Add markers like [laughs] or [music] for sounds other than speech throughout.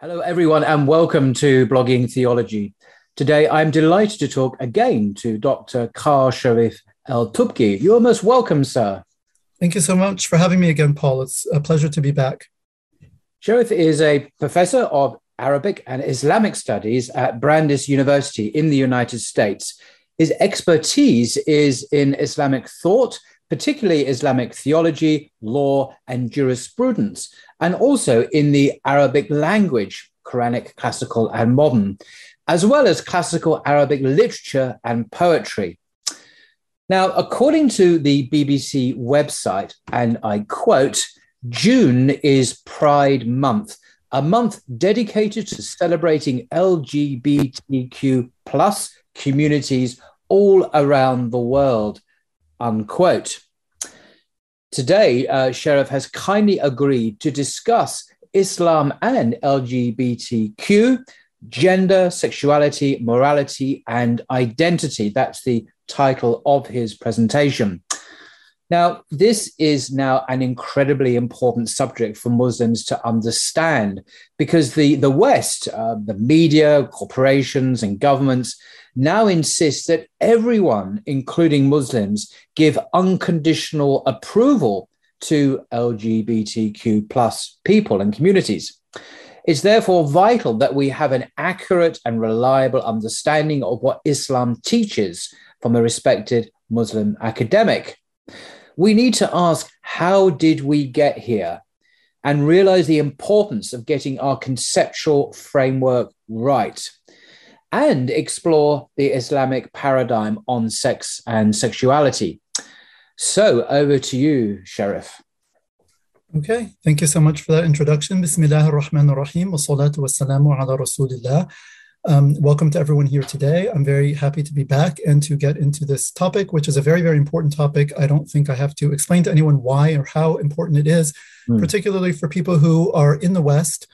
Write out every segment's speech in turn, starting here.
Hello, everyone, and welcome to Blogging Theology. Today, I'm delighted to talk again to Dr. Carl Sharif El-Tobgui. You're most welcome, sir. Thank you so much for having me again, Paul. It's a pleasure to be back. Sharif is a professor of Arabic and Islamic studies at Brandeis University in the United States. His expertise is in Islamic thought, particularly Islamic theology, law, and jurisprudence, and also in the Arabic language, Quranic, classical, and modern, as well as classical Arabic literature and poetry. Now, according to the BBC website, and I quote, June is Pride Month, a month dedicated to celebrating LGBTQ plus communities all around the world, unquote. Today, uh, Sharif has kindly agreed to discuss Islam and LGBTQ, gender, sexuality, morality, and identity. That's the title of his presentation. Now, this is now an incredibly important subject for Muslims to understand because the, the West, uh, the media, corporations, and governments now insist that everyone, including Muslims, give unconditional approval to LGBTQ plus people and communities. It's therefore vital that we have an accurate and reliable understanding of what Islam teaches from a respected Muslim academic. We need to ask how did we get here and realize the importance of getting our conceptual framework right and explore the Islamic paradigm on sex and sexuality. So, over to you, Sharif. Okay, thank you so much for that introduction. Bismillah ar-Rahman ar-Rahim wa salatu wa salamu ala Rasulillah. Um, welcome to everyone here today. I'm very happy to be back and to get into this topic, which is a very, very important topic. I don't think I have to explain to anyone why or how important it is, mm. particularly for people who are in the West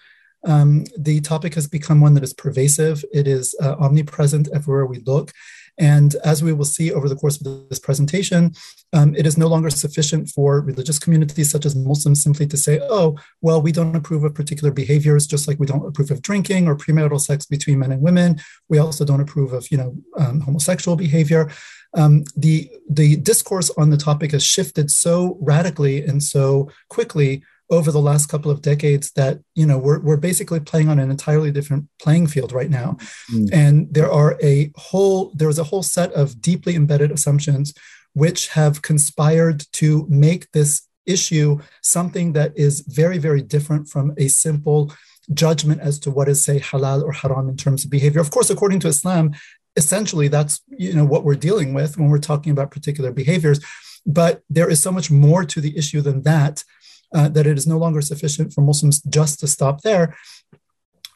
um, the topic has become one that is pervasive. It is uh, omnipresent everywhere we look. And as we will see over the course of this presentation, um, it is no longer sufficient for religious communities such as Muslims simply to say, oh, well, we don't approve of particular behaviors, just like we don't approve of drinking or premarital sex between men and women. We also don't approve of, you know, um, homosexual behavior. Um, the, the discourse on the topic has shifted so radically and so quickly over the last couple of decades that you know we're, we're basically playing on an entirely different playing field right now. Mm. and there are a whole there's a whole set of deeply embedded assumptions which have conspired to make this issue something that is very very different from a simple judgment as to what is say halal or haram in terms of behavior. Of course according to islam essentially that's you know what we're dealing with when we're talking about particular behaviors. But there is so much more to the issue than that uh, that it is no longer sufficient for Muslims just to stop there.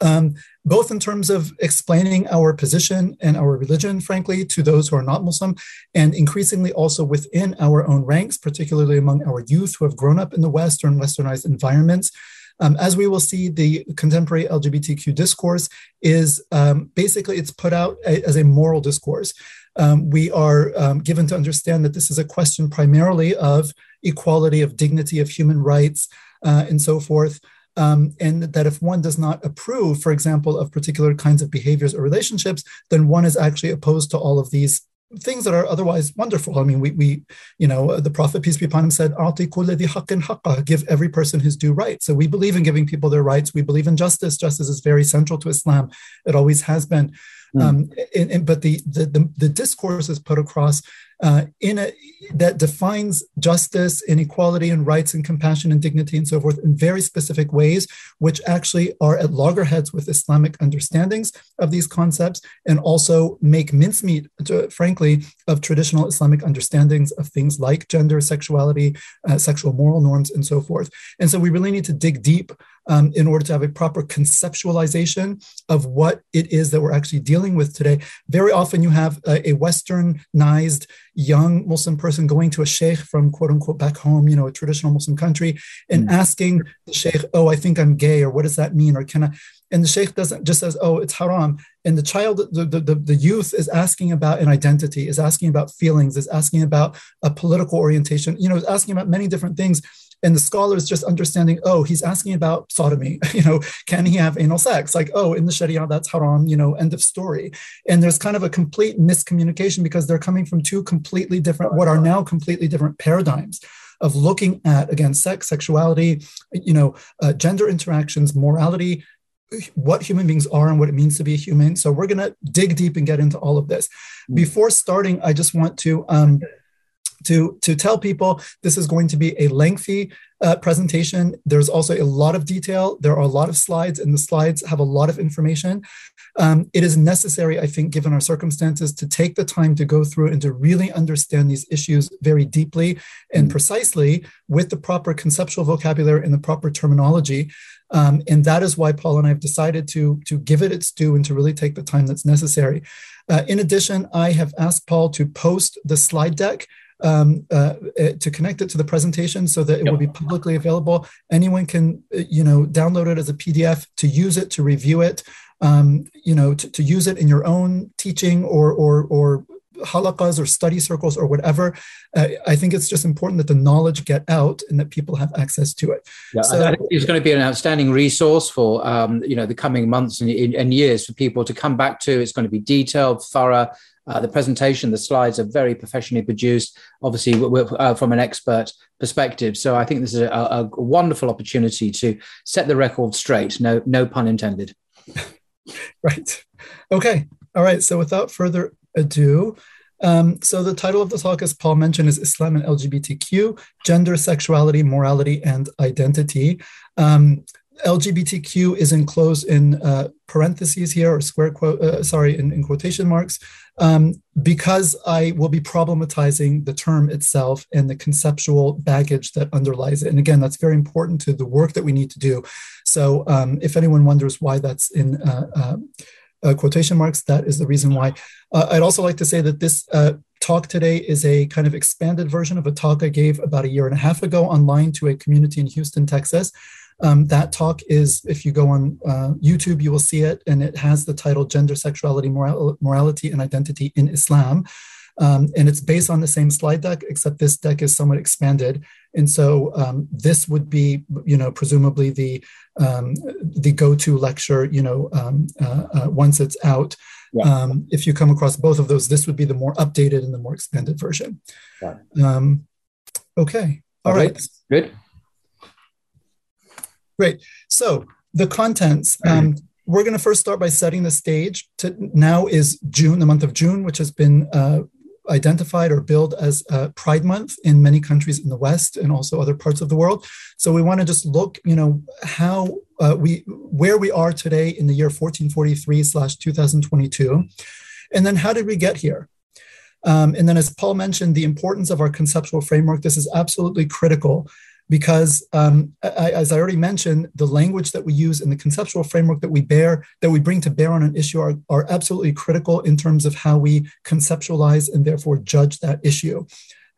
Um, both in terms of explaining our position and our religion, frankly, to those who are not Muslim, and increasingly also within our own ranks, particularly among our youth who have grown up in the West or in westernized environments. Um, as we will see, the contemporary LGBTQ discourse is um, basically it's put out a, as a moral discourse. Um, we are um, given to understand that this is a question primarily of equality, of dignity, of human rights, uh, and so forth. Um, and that if one does not approve, for example, of particular kinds of behaviors or relationships, then one is actually opposed to all of these things that are otherwise wonderful. I mean, we, we you know, the Prophet, peace be upon him, said, give every person his due right. So we believe in giving people their rights. We believe in justice. Justice is very central to Islam. It always has been. Mm. Um, and, and, but the, the, the, the discourse is put across uh, in a, that defines justice, inequality, and rights and compassion and dignity and so forth in very specific ways, which actually are at loggerheads with Islamic understandings of these concepts and also make mincemeat, to, frankly, of traditional Islamic understandings of things like gender, sexuality, uh, sexual moral norms, and so forth. And so we really need to dig deep um, in order to have a proper conceptualization of what it is that we're actually dealing with today. Very often you have a, a westernized young Muslim person going to a sheikh from quote unquote back home, you know, a traditional Muslim country, and mm. asking the sheikh, Oh, I think I'm gay, or what does that mean? Or can I? And the sheikh doesn't just says, Oh, it's haram. And the child, the, the, the youth is asking about an identity, is asking about feelings, is asking about a political orientation, you know, is asking about many different things and the scholars just understanding, oh, he's asking about sodomy. [laughs] you know, can he have anal sex? Like, oh, in the Sharia, that's haram. You know, end of story. And there's kind of a complete miscommunication because they're coming from two completely different, what are now completely different paradigms of looking at again sex sexuality you know uh, gender interactions morality what human beings are and what it means to be a human. So we're going to dig deep and get into all of this. Mm. Before starting, I just want to um, to to tell people this is going to be a lengthy uh, presentation. There's also a lot of detail. There are a lot of slides, and the slides have a lot of information. Um, it is necessary, I think, given our circumstances, to take the time to go through and to really understand these issues very deeply and mm. precisely with the proper conceptual vocabulary and the proper terminology. Um, and that is why Paul and I have decided to, to give it its due and to really take the time that's necessary. Uh, in addition, I have asked Paul to post the slide deck um, uh, to connect it to the presentation so that it yep. will be publicly available. Anyone can, uh, you know, download it as a PDF to use it, to review it, um, you know, to, to use it in your own teaching or, or, or halaqas or study circles or whatever. Uh, I think it's just important that the knowledge get out and that people have access to it. Yeah, so, it's going to be an outstanding resource for um, you know the coming months and, and, years for people to come back to. It's going to be detailed, thorough. Uh, the presentation, the slides are very professionally produced, obviously uh, from an expert perspective. So I think this is a, a wonderful opportunity to set the record straight. No, no pun intended. [laughs] right. Okay. All right. So without further ado. Um, so the title of the talk, as Paul mentioned, is Islam and LGBTQ: Gender, Sexuality, Morality, and Identity. Um, LGBTQ is enclosed in uh, parentheses here, or square quote, uh, sorry, in, in, quotation marks, um, because I will be problematizing the term itself and the conceptual baggage that underlies it. And again, that's very important to the work that we need to do. So um, if anyone wonders why that's in uh, uh uh, quotation marks. That is the reason why. Uh, I'd also like to say that this talk today is a kind of expanded version of a talk I gave about a year and a half ago online to a community in Houston, Texas. Um, that talk is, if you go on uh, YouTube, you will see it, and it has the title Gender, Sexuality, Moral- Morality, and Identity in Islam. Um, and it's based on the same slide deck, except this deck is somewhat expanded. And so um, this would be, you know, presumably the um, the go-to lecture, you know, um, uh, uh, once it's out. Yeah. Um, if you come across both of those, this would be the more updated and the more expanded version. Um, okay. All okay. right. Good. Great. So the contents. Um, we're going to first start by setting the stage. To, now is June, the month of June, which has been uh, identified or billed as uh, Pride Month in many countries in the West and also other parts of the world. So we want to just look, you know, how uh, we where we are today in the year 1443 slash 2022, and then how did we get here? Um, and then, as Paul mentioned, the importance of our conceptual framework. This is absolutely critical because um, I, as I already mentioned, the language that we use and the conceptual framework that we bear, that we bring to bear on an issue are, are absolutely critical in terms of how we conceptualize and therefore judge that issue.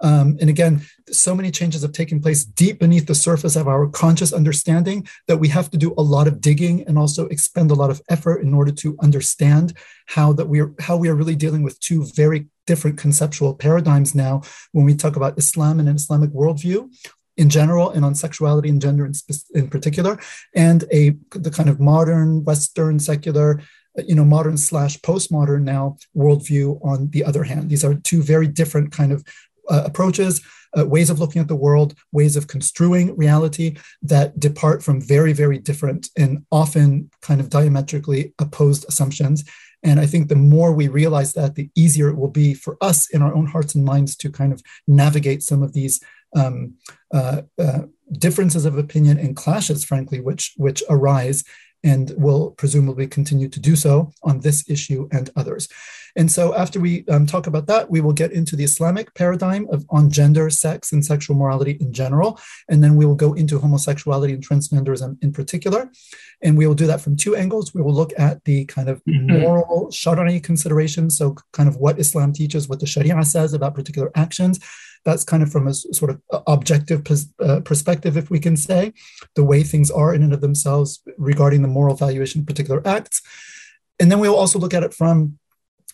Um, and again, so many changes have taken place deep beneath the surface of our conscious understanding that we have to do a lot of digging and also expend a lot of effort in order to understand how that we are how we are really dealing with two very different conceptual paradigms now when we talk about Islam and an Islamic worldview in general and on sexuality and gender in, in particular, and a the kind of modern Western secular, you know, modern slash postmodern now worldview on the other hand. These are two very different kind of uh, approaches, uh, ways of looking at the world, ways of construing reality that depart from very, very different and often kind of diametrically opposed assumptions. And I think the more we realize that, the easier it will be for us in our own hearts and minds to kind of navigate some of these um, uh, uh, differences of opinion and clashes, frankly, which which arise and will presumably continue to do so on this issue and others. And so, after we um, talk about that, we will get into the Islamic paradigm of on gender, sex, and sexual morality in general, and then we will go into homosexuality and transgenderism in particular. And we will do that from two angles. We will look at the kind of mm-hmm. moral Shari'i considerations, so kind of what Islam teaches, what the Sharia says about particular actions. That's kind of from a sort of objective uh, perspective, if we can say, the way things are in and of themselves regarding the moral valuation of particular acts. And then we'll also look at it from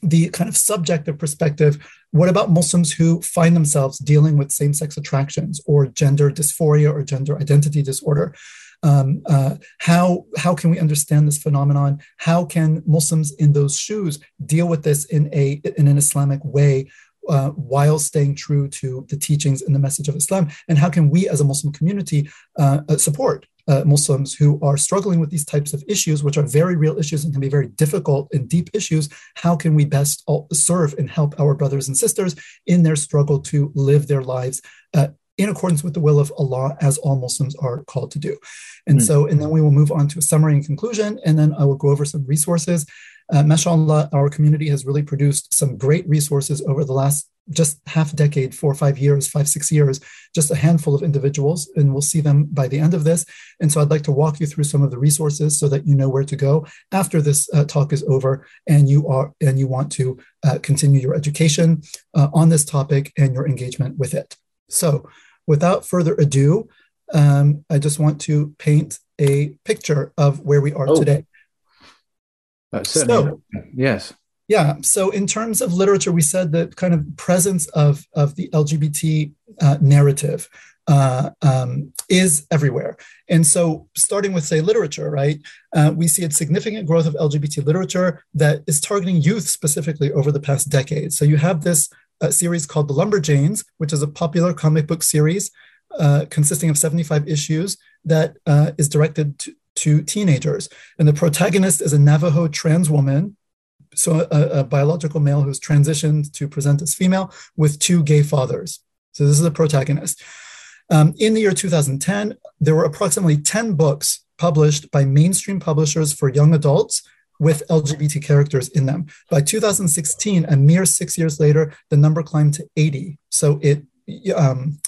the kind of subjective perspective, what about Muslims who find themselves dealing with same sex attractions or gender dysphoria or gender identity disorder? Um, uh, how how can we understand this phenomenon? How can Muslims in those shoes deal with this in a in an Islamic way uh, while staying true to the teachings and the message of Islam? And how can we as a Muslim community uh, uh support uh, Muslims who are struggling with these types of issues, which are very real issues and can be very difficult and deep issues? How can we best serve and help our brothers and sisters in their struggle to live their lives uh, in accordance with the will of Allah, as all Muslims are called to do. And mm. so, and then we will move on to a summary and conclusion, and then I will go over some resources. Uh, mashallah, our community has really produced some great resources over the last just half a decade, four or five years, five, six years, just a handful of individuals, and we'll see them by the end of this. And so I'd like to walk you through some of the resources so that you know where to go after this uh, talk is over and you are and you want to uh, continue your education uh, on this topic and your engagement with it. So without further ado, um, I just want to paint a picture of where we are oh. today. Uh, so, yes. Yeah. So, in terms of literature, we said the kind of presence of, of the LGBT uh, narrative uh, um, is everywhere. And so, starting with, say, literature, right, uh, we see a significant growth of LGBT literature that is targeting youth specifically over the past decade. So, you have this a series called The Lumberjanes, which is a popular comic book series uh, consisting of 75 issues that uh, is directed to, to, teenagers. And the protagonist is a Navajo trans woman, so a, a, biological male who's transitioned to present as female with two gay fathers. So this is the protagonist. Um, in the year 2010, there were approximately 10 books published by mainstream publishers for young adults with LGBT characters in them. By 2016, a mere six years later, the number climbed to 80. So it um,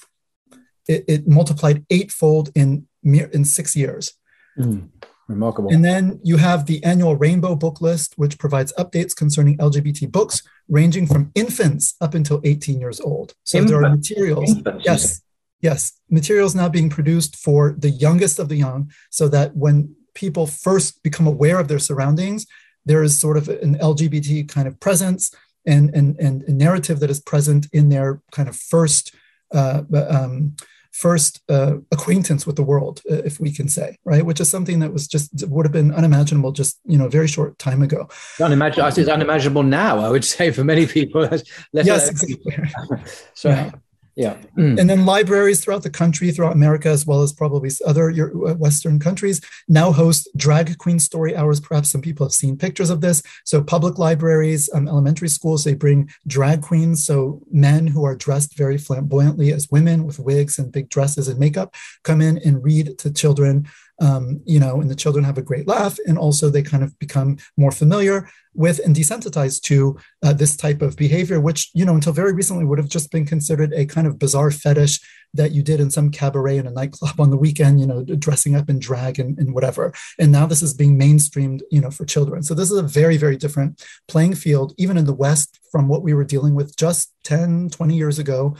it, it, multiplied eightfold in mere in six years. Mm, remarkable. And then you have the annual Rainbow Book List, which provides updates concerning LGBT books, ranging from infants up until 18 years old. So Infant. there are materials. Infant. Yes. Yes, materials now being produced for the youngest of the young, so that when people first become aware of their surroundings, there is sort of an LGBT kind of presence and, and, and a narrative that is present in their kind of first uh, um, first uh, acquaintance with the world, uh, if we can say, right? Which is something that was just would have been unimaginable just you know a very short time ago. Unimaginable. It's unimaginable now. I would [laughs] say for many people. yes, exactly. [laughs] [laughs] so. Yeah. Yeah. Mm. And then libraries throughout the country, throughout America, as well as probably other uh, Western countries, now host drag queen story hours. Perhaps some people have seen pictures of this. So, public libraries, um, elementary schools, they bring drag queens. So, men who are dressed very flamboyantly as women with wigs and big dresses and makeup come in and read to children um, you know, and the children have a great laugh, and also they kind of become more familiar with and desensitized to uh, this type of behavior, which you know until very recently would have just been considered a kind of bizarre fetish that you did in some cabaret in a nightclub [laughs] on the weekend, you know, dressing up in drag and, and whatever. And now this is being mainstreamed, you know, for children. So this is a very, very different playing field, even in the West, from what we were dealing with just 10, 20 years ago.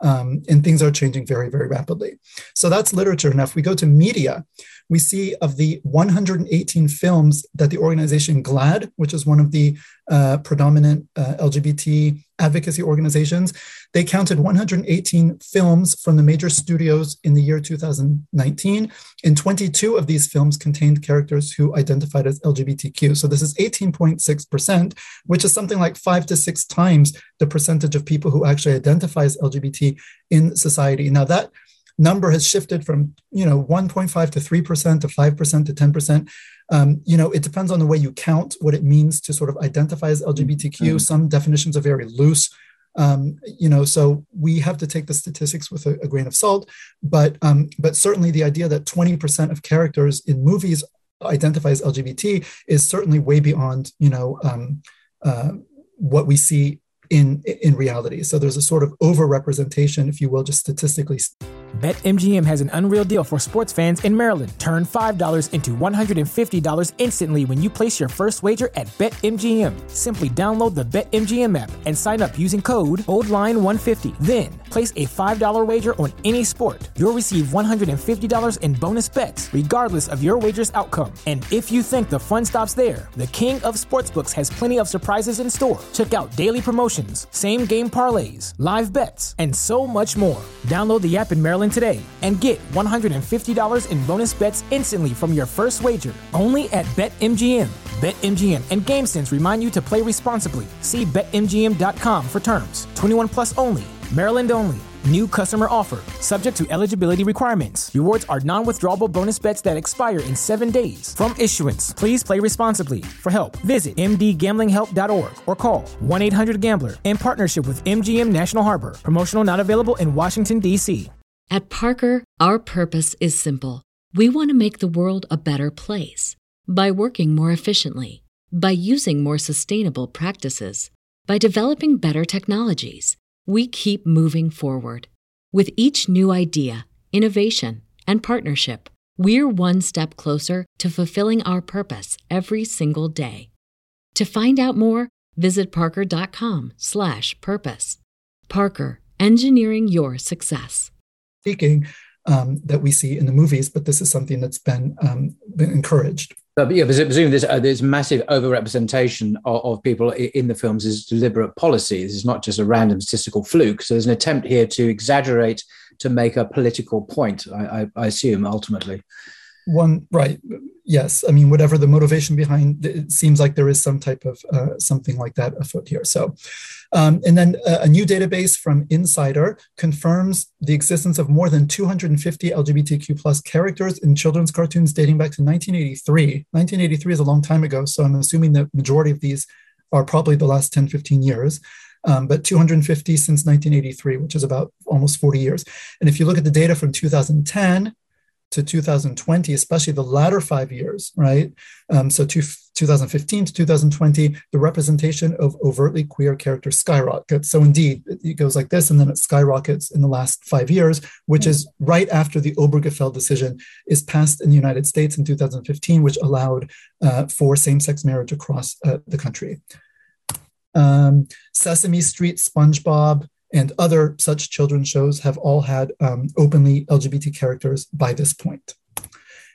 Um, and things are changing very, very rapidly. So that's literature. Now, if we go to media, we see of the 118 films that the organization GLAAD, which is one of the uh, predominant uh, LGBT advocacy organizations, they counted 118 films from the major studios in the year 2019, and 22 of these films contained characters who identified as LGBTQ. So this is 18.6%, which is something like five to six times the percentage of people who actually identify as LGBT in society. Now that number has shifted from you know 1.5 to 3% to 5% to 10% um, you know it depends on the way you count what it means to sort of identify as lgbtq mm-hmm. some definitions are very loose. Um, you know so we have to take the statistics with a, a grain of salt but um, but certainly the idea that 20% of characters in movies identify as lgbt is certainly way beyond you know um, uh, what we see in in reality. So there's a sort of overrepresentation, if you will, just statistically. BetMGM has an unreal deal for sports fans in Maryland. Turn $5 into $150 instantly when you place your first wager at BetMGM. Simply download the BetMGM app and sign up using code OldLine150. Then, place a $5 wager on any sport. You'll receive $150 in bonus bets, regardless of your wager's outcome. And if you think the fun stops there, the King of Sportsbooks has plenty of surprises in store. Check out daily promotions, same game parlays, live bets, and so much more. Download the app in Maryland today and get $150 in bonus bets instantly from your first wager only at BetMGM. BetMGM and GameSense remind you to play responsibly. See BetMGM.com for terms. 21 plus only, Maryland only. New customer offer, subject to eligibility requirements. Rewards are non withdrawable bonus bets that expire in seven days. From issuance, please play responsibly. For help, visit mdgamblinghelp.org or call 1 800 Gambler in partnership with MGM National Harbor. Promotional not available in Washington, D.C. At Parker, our purpose is simple. We want to make the world a better place by working more efficiently, by using more sustainable practices, by developing better technologies. We keep moving forward. With each new idea, innovation, and partnership, we're one step closer to fulfilling our purpose every single day. To find out more, visit parker.com/purpose. Parker, engineering your success speaking um, that we see in the movies, but this is something that's been um, been encouraged. But yeah, presumably there's, uh, massive overrepresentation of, of, people in the films is deliberate policy. This is not just a random statistical fluke. So there's an attempt here to exaggerate to make a political point. I, I, I assume ultimately. One right, yes. I mean, whatever the motivation behind, it seems like there is some type of uh, something like that afoot here. So, um, and then a, uh, a new database from Insider confirms the existence of more than 250 LGBTQ plus characters in children's cartoons dating back to 1983. 1983 is a long time ago, so I'm assuming the majority of these are probably the last 10, 15 years. Um, but 250 since 1983, which is about almost 40 years. And if you look at the data from 2010 to 2020, especially the latter five years, right? Um, so to 2015 to 2020, the representation of overtly queer characters skyrockets. So indeed, it goes like this, and then it skyrockets in the last five years, which is right after the Obergefell decision is passed in the United States in 2015, which allowed uh, for same-sex marriage across uh, the country. Um, Sesame Street, SpongeBob, and other such children's shows have all had um, openly LGBT characters by this point.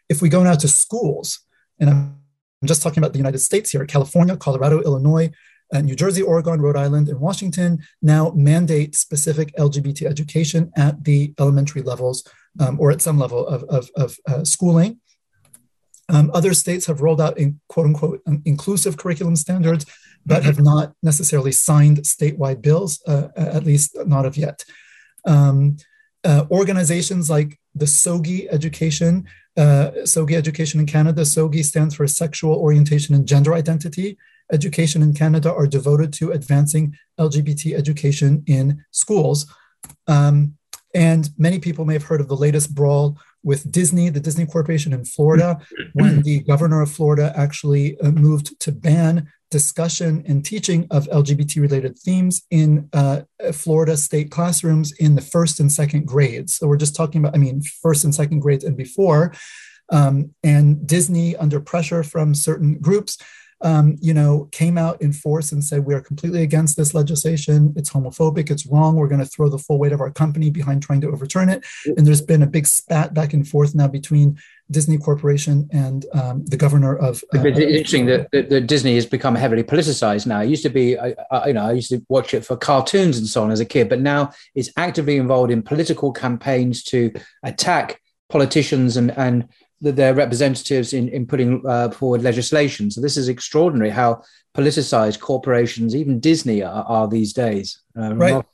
If we go now to schools, and I'm just talking about the United States here, California, Colorado, Illinois, uh, New Jersey, Oregon, Rhode Island, and Washington now mandate specific LGBT education at the elementary levels um, or at some level of, of, of uh, schooling. Um, other states have rolled out in quote unquote inclusive curriculum standards but have not necessarily signed statewide bills, uh, at least not of yet. Um, uh, organizations like the SOGI Education, uh, SOGI Education in Canada, SOGI stands for Sexual Orientation and Gender Identity. Education in Canada are devoted to advancing LGBT education in schools. Um, and many people may have heard of the latest brawl with Disney, the Disney Corporation in Florida, when the governor of Florida actually uh, moved to ban discussion and teaching of LGBT related themes in uh, Florida state classrooms in the first and second grades. So we're just talking about, I mean, first and second grades and before. Um, and Disney, under pressure from certain groups, um, you know, came out in force and said, we are completely against this legislation. It's homophobic. It's wrong. We're going to throw the full weight of our company behind trying to overturn it. And there's been a big spat back and forth now between Disney Corporation and um, the governor of. Uh, it's interesting that, that, that, Disney has become heavily politicized now. It used to be, I, I, you know, I used to watch it for cartoons and so on as a kid, but now it's actively involved in political campaigns to attack politicians and and their representatives in, in putting uh, forward legislation. So this is extraordinary how politicized corporations, even Disney, are, are these days. Uh, right.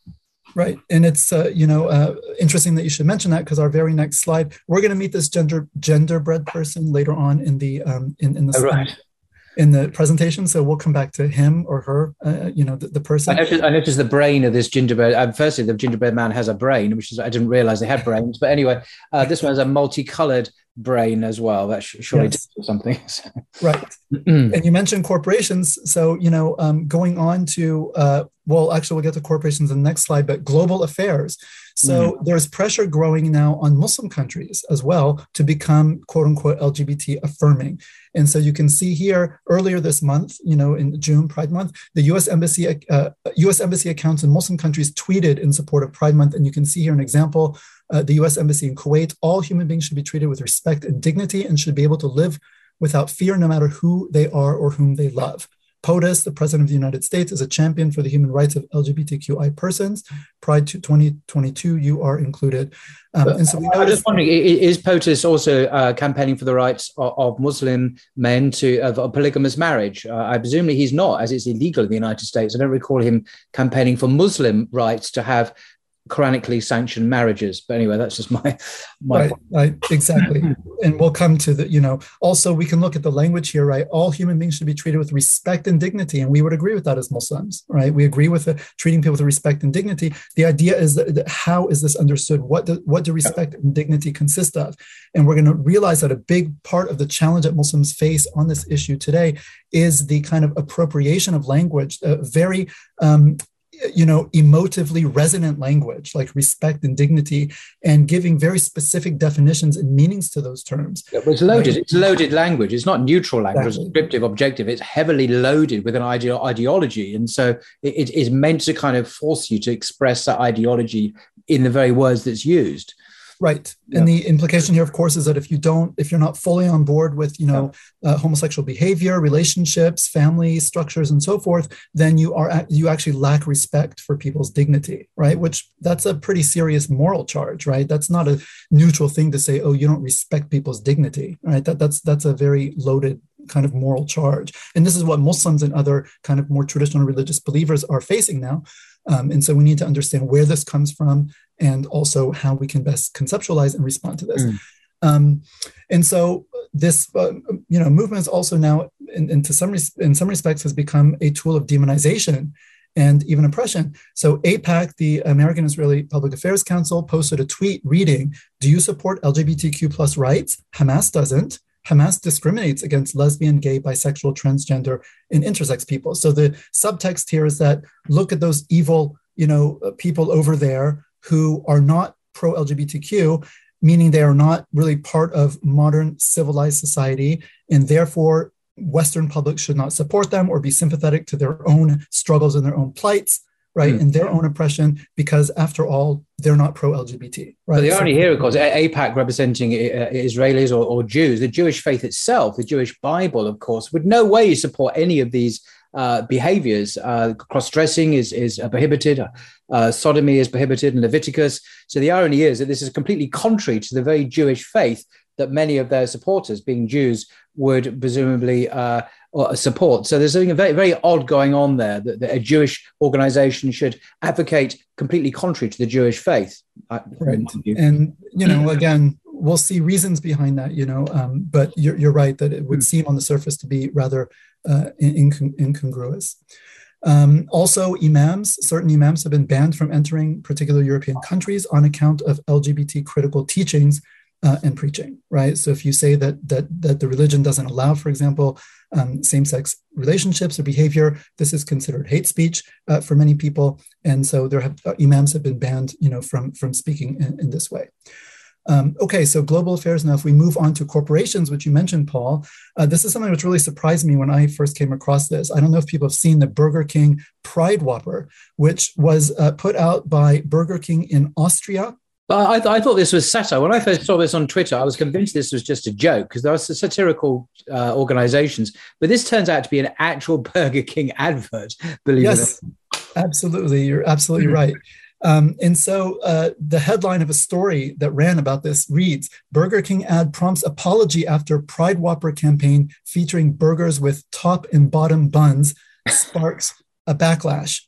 Right, and it's uh, you know uh, interesting that you should mention that because our very next slide, we're going to meet this gender genderbread person later on in the um, in in the oh, right in the presentation. So we'll come back to him or her, uh, you know, the, the person. I noticed, I noticed, the brain of this gingerbread. Uh, firstly, the gingerbread man has a brain, which is I didn't realize they had brains. But anyway, uh, this one has a multicolored brain as well. That surely yes. something. [laughs] right. and you mentioned corporations. So, you know, um, going on to uh, well, actually, we'll get to corporations in the next slide, but global affairs. So mm. there's pressure growing now on Muslim countries as well to become quote unquote LGBT affirming. And so you can see here earlier this month, you know, in June, Pride Month, the U.S. embassy, uh, U.S. embassy accounts in Muslim countries tweeted in support of Pride Month, and you can see here an example. Uh, the U.S. embassy in Kuwait: All human beings should be treated with respect and dignity, and should be able to live without fear, no matter who they are or whom they love. POTUS, the President of the United States, is a champion for the human rights of LGBTQI persons. Pride to 2022, you are included. Um, and so we I'm just wondering, is POTUS also uh, campaigning for the rights of, of Muslim men to of, of polygamous marriage? Uh, I presume he's not, as it's illegal in the United States. I don't recall him campaigning for Muslim rights to have Quranically sanctioned marriages. But anyway, that's just my my right, right, exactly. [laughs] and we'll come to the, you know, also we can look at the language here, right? All human beings should be treated with respect and dignity. And we would agree with that as Muslims, right? We agree with the, treating people with respect and dignity. The idea is that, that how is this understood? What do, what do respect and dignity consist of? And we're going to realize that a big part of the challenge that Muslims face on this issue today is the kind of appropriation of language, uh, very um, you know emotively resonant language like respect and dignity and giving very specific definitions and meanings to those terms. Yeah, it's loaded it's loaded language. It's not neutral language exactly. descriptive objective. It's heavily loaded with an ide- ideology. And so it, it is meant to kind of force you to express that ideology in the very words that's used Right. Yeah. And the implication here, of course, is that if you don't, if you're not fully on board with, you know, yeah. uh, homosexual behavior, relationships, family structures, and so forth, then you are you actually lack respect for people's dignity, right? Which that's a pretty serious moral charge, right? That's not a neutral thing to say, oh, you don't respect people's dignity, right? That that's that's a very loaded kind of moral charge. And this is what Muslims and other kind of more traditional religious believers are facing now. Um, and so we need to understand where this comes from and also how we can best conceptualize and respond to this. Mm. Um, and so this, uh, you know, movement is also now, in, in, some res- in some respects, has become a tool of demonization and even oppression. So AIPAC, the American Israeli Public Affairs Council, posted a tweet reading, "Do you support LGBTQ plus rights? Hamas doesn't." Hamas discriminates against lesbian, gay, bisexual, transgender, and intersex people. So the subtext here is that look at those evil, you know, uh, people over there who are not pro LGBTQ, meaning they are not really part of modern civilized society, and therefore Western public should not support them or be sympathetic to their own struggles and their own plights right, mm. and their own oppression, because after all, they're not pro LGBT. Right. But the irony so, here, of course, AIPAC representing uh, Israelis or, or, Jews, the Jewish faith itself, the Jewish Bible, of course, would no way support any of these uh, behaviors. Uh, Cross dressing is, is prohibited, uh, sodomy is prohibited in Leviticus. So the irony is that this is completely contrary to the very Jewish faith that many of their supporters, being Jews, would presumably uh, support. So there's something very, very odd going on there that, that, a Jewish organization should advocate completely contrary to the Jewish faith. Right. And, you know, again, we'll see reasons behind that, you know, um, but you're, you're, right that it would hmm. seem on the surface to be rather uh, incong- incongruous. Um, also, imams, certain imams have been banned from entering particular European countries on account of LGBT critical teachings uh, and preaching, right? So if you say that that that the religion doesn't allow, for example, um, same-sex relationships or behavior, this is considered hate speech uh, for many people, and so there have uh, imams have been banned, you know, from from speaking in, in this way. Um, okay, so global affairs. Now, if we move on to corporations, which you mentioned, Paul, uh, this is something which really surprised me when I first came across this. I don't know if people have seen the Burger King Pride Whopper, which was uh, put out by Burger King in Austria I, I, thought this was satire. When I first saw this on Twitter, I was convinced this was just a joke because there are satirical uh, organizations. But this turns out to be an actual [laughs] Burger King advert, believe yes, it or. Absolutely. You're absolutely right. Um, and so uh, the headline of a story that ran about this reads Burger King ad prompts apology after Pride Whopper campaign featuring burgers with top and bottom buns sparks a backlash.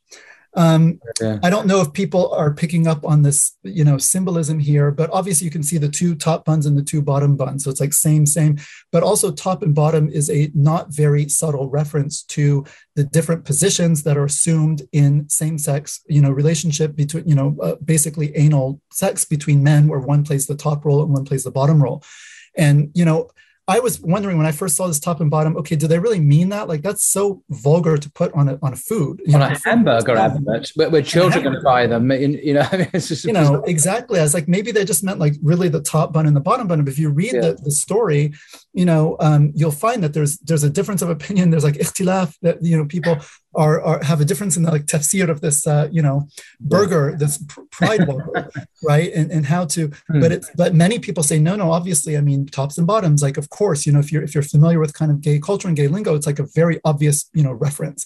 Um, yeah. I don't know if people are picking up on this, you know, symbolism here, but obviously you can see the two top buns and the two bottom buns. So it's like same, same, but also top and bottom is a not very subtle reference to the different positions that are assumed in same-sex, you know, relationship between, you know, uh, basically anal sex between men, where one plays the top role and one plays the bottom role. And you know, I was wondering when I first saw this top and bottom, okay, do they really mean that? Like that's so vulgar to put on a on a food. on know, a hamburger advert, where, where children going to buy them. You know, [laughs] it's just, you know exactly. I was like, maybe they just meant like really the top bun and the bottom bun. But if you read yeah. the, the story, you know, um, you'll find that there's there's a difference of opinion. There's like ikhtilaf that you know people are, are have a difference in the like tafsir of this uh, you know burger, this pride burger, [laughs] right? And and how to, hmm. but it's but many people say no, no. Obviously, I mean tops and bottoms. Like of course, you know, if you're if you're familiar with kind of gay culture and gay lingo, it's like a very obvious you know reference.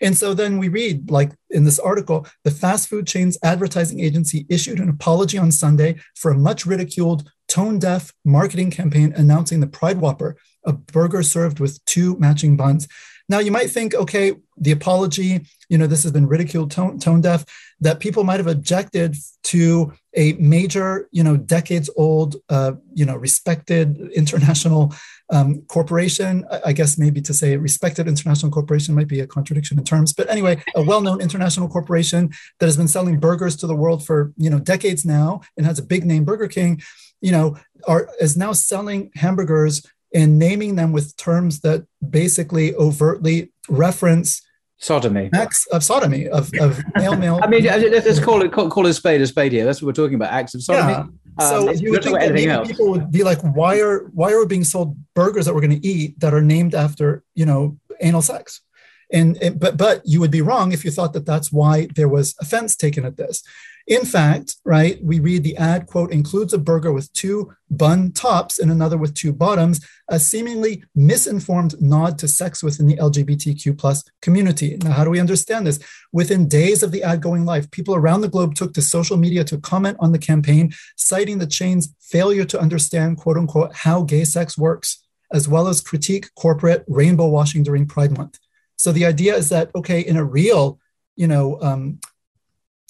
And so then we read, like in this article, the fast food chain's advertising agency issued an apology on Sunday for a much ridiculed, tone deaf marketing campaign announcing the Pride Whopper, a burger served with two matching buns. Now, you might think, okay, the apology, you know, this has been ridiculed, tone, tone deaf, that people might have objected to a major, you know, decades old, uh, you know, respected international um, corporation. I guess maybe to say respected international corporation might be a contradiction in terms, but anyway, a well-known international corporation that has been selling burgers to the world for, you know, decades now and has a big name, Burger King, you know, are is now selling hamburgers and naming them with terms that basically overtly reference sodomy. acts of sodomy of, of male male. [laughs] I mean let's call it call, call a spade a spade here. That's what we're talking about acts of sodomy. Yeah. so um, you would think that maybe else. people would be like why are why are we being sold burgers that we're going to eat that are named after you know anal sex? And but but you would be wrong if you thought that that's why there was offense taken at this in fact, right, we read the ad quote includes a burger with two bun tops and another with two bottoms, a seemingly misinformed nod to sex within the LGBTQ plus community. Now, how do we understand this? Within days of the ad going live, people around the globe took to social media to comment on the campaign, citing the chain's failure to understand, quote unquote, how gay sex works, as well as critique corporate rainbow washing during Pride Month. So the idea is that, okay, in a real, you know, um,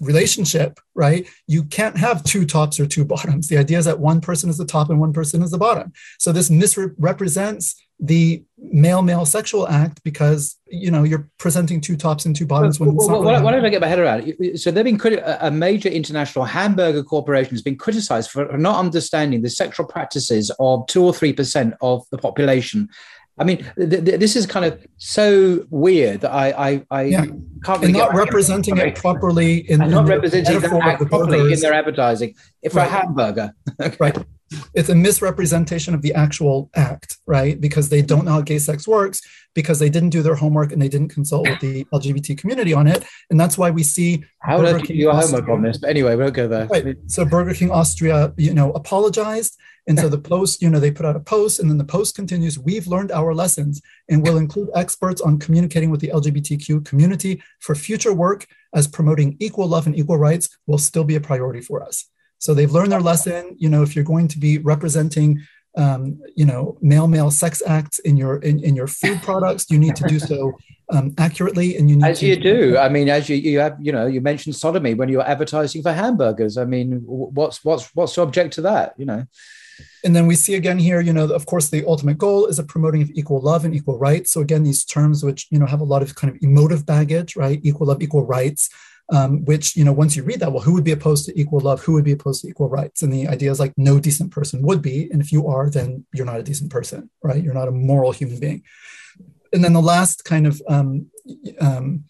relationship, right? You can't have two tops or two [laughs] bottoms. The idea is that one person is the top and one person is the bottom. So this misrepresents the male male sexual act because you know you're presenting two tops and two bottoms when well, well, what, did I get my head around? it? So they've been criti- a major international hamburger corporation has been criticized for not understanding the sexual practices of two or three percent of the population I mean, th- th- this is kind of so weird that I I, I yeah. can't really not representing it properly in, not representing that properly in their advertising for right. a hamburger. [laughs] right. It's a misrepresentation of the actual act, right? Because they don't know how gay sex works, because they didn't do their homework and they didn't consult with the LGBT community on it, and that's why we see. How did you do your homework on this? But anyway, we'll go there. Right. So Burger King Austria, you know, apologized and so the post, you know, they put out a post and then the post continues, we've learned our lessons and will include experts on communicating with the LGBTQ community for future work as promoting equal love and equal rights will still be a priority for us. So they've learned their lesson. You know, if you're going to be representing um, you know, male male sex acts in your in, in your food products. You need to do so um, accurately, and you need as to, you do. [laughs] I mean, as you you have, you know, you mentioned sodomy when you're advertising for hamburgers. I mean, what's what's what's to object to that? You know. And then we see again here, you know, of course, the ultimate goal is a promoting of equal love and equal rights. So again, these terms which you know have a lot of kind of emotive baggage, right? Equal love, equal rights. Um, which you know once you read that well who would be opposed to equal love who would be opposed to equal rights and the idea is like no decent person would be and if you are then you're not a decent person right you're not a moral human being and then the last kind of um, um,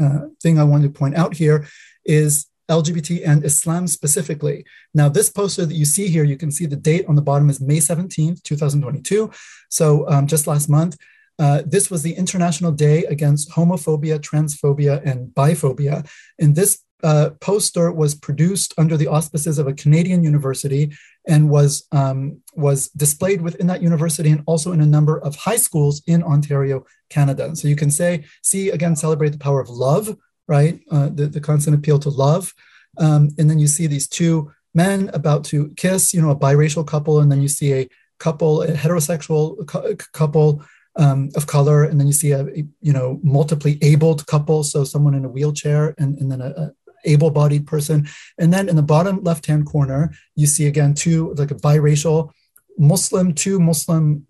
uh, thing i wanted to point out here is LGBT and Islam specifically. Now, this poster that you see here, you can see the date on the bottom is May 17th, 2022. So um, just last month. Uh, this was the International Day Against Homophobia, Transphobia, and Biphobia. And this uh, poster was produced under the auspices of a Canadian university and was um, was displayed within that university and also in a number of high schools in Ontario, Canada. So you can say, see again, celebrate the power of love, right? Uh, the, the constant appeal to love. Um, and then you see these two men about to kiss, you know, a biracial couple, and then you see a couple, a heterosexual cu- couple um, of color, and then you see a, you know, multiply abled couple, so someone in a wheelchair, and, and then a, a able-bodied person, and then in the bottom left-hand corner, you see again two like a biracial Muslim, two Muslim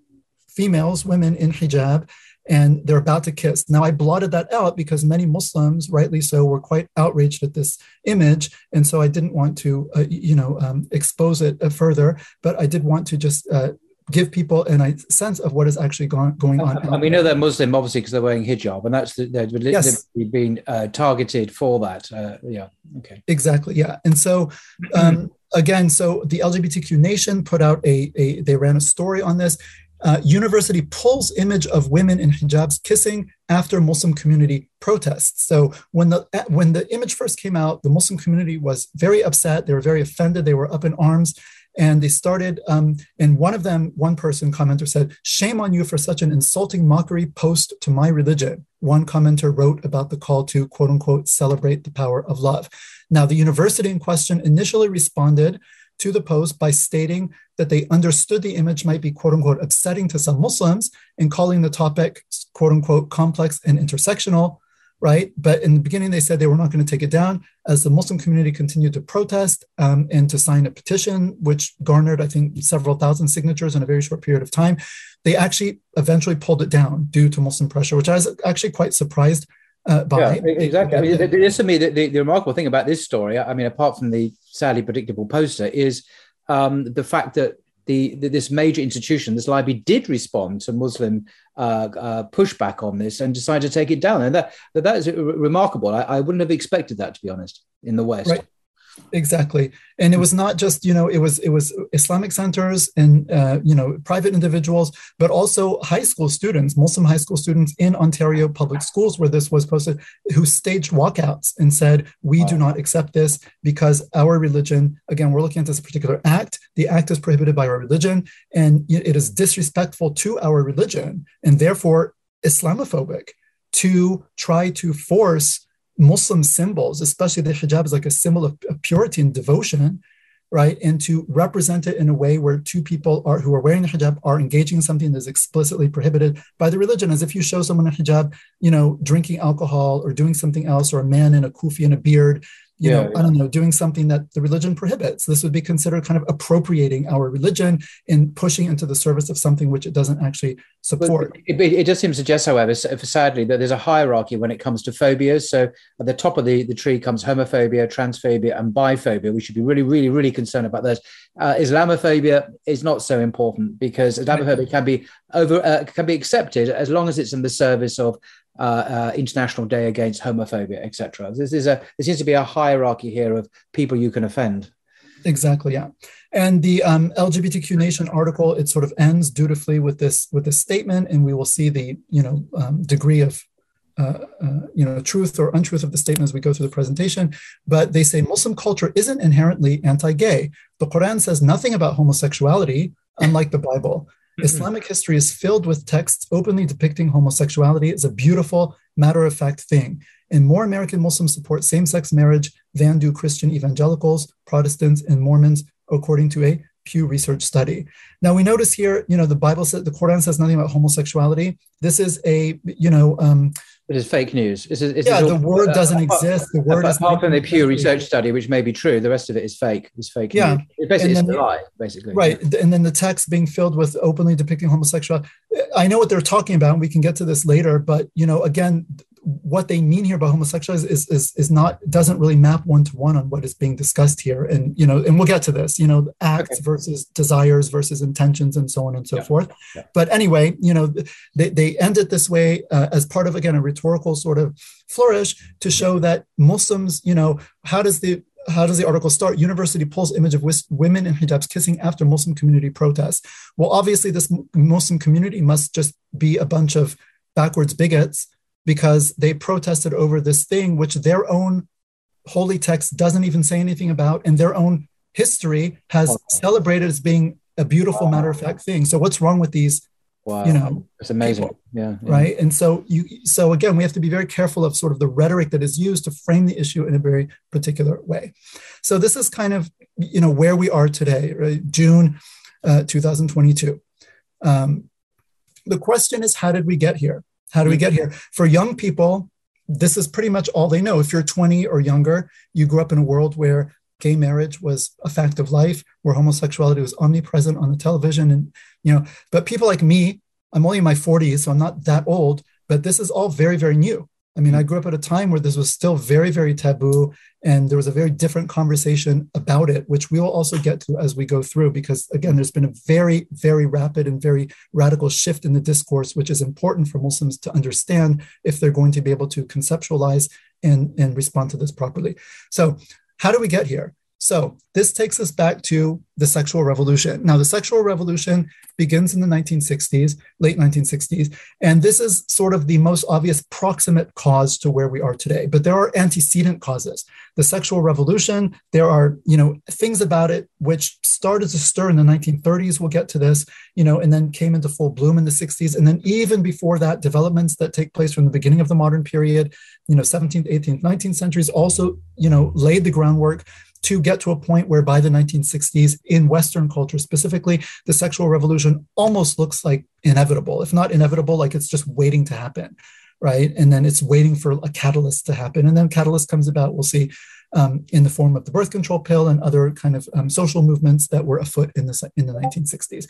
females, women in hijab, and they're about to kiss. Now, I blotted that out because many Muslims, rightly so, were quite outraged at this image, and so I didn't want to, uh, you know, um, expose it uh, further. But I did want to just uh, give people a sense of what is actually going, going on. And we know they're Muslim, obviously, because they're wearing hijab, and that's the, they're yes. being uh, targeted for that. Uh, yeah, okay. Exactly, yeah. And so, um, again, so the LGBTQ Nation put out a, a they ran a story on this. Uh, university pulls image of women in hijabs kissing after Muslim community protests. So when the when the image first came out, the Muslim community was very upset. They were very offended. They were up in arms and they started um, and one of them one person commenter said shame on you for such an insulting mockery post to my religion one commenter wrote about the call to quote unquote celebrate the power of love now the university in question initially responded to the post by stating that they understood the image might be quote unquote upsetting to some muslims and calling the topic quote unquote complex and intersectional right? But in the beginning, they said they were not going to take it down. As the Muslim community continued to protest um, and to sign a petition, which garnered, I think, several thousand signatures in a very short period of time, they actually eventually pulled it down due to Muslim pressure, which I was actually quite surprised uh, by. Yeah, exactly. I mean, this to me, the, the, the, remarkable thing about this story, I mean, apart from the sadly predictable poster, is um, the fact that the, the, this major institution, this library, did respond to Muslim uh, uh, pushback on this and decided to take it down, and that that is remarkable. I, I, wouldn't have expected that, to be honest, in the West. Right exactly and it was not just you know it was it was islamic centers and uh, you know private individuals but also high school students muslim high school students in ontario public schools where this was posted who staged walkouts and said we wow. do not accept this because our religion again we're looking at this particular act the act is prohibited by our religion and it is disrespectful to our religion and therefore islamophobic to try to force Muslim symbols, especially the hijab is like a symbol of, purity and devotion, right? And to represent it in a way where two people are who are wearing the hijab are engaging in something that is explicitly prohibited by the religion, as if you show someone a hijab, you know, drinking alcohol or doing something else, or a man in a kufi and a beard, you yeah, know, yeah. I don't know, doing something that the religion prohibits. This would be considered kind of appropriating our religion and pushing into the service of something which it doesn't actually support. It, it, it, does seem to suggest, however, sadly, that there's a hierarchy when it comes to phobias. So at the top of the, the tree comes homophobia, transphobia, and biphobia. We should be really, really, really concerned about those. Uh, Islamophobia is not so important because Islamophobia can be over uh, can be accepted as long as it's in the service of uh, uh, International Day Against Homophobia, etc. This is a there seems to be a hierarchy here of people you can offend. Exactly, yeah. And the um, LGBTQ Nation article it sort of ends dutifully with this with this statement, and we will see the you know um, degree of uh, uh, you know truth or untruth of the statement as we go through the presentation. But they say Muslim culture isn't inherently anti-gay. The Quran says nothing about homosexuality, unlike the Bible. Mm-hmm. Islamic history is filled with texts openly depicting homosexuality as a beautiful, matter of fact thing. And more American Muslims support same sex marriage than do Christian evangelicals, Protestants, and Mormons, according to a Pew Research study. Now we notice here, you know, the Bible says the Quran says nothing about homosexuality. This is a, you know, um, it is fake news. It's, it's, yeah, the word uh, doesn't apart, exist. The word apart, apart from the Pew Research study, which may be true, the rest of it is fake. It's fake. Yeah, news. It basically, it's a lie, basically. Right, and then the text being filled with openly depicting homosexuality. I know what they're talking about. and We can get to this later, but you know, again, what they mean here by homosexuality is, is is not doesn't really map one to one on what is being discussed here and you know and we'll get to this you know acts okay. versus desires versus intentions and so on and so yeah. forth yeah. but anyway you know they, they end it this way uh, as part of again a rhetorical sort of flourish to show that muslims you know how does the how does the article start? University pulls image of women in hijabs kissing after Muslim community protests. Well, obviously, this Muslim community must just be a bunch of backwards bigots because they protested over this thing which their own holy text doesn't even say anything about and their own history has celebrated as being a beautiful wow. matter of fact thing. So what's wrong with these wow. you know it's amazing. yeah, yeah, right? And so you so again we have to be very careful of sort of the rhetoric that is used to frame the issue in a very particular way. So this is kind of you know where we are today right? June uh, 2022 um, the question is how did we get here how do we get mm-hmm. here? For young people, this is pretty much all they know. If you're 20 or younger, you grew up in a world where gay marriage was a fact of life, where homosexuality was omnipresent on the television. And, you know, but people like me, I'm only in my 40s, so I'm not that old, but this is all very, very new. I mean, I mm. grew up at a time where this was still very, very taboo, and there was a very different conversation about it, which we will also get to as we go through, because again, there's been a very, very rapid and very radical shift in the discourse, which is important for Muslims to understand if they're going to be able to conceptualize and, and respond to this properly. So, how do we get here? So this takes us back to the sexual revolution. Now, the sexual revolution begins in the 1960s, late 1960s, and this is sort of the most obvious proximate cause to where we are today. But there are antecedent causes. The sexual revolution, there are, you know, things about it which started to stir in the 1930s. We'll get to this, you know, and then came into full bloom in the 60s. And then even before that, developments that take place from the beginning of the modern period, you know, 17th, 18th, 19th centuries also, you know, laid the groundwork to get to a point where by the 1960s, in Western culture specifically, the sexual revolution almost looks like inevitable. If not inevitable, like it's just waiting to happen, right? And then it's waiting for a catalyst to happen. And then catalyst comes about, we'll see, um, in the form of the birth control pill and other kind of um, social movements that were afoot in the, in the 1960s.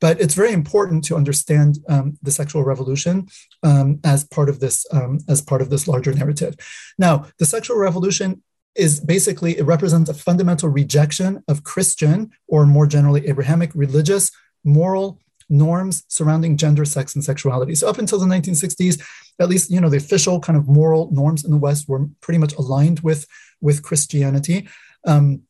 But it's very important to understand um, the sexual revolution um, as part of this um, as part of this larger narrative. Now, the sexual revolution is basically it represents a fundamental rejection of Christian or more generally Abrahamic religious, moral norms surrounding gender, sex, and sexuality. So up until the 1960s, at least you know the official kind of moral norms in the West were pretty much aligned with with Christianity. Um,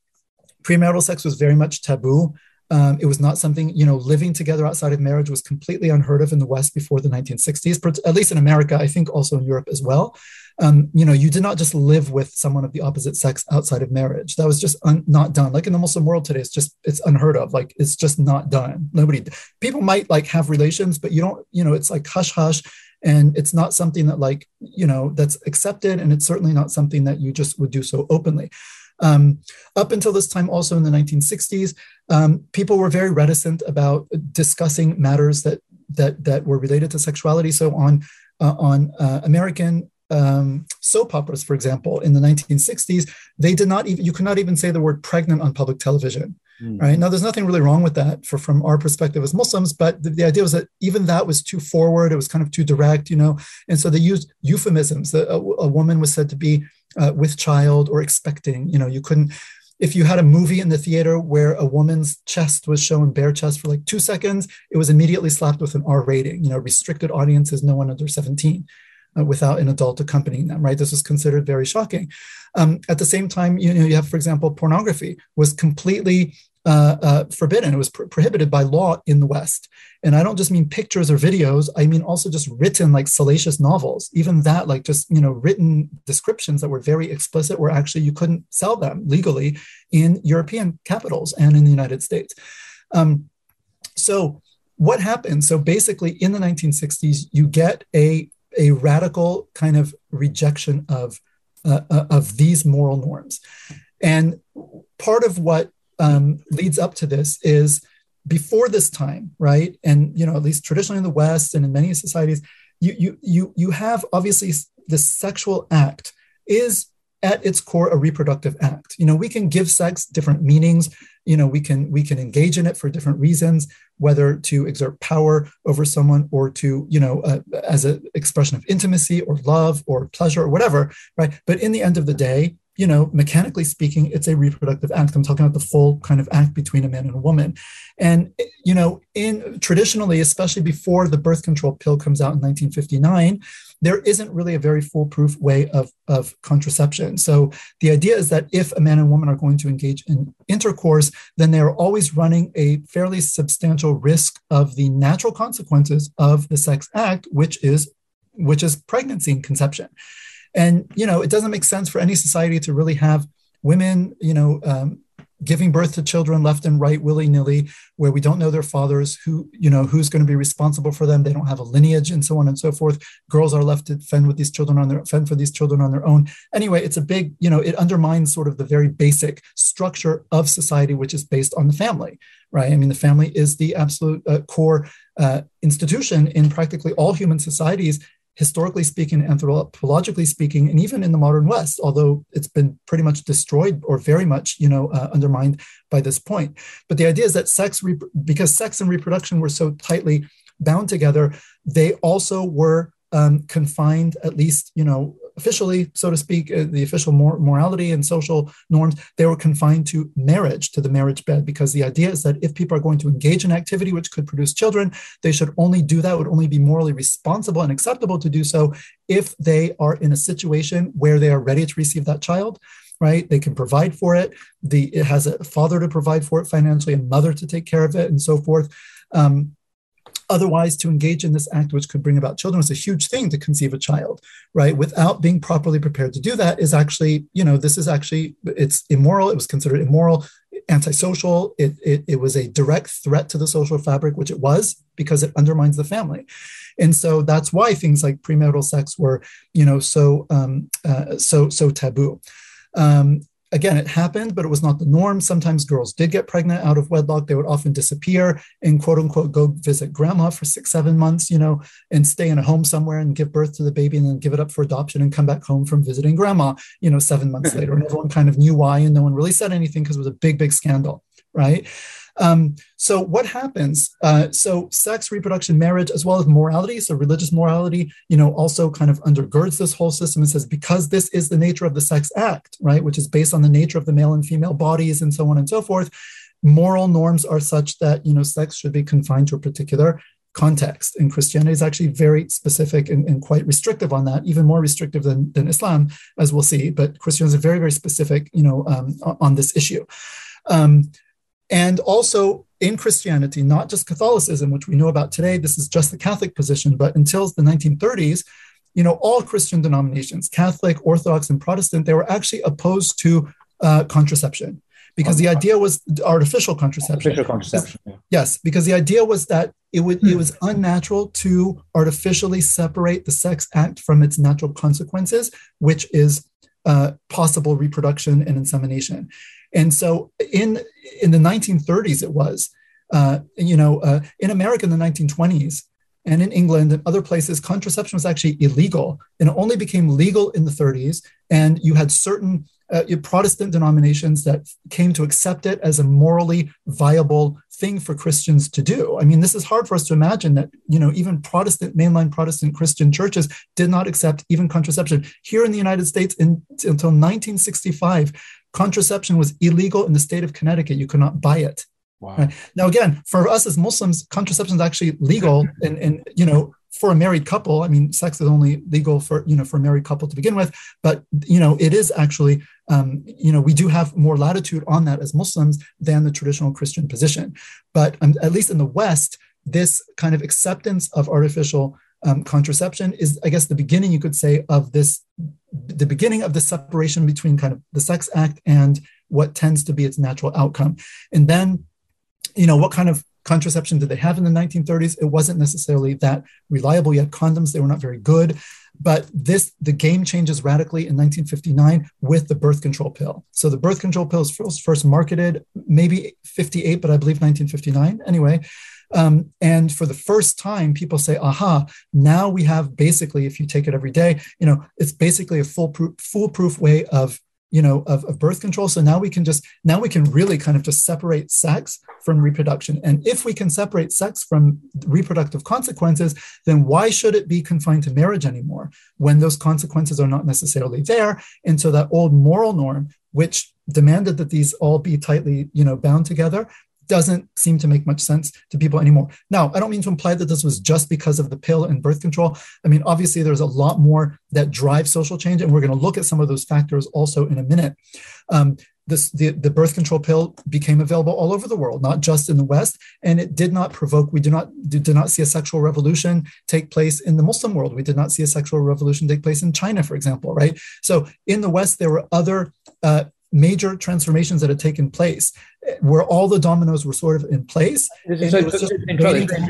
premarital sex was very much taboo. Um, it was not something, you know, living together outside of marriage was completely unheard of in the West before the 1960s, at least in America, I think also in Europe as well. Um, you know, you did not just live with someone of the opposite sex outside of marriage. That was just un- not done. Like in the Muslim world today, it's just, it's unheard of. Like it's just not done. Nobody, people might like have relations, but you don't, you know, it's like hush hush. And it's not something that like, you know, that's accepted. And it's certainly not something that you just would do so openly. Um, up until this time, also in the 1960s, um, people were very reticent about discussing matters that that that were related to sexuality. So on uh, on uh, American um, soap operas, for example, in the 1960s, they did not even you could not even say the word pregnant on public television. Mm. Right now, there's nothing really wrong with that for from our perspective as Muslims, but the, the, idea was that even that was too forward. It was kind of too direct, you know, and so they used euphemisms. A, a woman was said to be uh, with child or expecting. You know, you couldn't if you had a movie in the theater where a woman's chest was shown bare chest for like two seconds, it was immediately slapped with an R rating. You know, restricted audiences, no one under 17. Uh, without an adult accompanying them, right? This was considered very shocking. Um, at the same time, you know, you have, for example, pornography was completely uh, uh, forbidden. It was pr- prohibited by law in the West. And I don't just mean pictures or videos. I mean also just written like salacious novels. Even that, like just you know, written descriptions that were very explicit, where actually you couldn't sell them legally in European capitals and in the United States. Um, so what happened? So basically, in the 1960s, you get a a radical kind of rejection of uh, uh, of these moral norms, and part of what um, leads up to this is before this time, right? And you know, at least traditionally in the West and in many societies, you you you you have obviously the sexual act is at its core a reproductive act. You know we can give sex different meanings. You know we can we can engage in it for different reasons whether to exert power over someone or to you know uh, as an expression of intimacy or love or pleasure or whatever right? But in the end of the day you know, mechanically speaking, it's a reproductive act. I'm talking about the full kind of act between a man and a woman. And, you know, in traditionally, especially before the birth control pill comes out in 1959, there isn't really a very foolproof way of, of contraception. So the idea is that if a man and woman are going to engage in intercourse, then they are always running a fairly substantial risk of the natural consequences of the sex act, which is which is pregnancy and conception. And, you know, it doesn't make sense for any society to really have women, you know, um, giving birth to children left and right willy-nilly where we don't know their fathers who you know who's going to be responsible for them. They don't have a lineage and so on and so forth. Girls are left to fend with these children on their fend for these children on their own. Anyway it's a big you know it undermines sort of the very basic structure of society which is based on the family right? I mean the family is the absolute uh, core uh, institution in practically all human societies historically speaking, anthropologically speaking, and even in the modern West, although it's been pretty much destroyed or very much, you know, uh, undermined by this point. But the idea is that sex, because sex and reproduction were so tightly bound together, they also were um, confined, at least, you know, officially, so to speak, uh, the official mor- morality and social norms, they were confined to marriage, to the marriage bed, because the idea is that if people are going to engage in activity which could produce children, they should only do that, would only be morally responsible and acceptable to do so if they are in a situation where they are ready to receive that child right? They can provide for it. The it has a father to provide for it financially, a mother to take care of it, and so forth. Um, otherwise, to engage in this act, which could bring about children, is a huge thing to conceive a child, right? Without being properly prepared to do that, is actually, you know, this is actually it's immoral. It was considered immoral, antisocial. It, it it was a direct threat to the social fabric, which it was because it undermines the family. And so that's why things like premarital sex were, you know, so um, uh, so so taboo. Um, again, it happened, but it was not the norm. Sometimes girls did get pregnant out of wedlock. They would often disappear and quote unquote go visit grandma for six, seven months, you know, and stay in a home somewhere and give birth to the baby and then give it up for adoption and come back home from visiting grandma, you know, seven months [laughs] later. And everyone kind of knew why and no one really said anything because it was a big, big scandal, right? Um, so what happens? Uh, so sex, reproduction, marriage, as well as morality, so religious morality, you know, also kind of undergirds this whole system and says because this is the nature of the sex act, right, which is based on the nature of the male and female bodies and so on and so forth. Moral norms are such that you know sex should be confined to a particular context. And Christianity is actually very specific and, and, quite restrictive on that, even more restrictive than, than Islam, as we'll see. But Christianity is very, very specific, you know, um, on this issue. Um, and also in Christianity, not just Catholicism, which we know about today, this is just the Catholic position, but until the 1930s, you know, all Christian denominations, Catholic, Orthodox, and Protestant, they were actually opposed to uh, contraception because the idea was artificial contraception. Artificial contraception. Yeah. Yes, because the idea was that it would it was unnatural to artificially separate the sex act from its natural consequences, which is uh, possible reproduction and insemination. And so in in the 1930s, it was, uh, you know, uh, in America in the 1920s and in England and other places, contraception was actually illegal, and it only became legal in the 30s. And you had certain uh, Protestant denominations that came to accept it as a morally viable thing for Christians to do. I mean, this is hard for us to imagine that, you know, even Protestant, mainline Protestant Christian churches did not accept even contraception. Here in the United States, in, until 1965, contraception was illegal in the state of Connecticut. You could not buy it. Wow. Right? Now, again, for us as Muslims, contraception is actually legal, [laughs] and, and you know, for a married couple. I mean, sex is only legal for you know for a married couple to begin with, but you know, it is actually um, you know we do have more latitude on that as Muslims than the traditional Christian position. But um, at least in the West, this kind of acceptance of artificial um, contraception is, I guess, the beginning, you could say, of this, the beginning of the separation between kind of the sex act and what tends to be its natural outcome. And then, you know, what kind of contraception did they have in the 1930s? It wasn't necessarily that reliable yet. Condoms, they were not very good. But this, the game changes radically in 1959 with the birth control pill. So the birth control pill is first, first marketed maybe 58, but I believe 1959 anyway. Um, and for the first time, people say, aha, now we have basically, if you take it every day, you know, it's basically a foolproof, foolproof way of you know of, of birth control. So now we can just now we can really kind of just separate sex from reproduction. And if we can separate sex from reproductive consequences then why should it be confined to marriage anymore when those consequences are not necessarily there? And so that old moral norm which demanded that these all be tightly you know bound together doesn't seem to make much sense to people anymore. Now, I don't mean to imply that this was just because of the pill and birth control. I mean, obviously, there's a lot more that drives social change, and we're going to look at some of those factors also in a minute. Um, this, the, the birth control pill became available all over the world, not just in the West, and it did not provoke. We do not did not see a sexual revolution take place in the Muslim world. We did not see a sexual revolution take place in China, for example, right? So in the West, there were other uh, major transformations that had taken place where all the dominoes were sort of in place and it, was just and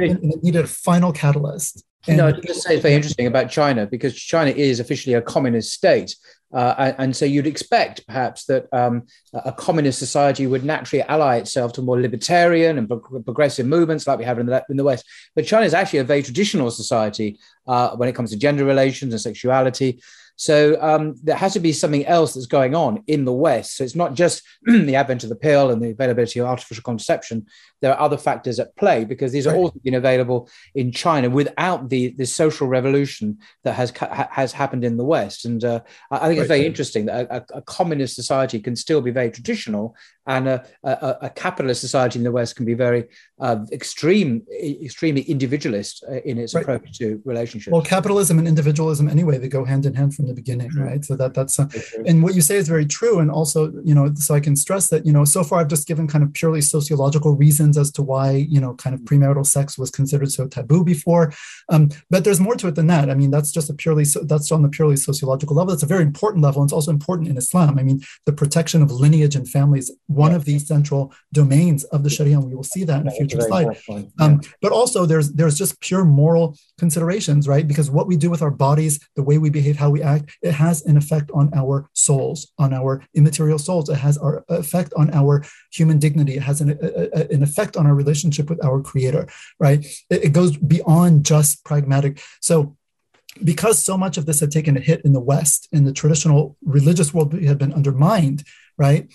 it needed a final catalyst and no, I just say it's very interesting about China because China is officially a communist state. Uh, and, and, so you'd expect perhaps that um, a communist society would naturally ally itself to more libertarian and pro- progressive movements like we have in the, in the West. But China is actually a very traditional society uh, when it comes to gender relations and sexuality. So um, there has to be something else that's going on in the West. So it's not just [clears throat] the advent of the pill and the availability of artificial contraception. There are other factors at play because these are right. also been available in China without the, the social revolution that has has happened in the West. And uh, I think it's very interesting that a, a, communist society can still be very traditional and a, a, a capitalist society in the West can be very uh, extreme, extremely individualist uh, in its right. approach to relationships. Well, capitalism and individualism anyway they go hand in hand from the beginning, mm-hmm. right? So that that's uh, and what you say is very true. And also, you know, so I can stress that you know, so far I've just given kind of purely sociological reasons as to why you know, kind of premarital sex was considered so taboo before. Um, but there's more to it than that. I mean, that's just a purely so, that's on the purely sociological level. It's a very important level. And it's also important in Islam. I mean, the protection of lineage and families one of these central domains of the Sharia, and we will see that in a future slide. Um, but also, there's there's just pure moral considerations, right? Because what we do with our bodies, the way we behave, how we act, it has an effect on our souls, on our immaterial souls. It has our effect on our human dignity. It has an, a, an effect on our relationship with our Creator, right? It, it goes beyond just pragmatic. So because so much of this had taken a hit in the West, in the traditional religious world had been undermined, right?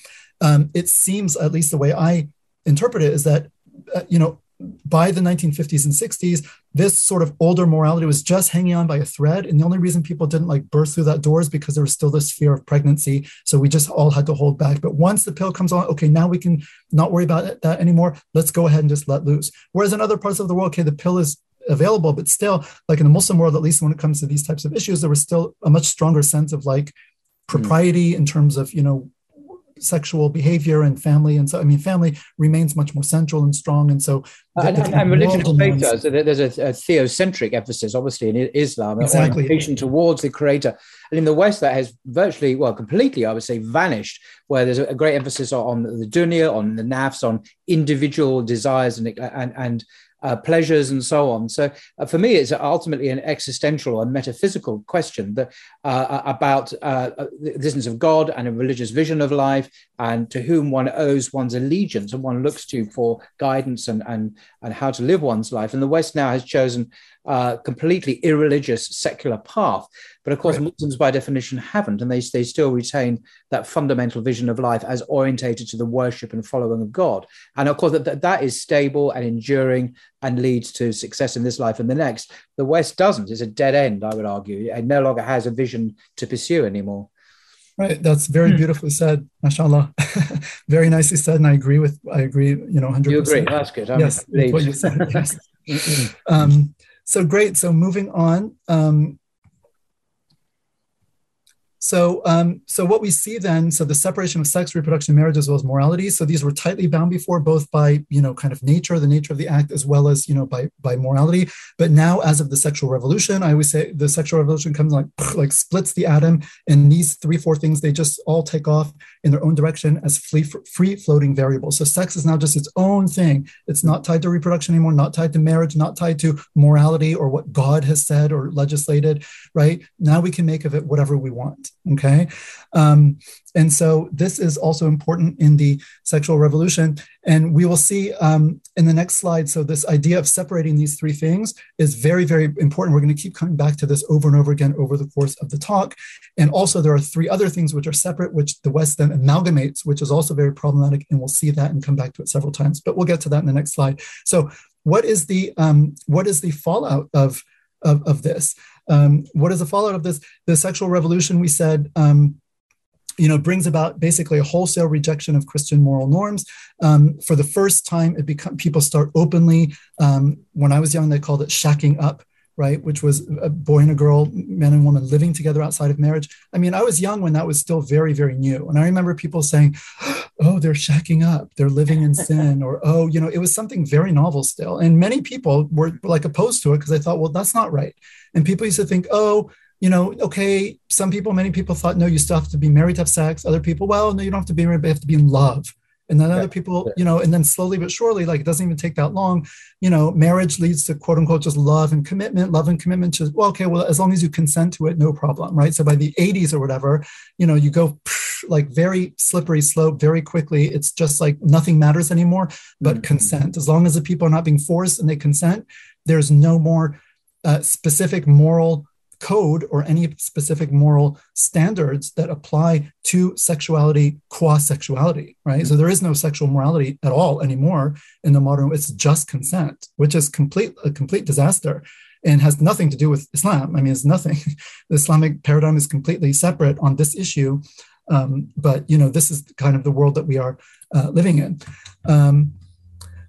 um, it seems, at least the way I interpret it, is that, uh, you know, by the 1950s and 60s, this sort of older morality was just hanging on by a thread. And the only reason people didn't like burst through that door is because there was still this fear of pregnancy. So we just all had to hold back. But once the pill comes on, okay, now we can not worry about that anymore. Let's go ahead and just let loose. Whereas in other parts of the world, okay, the pill is available, but still, like in the Muslim world, at least when it comes to these types of issues, there was still a much stronger sense of like hmm. propriety mm. in terms of, you know, sexual behavior and family and so i mean family remains much more central and strong and so the, and, the and religious faith does there's a, a, theocentric emphasis obviously in islam exactly. orientation towards the creator and in the west that has virtually well completely i would say vanished where there's a great emphasis on the dunya on the nafs on individual desires and and, and uh, pleasures and so on. So uh, for me, it's ultimately an existential and metaphysical question that uh, about uh, uh, the existence of God and a religious vision of life, and to whom one owes one's allegiance and one looks to for guidance and and and how to live one's life. And the West now has chosen uh, completely irreligious secular path. But of course, right. Muslims by definition haven't, and they, they still retain that fundamental vision of life as orientated to the worship and following of God. And of course, that, that is stable and enduring and leads to success in this life and the next. The West doesn't. It's a dead end, I would argue. It no longer has a vision to pursue anymore. Right. That's very hmm. beautifully said. MashaAllah. [laughs] very nicely said. And I agree with, I agree, you know, 100%. You agree. That's good. I'm yes. What you said. Yes. [laughs] um, so great. So moving on. Um, so, um, so what we see then, so the separation of sex, reproduction, marriage, as well as morality. So these were tightly bound before, both by you know kind of nature, the nature of the act, as well as you know by by morality. But now, as of the sexual revolution, I always say the sexual revolution comes like [sniffs] like splits the atom, and these three four things they just all take off in their own direction as free free floating variables. So sex is now just its own thing. It's not tied to reproduction anymore, not tied to marriage, not tied to morality or what God has said or legislated. Right now, we can make of it whatever we want. Okay. Um, and so this is also important in the sexual revolution. And we will see um, in the next slide. So, this idea of separating these three things is very, very important. We're going to keep coming back to this over and over again over the course of the talk. And also, there are three other things which are separate, which the West then amalgamates, which is also very problematic. And we'll see that and come back to it several times. But we'll get to that in the next slide. So, what is the um, what is the fallout of of, of this? Um, what is the fallout of this? The sexual revolution, we said, um, you know, brings about basically a wholesale rejection of Christian moral norms. Um, for the first time, it become people start openly. Um, when I was young, they called it shacking up, right? Which was a boy and a girl, man and woman living together outside of marriage. I mean, I was young when that was still very, very new, and I remember people saying, [gasps] "Oh, they're shacking up, they're living in sin," or [laughs] "Oh, you know," it was something very novel still, and many people were, were like opposed to it because they thought, "Well, that's not right." And people used to think, "Oh." you know, okay, some people, many people thought, no, you still have to be married to have sex. Other people, well, no, you don't have to be married, but you have to be in love. And then other people, you know, and then slowly but surely, like it doesn't even take that long, you know, marriage leads to quote unquote just love and commitment, love and commitment to, well, okay, well, as long as you consent to it, no problem, right? So by the 80s or whatever, you know, you go like very slippery slope very quickly. It's just like nothing matters anymore but mm-hmm. consent. As long as the people are not being forced and they consent, there's no more uh, specific moral code or any specific moral standards that apply to sexuality qua sexuality, right? So there is no sexual morality at all anymore in the modern. It's just consent, which is complete a complete disaster and has nothing to do with Islam. I mean, it's nothing. [laughs] the Islamic paradigm is completely separate on this issue. Um, but you know, this is kind of the world that we are uh, living in. Um,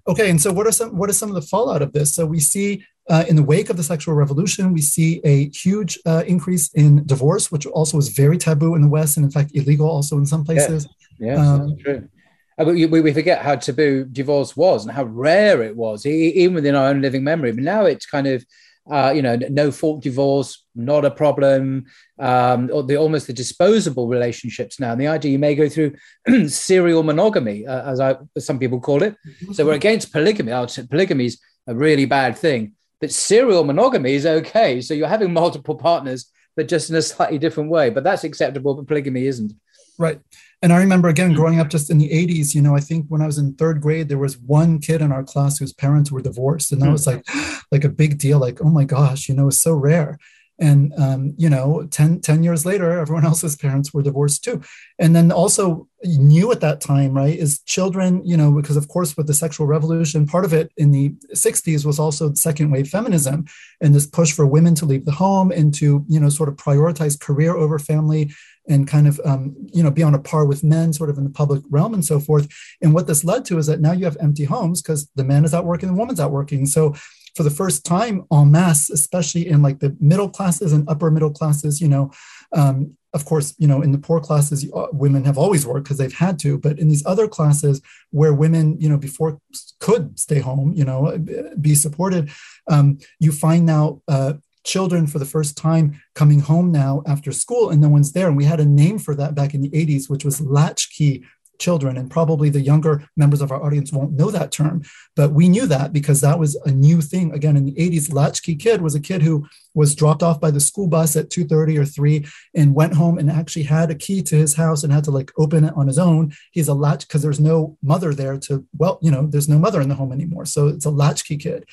okay, and so what are some what are some of the fallout of this? So we see uh, in the wake of the sexual revolution, we see a huge uh, increase in divorce, which also was very taboo in the West, and in fact illegal also in some places. Yeah, yeah um, true. Uh, we, we forget how taboo divorce was and how rare it was, even within our own living memory. But now it's kind of uh, you know, no fault divorce, not a problem, um, or the almost the disposable relationships now. And the idea you may go through [clears throat] serial monogamy, uh, as I as some people call it. So we're against polygamy. Polygamy is a really bad thing, but serial monogamy is okay. So you're having multiple partners, but just in a slightly different way. But that's acceptable, but polygamy isn't. Right. And I remember again growing up just in the 80s, you know, I think when I was in third grade, there was one kid in our class whose parents were divorced. And that hmm. was like [gasps] like a big deal, like, oh my gosh, you know, it's so rare. And um, you know, 10, 10 years later, everyone [laughs] else's parents were divorced too. And then also new at that time, right, is children, you know, because of course with the sexual revolution, part of it in the 60s was also second wave feminism and this push for women to leave the home and to, you know, sort of prioritize career over family and kind of um, you know be on a par with men sort of in the public realm and so forth and what this led to is that now you have empty homes because the man is out working the woman's out working so for the first time en masse especially in like the middle classes and upper middle classes you know um, of course, you know, in the poor classes, uh, women have always worked because they've had to. But in these other classes where women, you know, before could stay home, you know, be supported, um, you find now uh, children for the first time coming home now after school and no one's there. And we had a name for that back in the 80s, which was latchkey children. And probably the younger members of our audience won't know that term, but we knew that because that was a new thing. Again, in the 80s, latchkey kid was a kid who was dropped off by the school bus at 2.30 or 3 and went home and actually had a key to his house and had to like open it on his own. He's a latch because there's no mother there to, well, you know, there's no mother in the home anymore. So it's a latchkey kid.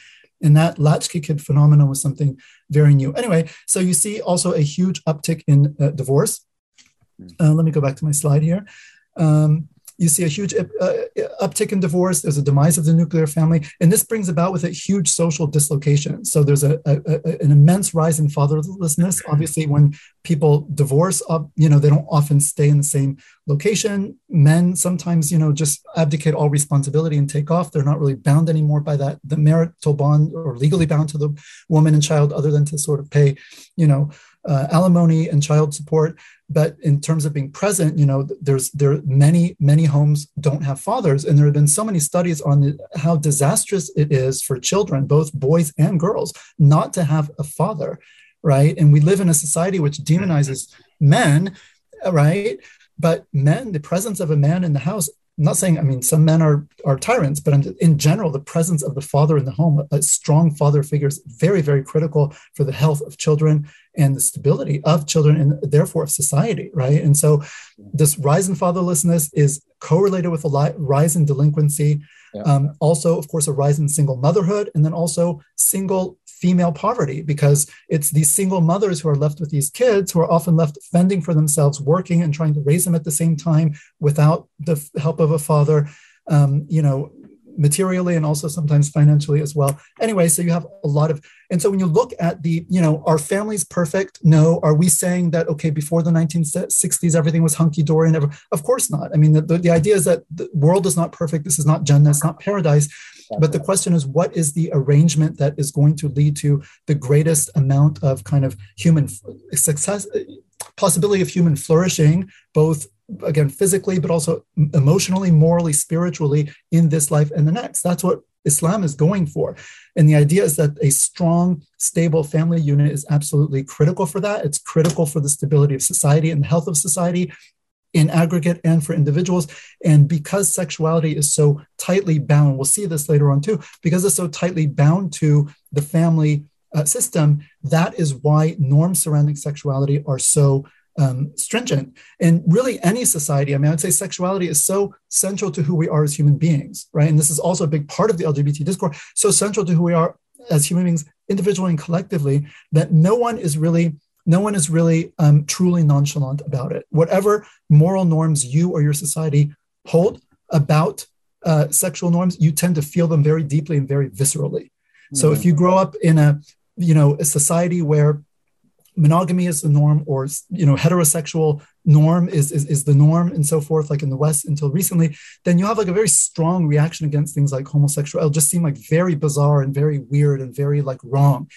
And that latchkey kid phenomenon was something very new. Anyway, so you see also a huge uptick in uh, divorce. Hmm. Uh, let me go back to my slide here. Um, you see a huge uh, uptick in divorce. There's a demise of the nuclear family, and this brings about with it huge social dislocation. So there's a, a, a an immense rise in fatherlessness. Obviously, when people divorce, uh, you know they don't often stay in the same location. Men sometimes, you know, just abdicate all responsibility and take off. They're not really bound anymore by that the marital bond or legally bound to the woman and child, other than to sort of pay, you know, uh, alimony and child support. But in terms of being present, you know, there's there are many many homes don't have fathers, and there have been so many studies on how disastrous it is for children, both boys and girls, not to have a father, right? And we live in a society which demonizes men, right? But men, the presence of a man in the house I'm not saying, I mean, some men are are tyrants, but in general, the presence of the father in the home, a strong father figure is very, very critical for the health of children and the stability of children and therefore of society, right? And so this rise in fatherlessness is correlated with a rise in delinquency. Yeah. Um, also, of course, a rise in single motherhood, and then also single female poverty because it's these single mothers who are left with these kids who are often left fending for themselves, working and trying to raise them at the same time without the help of a father. Um, you know, materially and also sometimes financially as well. Anyway, so you have a lot of, and so when you look at the, you know, are families perfect? No. Are we saying that, okay, before the 1960s, everything was hunky dory and ever? Of course not. I mean, the, the, the, idea is that the world is not perfect. This is not Jannah, it's not paradise. But the question is, what is the arrangement that is going to lead to the greatest amount of kind of human success, possibility of human flourishing, both again physically but also emotionally morally spiritually in this life and the next. That's what islam is going for. And the idea is that a strong stable family unit is absolutely critical for that. It's critical for the stability of society and the health of society in aggregate and for individuals. And because sexuality is so tightly bound we'll see this later on too because it's so tightly bound to the family uh, system that is why norms surrounding sexuality are so um, stringent. And really, any society, I mean, I would say sexuality is so central to who we are as human beings, right? And this is also a big part of the LGBT discourse, so central to who we are as human beings, individually and collectively, that no one is really no one is really um, truly nonchalant about it. Whatever moral norms you or your society hold about uh, sexual norms, you tend to feel them very deeply and very viscerally. Mm-hmm. So if you grow up in a you know a society where monogamy is the norm or you know heterosexual norm is, is is the norm and so forth like in the west until recently then you have like a very strong reaction against things like homosexual just seem like very bizarre and very weird and very like wrong.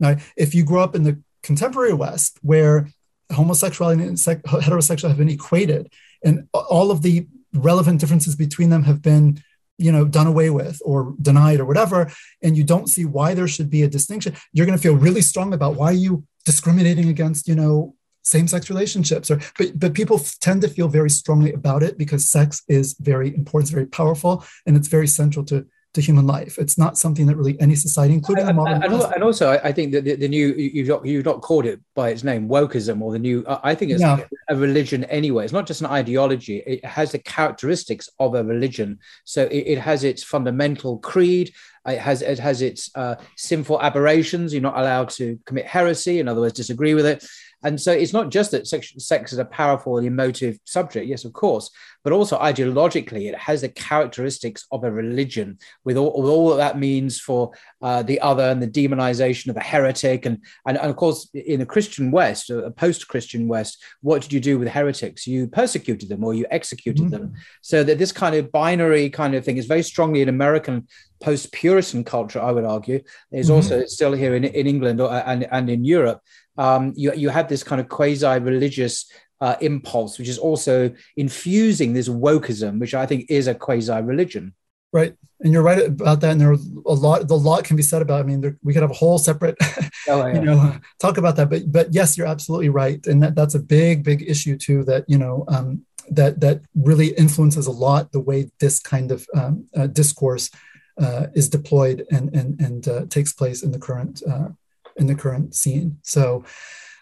Now if you grow up in the contemporary west where homosexuality and heterosexual have been equated and all of the relevant differences between them have been you know done away with or denied or whatever and you don't see why there should be a distinction you're going to feel really strong about why you discriminating against you know same-sex relationships or but but people tend to feel very strongly about it because sex is very important it's very powerful and it's very central to to human life. It's not something that really any society, including the modern. And, and also, I think that the, the, new you've not, you've not called it by its name, wokeism, or the new. I think it's yeah. a religion anyway. It's not just an ideology. It has the characteristics of a religion. So it, it has its fundamental creed. It has it has its uh, sinful aberrations. You're not allowed to commit heresy. In other words, disagree with it. And so it's not just that sex, sex is a powerful and emotive subject, yes, of course, but also ideologically, it has the characteristics of a religion with all, with all that that means for uh, the other and the demonization of a heretic. And, and, and of course, in a Christian West, a post Christian West, what did you do with heretics? You persecuted them or you executed mm-hmm. them. So that this kind of binary kind of thing is very strongly in American post Puritan culture, I would argue, is mm-hmm. also still here in, in England or, and, and in Europe um, you, you have this kind of quasi religious uh, impulse, which is also infusing this wokeism, which I think is a quasi religion. Right, and you're right about that. And there are a lot, the lot can be said about. I mean, there, we could have a whole separate, [laughs] oh, yeah. you know, talk about that. But but yes, you're absolutely right, and that, that's a big big issue too. That you know, um, that that really influences a lot the way this kind of um, uh, discourse uh, is deployed and and and uh, takes place in the current uh, in the current scene. So,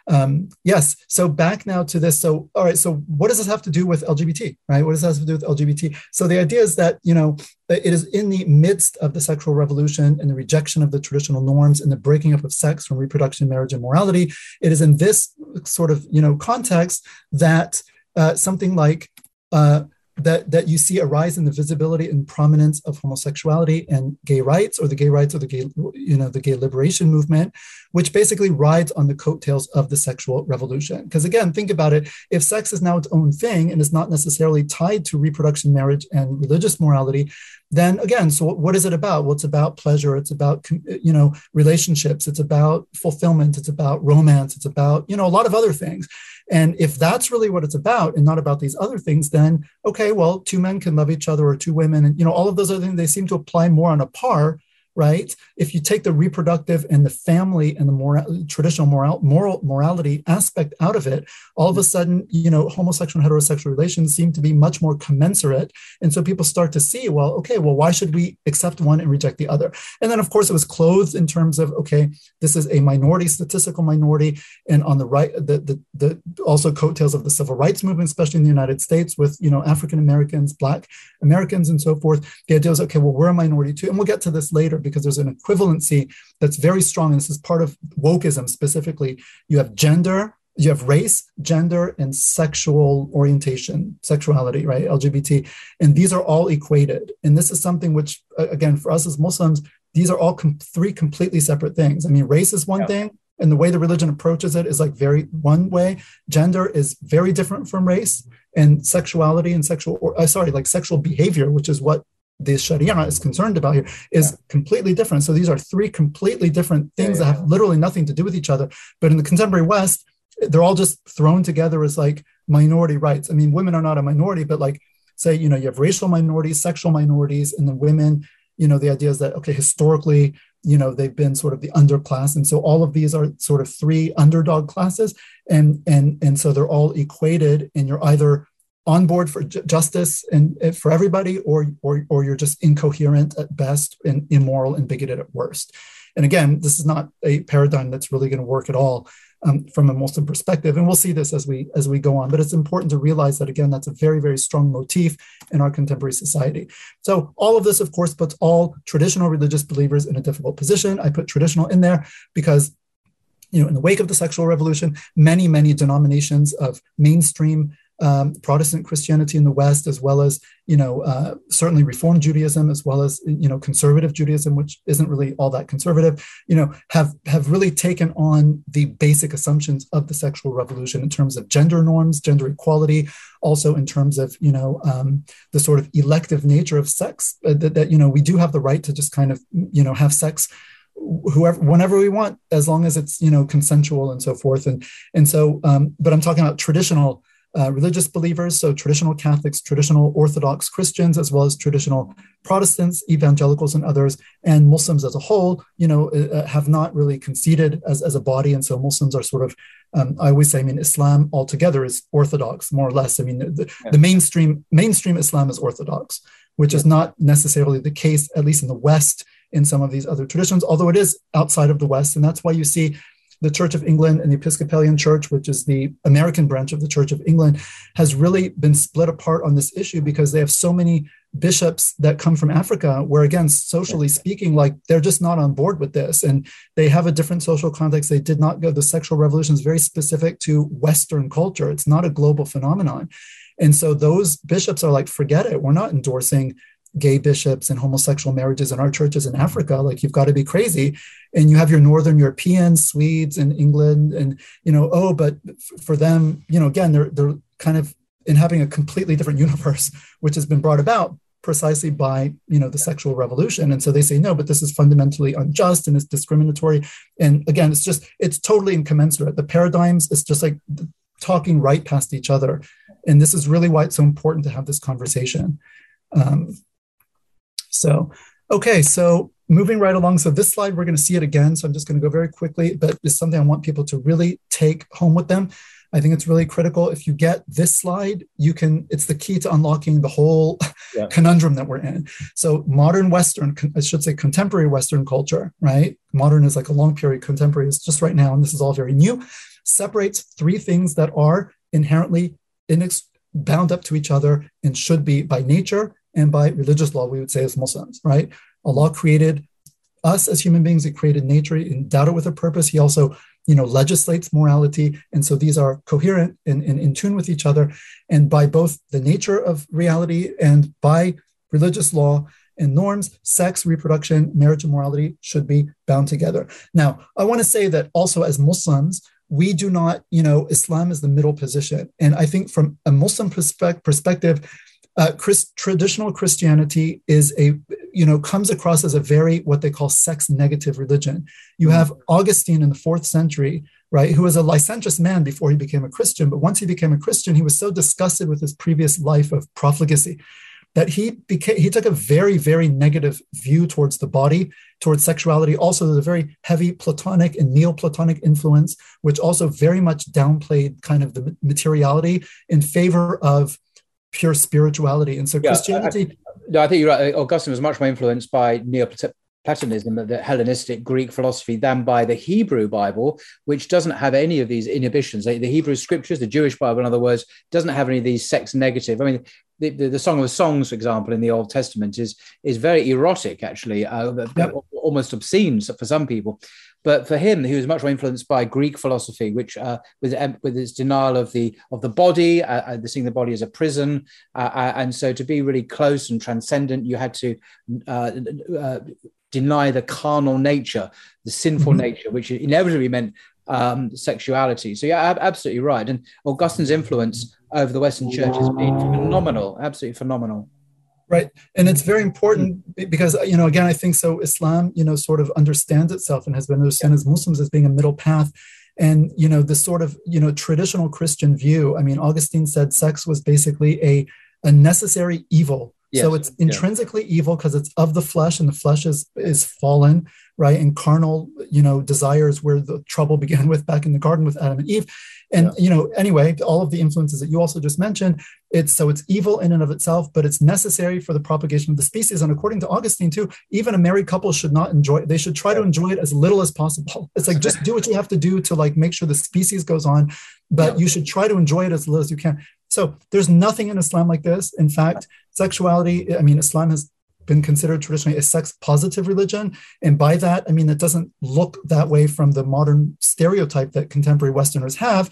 um, yes. So back now to this. So, all right. So, what does this have to do with LGBT? Right? What does this have to do with LGBT? So, the idea is that you know it is in the midst of the sexual revolution and the rejection of the traditional norms and the breaking up of sex from reproduction, marriage, and morality. It is in this sort of you know context that uh, something like uh, that that you see a rise in the visibility and prominence of homosexuality and gay rights or the gay rights or the gay you know the gay liberation movement which basically rides on the coattails of the sexual revolution. Because again think about it. If sex is now its own thing and is not necessarily tied to reproduction marriage and religious morality then again so what is it about? Well it's about pleasure. It's about you know relationships. It's about fulfillment. It's about romance. It's about you know a lot of other things. And if that's really what it's about and not about these other things, then okay, well, two men can love each other or two women. And, you know, all of those other things, they seem to apply more on a par right? If you take the reproductive and the family and the moral, traditional moral, moral morality aspect out of it, all of a sudden, you know, homosexual and heterosexual relations seem to be much more commensurate. And so people start to see, well, okay, well, why should we accept one and reject the other? And then, of course, it was clothed in terms of, okay, this is a minority, statistical minority, and on the right, the the, the also coattails of the civil rights movement, especially in the United States, with you know African Americans, Black Americans, and so forth. The idea was, okay, well, we're a minority too, and we'll get to this later because there's an equivalency that's very strong. And this is part of wokeism specifically. You have gender, you have race, gender, and sexual orientation, sexuality, right? LGBT. And these are all equated. And this is something which, again, for us as Muslims, these are all com- three completely separate things. I mean, race is one yeah. thing, and the way the religion approaches it is like very one way. Gender is very different from race, and sexuality and sexual, or, uh, sorry, like sexual behavior, which is what the Sharia is concerned about here is yeah. completely different. So these are three completely different things yeah, yeah. that have literally nothing to do with each other. But in the contemporary West, they're all just thrown together as like minority rights. I mean, women are not a minority, but like say, you know, you have racial minorities, sexual minorities, and then women, you know, the idea is that, okay, historically, you know, they've been sort of the underclass. And so all of these are sort of three underdog classes. And and and so they're all equated, and you're either on board for justice and, and, for everybody, or, or, or you're just incoherent at best and immoral and bigoted at worst. And again, this is not a paradigm that's really going to work at all um, from a Muslim perspective. And we'll see this as we as we go on. But it's important to realize that again, that's a very very strong motif in our contemporary society. So all of this, of course, puts all traditional religious believers in a difficult position. I put traditional in there because you know, in the wake of the sexual revolution, many, many denominations of mainstream um, Protestant Christianity in the West, as well as you know uh, certainly Reform Judaism, as well as you know conservative Judaism, which isn't really all that conservative, you know, have have really taken on the basic assumptions of the sexual revolution in terms of gender norms, gender equality, also in terms of you know um, the sort of elective nature of sex uh, that, that you know we do have the right to just kind of you know have sex whoever whenever we want as long as it's you know consensual and so forth. And and so um, but i'm talking about traditional uh, religious believers, so traditional Catholics, traditional Orthodox Christians, as well as traditional Protestants, evangelicals, and others, and Muslims as a whole, you know, uh, uh, have not really conceded as, as a body. And so Muslims are sort of, um, I always say, I mean, Islam altogether is Orthodox, more or less. I mean, the, the mainstream mainstream Islam is Orthodox, which is not necessarily the case, at least in the West, in some of these other traditions, although it is outside of the West. And that's why you see the Church of England and the Episcopalian Church, which is the American branch of the Church of England, has really been split apart on this issue because they have so many bishops that come from Africa, where again, socially speaking, like they're just not on board with this. And they have a different social context. They did not go, the sexual revolution is very specific to Western culture, it's not a global phenomenon. And so those bishops are like, forget it. We're not endorsing gay bishops and homosexual marriages in our churches in Africa. Like you've got to be crazy. And you have your Northern Europeans, Swedes and England, and you know, oh, but for them, you know, again, they're they're kind of inhabiting a completely different universe, [laughs] which has been brought about precisely by you know the sexual revolution. And so they say no but this is fundamentally unjust and it's discriminatory. And again it's just it's totally incommensurate. The paradigms it's just like talking right past each other. And this is really why it's so important to have this conversation. Um, so, okay, so moving right along. So this slide, we're going to see it again. So I'm just going to go very quickly, but it's something I want people to really take home with them. I think it's really critical. If you get this slide, you can, it's the key to unlocking the whole yeah. [laughs] conundrum that we're in. So modern Western, I should say contemporary Western culture, right? Modern is like a long period, contemporary is just right now, and this is all very new, separates three things that are inherently inex- bound up to each other and should be by nature and by religious law, we would say as Muslims, right? Allah created us as human beings. He created nature, he endowed it with a purpose. He also, you know, legislates morality. And so these are coherent and, and in tune with each other. And by both the nature of reality and by religious law, and norms, sex, reproduction, marriage, and morality should be bound together. Now, I want to say that also as Muslims, we do not, you know, Islam is the middle position. And I think from a Muslim perspe- perspective, uh, Chris, traditional Christianity is a, you know, comes across as a very what they call sex negative religion. You have Augustine in the fourth century, right, who was a licentious man before he became a Christian, but once he became a Christian, he was so disgusted with his previous life of profligacy that he became he took a very very negative view towards the body towards sexuality also there's a very heavy platonic and neoplatonic influence which also very much downplayed kind of the materiality in favor of pure spirituality. And so yeah, Christianity. I, no, I think you're right. Augustine was much more influenced by Neoplatonism, the Hellenistic Greek philosophy, than by the Hebrew Bible, which doesn't have any of these inhibitions. The Hebrew scriptures, the Jewish Bible, in other words, doesn't have any of these sex negative. I mean, the, the, the, Song of Songs, for example, in the Old Testament is is very erotic, actually, uh, almost obscene for some people. But for him, he was much more influenced by Greek philosophy, which uh, with with its denial of the of the body, uh, uh seeing the body as a prison, uh, uh, and so to be really close and transcendent, you had to uh, deny the carnal nature, the sinful mm-hmm. nature, which inevitably meant um, sexuality. So yeah, absolutely right. And Augustine's influence over the Western Church has been phenomenal, absolutely phenomenal. Right and it's very important because uh, you know again i think so islam you know sort of understands itself and has been understood as muslims as being a middle path. And you know this sort of you know traditional christian view i mean augustine said sex was basically a a necessary evil Yes. So it's intrinsically yeah. evil because it's of the flesh, and the flesh is is fallen, right? And carnal, you know, desires where the trouble [laughs] began with back in the garden with Adam and Eve. And yeah. you know, anyway, all of the influences that you also just mentioned, it's so it's evil in and of itself, but it's necessary for the propagation of the species. And according to Augustine, too, even a married couple should not enjoy it. They should try to enjoy it as little as possible. [laughs] It's like just do what you have to do to like make sure the species goes on, but yeah. you should try to enjoy it as little as you can. So there's nothing in Islam like this. In fact, sexuality, I mean, Islam has been considered traditionally a sex positive religion. And by that, I mean, it doesn't look that way from the modern stereotype that contemporary Westerners have.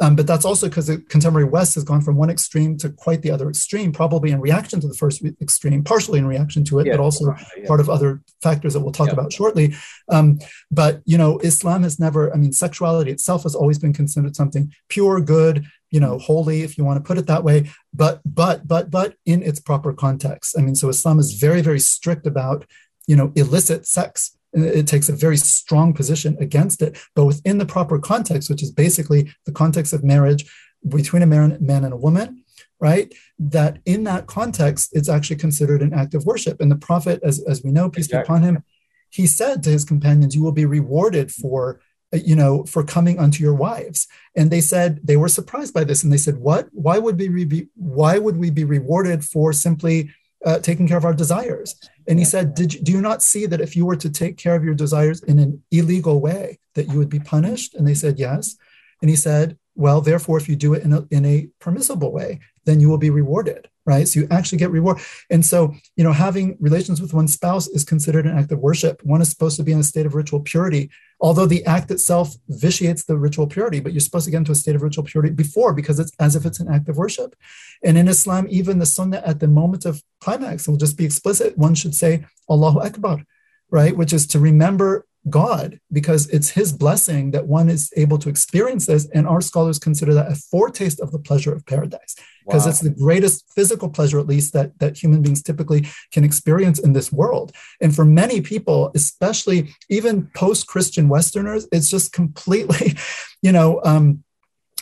Um, but that's also because the contemporary West has gone from one extreme to quite the other extreme, probably in reaction to the first extreme, partially in reaction to it, yeah, but also yeah. part of other factors that we'll talk yeah. about shortly. Um, but you know, Islam has never, I mean, sexuality itself has always been considered something pure, good, you know, holy, if you want to put it that way. But but but but in its proper context. I mean, so Islam is very very strict about you know illicit sex it takes a very strong position against it, but within the proper context, which is basically the context of marriage between a man, man and a woman, right? That in that context, it's actually considered an act of worship. And the Prophet, as, as we know, peace exactly. be upon him, he said to his companions, You will be rewarded for you know for coming unto your wives and they said they were surprised by this and they said what why would we be why would we be rewarded for simply uh, taking care of our desires. And he said, Did you, Do you not see that if you were to take care of your desires in an illegal way, that you would be punished? And they said, Yes. And he said, Well, therefore, if you do it in a, in a permissible way, then you will be rewarded right? So you actually get reward. And so, you know, having relations with one's spouse is considered an act of worship. One is supposed to be in a state of ritual purity, although the act itself vitiates the ritual purity, but you're supposed to get into a state of ritual purity before because it's as if it's an act of worship. And in Islam, even the sunnah at the moment of climax, will just be explicit, one should say, Allahu Akbar, right? Which is to remember God because it's his blessing that one is able to experience this. And our scholars consider that a foretaste of the pleasure of paradise because wow. it's the greatest physical pleasure, at least, that, that human beings typically can experience in this world. And for many people, especially even post Christian Westerners, it's just completely, [laughs] you know, um,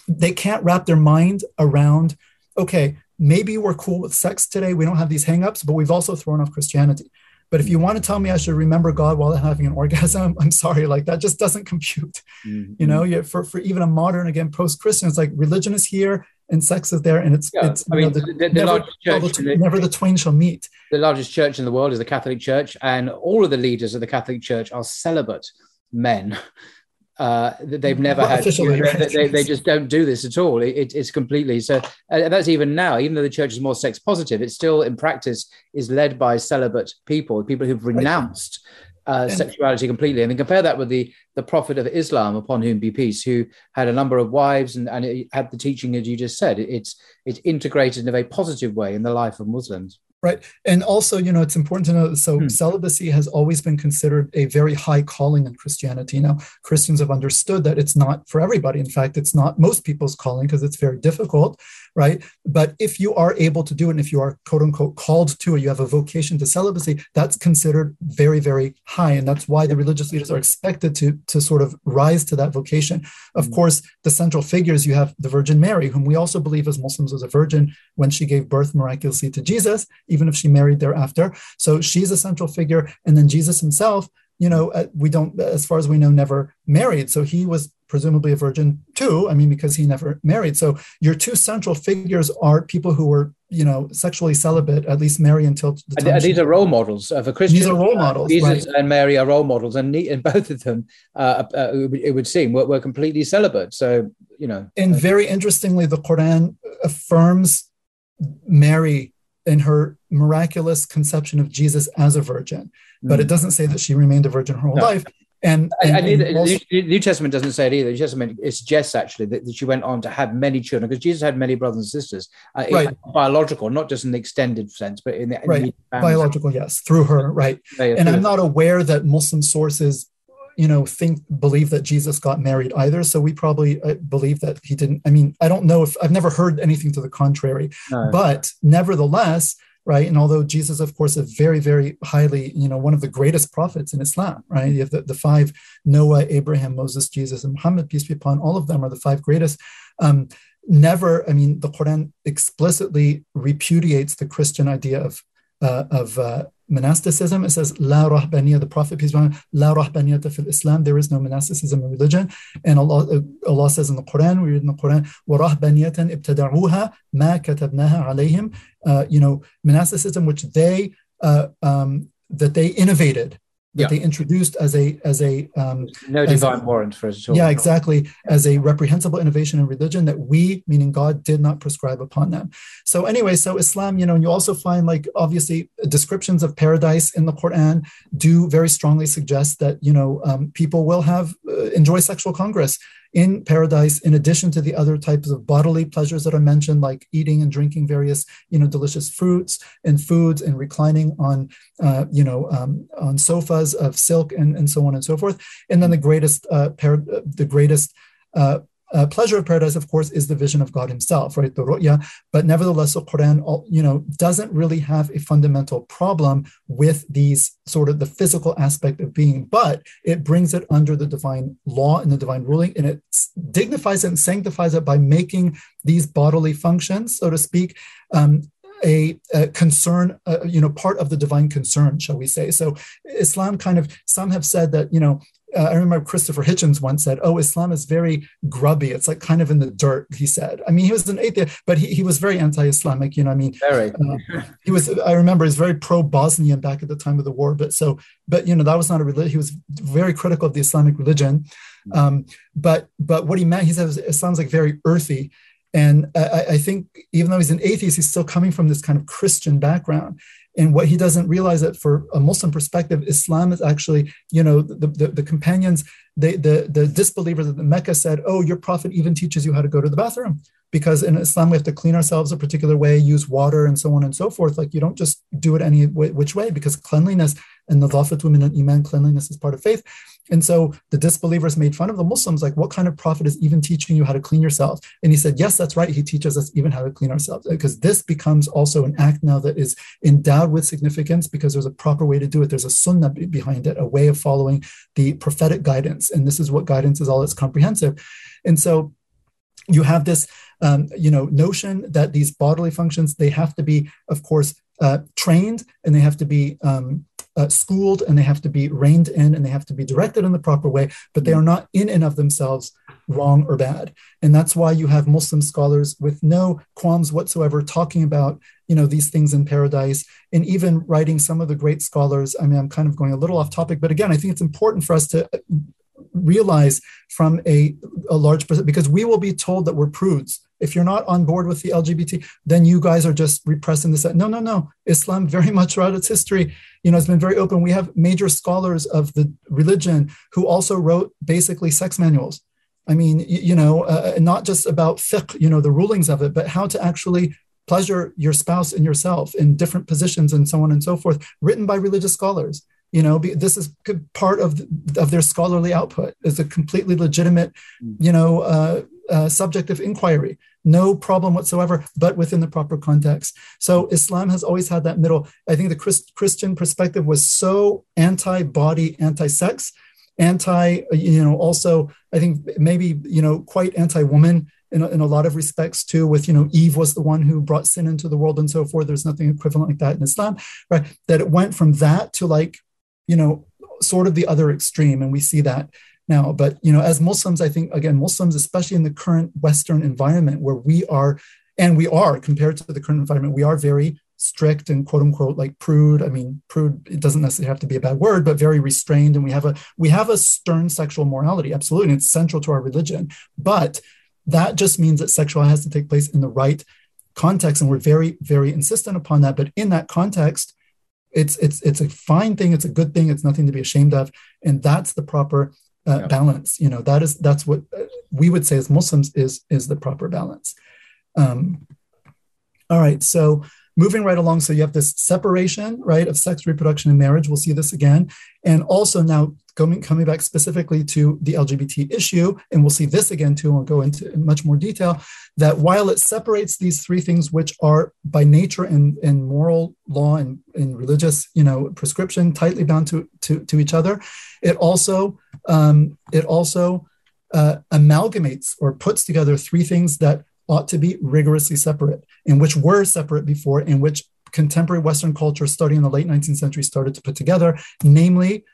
they can't wrap their mind around, okay, maybe we're cool with sex today. We don't have these hangups, but we've also thrown off Christianity. But if you want to tell me I should remember God while having an orgasm, [laughs] I'm sorry, like that just doesn't compute. Mm-hmm. You know, yeah, for, for even a modern, again, post-Christian, it's like religion is here and sex is there, and it's, yeah. it's I mean, know, the, the, the never, largest church, the, never the twain shall meet. The largest church in the world is the Catholic Church, and all of the leaders of the Catholic Church are celibate men. [laughs] Uh, they've never well, had. They, they, they, just don't do this at all. It, it's completely so. Uh, that's even now. Even though the church is more sex positive, it still, in practice, is led by celibate people, people who've renounced uh, sexuality completely. And then compare that with the the Prophet of Islam, upon whom be peace, who had a number of wives and, and had the teaching as you just said. It's it's integrated in a very positive way in the life of Muslims. Right. And also, you know, it's important to know so hmm. celibacy has always been considered a very high calling in Christianity. Now, Christians have understood that it's not for everybody. In fact, it's not most people's calling because it's very difficult right? But if you are able to do it, and if you are quote unquote called to it, you have a vocation to celibacy, that's considered very, very high. And that's why the religious leaders are expected to, to sort of rise to that vocation. Of mm-hmm. course, the central figures, you have the Virgin Mary, whom we also believe as Muslims was a virgin when she gave birth miraculously to Jesus, even if she married thereafter. So she's a central figure. And then Jesus himself, you know, uh, we don't, as far as we know, never married. So he was presumably a virgin too. I mean, because he never married. So your two central figures are people who were, you know, sexually celibate, at least Mary until the time. these are role models uh, for Christians. These are role models. Jesus right. and Mary are role models, and, and both of them, uh, uh, it would seem, were, were completely celibate. So, you know. And very interestingly, the Quran affirms Mary in her miraculous conception of Jesus as a virgin, but it mm. doesn't say that she remained a virgin her whole no. life. And, and, and, and also, the New Testament doesn't say it either. The New Testament it suggests actually that, that she went on to have many children because Jesus had many brothers and sisters, uh, right. biological, not just in the extended sense, but in the right. biological, yes, through her, right. and I'm not aware that Muslim sources, you know, think believe that Jesus got married either. So we probably uh, believe that he didn't. I mean, I don't know if I've never heard anything to the contrary, no. but nevertheless right? And although Jesus, of course, is very, very highly, you know, one of the greatest prophets in Islam, right? You have the, the five Noah, Abraham, Moses, Jesus, and Muhammad, peace be upon all of them, are the five greatest. Um, never, I mean, the Quran explicitly repudiates the Christian idea of uh, of uh, monasticism. It says La rahbaniya, the Prophet peace be upon him, La rahbaniyata fil Islam. There is no monasticism in religion. And Allah, uh, Allah says in the Quran, we read in the Quran, Wa rahbaniyatan ibtada'uha ma katabnaha alayhim. Uh, you know, monasticism which they uh, um, that they innovated that yeah. they introduced as a as a um, no divine a, warrant for it. at all. Yeah, exactly. As a reprehensible innovation in religion that we, meaning God, did not prescribe upon them. So anyway, so Islam, you know, and you also find like obviously descriptions of paradise in the Quran do very strongly suggest that you know um, people will have uh, enjoy sexual congress in paradise in addition to the other types of bodily pleasures that are mentioned like eating and drinking various you know delicious fruits and foods and reclining on uh, you know um, on sofas of silk and, and so on and so forth. And then the greatest uh, par- the greatest uh, uh, pleasure of paradise, of course, is the vision of God Himself, right? The ru'ya. But nevertheless, the Quran, you know, doesn't really have a fundamental problem with these sort of the physical aspect of being, but it brings it under the divine law and the divine ruling, and it dignifies it and sanctifies it by making these bodily functions, so to speak, um, a, a, concern, uh, you know, part of the divine concern, shall we say. So Islam kind of, some have said that, you know, uh, I remember Christopher Hitchens once said, "Oh, Islam is very grubby. It's like kind of in the dirt." He said. I mean, he was an atheist, but he, he was very anti-Islamic. You know, I mean, very. Uh, he was. I remember he was very pro-Bosnian back at the time of the war. But so, but you know, that was not a religion. He was very critical of the Islamic religion. Um, but but what he meant, he said, it sounds like very earthy. And I, I think even though he's an atheist, he's still coming from this kind of Christian background. And what he doesn't realize that for a Muslim perspective, Islam is actually, you know, the, the, the companions, they, the, the disbelievers of the Mecca said, oh, your prophet even teaches you how to go to the bathroom. Because in Islam, we have to clean ourselves a particular way, use water, and so on and so forth. Like you don't just do it any way, which way, because cleanliness and the nadafatu women and Iman, cleanliness is part of faith. And so the disbelievers made fun of the Muslims, like, what kind of prophet is even teaching you how to clean yourself? And he said, yes, that's right. He teaches us even how to clean ourselves, because this becomes also an act now that is endowed with significance because there's a proper way to do it. There's a sunnah behind it, a way of following the prophetic guidance. And this is what guidance is all, it's comprehensive. And so you have this um, you know notion that these bodily functions they have to be of course uh, trained and they have to be um, uh, schooled and they have to be reined in and they have to be directed in the proper way, but they are not in and of themselves wrong or bad. And that's why you have Muslim scholars with no qualms whatsoever talking about, you know, these things in paradise and even writing some of the great scholars. I mean, I'm kind of going a little off topic, but again, I think it's important for us to realize from a, a large percent because we will be told that we're prudes if you're not on board with the lgbt then you guys are just repressing this. No no no. Islam very [laughs] much throughout its history you know has been very open. We have major scholars of the religion who also wrote basically sex manuals. I mean you, know uh, not just about fiqh you know the rulings of it but how to actually pleasure your spouse and yourself in different positions and so on and so forth written by religious scholars. You know this is part of of their scholarly output. Is a completely legitimate mm. you know uh, uh, subject of inquiry. No problem whatsoever but within the proper context. So islam has always had that middle. I think the Christ, christian perspective was so anti-body anti-sex anti you know also i think maybe you know quite anti-woman in a, in a lot of respects too with you know eve was the one who brought sin into the world and so forth. There's nothing equivalent like that in islam right? That it went from that to like you know, sort of the other extreme. And we see that now. But, you know, as Muslims, I think, again, Muslims, especially in the current Western environment where we are, and we are compared to the current environment, we are very strict and quote unquote like prude. I mean, prude, it doesn't necessarily have to be a bad word, but very restrained. And we have a we have a stern sexual morality, absolutely. And it's central to our religion. But that just means that sexuality has to take place in the right context. And we're very, very insistent upon that. But in that context, it's it's it's a fine thing it's a good thing it's nothing to be ashamed of and that's the proper uh, yeah. balance you know that is that's what uh, we would say as muslims is is the proper balance um, all right so moving right along so you have this separation right of sex reproduction and marriage. We'll see this again. And also now coming, coming back specifically to the lgbt issue and we'll see this again too and we'll go into much more detail that while it separates these three things which are by nature and, and moral law and, and religious you know prescription tightly bound to, to, to each other it also um, it also uh, amalgamates or puts together three things that ought to be rigorously separate and which were separate before and which contemporary Western culture starting in the late 19th century started to put together, namely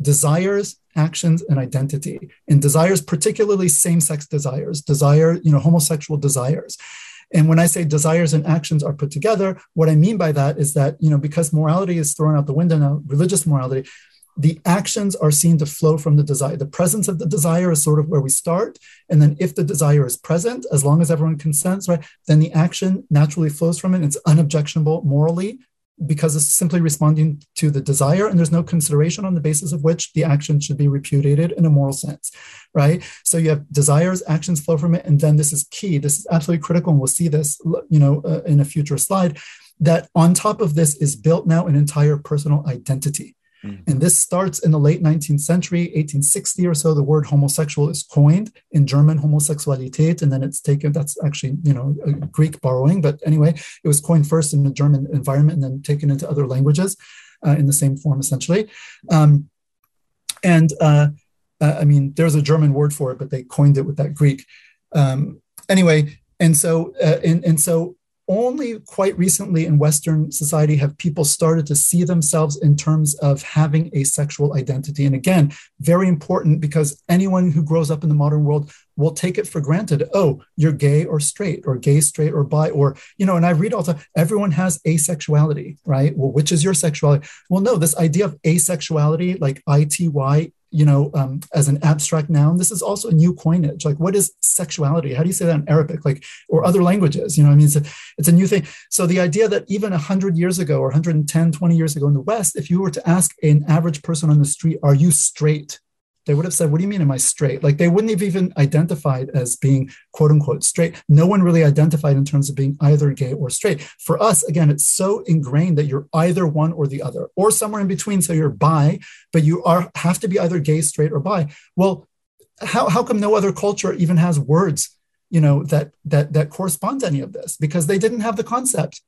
desires, actions, and identity. And desires, particularly same-sex desires, desire, you know, homosexual desires. And when I say desires and actions are put together, what I mean by that is that, you know, because morality is thrown out the window now, religious morality, the actions are seen to flow from the desire. The presence of the desire is sort of where we start. And then if the desire is present, as long as everyone consents, right, then the action naturally flows from it. It's unobjectionable morally because it's simply responding to the desire and there's no consideration on the basis of which the action should be repudiated in a moral sense right so you have desires actions flow from it and then this is key this is absolutely critical and we'll see this you know uh, in a future slide that on top of this is built now an entire personal identity Mm. And this starts in the late 19th century, 1860 or so. The word homosexual is coined in German, Homosexualität, and then it's taken, that's actually, you know, a Greek borrowing. But anyway, it was coined first in the German environment and then taken into other languages uh, in the same form, essentially. Um, and uh, uh, I mean, there's a German word for it, but they coined it with that Greek. Um, anyway, and so, uh, and, and so only quite recently in Western society have people started to see themselves in terms of having a sexual identity. And again, very important because anyone who grows up in the modern world will take it for granted. Oh, you're gay or straight, or gay, straight, or bi, or, you know, and I read all the everyone has asexuality, right? Well, which is your sexuality? Well, no, this idea of asexuality, like ITY, you know, um, as an abstract noun. This is also a new coinage. Like, what is sexuality? How do you say that in Arabic, like, or other languages? You know, I mean, it's a, it's a new thing. So the idea that even 100 years ago or 110, 20 years ago in the West, if you were to ask an average person on the street, are you straight? They would have said, What do you mean, am I straight? Like they wouldn't have even identified as being quote unquote straight. No one really identified in terms of being either gay or straight. For us, again, it's so ingrained that you're either one or the other, or somewhere in between. So you're bi, but you are have to be either gay, straight, or bi. Well, how, how come no other culture even has words, you know, that that that correspond to any of this? Because they didn't have the concept.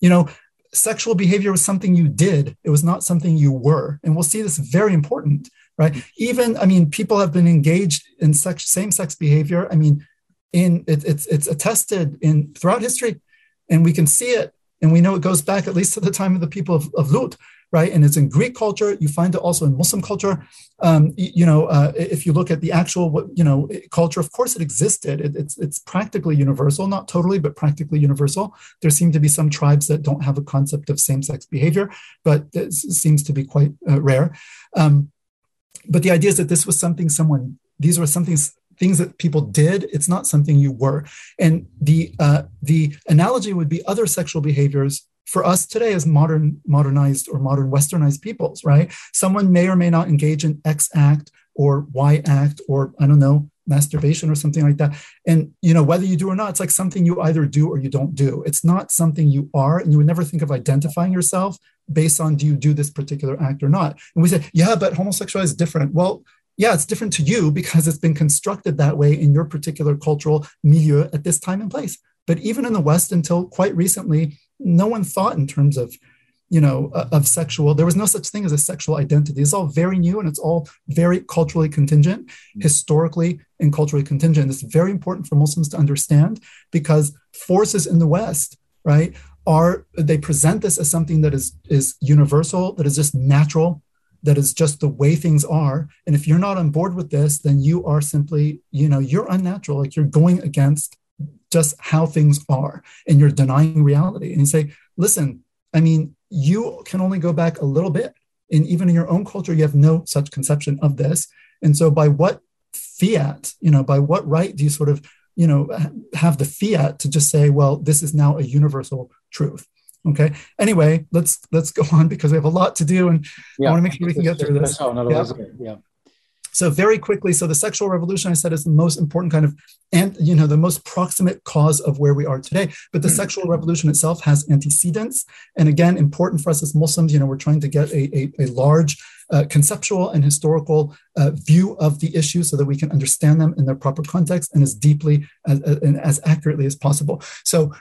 You know, sexual behavior was something you did, it was not something you were. And we'll see this very important, right? Even, I mean, people have been engaged in sex, same-sex behavior. I mean, in it, it's it's attested in throughout history, and we can see it, and we know it goes back at least to the time of the people of, of Lut, right? And it's in Greek culture. You find it also in Muslim culture. Um, you know, uh, if you look at the actual, you know, culture, of course it existed. It, it's it's practically universal, not totally, but practically universal. There seem to be some tribes that don't have a concept of same-sex behavior, but it seems to be quite uh, rare. Um, but the idea is that this was something someone. These were something things that people did it's not something you were and the uh, the analogy would be other sexual behaviors for us today as modern modernized or modern westernized peoples right? Someone may or may not engage in x act or y act or i don't know masturbation or something like that. And you know whether you do or not it's like something you either do or you don't do. It's not something you are and you would never think of identifying yourself based on do you do this particular act or not. And we say yeah but homosexuality is different. Well yeah, it's different to you because it's been constructed that way in your particular cultural milieu at this time and place. But even in the West, until quite recently, no one thought in terms of you know of sexual there was no such thing as a sexual identity. It's all very new and it's all very culturally contingent mm-hmm. historically and culturally contingent. It's very important for muslims to understand because forces in the west right are they present this as something that is is universal that is just natural that is just the way things are. And if you're not on board with this then you are simply you know you're unnatural. Like you're going against just how things are and you're denying reality. And you say, listen, I mean, you can only go back a little bit. And even in your own culture, you have no such conception of this. And so by what fiat, you know, by what right do you sort of, you know, have the fiat to just say, well, this is now a universal truth? Okay. Anyway, let's let's go [laughs] on because we have a lot to do, and yeah. I want to make sure we can get through this. Yeah. yeah. So very quickly, so the sexual revolution, I said, is the most important kind of, and you know, the most proximate cause of where we are today. But the mm. sexual revolution itself has antecedents, and again, important for us as Muslims. You know, we're trying to get a, a, a large uh, conceptual and historical uh, view of the issue so that we can understand them in their proper context and as deeply as, and as accurately as possible. So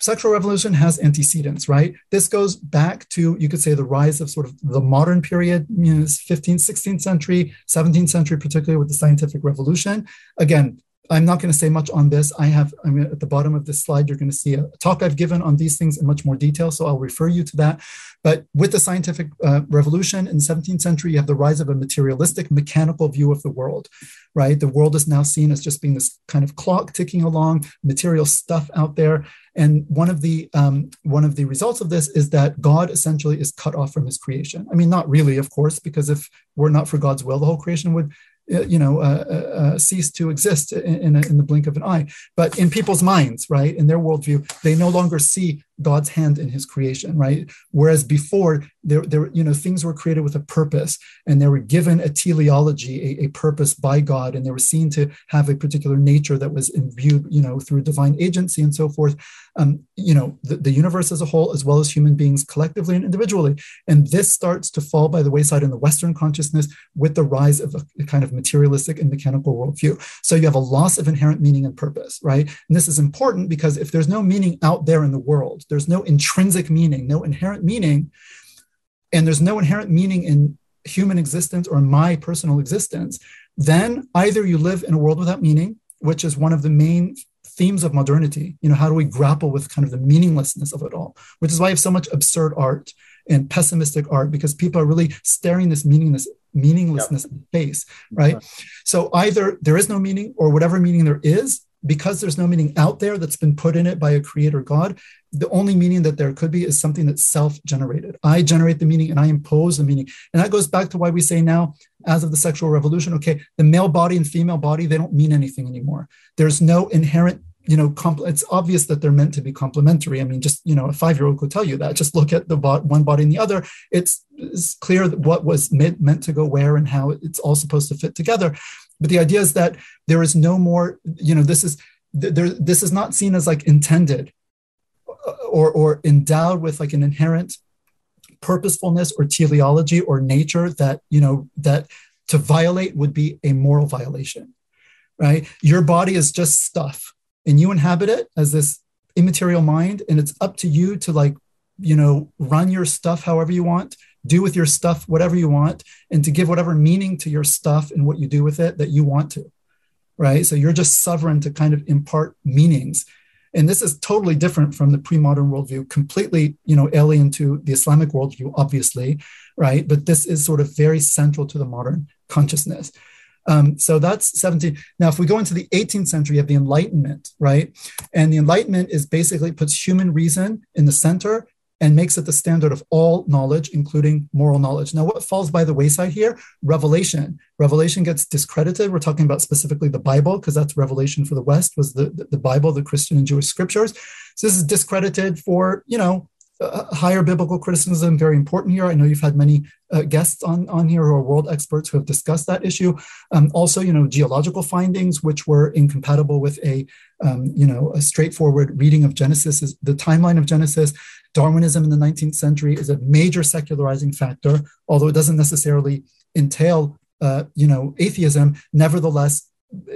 sexual revolution has antecedents, right? This goes back to, you could say, the rise of sort of the modern period, you know, 15th, 16th century, 17th century, particularly with the scientific revolution. Again, I'm not going to say much on this. I have, I mean, at the bottom of this slide, you're going to see a talk I've given on these things in much more detail. So I'll refer you to that. But with the scientific uh, revolution in the 17th century, you have the rise of a materialistic, mechanical view of the world, right? The world is now seen as just being this kind of clock ticking along, material stuff out there. And one of the um, one of the results of this is that God essentially is cut off from His creation. I mean, not really, of course, because if we're not for God's will, the whole creation would you know, uh, uh, uh, cease to exist in, in, a, in, the blink of an eye. But in people's minds, right, in their worldview, they no longer see God's hand in His creation, right? Whereas before, there, there, you know, things were created with a purpose, and they were given a teleology, a, a purpose by God, and they were seen to have a particular nature that was imbued, you know, through divine agency and so forth. Um, you know, the, the universe as a whole, as well as human beings collectively and individually. And this starts to fall by the wayside in the Western consciousness with the rise of a, a kind of materialistic and mechanical worldview. So you have a loss of inherent meaning and purpose, right? And this is important because if there's no meaning out there in the world, there's no intrinsic meaning, no inherent meaning, and there's no inherent meaning in human existence or my personal existence, then either you live in a world without meaning, which is one of the main themes of modernity. You know, how do we grapple with kind of the meaninglessness of it all? Which is why I have so much absurd art and pessimistic art because people are really staring this meaningless meaninglessness yep. in the face, right? So either there is no meaning or whatever meaning there is, because there's no meaning out there that's been put in it by a creator God, the only meaning that there could be is something that's self generated. I generate the meaning and I impose the meaning. And that goes back to why we say now, as of the sexual revolution, okay, the male body and female body, they don't mean anything anymore. There's no inherent you know, compl- it's obvious that they're meant to be complementary. I mean, just you know, a five-year-old could tell you that. Just look at the bo- one body and the other. It's, it's clear what was meant, meant to go where and how it's all supposed to fit together. But the idea is that there is no more, you know, this is there, this is not seen as like intended or or endowed with like an inherent purposefulness or teleology or nature that you know that to violate would be a moral violation right? Your body is just stuff and you inhabit it as this immaterial mind and it's up to you to like you know run your stuff however you want do with your stuff whatever you want and to give whatever meaning to your stuff and what you do with it that you want to right? So you're just sovereign to kind of impart meanings and this is totally different from the pre-modern worldview completely you know alien to the islamic worldview obviously right? But this is sort of very central to the modern consciousness. Um, so that's 17 now if we go into the 18th century you have the enlightenment right? And the enlightenment is basically puts human reason in the center and makes it the standard of all knowledge, including moral knowledge. Now, what falls by the wayside here? Revelation. Revelation gets discredited. We're talking about specifically the Bible, because that's revelation for the West, was the, the, Bible, the Christian and Jewish scriptures. So this is discredited for, you know, uh, higher biblical criticism very important here. I know you've had many uh, guests on, on here who are world experts who have discussed that issue. Um, also, you know, geological findings which were incompatible with a um, you know a straightforward reading of Genesis. Is the timeline of Genesis. Darwinism in the 19th century is a major secularizing factor, although it doesn't necessarily entail uh, you know atheism. Nevertheless,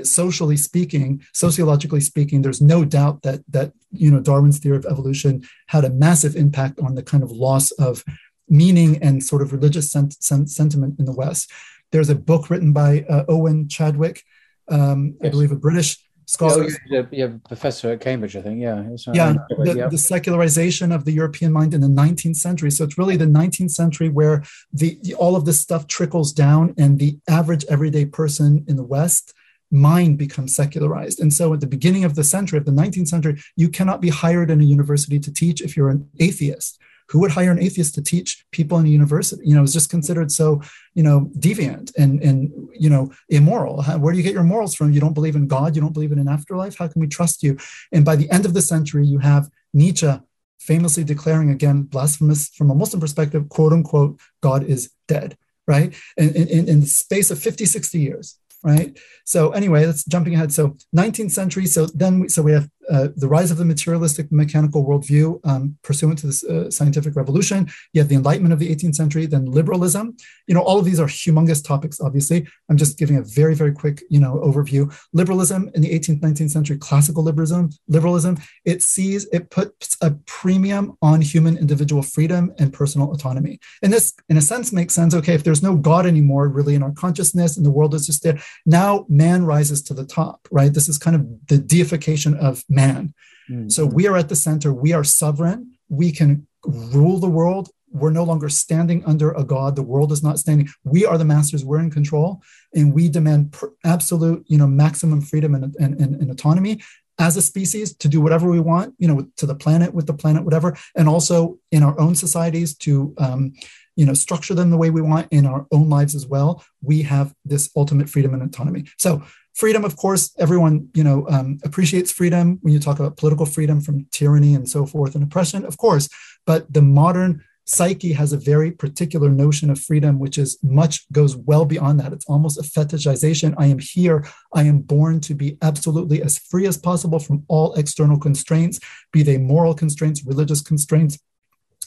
socially speaking, sociologically speaking, there's no doubt that that you know Darwin's theory of evolution had a massive impact on the kind of loss of meaning and sort of religious sent, sent, sentiment in the West. There's a book written by uh, Owen Chadwick, um, yes. I believe a British scholar. Yeah, yeah, professor at Cambridge, I think. Yeah, yeah, the, yeah. the, secularization of the European mind in the 19th century. So it's really the 19th century where the all of this stuff trickles down, and the average everyday person in the West mind becomes secularized. And so at the beginning of the century, of the 19th century, you cannot be hired in a university to teach if you're an atheist. Who would hire an atheist to teach people in a university? You know, it's just considered so, you know, deviant and and you know immoral. Where do you get your morals from? You don't believe in God. You don't believe in an afterlife. How can we trust you? And by the end of the century, you have Nietzsche famously declaring again, blasphemous from a Muslim perspective, quote unquote, God is dead. Right, in, in, in the space of 50, 60 years, right? So anyway, that's jumping ahead. So 19th century. So then, we, so we have uh, the rise of the materialistic mechanical worldview um, pursuant to this uh, scientific revolution. You have the Enlightenment of the 18th century, then liberalism. You know, all of these are humongous topics. Obviously, I'm just giving a very, very quick, you know, overview. Liberalism in the 18th, 19th century, classical liberalism. Liberalism it sees it puts a premium on human individual freedom and personal autonomy. And this, in a sense, makes sense. Okay, if there's no God anymore, really, in our consciousness, and the world is just there, now man rises to the top. Right. This is kind of the deification of man. Mm-hmm. So we are at the center. We are sovereign. We can rule the world. We're no longer standing under a god. The world is not standing. We are the masters. We're in control, and we demand absolute, you know, maximum freedom and, and, and, autonomy as a species to do whatever we want, you know, to the planet, with the planet, whatever, and also in our own societies to, um, you know, structure them the way we want in our own lives as well. We have this ultimate freedom and autonomy. So freedom of course everyone you know um, appreciates freedom. When you talk about political freedom from tyranny and so forth and oppression of course but the modern psyche has a very particular notion of freedom which is much goes well beyond that. It's almost a fetishization. I am here. I am born to be absolutely as free as possible from all external constraints be they moral constraints religious constraints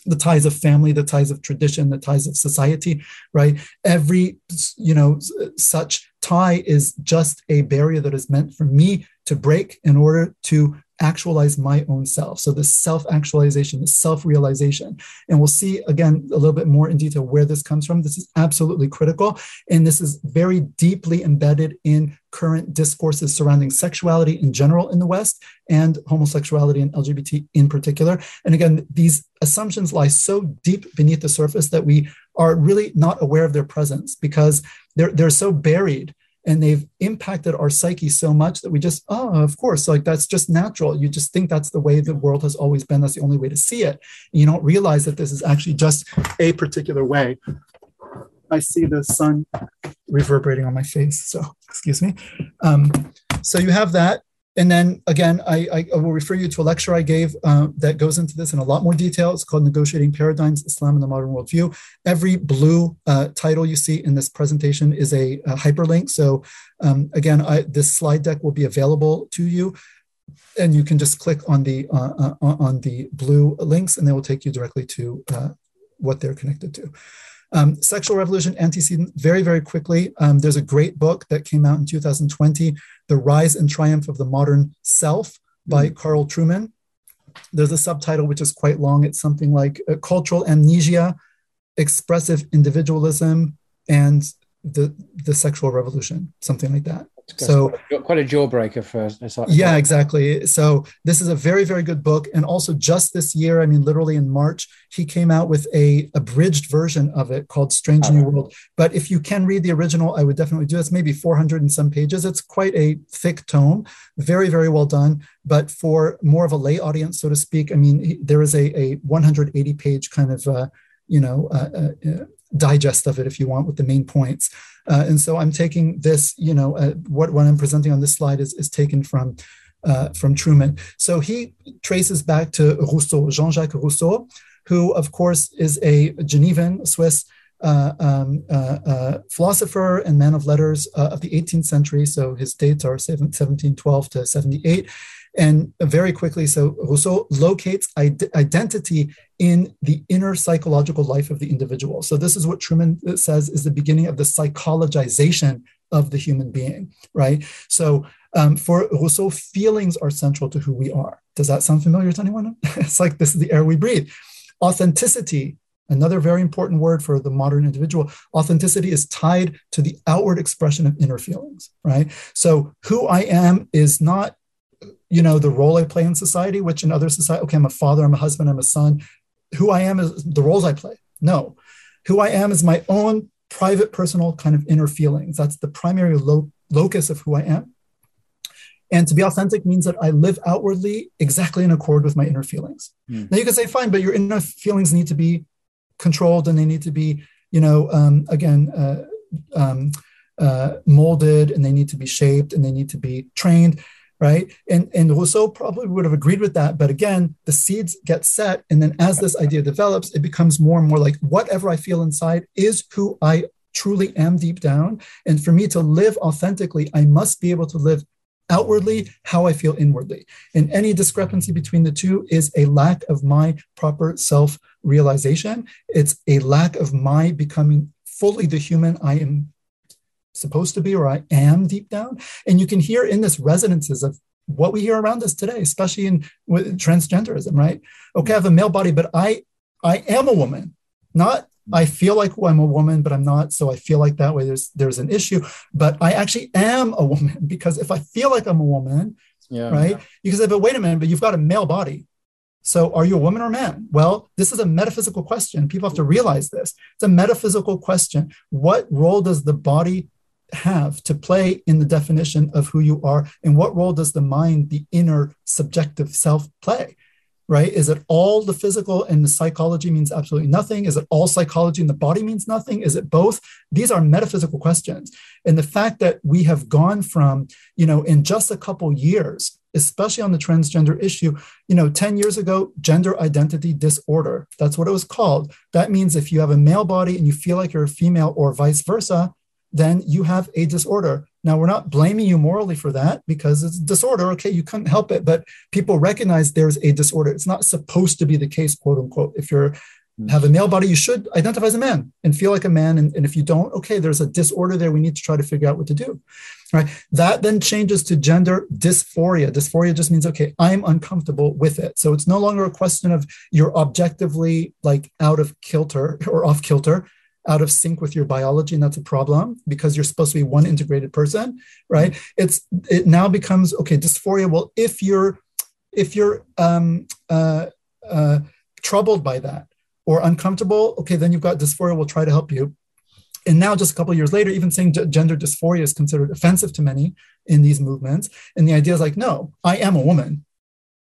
the ties of family the ties of tradition the ties of society right? Every you know such tie is just a barrier that is meant for me to break in order to actualize my own self. So this self-actualization, this self-realization. And we'll see again a little bit more in detail where this comes from. This is absolutely critical. And this is very deeply embedded in current discourses surrounding sexuality in general in the West and homosexuality and LGBT in particular. And again, these assumptions lie so deep beneath the surface that we are really not aware of their presence because they're, they're so buried and they've impacted our psyche so much that we just oh of course like that's just natural. You just think that's the way the world has always been. That's the only way to see it. And you don't realize that this is actually just a particular way. I see the sun reverberating on my face so excuse me. Um, so you have that and then again, I, I, will refer you to a lecture I gave uh, that goes into this in a lot more detail. It's called Negotiating Paradigms Islam and the Modern Worldview. Every blue uh, title you see in this presentation is a, a hyperlink. So, um, again, I, this slide deck will be available to you. And you can just click on the uh, uh on the blue links, and they will take you directly to uh, what they're connected to. Um, Sexual Revolution Antecedent, very, very quickly. Um, there's a great book that came out in 2020, The Rise and Triumph of the Modern Self by mm-hmm. Carl Trueman. There's a subtitle which is quite long. It's something like uh, Cultural Amnesia, Expressive Individualism, and the, the Sexual Revolution, something like that so quite a jawbreaker for yeah exactly. So this is a very very good book. And also just this year i mean literally in march he came out with a abridged version of it called strange new world. But if you can read the original i would definitely do this. maybe 400 and some pages. It's quite a thick tome very very well done. But for more of a lay audience so to speak i mean there is a, a 180 page kind of uh, you know uh, uh, uh digest of it if you want with the main points uh, and so I'm taking this, you know, uh, what, what I'm presenting on this slide is, is taken from, uh, from Trueman So he traces back to Rousseau, Jean-Jacques Rousseau, who of course is a Genevan, Swiss uh, um, uh, uh, philosopher and man of letters of the 18th century. So his dates are 1712 to 78. And very quickly, so Rousseau locates identity in the inner psychological life of the individual. So this is what Trueman says is the beginning of the psychologization of the human being, right? So um, for Rousseau, feelings are central to who we are. Does that sound familiar to anyone? [laughs] it's like this is the air we breathe. Authenticity, another very important word for the modern individual. Authenticity is tied to the outward expression of inner feelings, right? So who I am is not you know the role i play in society which in other society okay i'm a father i'm a husband i'm a son. Who i am is the roles i play. No. Who i am is my own private personal kind of inner feelings. That's the primary lo- locus of who i am. And to be authentic means that i live outwardly exactly in accord with my inner feelings. Mm. now you can say fine but your inner feelings need to be controlled and they need to be you know um, again uh, um, uh, molded and they need to be shaped and they need to be trained right? And, and Rousseau probably would have agreed with that. But again, the seeds get set. And then as this idea develops, it becomes more and more like whatever I feel inside is who I truly am deep down. And for me to live authentically, I must be able to live outwardly, how I feel inwardly. And any discrepancy between the two is a lack of my proper self realization. It's a lack of my becoming fully the human I am supposed to be or I am deep down. And you can hear in this resonances of what we hear around us today, especially in with transgenderism, right? Okay, I have a male body, but I I am a woman, not I feel like I'm a woman, but I'm not. So I feel like that way there's there's an issue. But I actually am a woman [laughs] because if I feel like I'm a woman, yeah, right? Yeah. You can say, but wait a minute, but you've got a male body. So are you a woman or a man? Well, this is a metaphysical question. People have to realize this. It's a metaphysical question. What role does the body have to play in the definition of who you are? And what role does the mind, the inner subjective self, play? right? Is it all the physical and the psychology means absolutely nothing? Is it all psychology and the body means nothing? Is it both? These are metaphysical questions. And the fact that we have gone from, you know, in just a couple years, especially on the transgender issue, you know, 10 years ago, gender identity disorder, that's what it was called. That means if you have a male body and you feel like you're a female or vice versa, then you have a disorder. Now, we're not blaming you morally for that because it's a disorder. Okay, you couldn't help it, but people recognize there's a disorder. It's not supposed to be the case, quote unquote. If you hmm. have a male body, you should identify as a man and feel like a man. And, and if you don't, okay, there's a disorder there. We need to try to figure out what to do. Right. That then changes to gender dysphoria. Dysphoria just means, okay, I'm uncomfortable with it. So it's no longer a question of you're objectively like out of kilter or off kilter out of sync with your biology and that's a problem because you're supposed to be one integrated person right? Mm-hmm. it's it now becomes okay dysphoria well if you're if you're um, uh, uh, troubled by that or uncomfortable okay then you've got dysphoria we'll try to help you. And now just a couple years later even saying gender dysphoria is considered offensive to many in these movements and the idea is like no i am a woman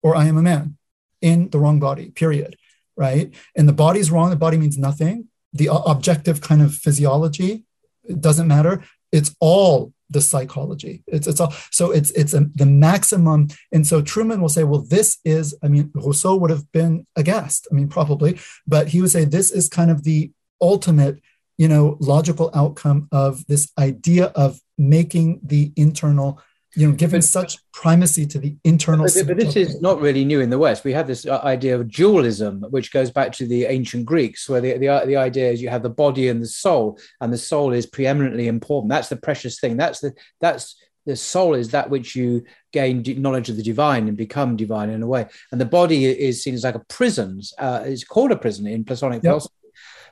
or i am a man in the wrong body period right? And the body's wrong the body means nothing the objective kind of physiology it doesn't matter. It's all the psychology. It's it's all so it's it's a, the maximum. And so Trueman will say well this is i mean rousseau would have been aghast i mean probably but he would say this is kind of the ultimate you know logical outcome of this idea of making the internal you know, given such primacy to the internal. But, but, this is not really new in the West. We have this uh, idea of dualism, which goes back to the ancient Greeks, where the, the, the idea is you have the body and the soul, and the soul is preeminently important. That's the precious thing. That's the that's the soul is that which you gain knowledge of the divine and become divine in a way. And the body is seen as like a prison. Uh, it's called a prison in Platonic yep. philosophy.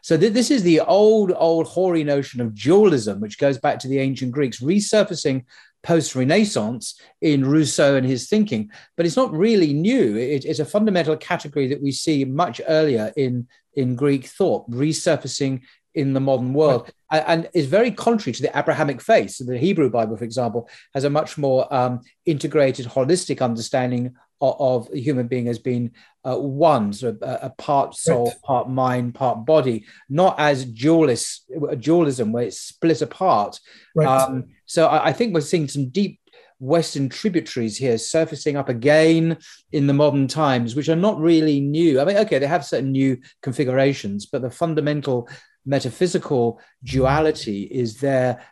So th- this is the old, old hoary notion of dualism, which goes back to the ancient Greeks, resurfacing post Renaissance in Rousseau and his thinking, but it's not really new. It, it's a fundamental category that we see much earlier in, in Greek thought, resurfacing in the modern world, right. and, is very contrary to the Abrahamic faith. So the Hebrew Bible, for example, has a much more um, integrated, holistic understanding of, a human being as being uh, one, of a, a part soul, right. part mind, part body, not as dualist, dualism where it's split apart. Right. Um, so I, I think we're seeing some deep Western tributaries here surfacing up again in the modern times, which are not really new. I mean, okay, they have certain new configurations, but the fundamental metaphysical duality is there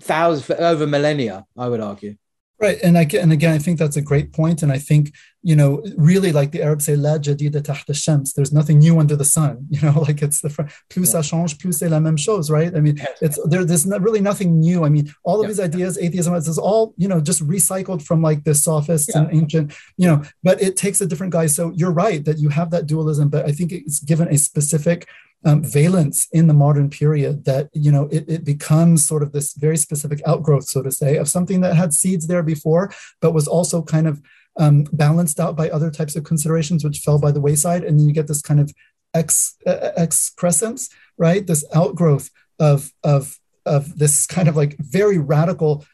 thousands over millennia, I would argue. Right, and I and again, I think that's a great point, and I think you know, really, like the Arabs say, "La jadida tahta shams." There's nothing new under the sun. [laughs] You know, like it's the plus ça change, plus c'est la même chose, right? I mean, it's there. There's not, really nothing new. I mean, all of yeah. these ideas, atheism, this is all you know, just recycled from like the sophists yeah. and ancient, you know. But it takes a different guy. So you're right that you have that dualism, but I think it's given a specific um, valence in the modern period that you know it, it becomes sort of this very specific outgrowth so to say of something that had seeds there before but was also kind of um, balanced out by other types of considerations which fell by the wayside. And then you get this kind of ex uh, excrescence right? This outgrowth of of of this kind of like very radical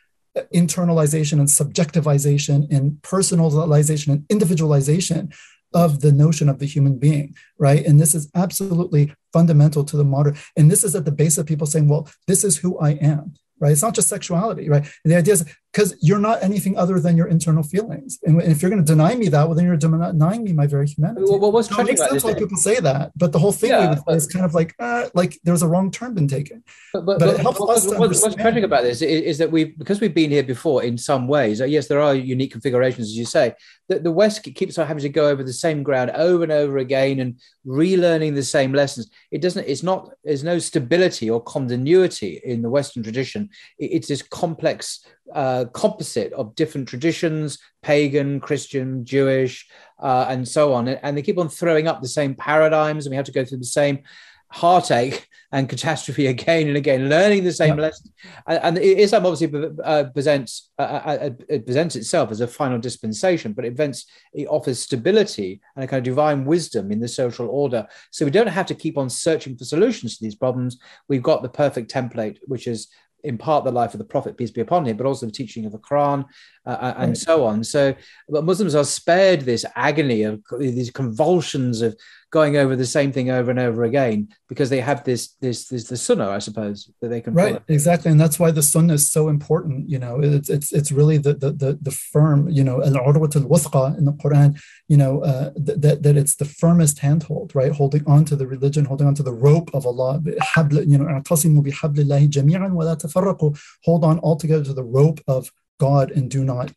internalization and subjectivization and personalization and individualization of the notion of the human being, right? And this is absolutely fundamental to the modern. And this is at the base of people saying, well, this is who I am, right? It's not just sexuality, right? The idea is because you're not anything other than your internal feelings. And if you're going to deny me that, well, then you're denying me my very humanity. Well, what's so tragic about this? Why people say that, but the whole thing yeah, but, is kind of like, uh, like there's a wrong turn been taken. But, but, but it helps us what's, what's tragic about this is, is, that we, because we've been here before in some ways. Uh, yes, there are unique configurations, as you say. That the West keeps on having to go over the same ground over and over again and relearning the same lessons. It doesn't. It's not. There's no stability or continuity in the Western tradition. It's this complex uh, composite of different traditions pagan, Christian, Jewish, uh, and so on. And they keep on throwing up the same paradigms, and we have to go through the same heartache [laughs] and catastrophe again and again, learning the same yeah. lessons. And, and, Islam obviously uh, presents uh, uh, uh, it presents itself as a final dispensation, but it offers stability and a kind of divine wisdom in the social order. So we don't have to keep on searching for solutions to these problems. We've got the perfect template, which is in part the life of the Prophet, peace be upon him, but also the teaching of the Quran uh, uh and right. so on. So, but Muslims are spared this agony of these convulsions of going over the same thing over and over again because they have this this this the Sunnah, I suppose, that they can right follow. exactly, and that's why the Sunnah is so important. You know, it's it's it's really the the the, the firm. You know, al urwat al in the Quran. You know, uh, that that it's the firmest handhold, right? Holding on to the religion, holding on to the rope of Allah. You know, hold on all together to the rope of God and do not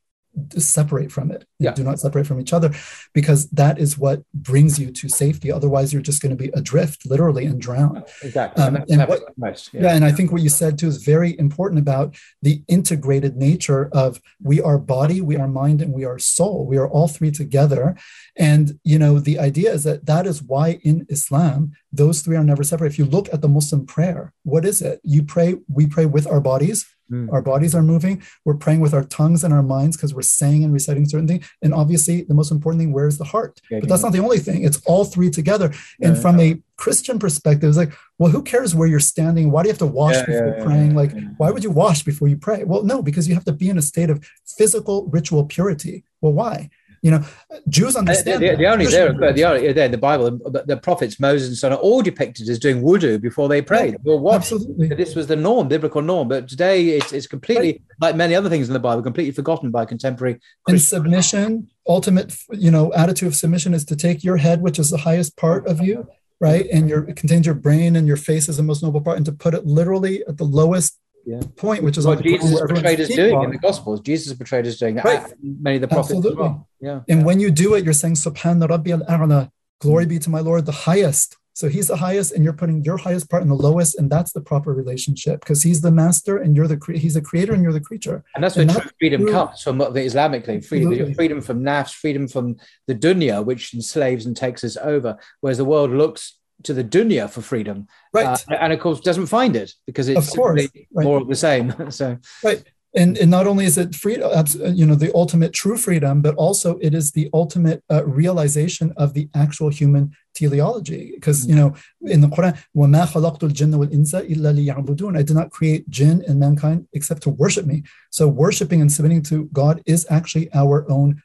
separate from it. Yeah. Do not separate from each other because that is what brings you to safety. Otherwise, you're just going to be adrift, literally, and drown. Exactly. Um, and, and what, nice. yeah. yeah. And I think what you said too is very important about the integrated nature of we are body, we are mind, and we are soul. We are all three together. And, you know, the idea is that that is why in Islam, those three are never separate. If you look at the Muslim prayer, what is it? You pray, we pray with our bodies Mm. Our bodies are moving. We're praying with our tongues and our minds because we're saying and reciting certain things. And obviously, the most important thing, where is the heart? Yeah, but that's not the only thing. It's all three together. Yeah, and from a Christian perspective, it's like, well, who cares where you're standing? Why do you have to wash yeah, before praying? like, why would you wash before you pray? Well, no, because you have to be in a state of physical ritual purity. Well, why? You know, Jews understand. The, the, the only there, the only there, the Bible, the, the prophets Moses and so on are all depicted as doing wudu before they prayed. Yeah, well, what? Absolutely, this was the norm, biblical norm. But today, it's it's completely right. like many other things in the Bible, completely forgotten by contemporary. And submission, ultimate, you know, attitude of submission is to take your head, which is the highest part of you, right, and your it contains your brain and your face is the most noble part, and to put it literally at the lowest yeah. point, which is what Jesus is portrayed as doing on. in the Gospels. Jesus is portrayed as doing that. Right. Many of the prophets Absolutely. Well. Yeah. And when you do it, you're saying Subhan Rabbi al glory be to my Lord, the highest. So he's the highest, and you're putting your highest part in the lowest, and that's the proper relationship because he's the master, and you're the cre- he's the creator, and you're the creature. And that's where and true freedom true. comes from uh, the Islamically freedom, freedom from nafs, freedom from the dunya, which enslaves and takes us over. Whereas the world looks to the dunya for freedom, right? Uh, and of course doesn't find it because it's of course, right. more of the same. [laughs] so right. And, and not only is it free, uh, you know, the ultimate true freedom, but also it is the ultimate uh, realization of the actual human teleology. Because you know, in the Quran, وَمَا خَلَقْتُ الْجِنَّ وَالْإِنسَ إِلَّا لِيَعْبُدُونَ I did not create jinn and mankind except to worship me. So worshiping and submitting to God is actually our own,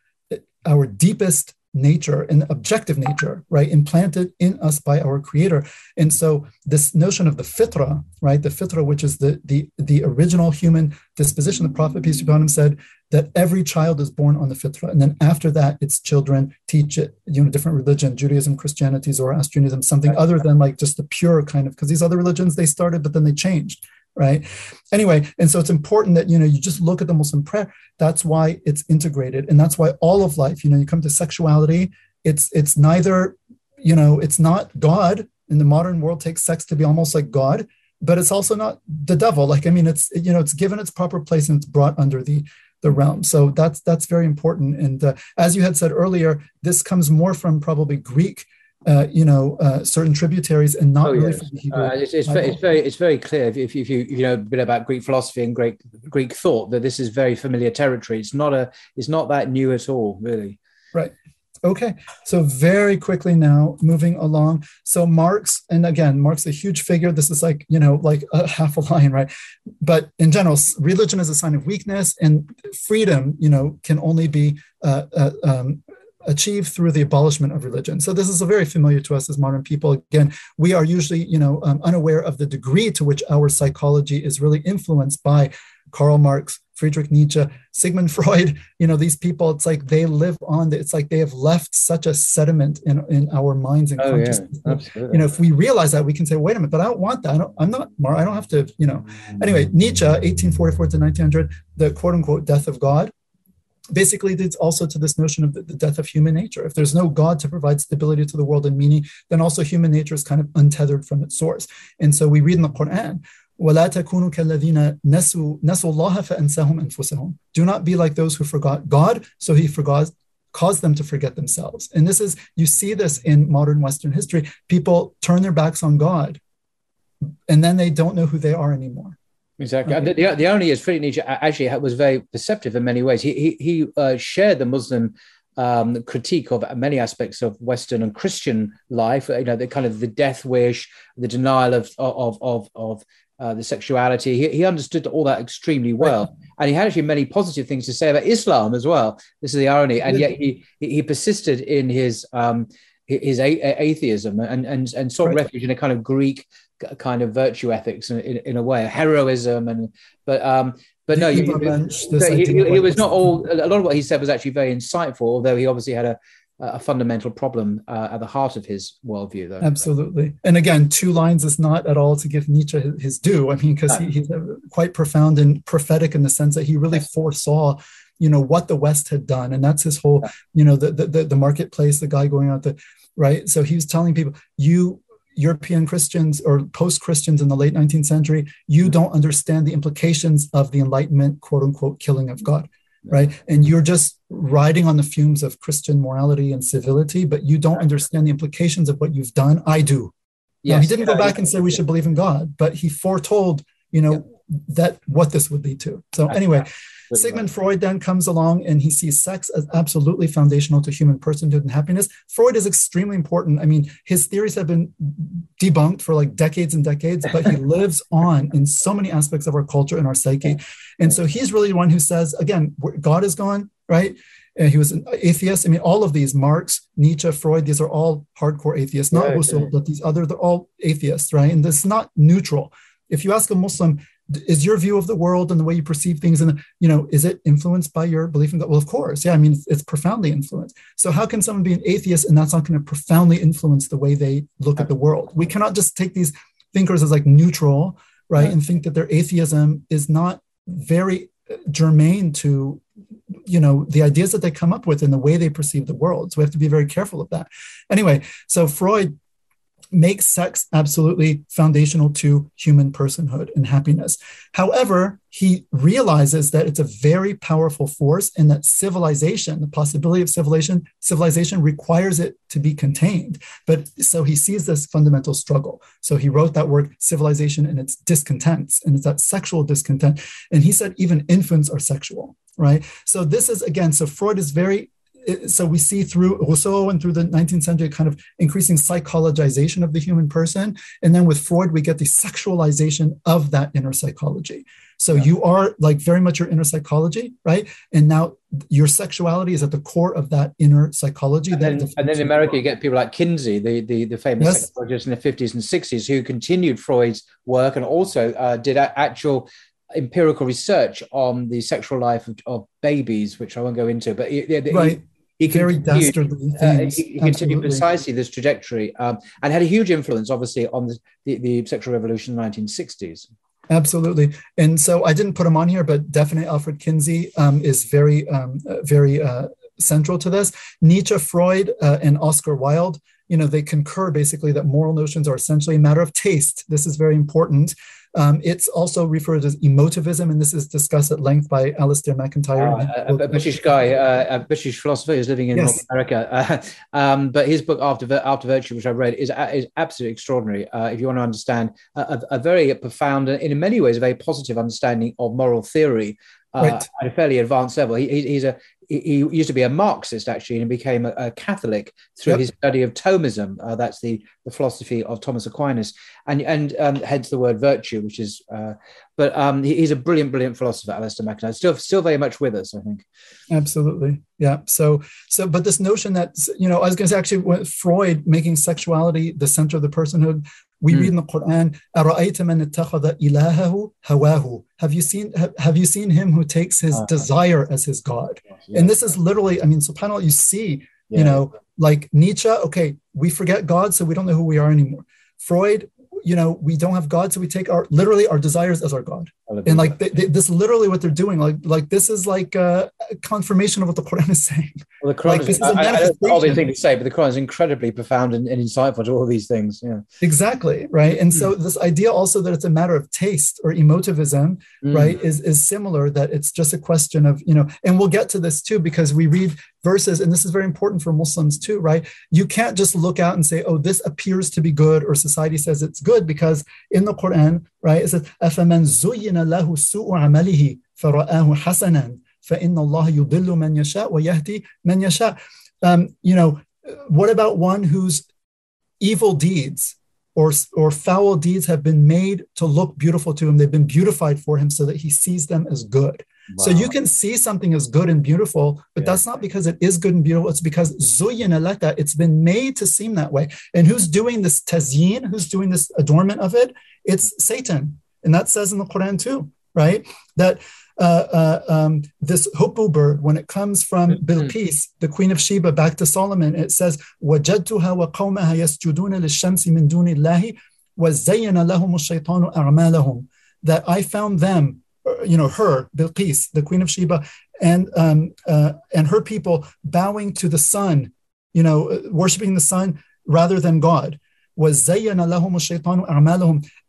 our deepest nature and objective nature, right, implanted in us by our creator. And so this notion of the fitra, right, the fitra, which is the the the original human disposition, the Prophet, peace be upon him, said that every child is born on the fitra. And then after that, its children teach it, you know, different religion, Judaism, Christianity, Zoroastrianism, something other than like just the pure kind of, because these other religions they started, but then they changed right? Anyway and so it's important that you know you just look at the muslim prayer. That's why it's integrated and that's why all of life you know you come to sexuality it's it's neither you know it's not god. In the modern world takes sex to be almost like god but it's also not the devil. Like i mean it's you know it's given its proper place and it's brought under the the realm. So that's that's very important. And uh, as you had said earlier this comes more from probably greek uh, you know, uh, certain tributaries and not oh, really yes. uh, it's, it's, very, it's, very, it's very clear if, if, you if you know a bit about Greek philosophy and Greek Greek thought that this is very familiar territory. It's not a it's not that new at all, really. Right. Okay. So very quickly now, moving along. So Marx, and again, Marx a huge figure. This is like you know like a [laughs] half a line, right? But in general, religion is a sign of weakness, and freedom, you know, can only be uh, uh um, achieved through the abolishment of religion. So this is very familiar to us as modern people. Again, we are usually, you know, um, unaware of the degree to which our psychology is really influenced by Karl Marx, Friedrich Nietzsche, Sigmund [laughs] Freud, you know, these people, it's like they live on, it's like they have left such a sediment in, in our minds and oh, consciousness. Yeah, absolutely. You know, if we realize that, we can say, wait a minute, but I don't want that. I don't, I'm not, I don't have to, you know. Anyway, Nietzsche, 1844 to 1900, the quote unquote death of God, basically leads also to this notion of the, the, death of human nature. If there's no God to provide stability to the world and meaning, then also human nature is kind of untethered from its source. And so we read in the Quran, وَلَا تَكُونُوا كَالَّذِينَ نَسُوا نَسُوا اللَّهَ فَأَنْسَاهُمْ أَنفُسَهُم Do not be like those who forgot God, so he forgot caused them to forget themselves. And this is, you see this in modern Western history. People turn their backs on God, and then they don't know who they are anymore. Exactly. The, the, the only is Friedrich Nietzsche actually was very perceptive in many ways. He he, he uh, shared the Muslim um, critique of many aspects of Western and Christian life. You know, the kind of the death wish, the denial of of of of uh, the sexuality. He, he understood all that extremely well, right. and he had actually many positive things to say about Islam as well. This is the irony, and yet he he persisted in his um, his a- atheism and and and sought right. refuge in a kind of Greek kind of virtue ethics in, in, in a way, a heroism, and but um, but no, he, he, he, was not all. A lot of what he said was actually very insightful, although he obviously had a a fundamental problem uh, at the heart of his worldview, though. Absolutely. And again, two lines is not at all to give Nietzsche his, due. I mean, because he, he's quite profound and prophetic in the sense that he really foresaw you know what the west had done and that's his whole you know the the, the marketplace the guy going out the right so he was telling people you European Christians or post Christians in the late 19th century, you mm-hmm. don't understand the implications of the Enlightenment, quote unquote, killing of God, right? And you're just riding on the fumes of Christian morality and civility, but you don't understand the implications of what you've done. I do. Yes. Now, he didn't go back and say we should believe in God, but he foretold, you know, that what this would lead to. So anyway, Sigmund Freud then comes along and he sees sex as absolutely foundational to human personhood and happiness. Freud is extremely important. I mean, his theories have been debunked for like decades and decades, but he [laughs] lives on in so many aspects of our culture and our psyche. And so he's really the one who says, again, God is gone, right? Uh, he was an atheist. I mean, all of these, Marx, Nietzsche, Freud, these are all hardcore atheists, not right, but these other, they're all atheists, right? And this is not neutral. If you ask a Muslim, is your view of the world and the way you perceive things and you know is it influenced by your belief in god? Well of course. Yeah i mean it's profoundly influenced. So how can someone be an atheist and that's not going to profoundly influence the way they look at the world? We cannot just take these thinkers as like neutral right and think that their atheism is not very uh, germane to you know the ideas that they come up with and the way they perceive the world. So we have to be very careful of that. Anyway so freud makes sex absolutely foundational to human personhood and happiness. However, he realizes that it's a very powerful force and that civilization, the possibility of civilization, civilization requires it to be contained. But so he sees this fundamental struggle. So he wrote that word civilization and its discontents, and it's that sexual discontent. And he said even infants are sexual, right? So this is again, so Freud is very so we see through Rousseau and through the 19th century kind of increasing psychologization of the human person. And then with Freud, we get the sexualization of that inner psychology. So yeah. you are like very much your inner psychology, right? And now your sexuality is at the core of that inner psychology. And, then, and then in America, you get people like Kinsey, the, the, the famous yes. psychologist in the 50s and 60s, who continued Freud's work and also uh, did actual empirical research on the sexual life of, of, babies, which I won't go into. But right he very dastardly uh, he, he continued precisely this trajectory um, and had a huge influence, obviously, on the, the, the, sexual revolution in the 1960s. Absolutely, and so I didn't put him on here, but definitely Alfred Kinsey um, is very, um, uh, very uh, central to this. Nietzsche, Freud, uh, and Oscar Wilde you know they concur basically that moral notions are essentially a matter of taste this is very important um, it's also referred as emotivism, and this is discussed at length by Alasdair MacIntyre. Uh, a, a, British guy, uh, a British philosopher who's living in yes. North America. Uh, um, but his book After After Virtue, which I've read, is is absolutely extraordinary. Uh, if you want to understand a, a, very profound and in many ways a very positive understanding of moral theory. Uh, right. at a fairly advanced level. He, he's a he used to be a Marxist actually and became a, a Catholic through yep. his study of Thomism. Uh, that's the, the philosophy of Thomas Aquinas, and and um, hence the word virtue, which is. Uh, but um, he, he's a brilliant, brilliant philosopher, Alasdair MacIntyre. Still, still very much with us, I think. Absolutely, yeah. So, so, but this notion that you know, I was going to say actually, Freud making sexuality the center of the personhood we mm. read in the Quran, Have you seen have, have you seen him who takes his uh, desire as his God? And this is literally, I mean, subhanAllah, you see, yeah. you know, like Nietzsche, okay, we forget God, so we don't know who we are anymore. Freud, you know, we don't have God, so we take our literally our desires as our God. And like they, they, this, literally what they're doing, like like this is like a confirmation of what the Quran is saying. [laughs] Well, the Quran like, is, I, I, I thing to say, but the Quran is incredibly profound and, and, insightful to all these things. Yeah, exactly right. And so this idea also that it's a matter of taste or emotivism, mm. right, is is similar. That it's just a question of you know, and we'll get to this too because we read verses, and this is very important for Muslims too, right? You can't just look out and say, oh, this appears to be good, or society says it's good, because in the Quran, right, it says, أَفَمَنْ زُيِّنَ لَهُ سُوءُ عَمَلِهِ فَرَآهُ حَسَنًا فَإِنَّ اللَّهَ يُضِلُّ مَنْ يَشَاءُ وَيَهْدِي مَنْ يَشَاءُ um, You know, what about one whose evil deeds or, or foul deeds have been made to look beautiful to him? They've been beautified for him so that he sees them as good. Wow. So you can see something as good and beautiful, but yeah. that's not because it is good and beautiful. It's because zuyina laka, it's been made to seem that way. And who's doing this tazyin? Who's doing this adornment of it? It's Satan. And that says in the Quran too, right? That uh, uh, um, this hubbu bird, when it comes from mm-hmm. Bilqis, the queen of Sheba, back to Solomon, it says, وَجَدْتُهَا وَقَوْمَهَا يَسْجُدُونَ لِلشَّمْسِ مِن دُونِ اللَّهِ وَزَيَّنَ لَهُمُ الشَّيْطَانُ أَعْمَالَهُمْ That I found them uh, you know, her, Bilqis, the queen of Sheba, and um, uh, and her people bowing to the sun, you know, uh, worshiping the sun rather than God. Was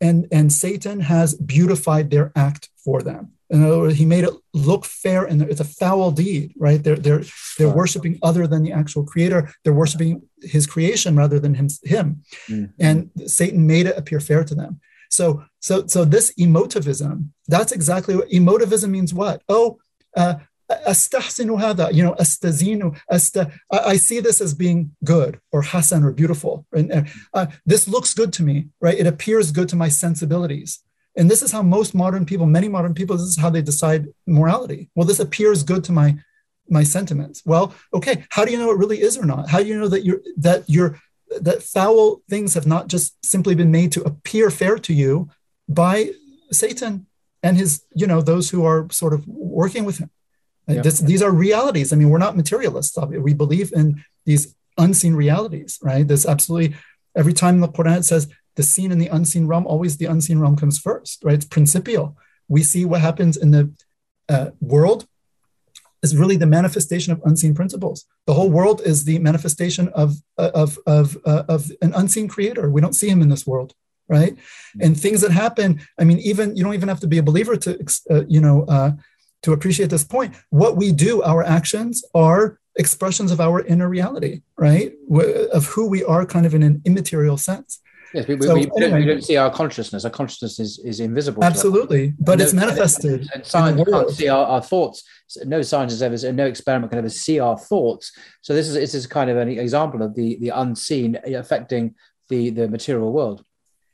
and and Satan has beautified their act for them. In other words, he made it look fair, and it's a foul deed, right? They're they're they're worshiping other than the actual creator. They're worshiping his creation rather than him. him. Mm-hmm. And Satan made it appear fair to them. So, so, so this emotivism, that's exactly what emotivism means. What? Oh, uh, you know, astazinu, asta, I see this as being good or hasan or beautiful. And uh, this looks good to me, right? It appears good to my sensibilities. And this is how most modern people, many modern people, this is how they decide morality. Well, this appears good to my my sentiments. Well, okay, how do you know it really is or not? How do you know that you're that you're that foul things have not just simply been made to appear fair to you by Satan and his, you know, those who are sort of working with him. Yeah. This, these are realities. I mean, we're not materialists. We believe in these unseen realities, right? There's absolutely every time the Quran says the seen and the unseen realm, always the unseen realm comes first, right? It's principial. We see what happens in the uh, world is really the manifestation of unseen principles. The whole world is the manifestation of of of uh, of an unseen creator. We don't see him in this world, right? And things that happen. I mean, even you don't even have to be a believer to uh, you know uh, to appreciate this point. What we do, our actions are expressions of our inner reality, right? Of who we are, kind of in an immaterial sense. Yes, we, so, we, anyway, don't, we, don't, see our consciousness. Our consciousness is, is invisible. Absolutely, but it's manifested. [laughs] And science can't see our, our, thoughts. No scientist ever, no experiment can ever see our thoughts. So this is this is kind of an example of the the unseen affecting the the material world.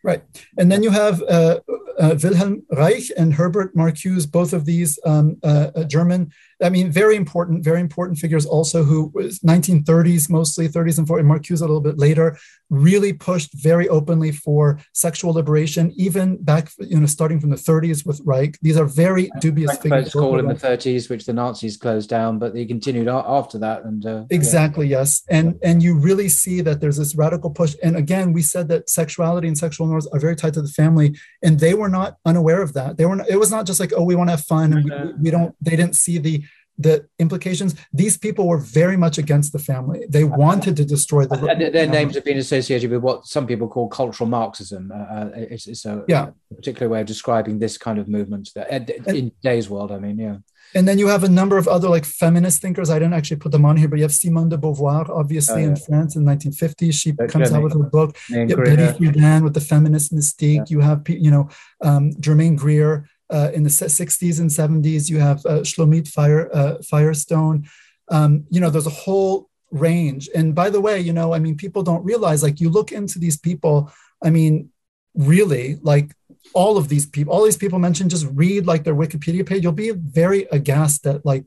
Right. And then you have uh, uh, Wilhelm Reich and Herbert Marcuse, both of these um, uh, uh German, I mean, very important, very important figures also who was 1930s, mostly 30s and 40s, Marcuse a little bit later, really pushed very openly for sexual liberation, even back, you know, starting from the 30s with Reich. These are very dubious figures. School in the 30s, which the Nazis closed down, but they continued after that. And uh, exactly, yeah. yes. And, and you really see that there's this radical push. And again, we said that sexuality and sexual norms are very tied to the family, and they were not unaware of that. They were. Not, it was not just like, oh, we want to have fun, and we, we don't. They didn't see the the implications. These people were very much against the family. They wanted to destroy the. And their names have been associated with what some people call cultural Marxism. Uh, uh it's, it's, a, yeah. a particular way of describing this kind of movement that, uh, in today's world. I mean, yeah. And then you have a number of other like feminist thinkers. I didn't actually put them on here, but you have Simone de Beauvoir, obviously oh, yeah. in France in 1950. She comes out with her book. Betty Friedan with the feminist mystique. Yeah. You have, you know, um, Germaine Greer uh, in the 60s and 70s. You have uh, Shulamith Fire, uh, Firestone. Um, you know, there's a whole range. And by the way, you know, I mean, people don't realize like you look into these people. I mean, really, like all of these people, all these people mentioned, just read like their Wikipedia page. You'll be very aghast at like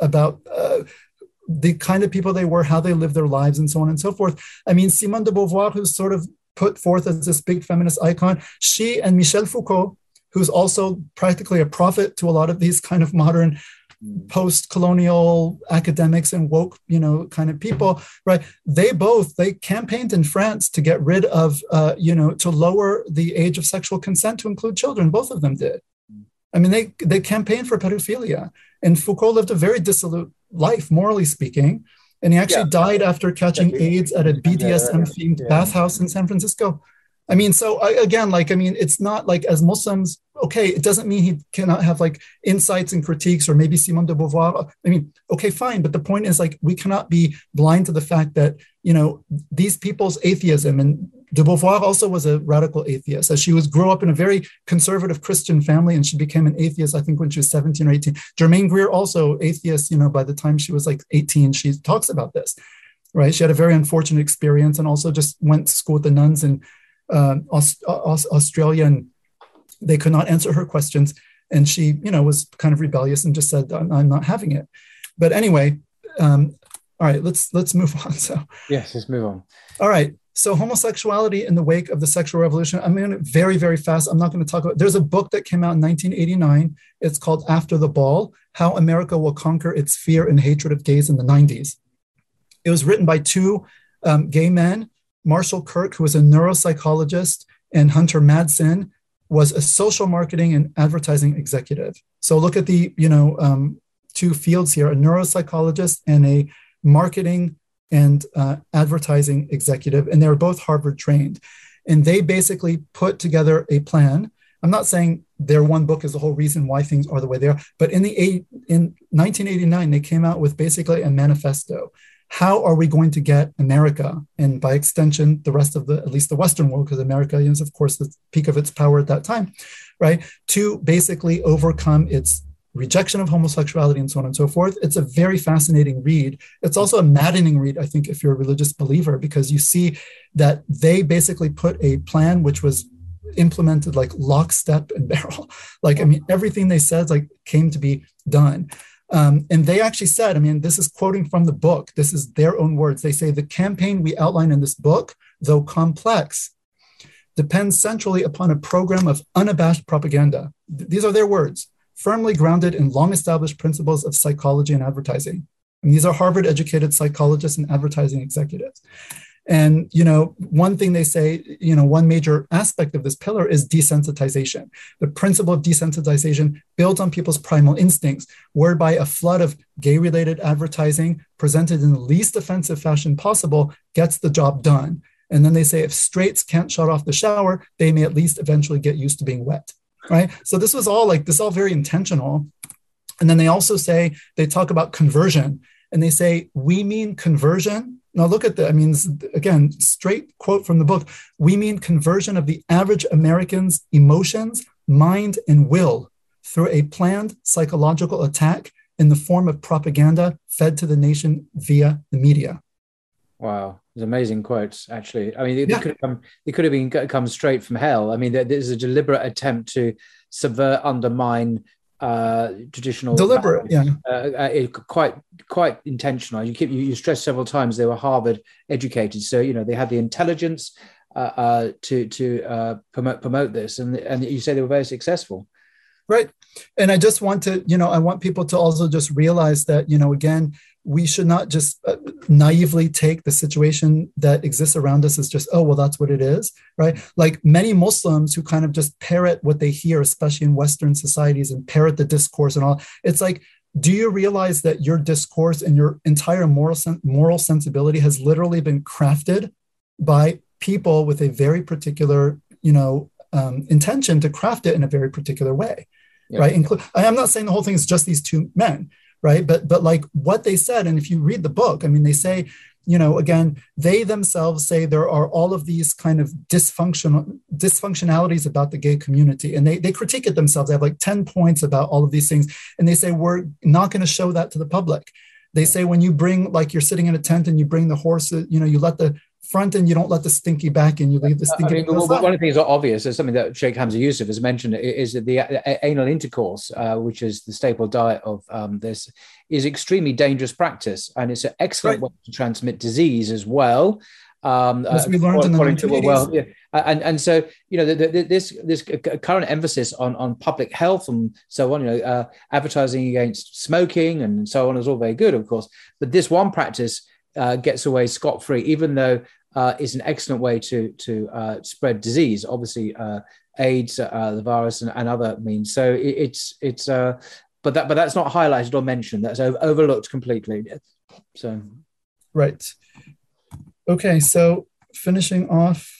about uh, the kind of people they were, how they lived their lives, and so on and so forth. I mean, Simone de Beauvoir, who's sort of put forth as this big feminist icon. She and Michel Foucault, who's also practically a prophet to a lot of these kind of modern post-colonial academics and woke you know kind of people right? They both they campaigned in france to get rid of uh, you know to lower the age of sexual consent to include children. Both of them did. I mean they they campaigned for pedophilia. And foucault lived a very dissolute life morally speaking. And he actually yeah. died after catching AIDS at a BDSM themed yeah. bathhouse in San Francisco. I mean, so I, again, like, I mean, it's not like as Muslims, okay, it doesn't mean he cannot have like insights and critiques or maybe Simone de Beauvoir. I mean, okay, fine. But the point is like, we cannot be blind to the fact that, you know, these people's atheism and de Beauvoir also was a radical atheist. As she was grew up in a very conservative Christian family, and she became an atheist. I think when she was seventeen or eighteen. Germaine Greer also atheist. You know, by the time she was like eighteen, she talks about this. Right, she had a very unfortunate experience, and also just went to school with the nuns in uh, Aust- Australia, and they could not answer her questions. And she, you know, was kind of rebellious and just said, "I'm, I'm not having it." But anyway, um, all right, let's let's move on. [laughs] So yes, let's move on. All right, so homosexuality in the wake of the sexual revolution. I'm going to very, very fast. I'm not going to talk about. There's a book that came out in 1989. It's called After the Ball: How America Will Conquer Its Fear and Hatred of Gays in the 90s. It was written by two um, gay men, Marshall Kirk, who was a neuropsychologist, and Hunter Madsen was a social marketing and advertising executive. So look at the you know um, two fields here: a neuropsychologist and a marketing and uh, advertising executive, and they were both Harvard trained. And they basically put together a plan. I'm not saying their one book is the whole reason why things are the way they are, but in the eight, in 1989 they came out with basically a manifesto. How are we going to get America, and by extension, the rest of the at least the Western world, because America is of course the peak of its power at that time, right? To basically overcome its rejection of homosexuality and so on and so forth. It's a very fascinating read. It's also a maddening read, I think, if you're a religious believer, because you see that they basically put a plan which was implemented like lockstep and barrel. [laughs] Like, I mean, everything they said like came to be done. Um, and they actually said, I mean, this is quoting from the book. This is their own words. They say the campaign we outline in this book, though complex, depends centrally upon a program of unabashed propaganda. These are their words firmly grounded in long established principles of psychology and advertising. And these are Harvard educated psychologists and advertising executives. And you know, one thing they say, you know, one major aspect of this pillar is desensitization. The principle of desensitization builds on people's primal instincts, whereby a flood of gay-related advertising presented in the least offensive fashion possible gets the job done. And then they say if straights can't shut off the shower, they may at least eventually get used to being wet right? So this was all like this all very intentional. And then they also say they talk about conversion and they say we mean conversion. Now look at that. I mean, again, straight quote from the book. We mean conversion of the average American's emotions, mind, and will through a planned psychological attack in the form of propaganda fed to the nation via the media. Wow, it's amazing quotes. Actually, I mean, they, yeah. they could have come. They could have been come straight from hell. I mean, there's a deliberate attempt to subvert, undermine uh, traditional. Deliberate, yeah. Uh, uh, it, quite, quite intentional. You keep you, you stress several times they were Harvard educated, so you know they had the intelligence uh, uh to to uh, promote promote this, and and you say they were very successful. Right, and I just want to, you know, I want people to also just realize that, you know, again, we should not just uh, naively take the situation that exists around us as just oh well that's what it is right like many muslims who kind of just parrot what they hear especially in western societies and parrot the discourse and all it's like do you realize that your discourse and your entire moral sen- moral sensibility has literally been crafted by people with a very particular you know um, intention to craft it in a very particular way yeah. right Inclu- i'm not saying the whole thing is just these two men right? But but like what they said and if you read the book i mean they say you know again they themselves say there are all of these kind of dysfunctional dysfunctionalities about the gay community. And they, they critique it themselves. They have like 10 points about all of these things. And they say we're not going to show that to the public. They say when you bring like you're sitting in a tent and you bring the horses you know you let the front and you don't let the stinky back in. You leave the stinky. I mean, well, one of the things that obvious is something that Sheikh Hamza Yusuf has mentioned is that the anal intercourse, uh, which is the staple diet of um, this, is extremely dangerous practice, and it's an excellent right. way to transmit disease as well. Um, As we learned in the according to 1980s. well, yeah. and and so you know the, the, this this current emphasis on on public health and so on, you know, uh, advertising against smoking and so on is all very good, of course. But this one practice uh, gets away scot free, even though uh, it's an excellent way to to uh, spread disease. Obviously, uh, AIDS, uh, the virus, and, and other means. So it, it's it's. Uh, but that but that's not highlighted or mentioned. That's over, overlooked completely. So Right. Okay, so finishing off.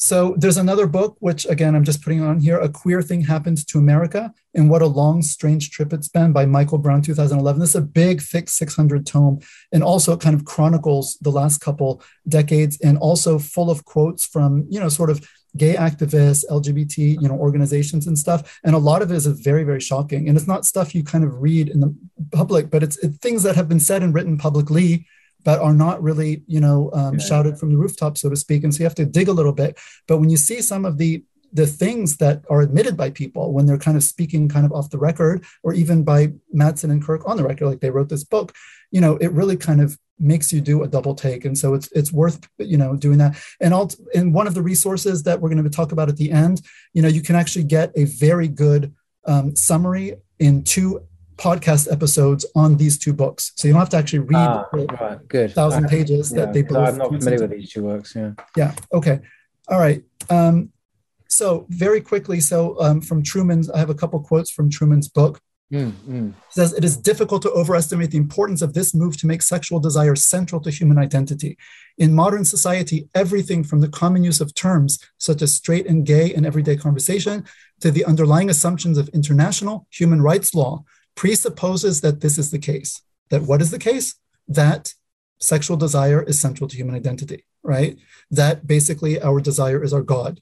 So there's another book, which again, I'm just putting on here A Queer Thing Happened to America and What a Long, Strange Trip It's Been by Michael Brown, 2011. This is a big, thick 600 tome. And also it kind of chronicles the last couple decades and also full of quotes from, you know, sort of gay activists, LGBT, you know, organizations and stuff. And a lot of it is very, very shocking. And it's not stuff you kind of read in the public, but it's, it's things that have been said and written publicly but are not really, you know, um, Yeah. shouted from the rooftop, so to speak. And so you have to dig a little bit. But when you see some of the the things that are admitted by people when they're kind of speaking kind of off the record, or even by Madsen and Kirk on the record, like they wrote this book, you know, it really kind of makes you do a double take. And so it's it's worth you know doing that. And all in one of the resources that we're going to talk about at the end, you know, you can actually get a very good um, summary in two podcast episodes on these two books. So you don't have to actually read ah, the right, good. thousand Uh, pages yeah, that they both. I'm not familiar with these two works. Yeah. yeah. Okay. All right. Um, so very quickly, so um, from Trueman's, I have a couple quotes from Trueman's book. Mm, mm. He says it is difficult to overestimate the importance of this move to make sexual desire central to human identity. In modern society, everything from the common use of terms such as straight and gay in everyday conversation to the underlying assumptions of international human rights law presupposes that this is the case. That what is the case? That sexual desire is central to human identity, right? That basically our desire is our God.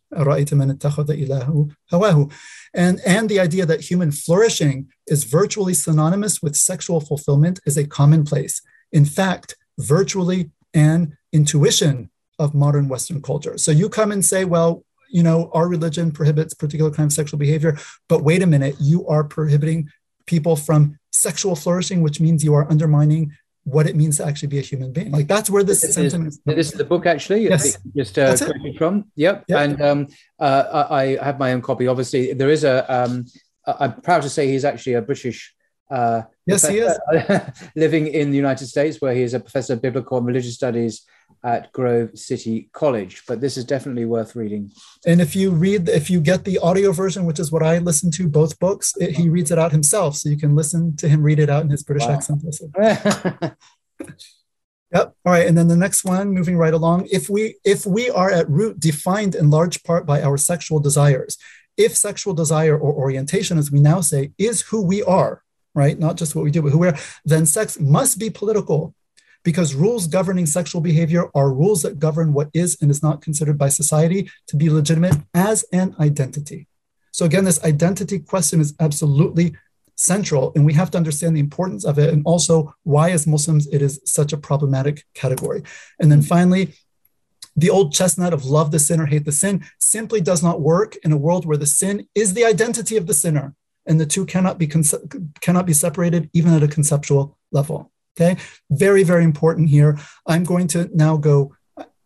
And, and the idea that human flourishing is virtually synonymous with sexual fulfillment is a commonplace. In fact, virtually an intuition of modern Western culture. So you come and say, well, you know, our religion prohibits particular kind of sexual behavior, but wait a minute, you are prohibiting people from sexual flourishing, which means you are undermining what it means to actually be a human being. Like that's where this This is, sentiment is. this is the book actually. Yes. Just uh, from. Yep. Yep. And um, uh, I have my own copy. Obviously, there is a. Um, I- I'm proud to say he's actually a British. Uh, Yes, he is. [laughs] living in the United States, where he is a professor of biblical and religious studies at Grove City College. But this is definitely worth reading. And if you read, if you get the audio version, which is what I listen to, both books, it, he reads it out himself, so you can listen to him read it out in his British Wow. accent. [laughs] Yep. All right. And then the next one, moving right along. If we if we are at root defined in large part by our sexual desires, if sexual desire or orientation, as we now say, is who we are, right? Not just what we do, but who we are, then sex must be political because rules governing sexual behavior are rules that govern what is and is not considered by society to be legitimate as an identity. So again, this identity question is absolutely central, and we have to understand the importance of it, and also why, as Muslims, it is such a problematic category. And then finally, the old chestnut of love the sin or hate the sin simply does not work in a world where the sin is the identity of the sinner, and the two cannot be cannot be separated even at a conceptual level. Okay, very very important here. I'm going to now go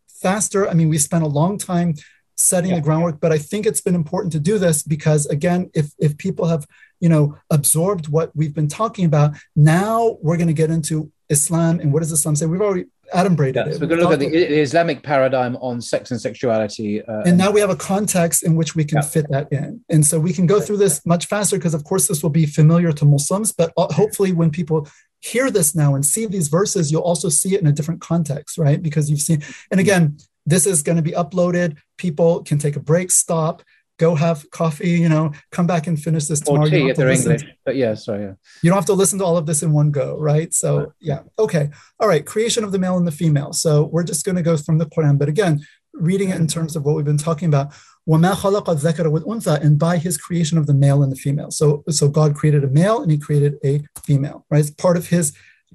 faster. I mean, we spent a long time setting Yeah. the groundwork, but I think it's been important to do this because again, if if people have you know absorbed what we've been talking about, now we're going to get into Islam and what does Islam say? We've already adumbrated Yeah, it. so we're going to look at the, the Islamic paradigm on sex and sexuality. Uh, and now we have a context in which we can Yeah. fit that in and so we can go through this much faster because of course this will be familiar to muslims but uh, hopefully when people hear this now and see these verses you'll also see it in a different context right because you've seen and again this is going to be uploaded people can take a break stop go have coffee you know come back and finish this tomorrow or You don't tea have if to they're listen English. But yeah, sorry. Yeah. you don't have to listen to all of this in one go, right? So, yeah. Okay. All right. Creation of the male and the female. So, we're just going to go from the Quran. But again, reading it in terms of what we've been talking about. وَمَا خَلَقَ الذَّكَرَ وَالْأُنثَى And by his creation of the male and the female. So, so God created a male and he created a female, right? It's part of his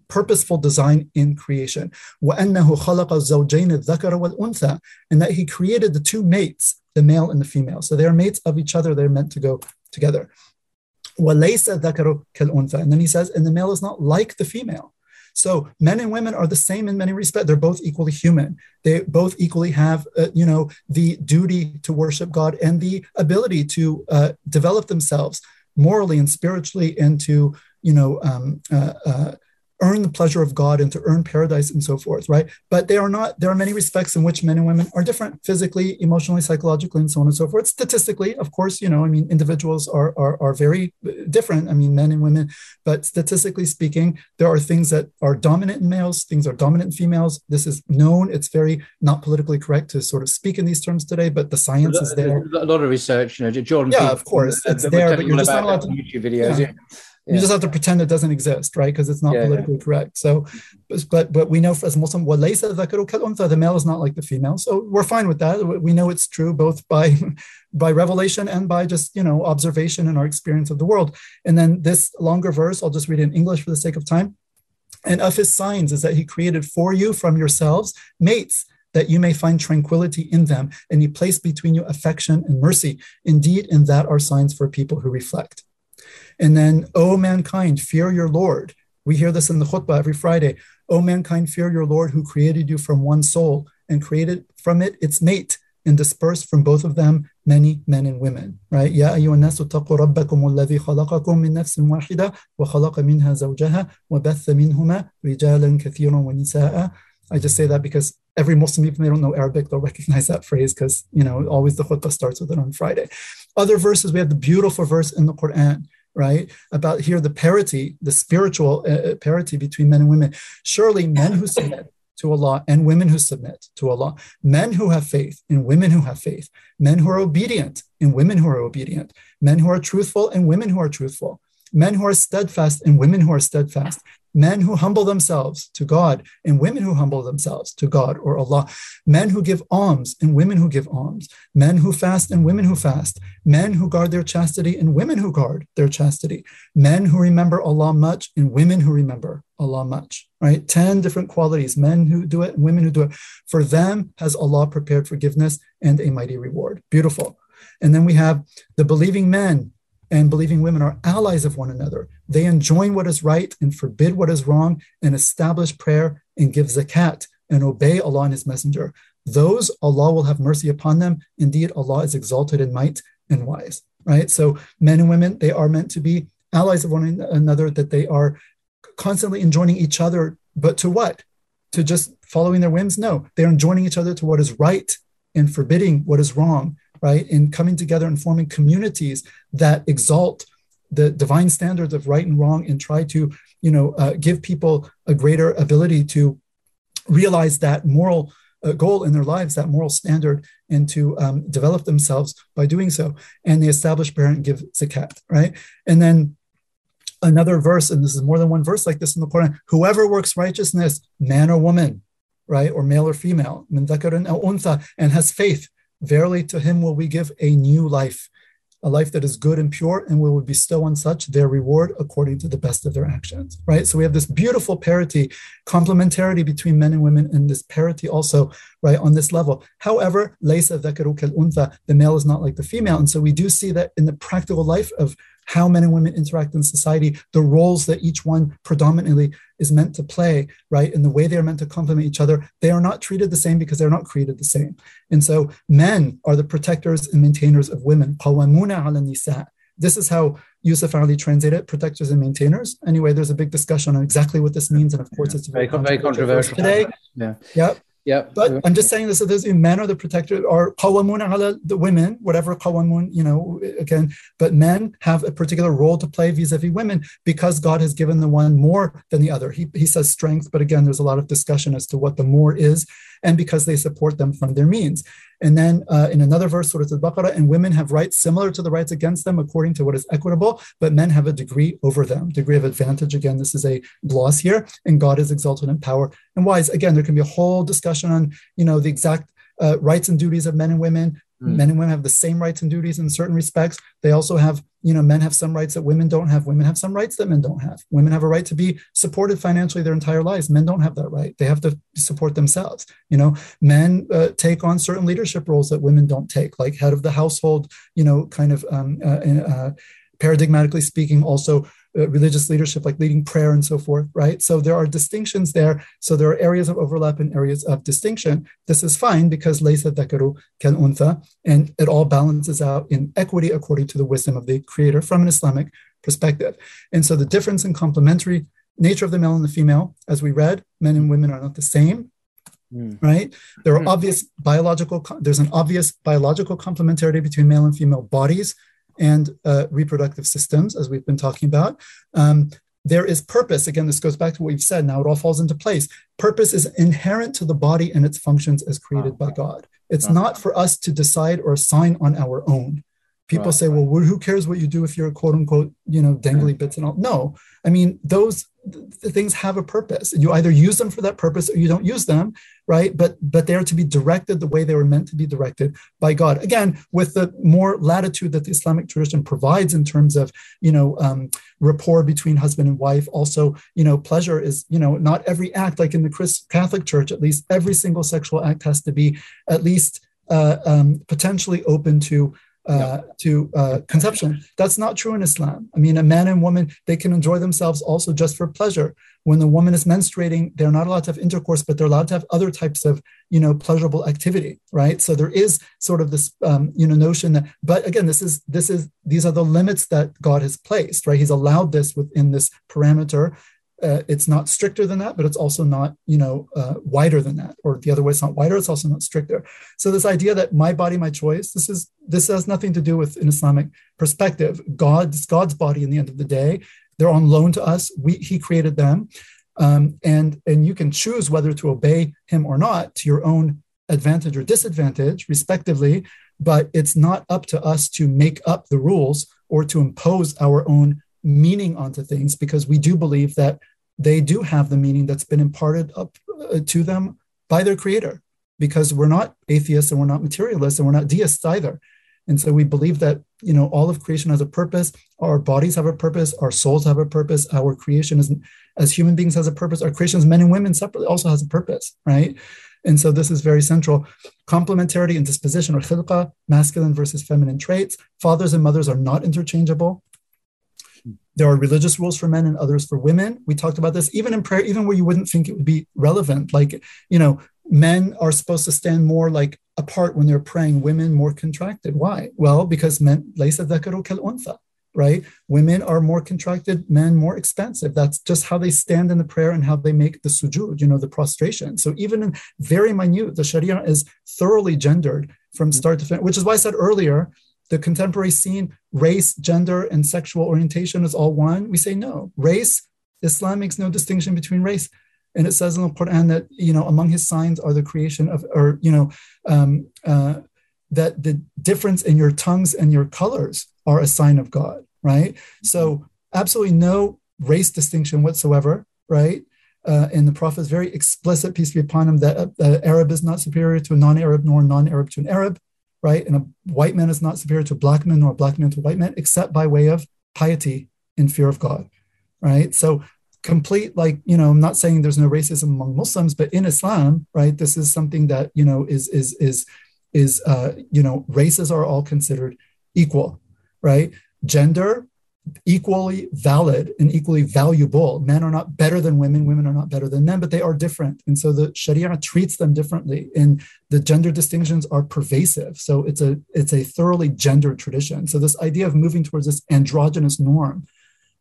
purposeful design in creation. وَأَنَّهُ خَلَقَ الزَّوْجَيْنِ الذَّكَرَ وَالْأُنثَى And that he created the two mates, the male and the female. So, they're mates of each other. They're meant to go together. وَلَيْسَ الذَّكَرُ كَالْأُنثَى And then he says, and the male is not like the female. So men and women are the same in many respects. They're both equally human. They both equally have, uh, you know, the duty to worship God and the ability to uh, develop themselves morally and spiritually and to, you know, um, uh, uh earn the pleasure of God and to earn paradise and so forth, right? But they are not, there are many respects in which men and women are different physically, emotionally, psychologically, and so on and so forth. Statistically, of course, you know, I mean, individuals are, are, are very different. I mean, men and women, but statistically speaking, there are things that are dominant in males, things are dominant in females. This is known. It's very not politically correct to sort of speak in these terms today, but the science is there. A lot of research, you know, Jordan. Yeah, of course, uh, it's there, but you're just not allowed to. YouTube videos. Yeah. yeah. You just have to pretend it doesn't exist, right? Because it's not yeah, politically yeah. correct. So, but but we know as Muslim, the male is not like the female. So we're fine with that. We know it's true both by [laughs] by revelation and by just you know observation and our experience of the world. And then this longer verse, I'll just read it in English for the sake of time. And of his signs is that he created for you from yourselves mates that you may find tranquility in them, and he placed between you affection and mercy. Indeed, in that are signs for people who reflect. And then, O mankind, fear your Lord. We hear this in the khutbah every Friday. O mankind, fear your Lord who created you from one soul and created from it its mate and dispersed from both of them many men and women. Right? يا أيها الناس اتقوا ربكم الذي خلقكم من نفس واحدة وخلق منها زوجها وبث منهما رجالا كثيرا ونساء. I just say that because every Muslim, even if they don't know Arabic, they'll recognize that phrase because you know always the khutbah starts with it on Friday. Other verses, we have the beautiful verse in the Quran right? About here, the parity, the spiritual uh, uh, parity between men and women. Surely men who submit to Allah and women who submit to Allah, men who have faith and women who have faith, men who are obedient and women who are obedient, men who are truthful and women who are truthful, men who are steadfast and women who are steadfast, men who humble themselves to God and women who humble themselves to God or Allah, men who give alms and women who give alms, men who fast and women who fast, men who guard their chastity and women who guard their chastity, men who remember Allah much and women who remember Allah much, right? 10 different qualities, men who do it and women who do it. For them has Allah prepared forgiveness and a mighty reward. Beautiful. And then we have the believing men and believing women are allies of one another. They enjoin what is right and forbid what is wrong and establish prayer and give zakat and obey Allah and His Messenger. Those Allah will have mercy upon them. Indeed, Allah is exalted in might and wise. Right? So, men and women, they are meant to be allies of one another, that they are constantly enjoining each other. But to what? To just following their whims? No, they are enjoining each other to what is right and forbidding what is wrong right? In coming together and forming communities that exalt the divine standards of right and wrong and try to, you know, uh, give people a greater ability to realize that moral uh, goal in their lives, that moral standard, and to um, develop themselves by doing so. And the established parent give zakat, right? And then another verse, and this is more than one verse like this in the Quran whoever works righteousness, man or woman, right, or male or female, and has faith Verily, to him will we give a new life, a life that is good and pure, and we will bestow on such their reward according to the best of their actions. Right? So we have this beautiful parity, complementarity between men and women, and this parity also, right, on this level. However, the male is not like the female. And so we do see that in the practical life of how men and women interact in society, the roles that each one predominantly is meant to play, right? And the way they are meant to complement each other, they are not treated the same because they're not created the same. And so men are the protectors and maintainers of women. This is how Yusuf Ali translated it, protectors and maintainers. Anyway, there's a big discussion on exactly what this means. And of course, it's very, very controversial today. Yeah. Yep. Yeah. But I'm just saying this that those men are the protector or qawamun ala the women, whatever qawamun, you know, again, but men have a particular role to play vis-a-vis women because God has given the one more than the other. He, he says strength, but again, there's a lot of discussion as to what the more is and because they support them from their means. And then uh, in another verse, Surah Al-Baqarah, and women have rights similar to the rights against them according to what is equitable, but men have a degree over them, degree of advantage. Again, this is a gloss here, and God is exalted in power and wise. Again, there can be a whole discussion on, you know, the exact uh, rights and duties of men and women. Mm. Men and women have the same rights and duties in certain respects. They also have, you know, men have some rights that women don't have. Women have some rights that men don't have. Women have a right to be supported financially their entire lives. Men don't have that right. They have to support themselves. You know, men uh, take on certain leadership roles that women don't take, like head of the household. You know, kind of um, uh, uh, paradigmatically speaking, also uh, religious leadership, like leading prayer and so forth, right? So there are distinctions there. So there are areas of overlap and areas of distinction. This is fine because laysa dhakaru kal untha, and it all balances out in equity according to the wisdom of the creator from an Islamic perspective. And so the difference in complementary nature of the male and the female, as we read, men and women are not the same. Mm. Right? There are mm. obvious biological, there's an obvious biological complementarity between male and female bodies and uh, reproductive systems, as we've been talking about. Um, there is purpose. Again, this goes back to what we've said. Now it all falls into place. Purpose is inherent to the body and its functions as created by God. It's not for us to decide or assign on our own. People right, say, well, who cares what you do if you're a quote unquote, you know, dangly bits and all? No, I mean, those the things have a purpose. You either use them for that purpose or you don't use them, right? But but they are to be directed the way they were meant to be directed by God. Again, with the more latitude that the Islamic tradition provides in terms of you know um, rapport between husband and wife. Also, you know, pleasure is you know not every act like in the Christ Catholic Church. At least every single sexual act has to be at least uh, um, potentially open to uh, to uh, conception. That's not true in Islam. I mean, a man and woman, they can enjoy themselves also just for pleasure. When the woman is menstruating, they're not allowed to have intercourse, but they're allowed to have other types of, you know, pleasurable activity, right? So there is sort of this, um, you know, notion that, but again, this is, this is, these are the limits that God has placed, right? He's allowed this within this parameter uh, it's not stricter than that, but it's also not, you know, uh, wider than that. Or the other way, it's not wider; it's also not stricter. So this idea that my body, my choice, this is this has nothing to do with an Islamic perspective. God's God's body. In the end of the day, they're on loan to us. We He created them, um, and and you can choose whether to obey Him or not to your own advantage or disadvantage, respectively. But it's not up to us to make up the rules or to impose our own meaning onto things because we do believe that they do have the meaning that's been imparted up uh, to them by their creator because we're not atheists and we're not materialists and we're not deists either. And so we believe that you know all of creation has a purpose. Our bodies have a purpose. Our souls have a purpose. Our creation is as human beings has a purpose. Our creation as men and women separately also has a purpose right? And so this is very central. Complementarity and disposition or khilqa masculine versus feminine traits. Fathers and mothers are not interchangeable there are religious rules for men and others for women. We talked about this even in prayer, even where you wouldn't think it would be relevant. Like, you know, men are supposed to stand more like apart when they're praying, women more contracted. Why? Well, because men, right? Women are more contracted, men more expansive. That's just how they stand in the prayer and how they make the sujud, you know, the prostration. So even in very minute, the Sharia is thoroughly gendered from start to finish, which is why I said earlier, the contemporary scene, race, gender, and sexual orientation is all one? We say no. Race, Islam makes no distinction between race. And it says in the Quran that, you know, among his signs are the creation of, or, you know, um, uh, that the difference in your tongues and your colors are a sign of God, right? So, absolutely no race distinction whatsoever, right? Uh, and the Prophet is very explicit, peace be upon him, that uh, Arab is not superior to a non Arab nor non Arab to an Arab right? And a white man is not superior to a black man nor a black man to a white man, except by way of piety and fear of God, right? So complete like you know i'm not saying there's no racism among muslims but in islam right this is something that you know is is is is uh you know races are all considered equal right gender equally valid and equally valuable. Men are not better than women, women are not better than men, but they are different. And so the Sharia treats them differently and the gender distinctions are pervasive. So it's a it's a thoroughly gendered tradition. So this idea of moving towards this androgynous norm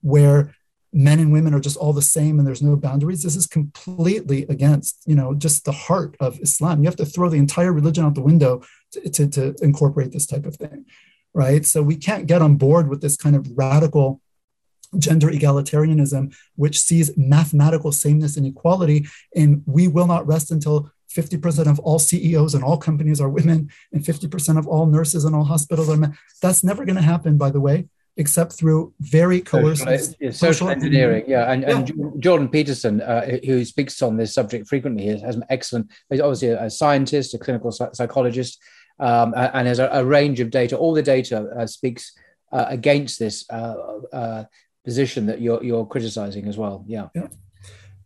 where men and women are just all the same and there's no boundaries this is completely against you know just the heart of islam you have to throw the entire religion out the window to, to, to incorporate this type of thing right? So we can't get on board with this kind of radical gender egalitarianism, which sees mathematical sameness and equality. And we will not rest until 50% of all CEOs and all companies are women, and 50% of all nurses and all hospitals are men. That's never going to happen, by the way, except through very coercive social, social engineering. Yeah, and, yeah. and Jordan Peterson, uh, who speaks on this subject frequently, has an excellent. He's obviously a scientist, a clinical psychologist, um, and there's a, a, range of data. All the data uh, speaks uh, against this uh, uh, position that you're, you're criticizing as well. Yeah. yeah.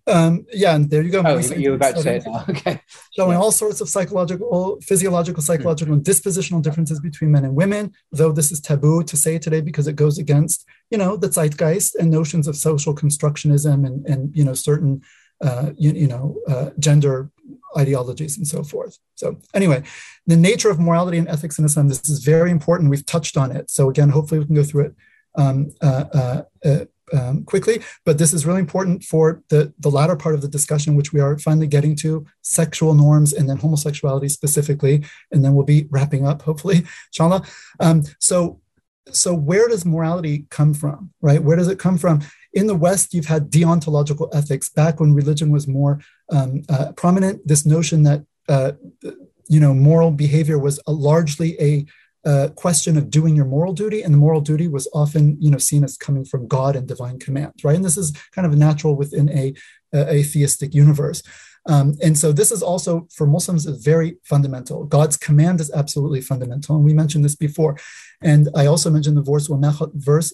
Um, yeah, and there you go. Oh, you were about to say it now. [laughs] Okay. Showing yeah. all sorts of psychological, physiological, psychological, and dispositional differences between men and women, though this is taboo to say today because it goes against, you know, the zeitgeist and notions of social constructionism and, and you know, certain, uh, you, you know, uh, gender ideologies and so forth. So anyway, the nature of morality and ethics in Islam, this is very important. We've touched on it. So again, hopefully we can go through it um, uh, uh, uh um, quickly, but this is really important for the, the latter part of the discussion, which we are finally getting to sexual norms and then homosexuality specifically. And then we'll be wrapping up, hopefully, inshallah. Um, so, so where does morality come from, right? Where does it come from? In the West, you've had deontological ethics back when religion was more um, uh, prominent. This notion that uh, you know moral behavior was a, largely a uh, question of doing your moral duty, and the moral duty was often, you know, seen as coming from God and divine command, right? And this is kind of natural within a, a theistic universe. Um, and so this is also for Muslims is very fundamental. God's command is absolutely fundamental, and we mentioned this before. And I also mentioned the verse verse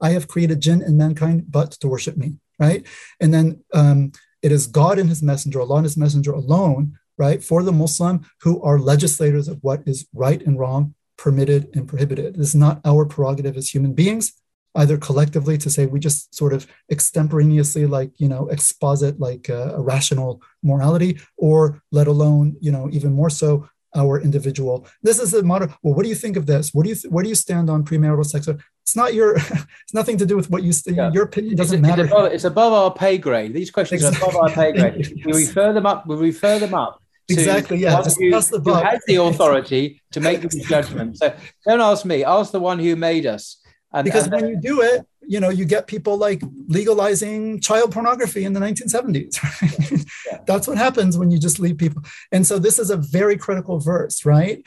I have created jinn and mankind but to worship me, right? And then um, it is God and His messenger, Allah and His messenger alone right, for the Muslim who are legislators of what is right and wrong, permitted and prohibited. This is not our prerogative as human beings, either collectively to say we just sort of extemporaneously, like, you know, exposit like a, a rational morality, or let alone, you know, even more so, our individual. This is the model. Well, what do you think of this? What do you th- where do you stand on premarital sex? It's not your. [laughs] it's nothing to do with what you. St- yeah. Your opinion doesn't it's, matter. It's above, it's above, our pay grade. These questions exactly. are above our pay grade. yes. We refer them up. We refer them up exactly yeah who, the who has the authority to make the judgment so don't ask me ask the one who made us and, because and then, when you do it, you know, you get people like legalizing child pornography in the 1970s. [laughs] Right? Yeah. That's what happens when you just leave people. And so this is a very critical verse, right?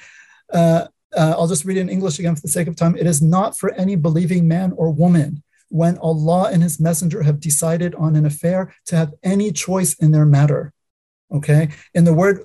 Uh, uh, I'll just read it in English again for the sake of time. It is not for any believing man or woman when Allah and His Messenger have decided on an affair to have any choice in their matter. Okay, in the word,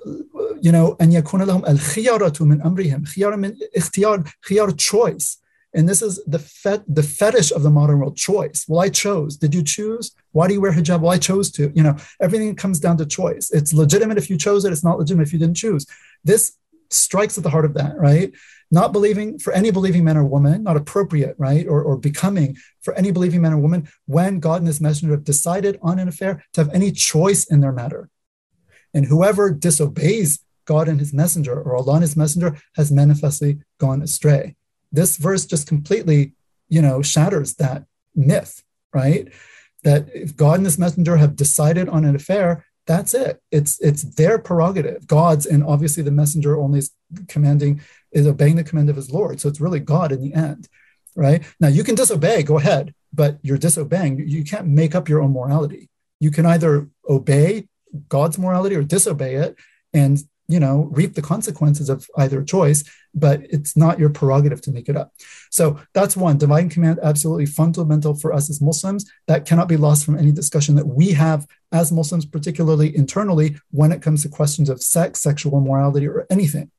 you know, and yakuna lahum al khiyaratu min amrihim, khiyar min ikhtiyar, khiyar choice. And this is the fet, the fetish of the modern world choice. Well, I chose. Did you choose? Why do you wear hijab? Well, I chose to. You know, everything comes down to choice. It's legitimate if you chose it. It's not legitimate if you didn't choose. This strikes at the heart of that, right? Not believing for any believing man or woman, not appropriate, right? Or, or becoming for any believing man or woman when God and his messenger have decided on an affair to have any choice in their matter. And whoever disobeys God and his messenger or Allah and his messenger has manifestly gone astray. This verse just completely, you know, shatters that myth, right? That if God and his messenger have decided on an affair, that's it. It's it's their prerogative. God's and obviously the messenger only is commanding is obeying the command of his Lord. So it's really God in the end, right? Now you can disobey, go ahead, but you're disobeying. You can't make up your own morality. You can either obey God's morality or disobey it and you know reap the consequences of either choice but it's not your prerogative to make it up so that's one divine command absolutely fundamental for us as muslims that cannot be lost from any discussion that we have as muslims particularly internally when it comes to questions of sex sexual morality or anything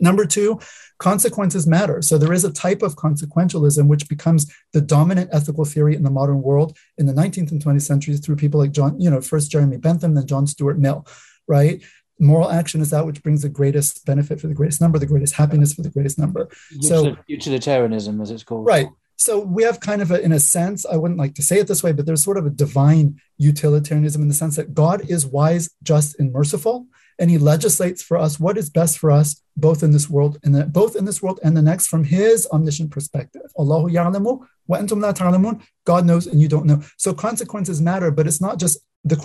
Number two, consequences matter. So there is a type of consequentialism which becomes the dominant ethical theory in the modern world in the 19th and 20th centuries through people like John, you know, first Jeremy Bentham, then John Stuart Mill, right? Moral action is that which brings the greatest benefit for the greatest number, the greatest happiness for the greatest number. So utilitarianism, as it's called. Right. So we have kind of a, in a sense, I wouldn't like to say it this way, but there's sort of a divine utilitarianism in the sense that God is wise, just, and merciful and he legislates for us what is best for us both in this world and the, both in this world and the next from his omniscient perspective Allahu ya'lamu wa antum la ta'lamun God knows and you don't know so consequences matter but it's not just the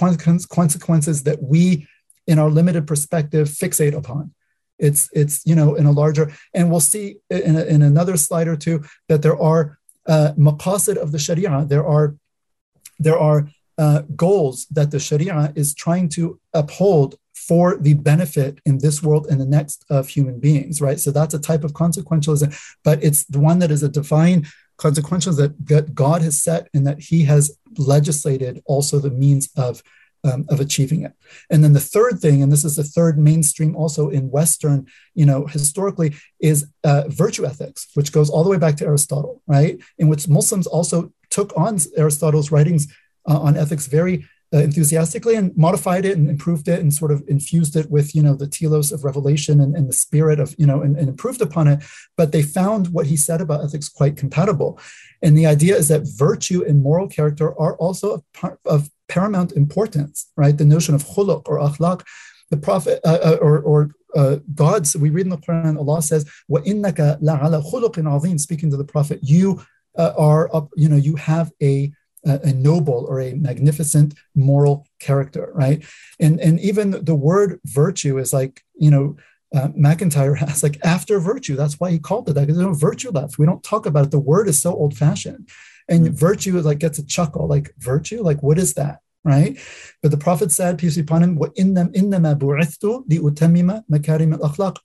consequences that we in our limited perspective fixate upon it's it's you know in a larger and we'll see in, a, in another slide or two that there are uh, maqasid of the sharia there are there are uh, goals that the sharia is trying to uphold for the benefit in this world and the next of human beings, right? So that's a type of consequentialism, but it's the one that is a divine consequentialism that God has set and that He has legislated also the means of um, of achieving it. And then the third thing, and this is the third mainstream also in Western, you know, historically, is uh, virtue ethics, which goes all the way back to Aristotle, right? In which Muslims also took on Aristotle's writings uh, on ethics very uh, enthusiastically and modified it and improved it and sort of infused it with you know the telos of revelation and, and the spirit of you know and, and, improved upon it but they found what he said about ethics quite compatible and the idea is that virtue and moral character are also of, of paramount importance, right? The notion of khuluq or akhlaq, the prophet uh, uh, or, or uh, gods, we read in the Quran, Allah says, وَإِنَّكَ لَعَلَى خُلُقٍ عَظِيمٍ Speaking to the prophet, you uh, are, up, you know, you have a a noble or a magnificent moral character, right? And and even the word virtue is like you know uh, MacIntyre [laughs] has like after virtue. That's why he called it that because there's no virtue left. We don't talk about it. The word is so old fashioned and mm-hmm. virtue like gets a chuckle. Like virtue, like what is that? Right, but the Prophet said, peace be upon him, what in them in them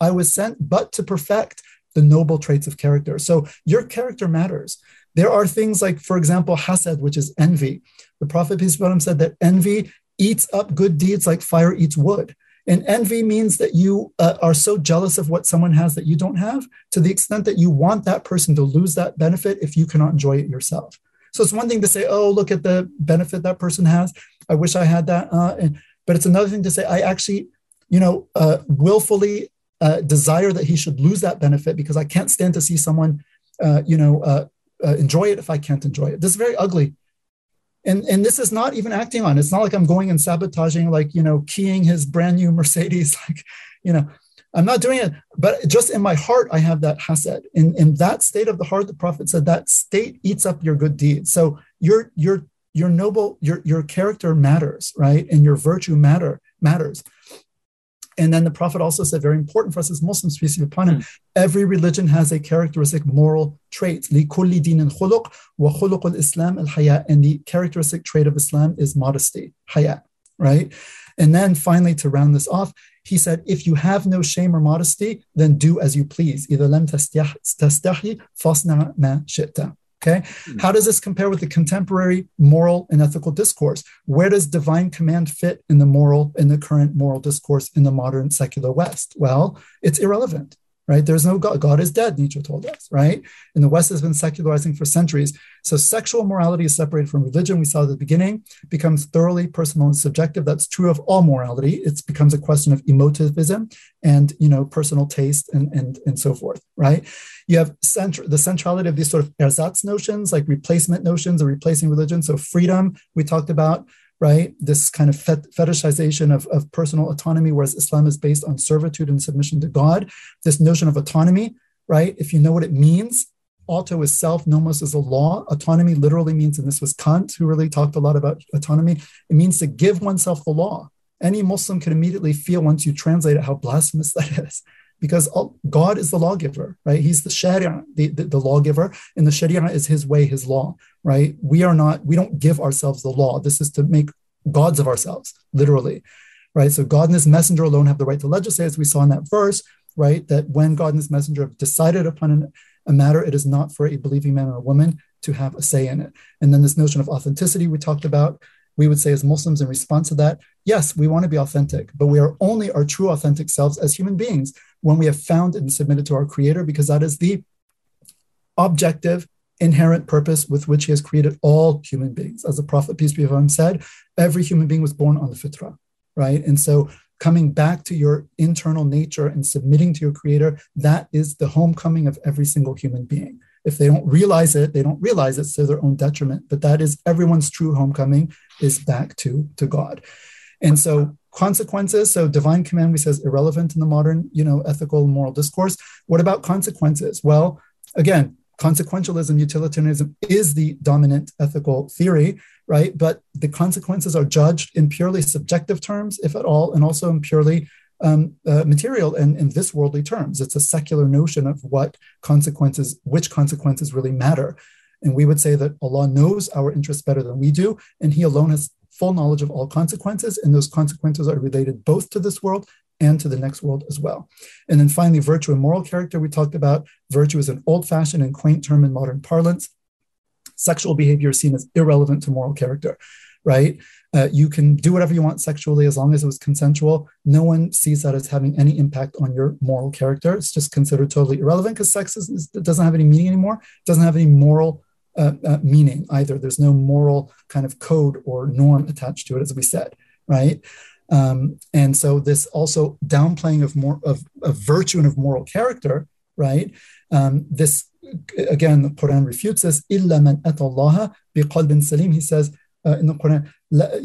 I was sent, but to perfect the noble traits of character. So your character matters. There are things like, for example, hasad, which is envy. The Prophet, peace be upon him, said that envy eats up good deeds like fire eats wood. And envy means that you uh, are so jealous of what someone has that you don't have to the extent that you want that person to lose that benefit if you cannot enjoy it yourself. So it's one thing to say, oh, look at the benefit that person has. I wish I had that. Uh, and, but it's another thing to say, I actually, you know, uh, willfully uh, desire that he should lose that benefit because I can't stand to see someone, uh, you know, uh, enjoy it if I can't enjoy it. This is very ugly. And, and this is not even acting on. It's not like I'm going and sabotaging, like, you know, keying his brand new Mercedes. [laughs] Like, you know, I'm not doing it. But just in my heart, I have that hasad. In, in that state of the heart, the Prophet said that state eats up your good deeds. So your, your, your noble, your, your character matters, right? And your virtue matter matters. And then the Prophet also said, very important for us as Muslims, peace be upon him, mm. every religion has a characteristic moral trait. لِكُلِّ دِينٍ خُلُقٍ وَخُلُقُ الْإِسْلَامِ الْحَيَاء And the characteristic trait of Islam is modesty, haya, right? And then finally, to round this off, he said, if you have no shame or modesty, then do as you please. إِذَا لَمْ تَسْتَحِي فَاصْنَعْ مَا شِئْتَ Okay. Mm-hmm. How does this compare with the contemporary moral and ethical discourse? Where does divine command fit in the moral, in the current moral discourse in the modern secular West? Well, it's irrelevant right? There's no God. God is dead, Nietzsche told us, right? And the West has been secularizing for centuries. So sexual morality is separated from religion. We saw at the beginning, becomes thoroughly personal and subjective. That's true of all morality. It becomes a question of emotivism and you know personal taste and and and so forth, right? You have center, the centrality of these sort of ersatz notions, like replacement notions or replacing religion. So freedom, we talked about right? This kind of fetishization of, of personal autonomy, whereas Islam is based on servitude and submission to God. This notion of autonomy, right? If you know what it means, auto is self, nomos is a law. Autonomy literally means, and this was Kant who really talked a lot about autonomy, it means to give oneself the law. Any Muslim can immediately feel once you translate it how blasphemous [laughs] that is. Because uh, God is the lawgiver, right? He's the Sharia, the, the, the lawgiver, and the Sharia is his way, his law right? We are not, we don't give ourselves the law. This is to make gods of ourselves, literally, right? So God and his messenger alone have the right to legislate, as we saw in that verse, right? That when God and his messenger have decided upon an, a matter, it is not for a believing man or a woman to have a say in it. And then this notion of authenticity we talked about, we would say as Muslims in response to that, yes, we want to be authentic, but we are only our true authentic selves as human beings when we have found and submitted to our creator, because that is the objective inherent purpose with which he has created all human beings. As the Prophet, peace be upon him, said, every human being was born on the fitrah, right? And so coming back to your internal nature and submitting to your creator, that is the homecoming of every single human being. If they don't realize it, they don't realize it to their own detriment. But that is everyone's true homecoming is back to, to God. And so consequences so divine command we says irrelevant in the modern you know ethical moral discourse what about consequences well again consequentialism, utilitarianism is the dominant ethical theory, right? But the consequences are judged in purely subjective terms, if at all, and also in purely um, uh, material and in this worldly terms. It's a secular notion of what consequences, which consequences really matter. And we would say that Allah knows our interests better than we do, and He alone has full knowledge of all consequences, and those consequences are related both to this world and to the next world as well. And then finally, virtue and moral character. We talked about virtue is an old fashioned and quaint term in modern parlance. Sexual behavior is seen as irrelevant to moral character, right? Uh, you can do whatever you want sexually as long as it was consensual. No one sees that as having any impact on your moral character. It's just considered totally irrelevant because sex is, doesn't have any meaning anymore. It doesn't have any moral uh, uh, meaning either. There's no moral kind of code or norm attached to it, as we said, right? Um, and so this also downplaying of more of, of virtue and of moral character, right? Um, this again, the Quran refutes this. Illa man atallaha biqalbin salim. He says uh, in the Quran, the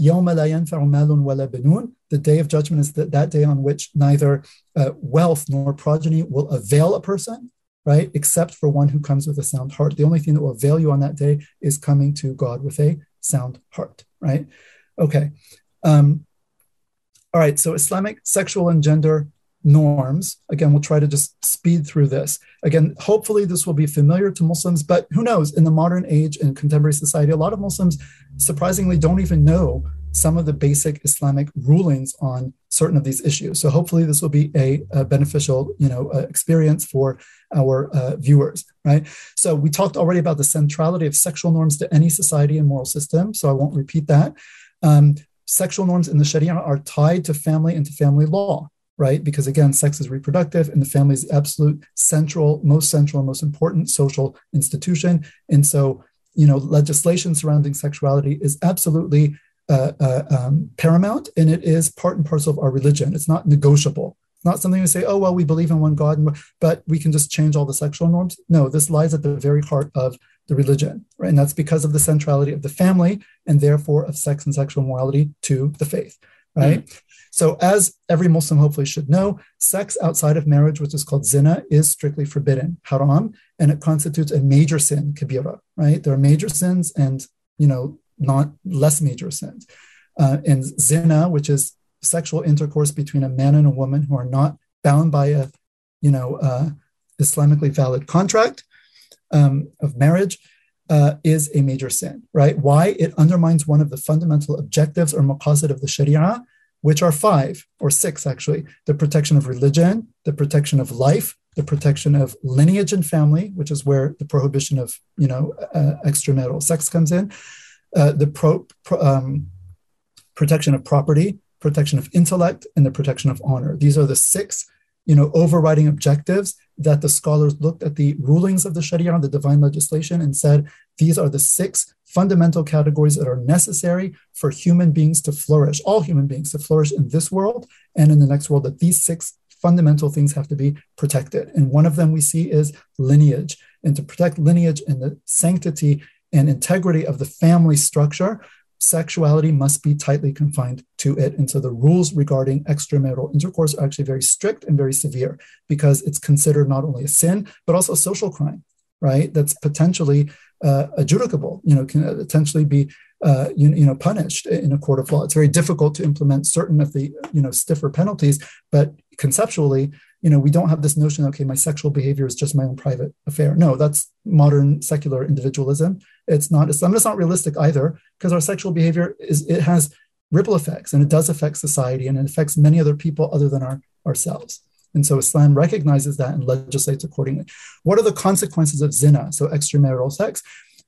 day of judgment is that, that day on which neither uh, wealth nor progeny will avail a person, right? Except for one who comes with a sound heart. The only thing that will avail you on that day is coming to God with a sound heart, right? Okay. Um, all right. So Islamic sexual and gender norms. Again, we'll try to just speed through this. Again, hopefully this will be familiar to Muslims, but who knows? In the modern age and contemporary society, a lot of Muslims surprisingly don't even know some of the basic Islamic rulings on certain of these issues. So hopefully this will be a, a beneficial, you know, uh, experience for our uh, viewers, right? So we talked already about the centrality of sexual norms to any society and moral system. So I won't repeat that. Um, sexual norms in the Sharia are tied to family and to family law right? Because again, sex is reproductive and the family is the absolute central, most central, most important social institution. And so, you know, legislation surrounding sexuality is absolutely uh, uh, um, paramount and it is part and parcel of our religion. It's not negotiable. It's not something we say, oh, well, we believe in one God, but we can just change all the sexual norms. No, this lies at the very heart of the religion, right? And that's because of the centrality of the family and therefore of sex and sexual morality to the faith, right? Mm-hmm. So, as every Muslim hopefully should know, sex outside of marriage, which is called zina, is strictly forbidden, haram, and it constitutes a major sin, kabira, right? There are major sins and, you know, not less major sins. Uh, and zina, which is sexual intercourse between a man and a woman who are not bound by a, you know, uh, Islamically valid contract um, of marriage, uh, is a major sin, right? Why? It undermines one of the fundamental objectives or maqasid of the Sharia, which are five or six actually the protection of religion, the protection of life, the protection of lineage and family, which is where the prohibition of you know uh, extramarital sex comes in, uh, the pro, pro, um, protection of property, protection of intellect, and the protection of honor. These are the six you know overriding objectives that the scholars looked at the rulings of the Sharia, the divine legislation, and said these are the six fundamental categories that are necessary for human beings to flourish, all human beings to flourish in this world and in the next world, that these six fundamental things have to be protected. And one of them we see is lineage. And to protect lineage and the sanctity and integrity of the family structure, sexuality must be tightly confined to it. And so the rules regarding extramarital intercourse are actually very strict and very severe because it's considered not only a sin, but also a social crime, right? That's potentially uh, adjudicable, you know, can potentially be, uh, you, you, know, punished in a court of law. It's very difficult to implement certain of the, you know, stiffer penalties, but conceptually, you know, we don't have this notion, okay, my sexual behavior is just my own private affair. No, that's modern secular individualism. It's not Islam. It's not realistic either, because our sexual behavior is it has ripple effects and it does affect society and it affects many other people other than our ourselves. And so Islam recognizes that and legislates accordingly. What are the consequences of zina, so extramarital sex?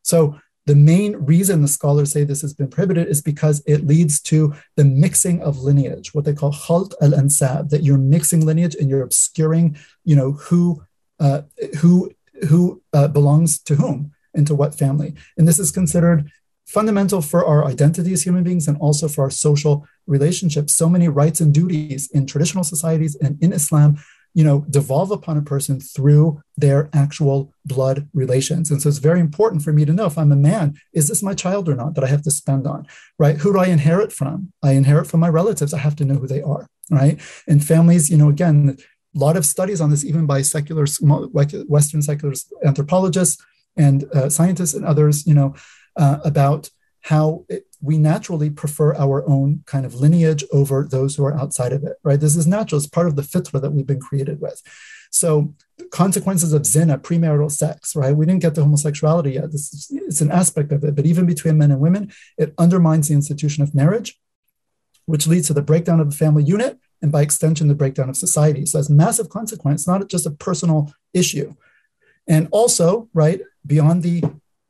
So the main reason the scholars say this has been prohibited is because it leads to the mixing of lineage, what they call khalt al ansab, that you're mixing lineage and you're obscuring, you know, who uh, who who uh, belongs to whom into what family. And this is considered fundamental for our identity as human beings and also for our social relationships. So many rights and duties in traditional societies and in Islam, you know, devolve upon a person through their actual blood relations. And so it's very important for me to know if I'm a man, is this my child or not that I have to spend on, right? Who do I inherit from? I inherit from my relatives. I have to know who they are, right? And families, you know, again, a lot of studies on this, even by secular, Western secular anthropologists and uh, scientists and others, you know, uh, about how it, we naturally prefer our own kind of lineage over those who are outside of it, right? This is natural. It's part of the fitra that we've been created with. So consequences of zina, premarital sex, right? We didn't get to homosexuality yet. This is, it's an aspect of it, but even between men and women, it undermines the institution of marriage, which leads to the breakdown of the family unit and by extension, the breakdown of society. So it's massive consequence, not just a personal issue. And also, right, beyond the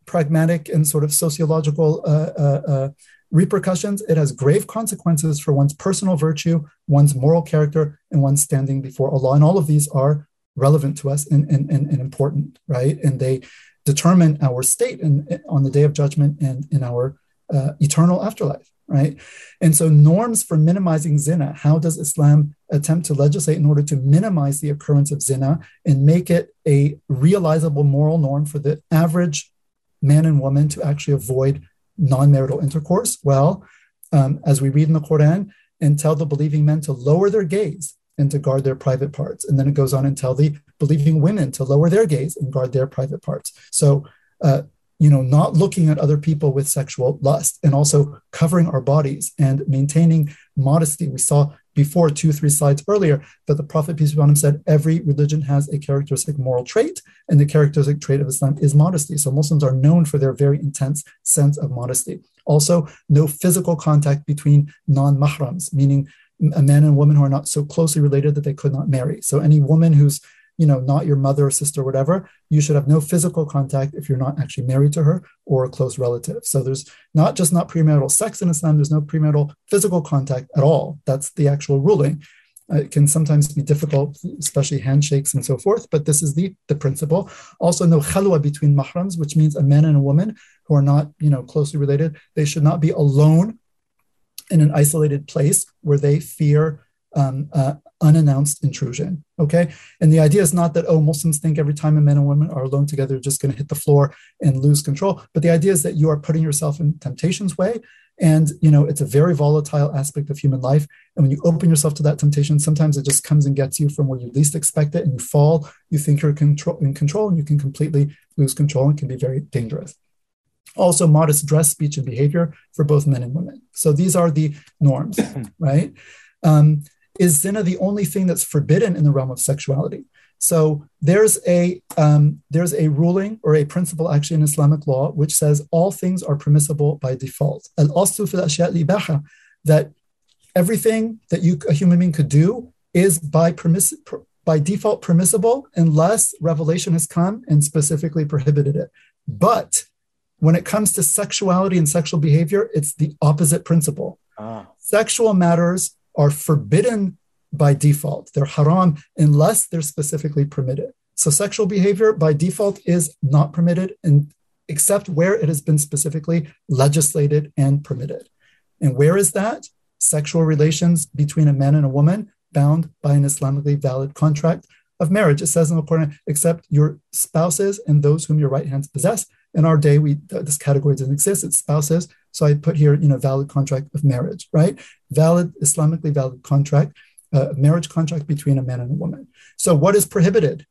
pragmatic and sort of sociological uh, uh, uh, repercussions, it has grave consequences for one's personal virtue, one's moral character, and one's standing before Allah. And all of these are relevant to us and, and, and, and important, right? And they determine our state in, on the day of judgment and in our uh, eternal afterlife, right? And so, norms for minimizing zina, how does Islam attempt to legislate in order to minimize the occurrence of zina and make it a realizable moral norm for the average man and woman to actually avoid non marital intercourse? Well, um, as we read in the Quran, and tell the believing men to lower their gaze and to guard their private parts. And then it goes on and tell the believing women to lower their gaze and guard their private parts. So, uh, you know, not looking at other people with sexual lust and also covering our bodies and maintaining modesty. We saw before two, three slides earlier that the Prophet, peace be upon him, said every religion has a characteristic moral trait, and the characteristic trait of Islam is modesty. So Muslims are known for their very intense sense of modesty. Also, no physical contact between non mahrams, meaning a man and woman who are not so closely related that they could not marry. So any woman who's you know not your mother or sister or whatever you should have no physical contact if you're not actually married to her or a close relative. So there's not just not premarital sex in islam. There's no premarital physical contact at all. That's the actual ruling. Uh, it can sometimes be difficult especially handshakes and so forth but this is the the principle. Also no khalwa between mahrams which means a man and a woman who are not you know closely related. They should not be alone in an isolated place where they fear um, uh, unannounced intrusion. Okay. And the idea is not that, oh, Muslims think every time a man and woman are alone together, just going to hit the floor and lose control. But the idea is that you are putting yourself in temptation's way. And, you know, it's a very volatile aspect of human life. And when you open yourself to that temptation, sometimes it just comes and gets you from where you least expect it and you fall. You think you're control, in control and you can completely lose control and can be very dangerous also modest dress, speech, and behavior for both men and women. So these are the norms, [clears throat] right? Um, is zina the only thing that's forbidden in the realm of sexuality? So there's a um, there's a ruling or a principle actually in Islamic law which says all things are permissible by default. Al that everything that you a human being could do is by permiss by default permissible unless revelation has come and specifically prohibited it. But when it comes to sexuality and sexual behavior, it's the opposite principle. Ah. Sexual matters are forbidden by default. They're haram unless they're specifically permitted. So sexual behavior by default is not permitted except where it has been specifically legislated and permitted. And where is that? Sexual relations between a man and a woman bound by an Islamically valid contract of marriage. It says in the Quran, except your spouses and those whom your right hands possess. In our day, we this category doesn't exist. It's spouses. So I put here, you know, valid contract of marriage, right? Valid, Islamically valid contract, uh, marriage contract between a man and a woman. So what is prohibited?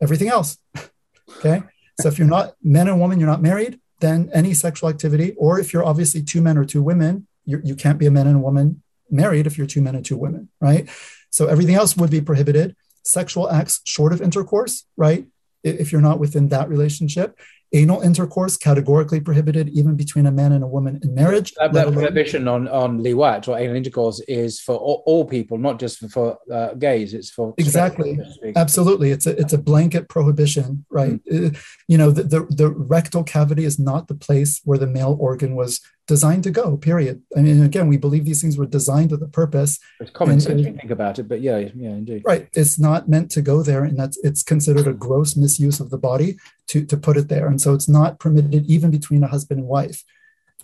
Everything else. [laughs] okay. So if you're not man and woman, you're not married, then any sexual activity, or if you're obviously two men or two women, you, you can't be a man and a woman married if you're two men and two women, right? So everything else would be prohibited. Sexual acts short of intercourse, right? If you're not within that relationship, anal intercourse categorically prohibited even between a man and a woman in marriage. That, that prohibition on on liwat or anal intercourse is for all, all people, not just for, for uh, gays. It's for exactly, absolutely. It's a it's a blanket prohibition, right? Mm. You know, the, the the rectal cavity is not the place where the male organ was designed to go period i mean again we believe these things were designed with a purpose it's common sense you think about it but yeah yeah indeed right it's not meant to go there and that's it's considered a gross misuse of the body to to put it there and so it's not permitted even between a husband and wife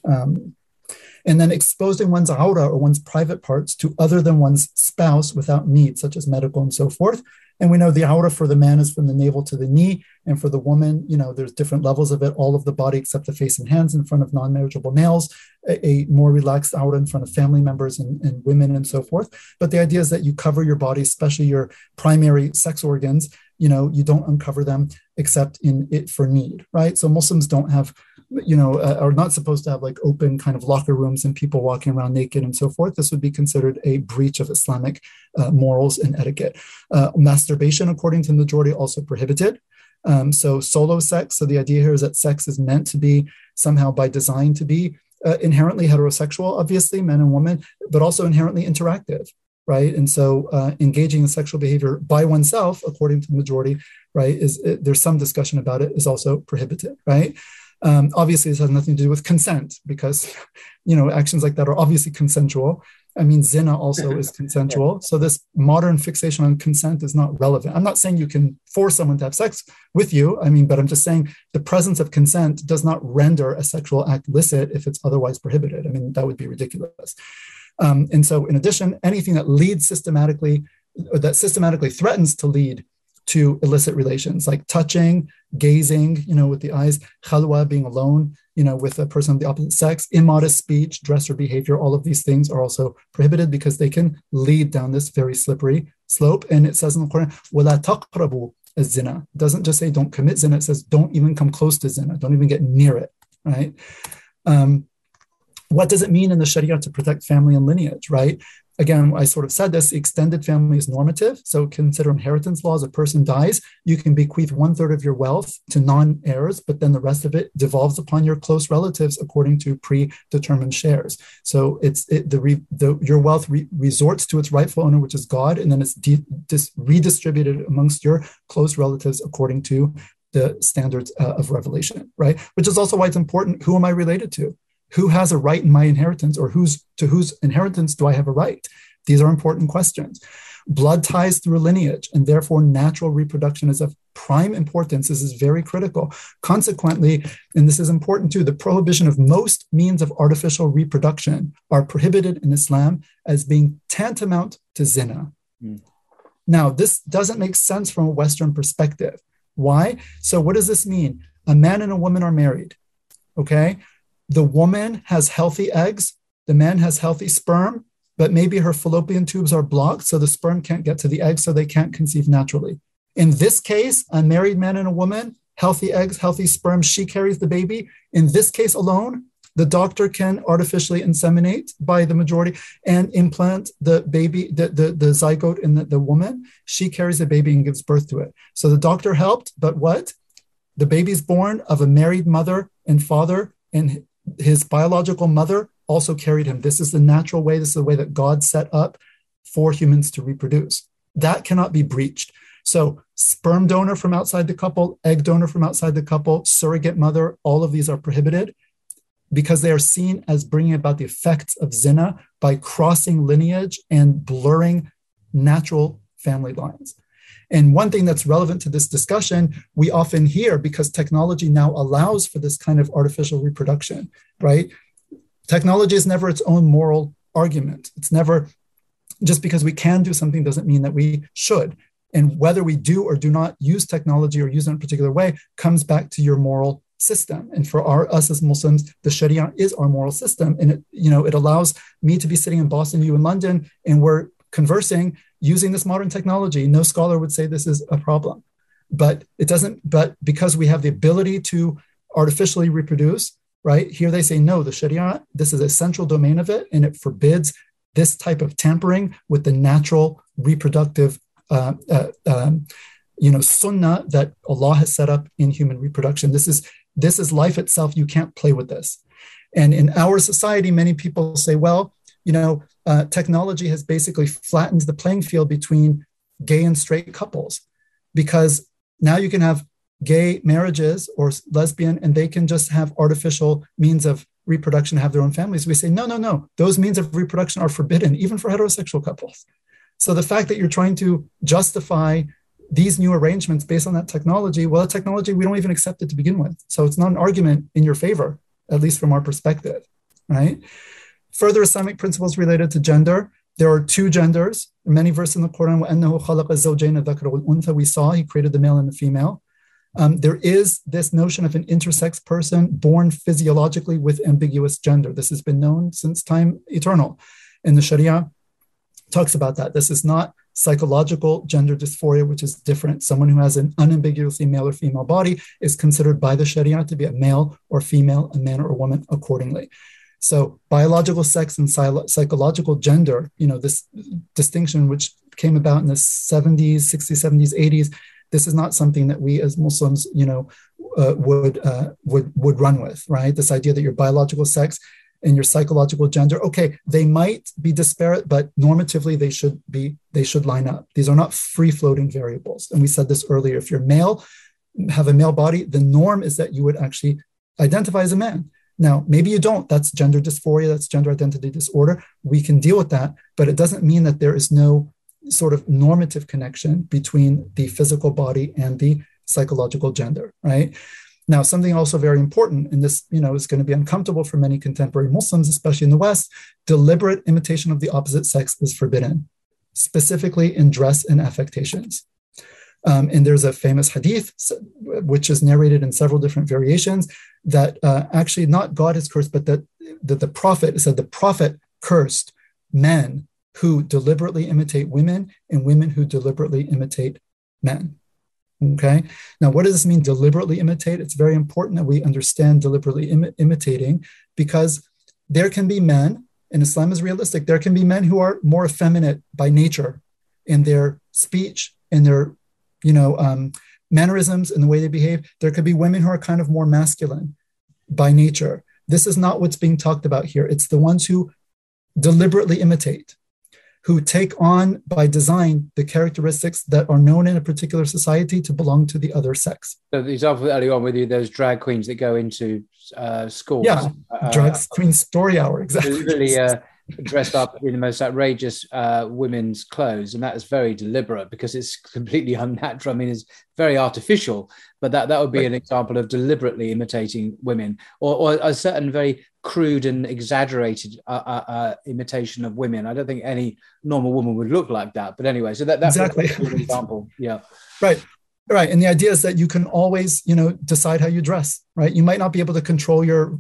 um, and then exposing one's aura or one's private parts to other than one's spouse without need such as medical and so forth and we know the aura for the man is from the navel to the knee. And for the woman, you know, there's different levels of it, all of the body except the face and hands in front of non marriageable males, a, a, more relaxed aura in front of family members and, and women and so forth. But the idea is that you cover your body, especially your primary sex organs, you know, you don't uncover them except in it for need, right? So Muslims don't have you know, uh, are not supposed to have like open kind of locker rooms and people walking around naked and so forth. This would be considered a breach of Islamic uh, morals and etiquette. Uh, masturbation, according to the majority, also prohibited. Um, so solo sex. So the idea here is that sex is meant to be somehow by design to be uh, inherently heterosexual, obviously, men and women, but also inherently interactive right? And so uh, engaging in sexual behavior by oneself, according to the majority, right, is there's some discussion about it, is also prohibited, right? Um, obviously, this has nothing to do with consent because, you know, actions like that are obviously consensual. I mean, zina also is [laughs] consensual. So this modern fixation on consent is not relevant. I'm not saying you can force someone to have sex with you. I mean, but I'm just saying the presence of consent does not render a sexual act licit if it's otherwise prohibited. I mean, that would be ridiculous. Um, and so, in addition, anything that leads systematically or that systematically threatens to lead to illicit relations like touching, gazing, you know, with the eyes, khalwa, being alone, you know, with a person of the opposite sex, immodest speech, dress or behavior, all of these things are also prohibited because they can lead down this very slippery slope. And it says in the Quran, وَلَا تَقْرَبُوا zina. It doesn't just say don't commit zina, it says don't even come close to zina, don't even get near it, right? Um, what does it mean in the Sharia to protect family and lineage, right? again, I sort of said this extended family is normative. So consider inheritance laws. A person dies, you can bequeath one third of your wealth to non heirs, but then the rest of it devolves upon your close relatives according to predetermined shares. So it's it, the, re, the your wealth re, resorts to its rightful owner, which is God, and then it's de, dis, redistributed amongst your close relatives according to the standards uh, of revelation, right? Which is also why it's important. Who am I related to? Who has a right in my inheritance or whose to whose inheritance do I have a right? These are important questions. Blood ties through lineage, and therefore natural reproduction is of prime importance. This is very critical. Consequently, and this is important too, the prohibition of most means of artificial reproduction are prohibited in Islam as being tantamount to zina. Mm. Now, this doesn't make sense from a Western perspective. Why? So, what does this mean? A man and a woman are married. Okay the woman has healthy eggs, the man has healthy sperm, but maybe her fallopian tubes are blocked, so the sperm can't get to the egg, so they can't conceive naturally. In this case, a married man and a woman, healthy eggs, healthy sperm, she carries the baby. In this case alone, the doctor can artificially inseminate by the majority and implant the baby, the, the, the zygote in the, the woman. She carries the baby and gives birth to it. So the doctor helped, but what? The baby's born of a married mother and father, and his biological mother also carried him. This is the natural way, this is the way that God set up for humans to reproduce. That cannot be breached. So, sperm donor from outside the couple, egg donor from outside the couple, surrogate mother, all of these are prohibited because they are seen as bringing about the effects of zina by crossing lineage and blurring natural family lines. And one thing that's relevant to this discussion, we often hear because technology now allows for this kind of artificial reproduction, right? Technology is never its own moral argument. It's never just because we can do something doesn't mean that we should. And whether we do or do not use technology or use it in a particular way comes back to your moral system. And for our us as Muslims, the Sharia is our moral system. And it, you know, it allows me to be sitting in Boston, you in London, and we're conversing using this modern technology. No scholar would say this is a problem. But it doesn't, but because we have the ability to artificially reproduce, right? Here they say, no, the Sharia, this is a central domain of it, and it forbids this type of tampering with the natural reproductive, uh, uh, um, you know, sunnah that Allah has set up in human reproduction. This is this is life itself. You can't play with this. And in our society, many people say, well, you know, uh, technology has basically flattened the playing field between gay and straight couples because now you can have gay marriages or lesbian and they can just have artificial means of reproduction have their own families. We say no no no those means of reproduction are forbidden even for heterosexual couples. So the fact that you're trying to justify these new arrangements based on that technology well that technology we don't even accept it to begin with. So it's not an argument in your favor at least from our perspective right Further Islamic principles related to gender. There are two genders. Many verses in the Quran, we saw he created the male and the female. Um, there is this notion of an intersex person born physiologically with ambiguous gender. This has been known since time eternal. And the Sharia talks about that. This is not psychological gender dysphoria, which is different. Someone who has an unambiguously male or female body is considered by the Sharia to be a male or female, a man or a woman accordingly. So biological sex and psychological gender, you know, this distinction which came about in the 70s, 60s, 70s, 80s, this is not something that we as Muslims, you know, uh, would uh, would would run with, right? This idea that your biological sex and your psychological gender, okay, they might be disparate, but normatively they should be they should line up. These are not free floating variables. And we said this earlier. If you're male, have a male body, the norm is that you would actually identify as a man. Now, maybe you don't. That's gender dysphoria, that's gender identity disorder. We can deal with that, but it doesn't mean that there is no sort of normative connection between the physical body and the psychological gender, right? Now, something also very important, and this, you know, is going to be uncomfortable for many contemporary Muslims, especially in the West, deliberate imitation of the opposite sex is forbidden, specifically in dress and affectations. Um, and there's a famous hadith, which is narrated in several different variations, that uh, actually not God is cursed, but that, that the prophet said the prophet cursed men who deliberately imitate women and women who deliberately imitate men. Okay. Now, what does this mean, deliberately imitate? It's very important that we understand deliberately Im- imitating because there can be men, and Islam is realistic, there can be men who are more effeminate by nature in their speech, in their you know, um, mannerisms and the way they behave. There could be women who are kind of more masculine by nature. This is not what's being talked about here. It's the ones who deliberately imitate, who take on by design the characteristics that are known in a particular society to belong to the other sex. So the example earlier on with you, those drag queens that go into uh, schools. Yeah, uh, drag queen story hour, exactly. Really, uh, dressed up in the most outrageous uh, women's clothes, and that is very deliberate because it's [laughs] completely unnatural. I mean, it's very artificial, but that that would be an example of deliberately imitating women, or, or a certain very crude and exaggerated uh, uh, uh imitation of women. I don't think any normal woman would look like that. But anyway, so that that's exactly an example. Yeah, right. Right. And the idea is that you can always, you know, decide how you dress, right? You might not be able to control your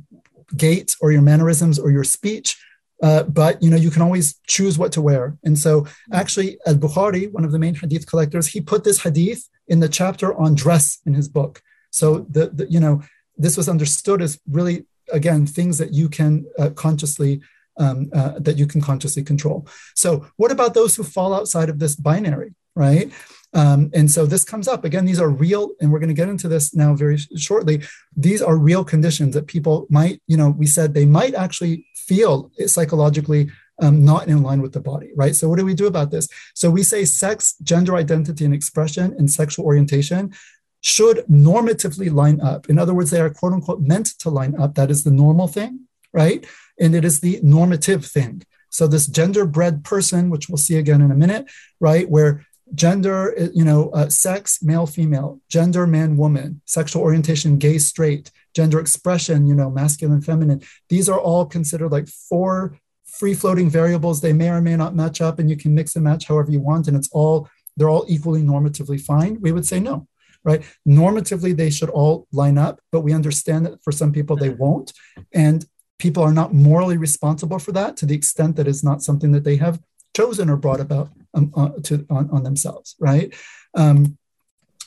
gait or your mannerisms or your speech, uh, but you know you can always choose what to wear and so mm-hmm. actually al-bukhari one of the main hadith collectors he put this hadith in the chapter on dress in his book so the, the you know this was understood as really again things that you can uh, consciously um, uh, that you can consciously control so what about those who fall outside of this binary right um, and so this comes up again. These are real, and we're going to get into this now very shortly. These are real conditions that people might, you know, we said they might actually feel psychologically um, not in line with the body, right? So what do we do about this? So we say sex, gender identity, and expression, and sexual orientation should normatively line up. In other words, they are quote unquote meant to line up. That is the normal thing, right? And it is the normative thing. So this genderbread person, which we'll see again in a minute, right, where gender, you know, uh, sex, male, female, gender, man, woman, sexual orientation, gay, straight, gender expression, you know, masculine, feminine. These are all considered like four free floating variables. They may or may not match up, and you can mix and match however you want, and it's all they're all equally normatively fine. We would say no, right? Normatively, they should all line up, but we understand that for some people they won't, and people are not morally responsible for that to the extent that it's not something that they have chosen or brought about um, uh, to, on, on, themselves, right? Um,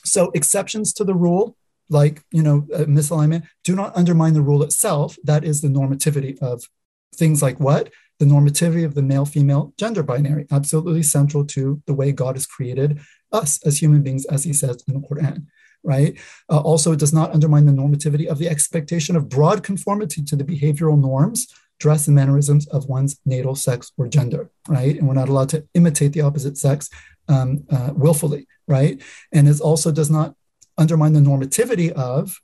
so exceptions to the rule, like you know uh, misalignment, do not undermine the rule itself. That is the normativity of things like what the normativity of the male-female gender binary, absolutely central to the way God has created us as human beings, as He says in the Quran. Right. Uh, also, it does not undermine the normativity of the expectation of broad conformity to the behavioral norms dress and mannerisms of one's natal sex or gender, right? And we're not allowed to imitate the opposite sex um, uh, willfully, right? And it also does not undermine the normativity of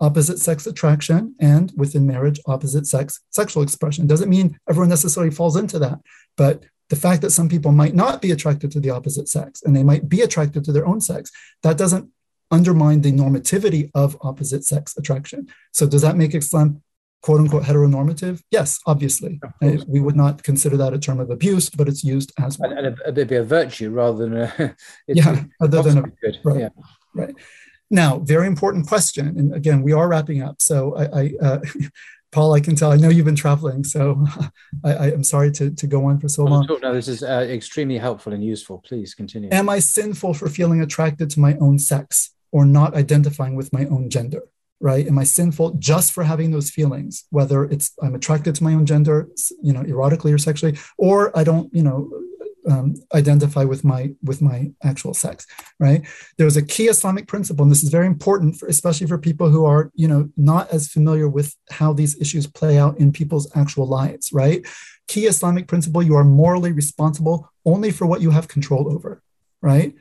opposite sex attraction and within marriage, opposite sex sexual expression. Doesn't mean everyone necessarily falls into that, but the fact that some people might not be attracted to the opposite sex and they might be attracted to their own sex, that doesn't undermine the normativity of opposite sex attraction. So does that make Islam quote unquote heteronormative? Yes, obviously. We would not consider that a term of abuse, but it's used as one. And it'd be a virtue rather than a. [laughs] yeah, other than a. Good. Right. Yeah. Right. Now, very important question. And again, we are wrapping up. So I, I uh, [laughs] Paul, I can tell. I know you've been traveling, so [laughs] I, I am sorry to, to go on for so long. No, this is uh, extremely helpful and useful. Please continue. Am I sinful for feeling attracted to my own sex or not identifying with my own gender? right am i sinful just for having those feelings whether it's i'm attracted to my own gender you know erotically or sexually or i don't you know um, identify with my with my actual sex right? There's a key islamic principle and this is very important for, especially for people who are you know not as familiar with how these issues play out in people's actual lives right? Key islamic principle you are morally responsible only for what you have control over right?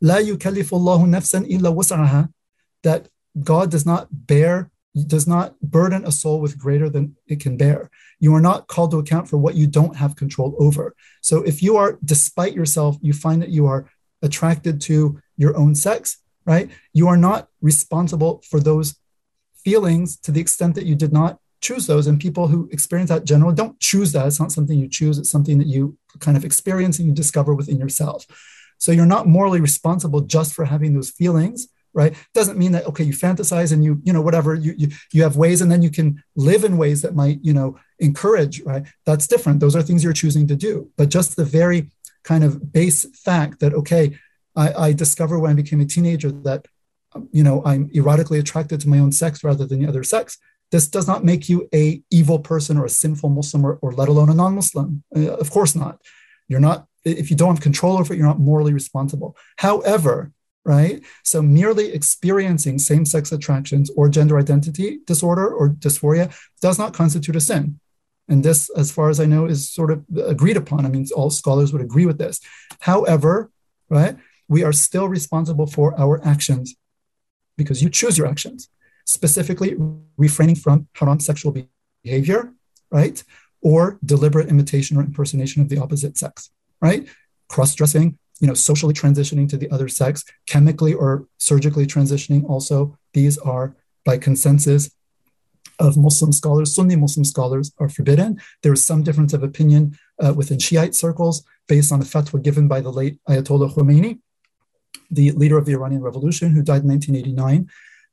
La yukallifu nafsan illa wus'aha that god does not bear does not burden a soul with greater than it can bear. You are not called to account for what you don't have control over. So if you are, despite yourself, you find that you are attracted to your own sex, right? You are not responsible for those feelings to the extent that you did not choose those. And people who experience that generally don't choose that. It's not something you choose, it's something that you kind of experience and you discover within yourself. So you're not morally responsible just for having those feelings right? Doesn't mean that okay you fantasize and you you know whatever you, you you have ways and then you can live in ways that might you know encourage right? That's different. Those are things you're choosing to do. But just the very kind of base fact that okay i, I discover when i became a teenager that um, you know i'm erotically attracted to my own sex rather than the other sex this does not make you a evil person or a sinful muslim or, or let alone a non-muslim. Uh, of course not. You're not if you don't have control over it you're not morally responsible. However right? So merely experiencing same sex attractions or gender identity disorder or dysphoria does not constitute a sin. And this, as far as I know, is sort of agreed upon. I mean, all scholars would agree with this. However, right, we are still responsible for our actions because you choose your actions, specifically refraining from haram sexual behavior, right? Or deliberate imitation or impersonation of the opposite sex, right? Cross dressing, you know, socially transitioning to the other sex, chemically or surgically transitioning. Also, these are by consensus of Muslim scholars, Sunni Muslim scholars, are forbidden. There is some difference of opinion uh, within Shiite circles based on a fatwa given by the late Ayatollah Khomeini, the leader of the Iranian Revolution, who died in 1989.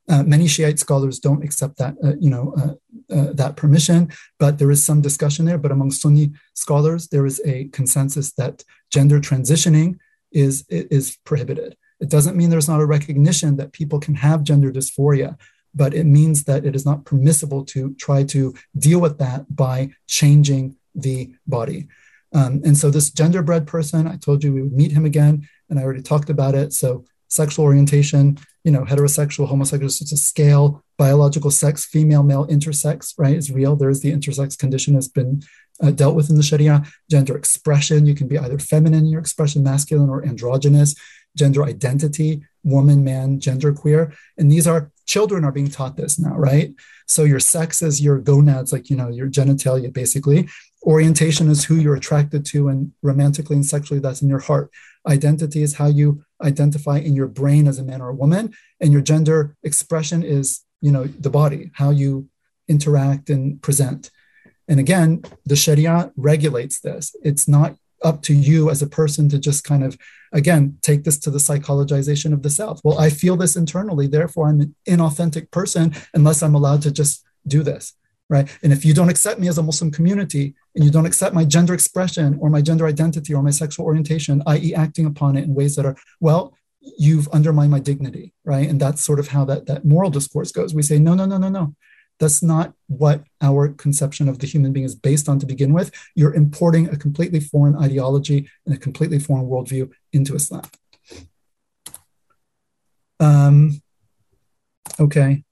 Uh, many Shiite scholars don't accept that, uh, you know, uh, uh, that permission, but there is some discussion there. But among Sunni scholars, there is a consensus that gender transitioning is, is prohibited. It doesn't mean there's not a recognition that people can have gender dysphoria, but it means that it is not permissible to try to deal with that by changing the body. Um, and so, this genderbread person, I told you we would meet him again, and I already talked about it. So, sexual orientation, you know, heterosexual, homosexual, it's a scale, biological sex, female, male, intersex, right, is real. There is the intersex condition has been uh, dealt with in the Sharia. Gender expression, you can be either feminine in your expression, masculine, or androgynous. Gender identity, woman, man, gender queer. And these are children are being taught this now, right? So your sex is your gonads, like, you know, your genitalia, basically. Orientation is who you're attracted to, and romantically and sexually, that's in your heart. Identity is how you identify in your brain as a man or a woman. And your gender expression is, you know, the body, how you interact and present. And again, the Sharia regulates this. It's not up to you as a person to just kind of, again, take this to the psychologization of the self. Well, I feel this internally, therefore I'm an inauthentic person unless I'm allowed to just do this. Right. And if you don't accept me as a Muslim community and you don't accept my gender expression or my gender identity or my sexual orientation, i.e., acting upon it in ways that are, well, you've undermined my dignity. Right. And that's sort of how that, that moral discourse goes. We say, no, no, no, no, no. That's not what our conception of the human being is based on to begin with. You're importing a completely foreign ideology and a completely foreign worldview into Islam. Um, okay.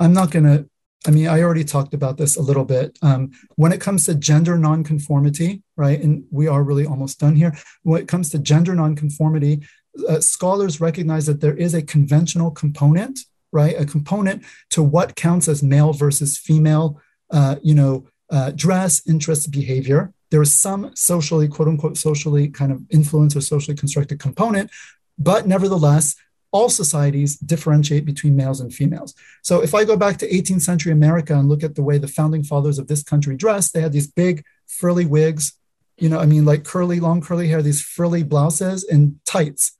I'm not going to, I mean, I already talked about this a little bit. Um, when it comes to gender nonconformity, right, and we are really almost done here. When it comes to gender nonconformity, uh, scholars recognize that there is a conventional component right? A component to what counts as male versus female, uh, you know, uh, dress, interest, behavior. There is some socially, quote unquote, socially kind of influence or socially constructed component, but nevertheless, all societies differentiate between males and females. So if I go back to 18th century America and look at the way the founding fathers of this country dressed, they had these big frilly wigs, you know, I mean, like curly, long curly hair, these frilly blouses and tights,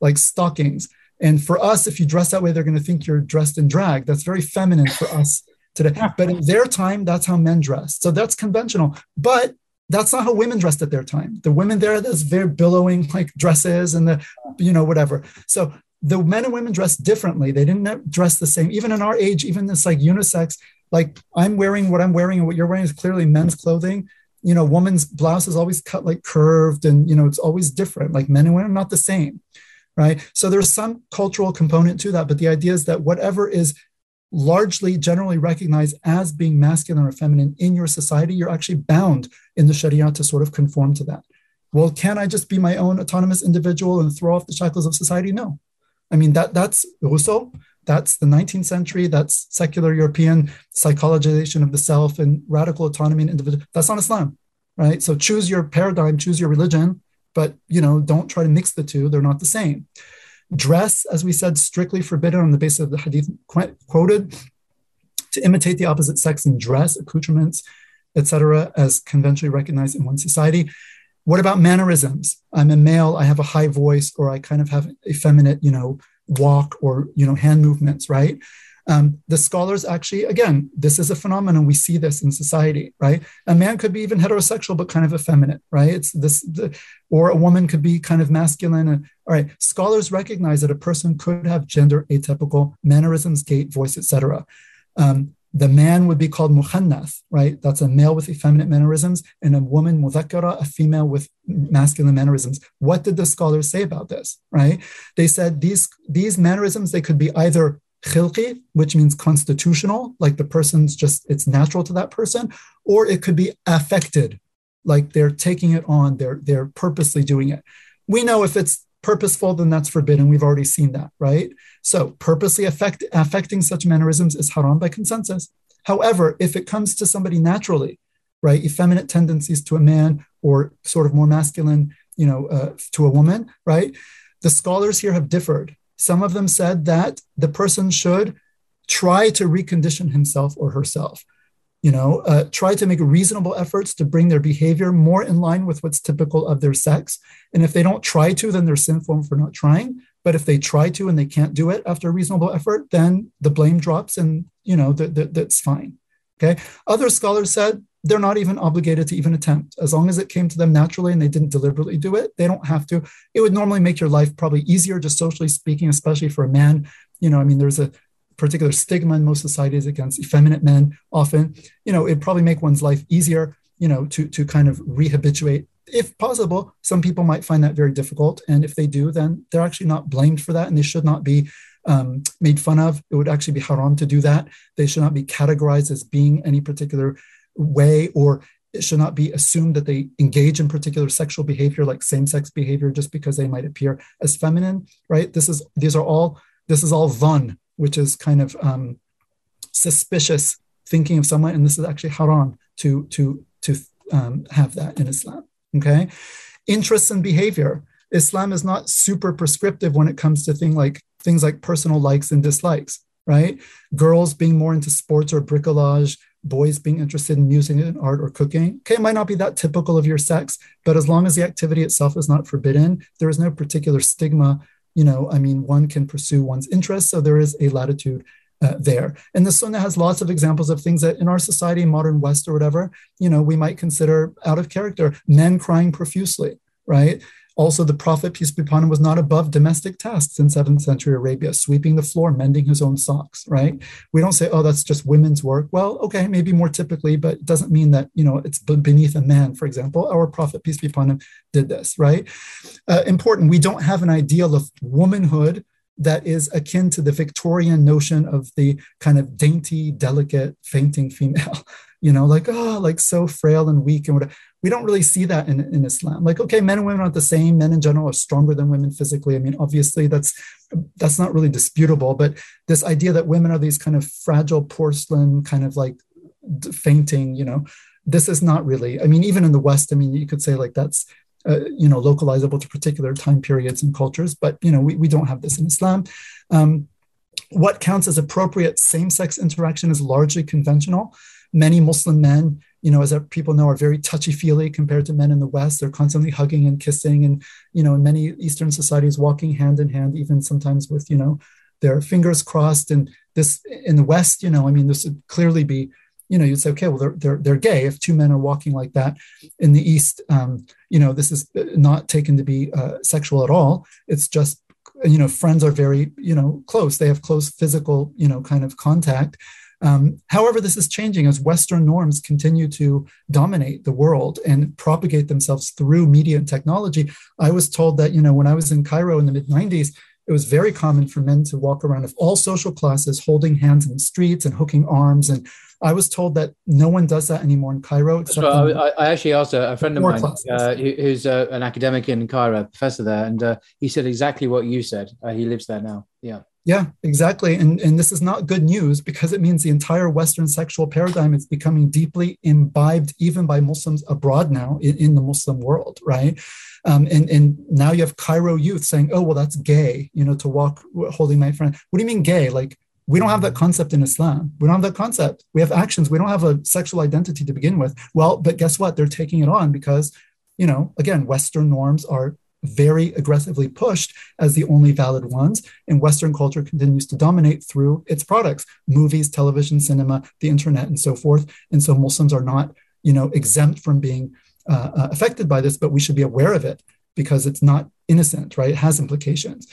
like stockings. And for us, if you dress that way, they're going to think you're dressed in drag. That's very feminine for us today. But in their time, that's how men dressed. So that's conventional. But that's not how women dressed at their time. The women there, there's very billowing [laughs] like dresses and the, you know, whatever. So the men and women dress differently. They didn't dress the same. Even in our age, even this like unisex, like I'm wearing what I'm wearing and what you're wearing is clearly men's clothing. You know, woman's blouse is always cut like curved and, you know, it's always different. Like men and women are not the same right? So there's some cultural component to that, but the idea is that whatever is largely generally recognized as being masculine or feminine in your society, you're actually bound in the Sharia to sort of conform to that. Well, can I just be my own autonomous individual and throw off the shackles of society? No. I mean that that's Rousseau, That's the 19th century. That's secular European psychologization of the self and radical autonomy and individual. That's not Islam, right? So choose your paradigm, choose your religion, but you know, don't try to mix the two. They're not the same. Dress, as we said, strictly forbidden on the basis of the hadith quoted. To imitate the opposite sex in dress, accoutrements, etc., as conventionally recognized in one society. What about mannerisms? I'm a male, I have a high voice, or I kind of have effeminate, you know, walk or you know hand movements, right? Um, the scholars actually, again, this is a phenomenon. We see this in society, right? A man could be even heterosexual, but kind of effeminate, right? It's this, the, or a woman could be kind of masculine. And, all right, scholars recognize that a person could have gender atypical mannerisms, gait, voice, etc. Um, the man would be called muhannath, right? That's a male with effeminate mannerisms, and a woman mudhakkara, a female with masculine mannerisms. What did the scholars say about this, right? They said these, these mannerisms, they could be either khilqi, which means constitutional, like the person's just, it's natural to that person, or it could be affected, like they're taking it on, they're, they're purposely doing it. We know if it's purposeful, then that's forbidden. We've already seen that, right? So purposely affect, affecting such mannerisms is haram by consensus. However, if it comes to somebody naturally, right, effeminate tendencies to a man or sort of more masculine, you know, uh, to a woman, right? The scholars here have differed. Some of them said that the person should try to recondition himself or herself you know uh, try to make reasonable efforts to bring their behavior more in line with what's typical of their sex. And if they don't try to then they're sinful for not trying. But if they try to and they can't do it after a reasonable effort then the blame drops and you know that, that that's fine. Okay? Other scholars said they're not even obligated to even attempt. As long as it came to them naturally and they didn't deliberately do it they don't have to. It would normally make your life probably easier just socially speaking especially for a man. You know i mean there's a particular stigma in most societies against effeminate men often. You know it'd probably make one's life easier you know to to kind of rehabituate if possible some people might find that very difficult. And if they do then they're actually not blamed for that and they should not be um, made fun of. It would actually be haram to do that. They should not be categorized as being any particular way or it should not be assumed that they engage in particular sexual behavior like same-sex behavior just because they might appear as feminine right this is these are all this is all zann which is kind of um, suspicious thinking of someone, and this is actually haram to to to um, have that in Islam. Okay, interests and behavior. Islam is not super prescriptive when it comes to thing like things like personal likes and dislikes. Right, girls being more into sports or bricolage, boys being interested in music and art or cooking. Okay, it might not be that typical of your sex, but as long as the activity itself is not forbidden, there is no particular stigma you know, I mean, one can pursue one's interests. So there is a latitude uh, there. And the Sunnah has lots of examples of things that in our society, modern West or whatever, you know, we might consider out of character. Men crying profusely, right? Also, the Prophet, peace be upon him, was not above domestic tasks in 7th century Arabia, sweeping the floor, mending his own socks, right? We don't say, oh, that's just women's work. Well, okay, maybe more typically, but it doesn't mean that, you know, it's beneath a man, for example. Our Prophet, peace be upon him, did this, right? Uh, important, we don't have an ideal of womanhood that is akin to the Victorian notion of the kind of dainty, delicate, fainting female. [laughs] You know, like, oh, like so frail and weak and whatever we don't really see that in, in Islam. Like, okay, men and women aren't the same. Men in general are stronger than women physically. I mean, obviously that's that's not really disputable. But this idea that women are these kind of fragile porcelain, kind of like fainting, you know, this is not really. I mean, even in the West, I mean, you could say like that's uh, you know localizable to particular time periods and cultures. But you know, we we don't have this in Islam. Um, what counts as appropriate same-sex interaction is largely conventional. Many Muslim men you know, as people know, are very touchy feely compared to men in the West. They're constantly hugging and kissing, and you know, in many Eastern societies, walking hand in hand, even sometimes with you know their fingers crossed. And this in the West, you know, I mean, this would clearly be, you know, you'd say, okay, well, they're they're they're gay if two men are walking like that. In the East, um, you know, this is not taken to be uh, sexual at all. It's just you know friends are very you know close they have close physical you know kind of contact um, however, this is changing as Western norms continue to dominate the world and propagate themselves through media and technology. I was told that, you know, when I was in Cairo in the mid 90s, it was very common for men to walk around of all social classes holding hands in the streets and hooking arms and I was told that no one does that anymore in Cairo. So I, I, actually asked a, a friend of mine uh, who's uh, an academic in Cairo, professor there, and uh, he said exactly what you said. Uh, he lives there now. Yeah. Yeah, exactly. And, and this is not good news because it means the entire Western sexual paradigm is becoming deeply imbibed even by Muslims abroad now in, in the Muslim world, right? Um, and, and now you have Cairo youth saying, oh, well, that's gay, you know, to walk holding my friend. What do you mean gay? Like, we don't have that concept in Islam. We don't have that concept. We have actions. We don't have a sexual identity to begin with. Well, but guess what? They're taking it on because, you know, again, Western norms are very aggressively pushed as the only valid ones. And Western culture continues to dominate through its products, movies, television, cinema, the internet, and so forth. And so Muslims are not, you know, exempt from being uh, uh, affected by this, but we should be aware of it because it's not innocent, right? It has implications.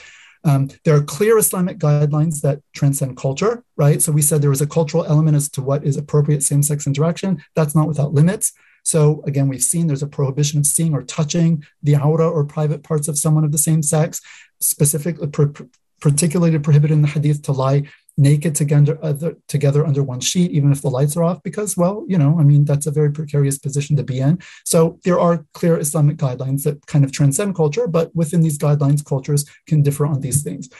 Um, there are clear Islamic guidelines that transcend culture, right? So we said there was a cultural element as to what is appropriate same sex interaction. That's not without limits. So again, we've seen there's a prohibition of seeing or touching the awrah or private parts of someone of the same sex, specifically, particularly prohibited in the hadith to lie naked together, uh, together under one sheet, even if the lights are off, because, well, you know, I mean, that's a very precarious position to be in. So there are clear Islamic guidelines that kind of transcend culture, but within these guidelines, cultures can differ on these things.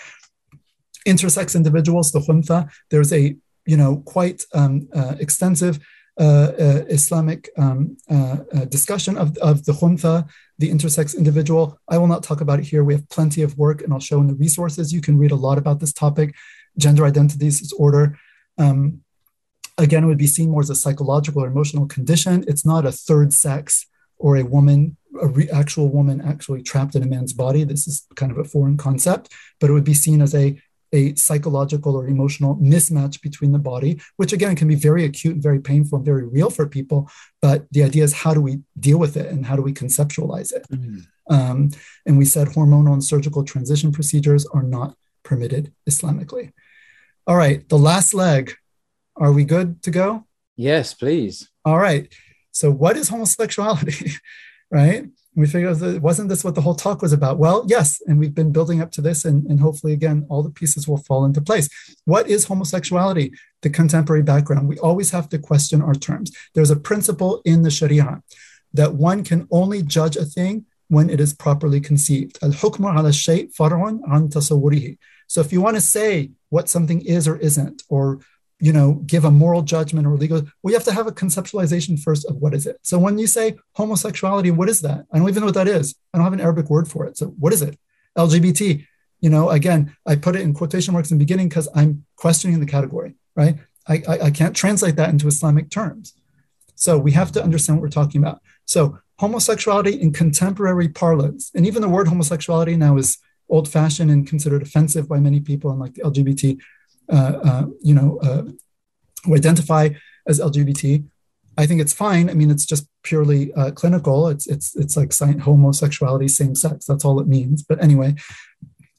Intersex individuals, the khuntha, there's a, you know, quite um, uh, extensive uh, uh, Islamic um, uh, discussion of, of the khuntha, the intersex individual. I will not talk about it here. We have plenty of work, and I'll show in the resources. You can read a lot about this topic, gender identities disorder. Um, again, it would be seen more as a psychological or emotional condition. It's not a third sex or a woman, a re- actual woman actually trapped in a man's body. This is kind of a foreign concept, but it would be seen as a a psychological or emotional mismatch between the body, which again can be very acute and very painful and very real for people. But the idea is how do we deal with it and how do we conceptualize it? Mm-hmm. Um, and we said hormonal and surgical transition procedures are not permitted Islamically. All right, the last leg. Are we good to go? Yes, please. All right. So, what is homosexuality? [laughs] right? We figured that wasn't this what the whole talk was about? Well yes and we've been building up to this and, and hopefully again all the pieces will fall into place. What is homosexuality? The contemporary background. We always have to question our terms. There's a principle in the sharia that one can only judge a thing when it is properly conceived. Al-hukmu ala so if you want to say what something is or isn't or you know, give a moral judgment or legal, Well, we have to have a conceptualization first of what is it. So when you say homosexuality, what is that? I don't even know what that is. I don't have an Arabic word for it. So what is it? LGBT, you know, again, I put it in quotation marks in the beginning because I'm questioning the category, right? I, I, I can't translate that into Islamic terms. So we have to understand what we're talking about. So homosexuality in contemporary parlance, and even the word homosexuality now is old fashioned and considered offensive by many people in like the LGBT you know, uh, who identify as LGBT. I think it's fine. I mean, it's just purely uh, clinical. It's it's it's like homosexuality, same sex. That's all it means. But anyway,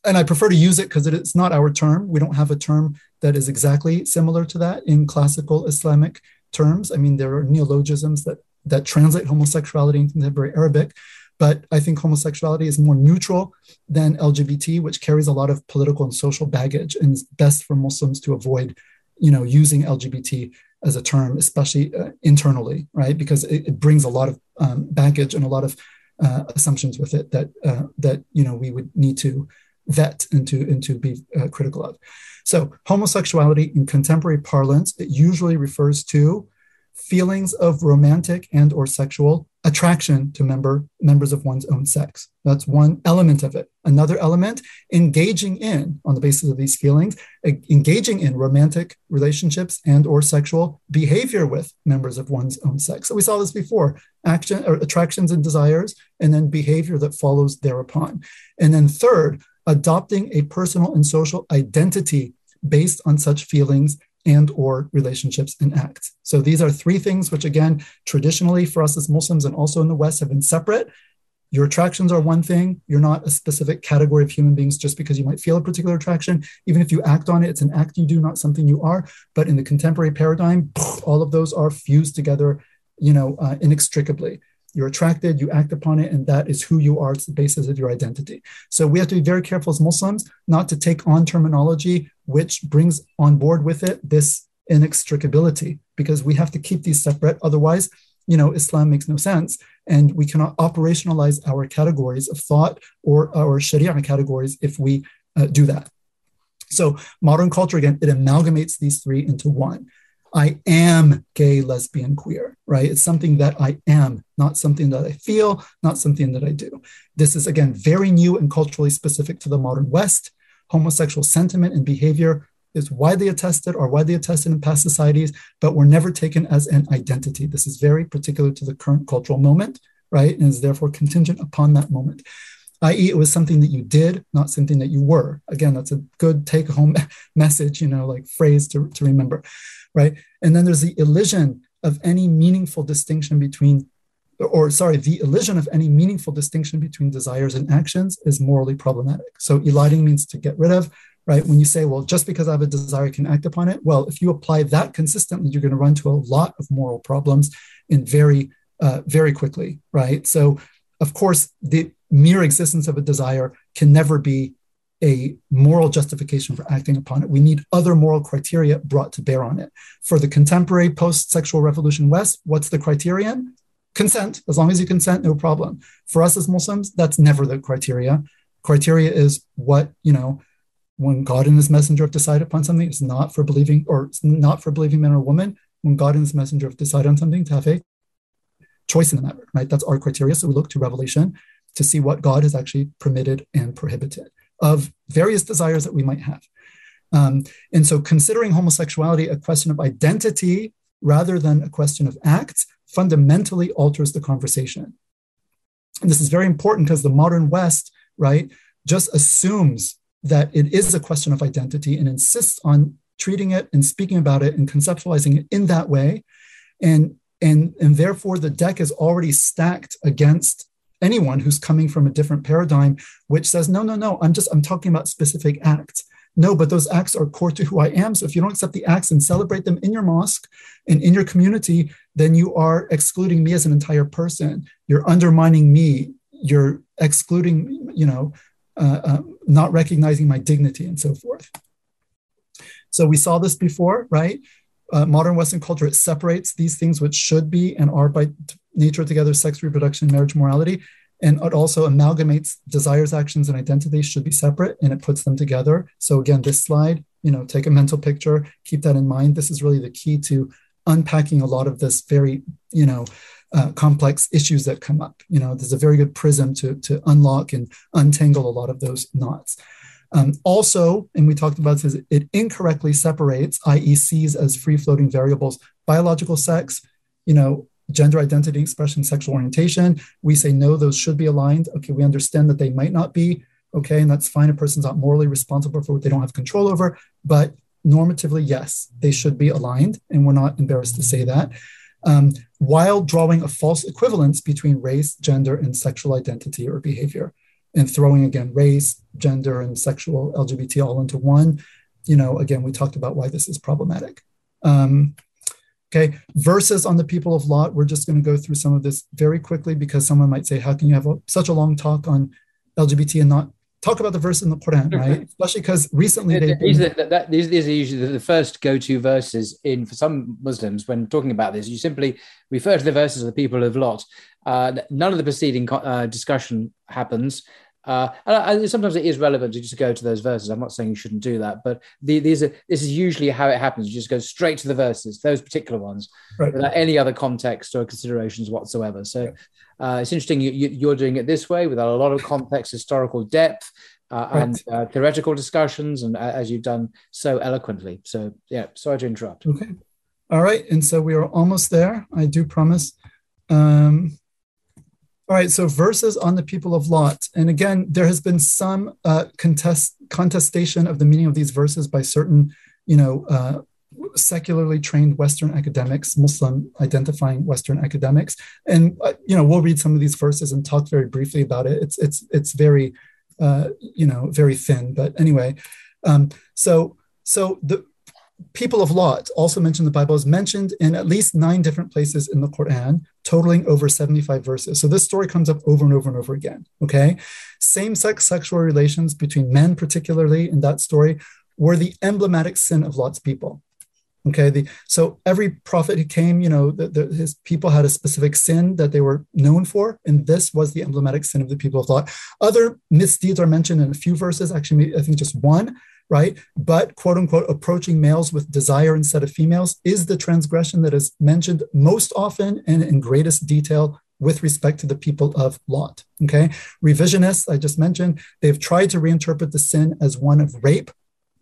and I prefer to use it because it's not our term. We don't have a term that is exactly similar to that in classical Islamic terms. I mean, there are neologisms that that translate homosexuality into contemporary Arabic, but I think homosexuality is more neutral than LGBT, which carries a lot of political and social baggage, and it's best for Muslims to avoid, you know, using LGBT as a term, especially uh, internally, right? Because it, it, brings a lot of um, baggage and a lot of uh, assumptions with it that uh, that you know we would need to vet and to and to be uh, critical of. So, homosexuality in contemporary parlance it usually refers to feelings of romantic and or sexual attraction to member members of one's own sex. That's one element of it. Another element engaging in on the basis of these feelings engaging in romantic relationships and or sexual behavior with members of one's own sex. So we saw this before action or attractions and desires and then behavior that follows thereupon. And then third adopting a personal and social identity based on such feelings and or relationships and acts. So these are three things which again traditionally for us as Muslims and also in the West have been separate. Your attractions are one thing. You're not a specific category of human beings just because you might feel a particular attraction. Even if you act on it, it's an act you do, not something you are. But in the contemporary paradigm, all of those are fused together, you know, uh, inextricably. You're attracted, you act upon it, and that is who you are. It's the basis of your identity. So we have to be very careful as Muslims not to take on terminology which brings on board with it this inextricability, because we have to keep these separate. Otherwise, you know, Islam makes no sense, and we cannot operationalize our categories of thought or our Sharia categories if we uh, do that. So modern culture, again, it amalgamates these three into one. I am gay, lesbian, queer, right? It's something that I am, not something that I feel, not something that I do. This is, again, very new and culturally specific to the modern West. Homosexual sentiment and behavior is widely attested or widely attested in past societies, but were never taken as an identity. This is very particular to the current cultural moment, right? And is therefore contingent upon that moment i.e., it was something that you did, not something that you were. Again, that's a good take home [laughs] message, you know, like phrase to, to remember, right? And then there's the elision of any meaningful distinction between, or sorry, the elision of any meaningful distinction between desires and actions is morally problematic. So eliding means to get rid of, right? When you say, well, just because I have a desire, I can act upon it. Well, if you apply that consistently, you're going to run to a lot of moral problems in very, uh, very quickly, right? So, of course, the mere existence of a desire can never be a moral justification for acting upon it. We need other moral criteria brought to bear on it. For the contemporary post sexual revolution West, what's the criterion? Consent. As long as you consent, no problem. For us as Muslims, that's never the criteria. Criteria is what, you know, when God and his messenger have decided upon something, it's not for believing or it's not for believing man or woman. When God and his messenger have decided on something to have a choice in the matter, right? That's our criteria. So we look to revelation to see what God has actually permitted and prohibited of various desires that we might have. Um, and so, considering homosexuality a question of identity rather than a question of acts fundamentally alters the conversation. And this is very important because the modern West, right, just assumes that it is a question of identity and insists on treating it and speaking about it and conceptualizing it in that way. And, and, and therefore, the deck is already stacked against anyone who's coming from a different paradigm, which says, no, no, no, I'm just, I'm talking about specific acts. No, but those acts are core to who I am. So if you don't accept the acts and celebrate them in your mosque and in your community, then you are excluding me as an entire person. You're undermining me. You're excluding, you know, uh, uh, not recognizing my dignity and so forth. So we saw this before, right? Uh, modern Western culture, it separates these things which should be and are by nature together sex, reproduction, marriage, morality. And it also amalgamates desires, actions, and identities should be separate and it puts them together. So, again, this slide, you know, take a mental picture, keep that in mind. This is really the key to unpacking a lot of this very, you know, uh, complex issues that come up. You know, there's a very good prism to, to unlock and untangle a lot of those knots. Um, also, and we talked about this, it incorrectly separates, i.e., sees as free floating variables, biological sex, you know, gender identity, expression, sexual orientation. We say, no, those should be aligned. Okay, we understand that they might not be. Okay, and that's fine. A person's not morally responsible for what they don't have control over. But normatively, yes, they should be aligned. And we're not embarrassed to say that. Um, while drawing a false equivalence between race, gender, and sexual identity or behavior, and throwing again race, gender, and sexual LGBT all into one. You know, again, we talked about why this is problematic. Um, Okay, verses on the people of Lot. We're just going to go through some of this very quickly because someone might say, How can you have a, such a long talk on LGBT and not talk about the verse in the Quran, [laughs] right? Especially because recently they these, are, that, these, these are usually the first go-to verses in for some Muslims when talking about this. You simply refer to the verses of the people of Lot. Uh, none of the preceding uh, discussion happens. Uh, and sometimes it is relevant to just go to those verses. I'm not saying you shouldn't do that, but the, these are this is usually how it happens. You just go straight to the verses, those particular ones, right. without any other context or considerations whatsoever. So uh, it's interesting you, you, are doing it this way without a lot of context, historical depth, uh, right. and uh, theoretical discussions, and uh, as you've done so eloquently. So yeah, sorry to interrupt. Okay, all right, and so we are almost there. I do promise. Um, all right, so verses on the people of Lot. And again, there has been some uh, contest, contestation of the meaning of these verses by certain, you know, uh, secularly trained Western academics, Muslim identifying Western academics. And, uh, you know, we'll read some of these verses and talk very briefly about it. It's, it's, it's very, uh, you know, very thin. But anyway, um, so, so the, people of Lot, also mentioned in the Bible, is mentioned in at least nine different places in the Quran, totaling over 75 verses. So this story comes up over and over and over again. Okay. Same sex sexual relations between men, particularly in that story, were the emblematic sin of Lot's people. Okay. The, so every prophet who came, you know, the, the, his people had a specific sin that they were known for. And this was the emblematic sin of the people of Lot. Other misdeeds are mentioned in a few verses, actually, I think just one right? But quote unquote, approaching males with desire instead of females is the transgression that is mentioned most often and in greatest detail with respect to the people of Lot. Okay. Revisionists, I just mentioned, they've tried to reinterpret the sin as one of rape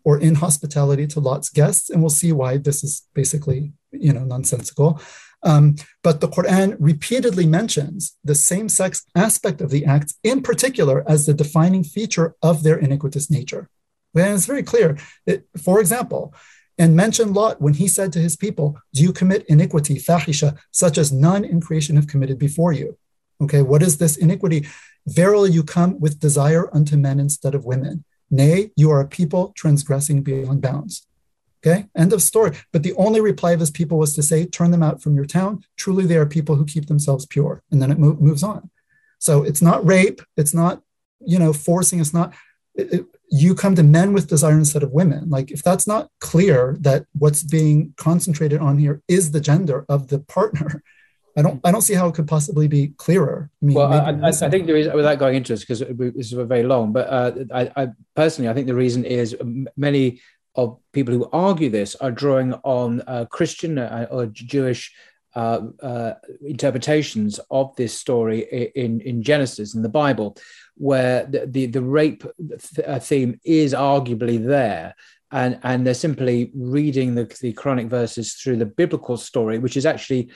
or inhospitality to Lot's guests. And we'll see why this is basically, you know, nonsensical. Um, but the Quran repeatedly mentions the same sex aspect of the acts, in particular, as the defining feature of their iniquitous nature. And it's very clear. It, for example, and mention Lot when he said to his people, Do you commit iniquity, fahisha, such as none in creation have committed before you? Okay, what is this iniquity? Verily, you come with desire unto men instead of women. Nay, you are a people transgressing beyond bounds. Okay, end of story. But the only reply of his people was to say, Turn them out from your town. Truly, they are people who keep themselves pure. And then it mo- moves on. So it's not rape. It's not, you know, forcing. It's not. It, it, you come to men with desire instead of women. Like if that's not clear that what's being concentrated on here is the gender of the partner, I don't I don't see how it could possibly be clearer. I mean, well, I, I, think the reason without going into this because this is very long, but uh, I, I personally I think the reason is many of people who argue this are drawing on uh, Christian uh, or Jewish uh, uh, interpretations of this story in, in Genesis in the Bible, where the, the, the rape uh, theme is arguably there. And, and they're simply reading the, the Quranic verses through the biblical story, which is actually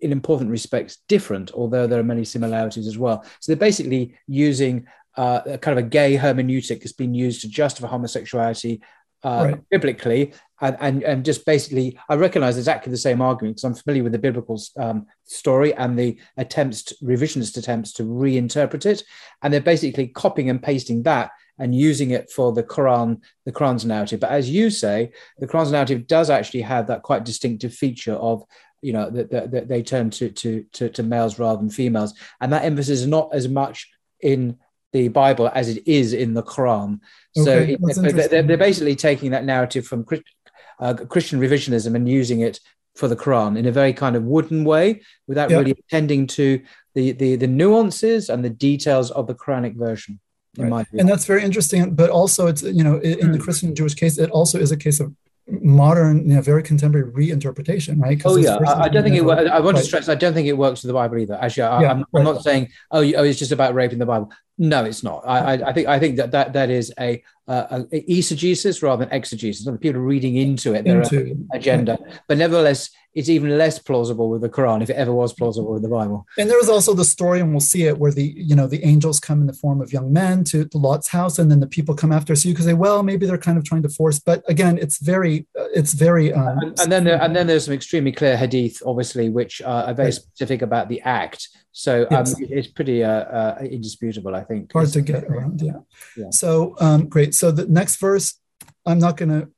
in important respects different, although there are many similarities as well. So they're basically using uh, a kind of a gay hermeneutic that's been used to justify homosexuality uh, right. biblically and, and, and just basically i recognize exactly the same argument because i'm familiar with the biblical um, story and the attempts to, revisionist attempts to reinterpret it. And they're basically copying and pasting that and using it for the quran the quran's narrative. But as you say the quran's narrative does actually have that quite distinctive feature of you know that, that, that they turn to, to to to males rather than females. And that emphasis is not as much in the Bible as it is in the Quran. Okay, so they're, they're, basically taking that narrative from uh, Christian revisionism and using it for the Quran in a very kind of wooden way without yeah. really attending to the, the, the nuances and the details of the Quranic version. Right. And that's very interesting. But also, it's you know, in the hmm. Christian Jewish case, it also is a case of modern, you know, very contemporary reinterpretation, right? Oh yeah, I, I, don't think it. Works. I want to stress. I don't think it works with the Bible either. Actually, I, am right. not saying oh, oh, it's just about rape in the Bible. No, it's not. I, I, think I think that that, that is a, a, a eisegesis rather than exegesis. So people are reading into it their into, agenda, right. but nevertheless, it's even less plausible with the Quran if it ever was plausible with the Bible. And there is also the story, and we'll see it, where the you know the angels come in the form of young men to, to Lot's house, and then the people come after. So you can say, well, maybe they're kind of trying to force, but again, it's very, it's very. Um, and, and, then there, and then there's some extremely clear hadith, obviously, which uh, are very right. specific about the act so um, yes. it's pretty uh, uh, indisputable, I think. Hard to get around, yeah. yeah. So um, great. So the next verse, I'm not going to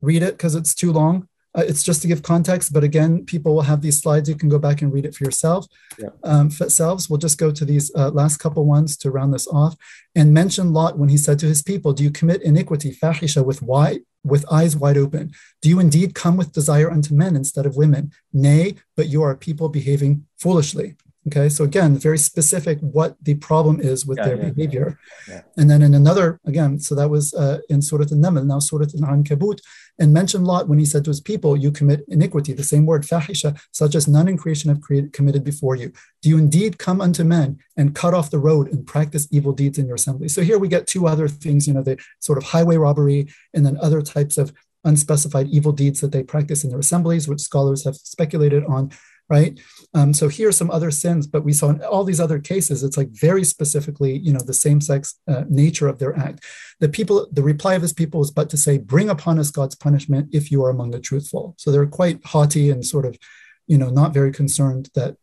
read it because it's too long. Uh, it's just to give context, but again, people will have these slides. You can go back and read it for yourself. Yeah. Um, for selves, we'll just go to these uh, last couple ones to round this off, and mention Lot when he said to his people, "Do you commit iniquity, fahisha, with wide, with eyes wide open? Do you indeed come with desire unto men instead of women? Nay, but you are people behaving foolishly." Okay, so again, very specific what the problem is with yeah, their yeah, behavior. Yeah, and then in another, again, so that was uh, in Surah Al-Naml, now Surah Al-Ankabut, and mentioned Lot when he said to his people, you commit iniquity, the same word, fahisha, such as none in creation have created, committed before you. Do you indeed come unto men and cut off the road and practice evil deeds in your assembly? So here we get two other things, you know, the sort of highway robbery and then other types of unspecified evil deeds that they practice in their assemblies, which scholars have speculated on right? Um, so here are some other sins, but we saw in all these other cases, it's like very specifically, you know, the same-sex uh, nature of their act. The people, the reply of his people was but to say, "Bring upon us God's punishment if you are among the truthful." So they're quite haughty and sort of, you know, not very concerned that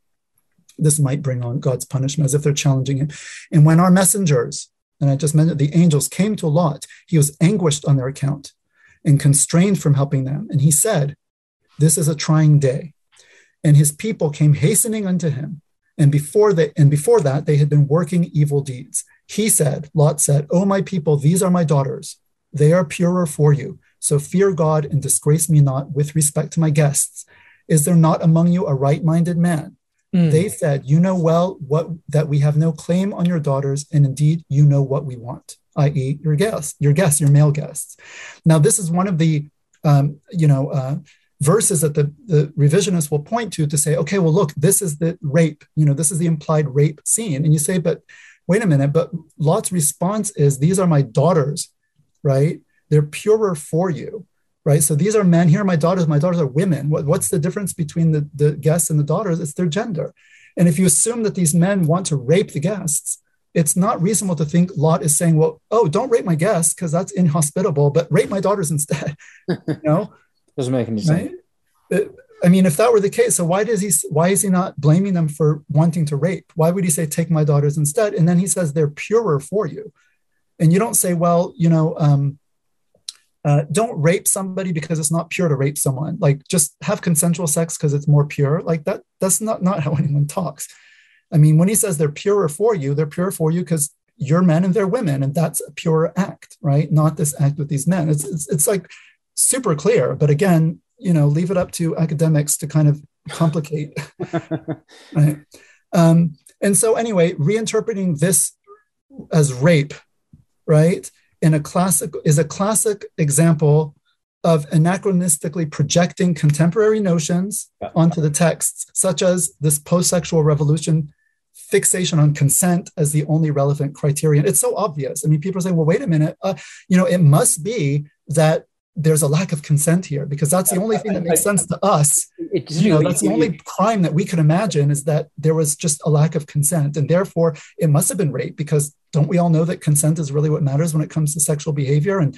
this might bring on God's punishment, as if they're challenging it. And when our messengers, and I just mentioned the angels came to Lot, he was anguished on their account and constrained from helping them, and he said, "This is a trying day." And his people came hastening unto him. And before that, and before that, they had been working evil deeds. He said, Lot said, O my people, these are my daughters. They are purer for you. So fear God and disgrace me not with respect to my guests. Is there not among you a right-minded man? Mm. They said, You know well what that we have no claim on your daughters, and indeed you know what we want. i.e., your guests, your guests, your male guests. Now, this is one of the um, you know uh, verses that the, the revisionists will point to to say, okay, well, look, this is the rape, you know, this is the implied rape scene. And you say, but wait a minute, but Lot's response is, these are my daughters, right? They're purer for you, right? So these are men. Here are my daughters. My daughters are women. What, what's the difference between the, the guests and the daughters? It's their gender. And if you assume that these men want to rape the guests, it's not reasonable to think Lot is saying, well, oh, don't rape my guests because that's inhospitable, but rape my daughters instead. [laughs] you know? Doesn't make any sense. Right? I mean, if that were the case, so why does he? Why is he not blaming them for wanting to rape? Why would he say, "Take my daughters instead"? And then he says they're purer for you, and you don't say, "Well, you know, um, uh, don't rape somebody because it's not pure to rape someone. Like, just have consensual sex because it's more pure." Like that. That's not not how [laughs] anyone talks. I mean, when he says they're purer for you, they're pure for you because you're men and they're women, and that's a pure act, right? Not this act with these men. It's it's, it's like super clear. But again, you know, leave it up to academics to kind of complicate. [laughs] right? Um, and so, anyway, reinterpreting this as rape, right, in a classic is a classic example of anachronistically projecting contemporary notions onto the texts, such as this post-sexual revolution fixation on consent as the only relevant criterion. It's so obvious. I mean, people are saying, well, wait a minute, uh, you know, it must be that there's a lack of consent here because that's the only thing that makes sense to us. You know, that's the only crime that we could imagine is that there was just a lack of consent, and therefore it must have been rape. Because don't we all know that consent is really what matters when it comes to sexual behavior? And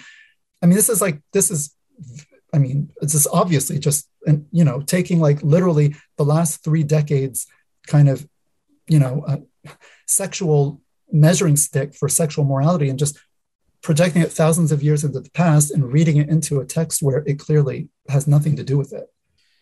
I mean, this is like this is, I mean, it's just obviously just and you know taking like literally the last three decades kind of, you know, uh, sexual measuring stick for sexual morality and just projecting it thousands of years into the past and reading it into a text where it clearly has nothing to do with it.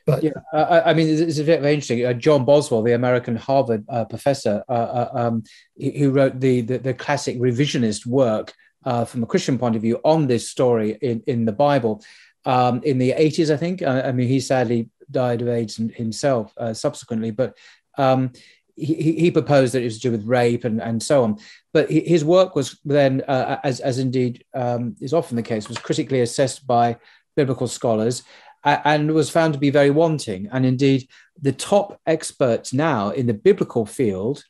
But yeah, I, I mean, it's, a very interesting. Uh, John Boswell, the American Harvard uh, professor, uh, uh um, who wrote the, the, the classic revisionist work uh, from a Christian point of view on this story in in the Bible, um, in the eighties, I think. Uh, I mean, he sadly died of AIDS himself subsequently, but um, he, he, proposed that it was to do with rape and, and so on. But his work was then, uh, as, as indeed um, is often the case, was critically assessed by biblical scholars and was found to be very wanting. And indeed, the top experts now in the biblical field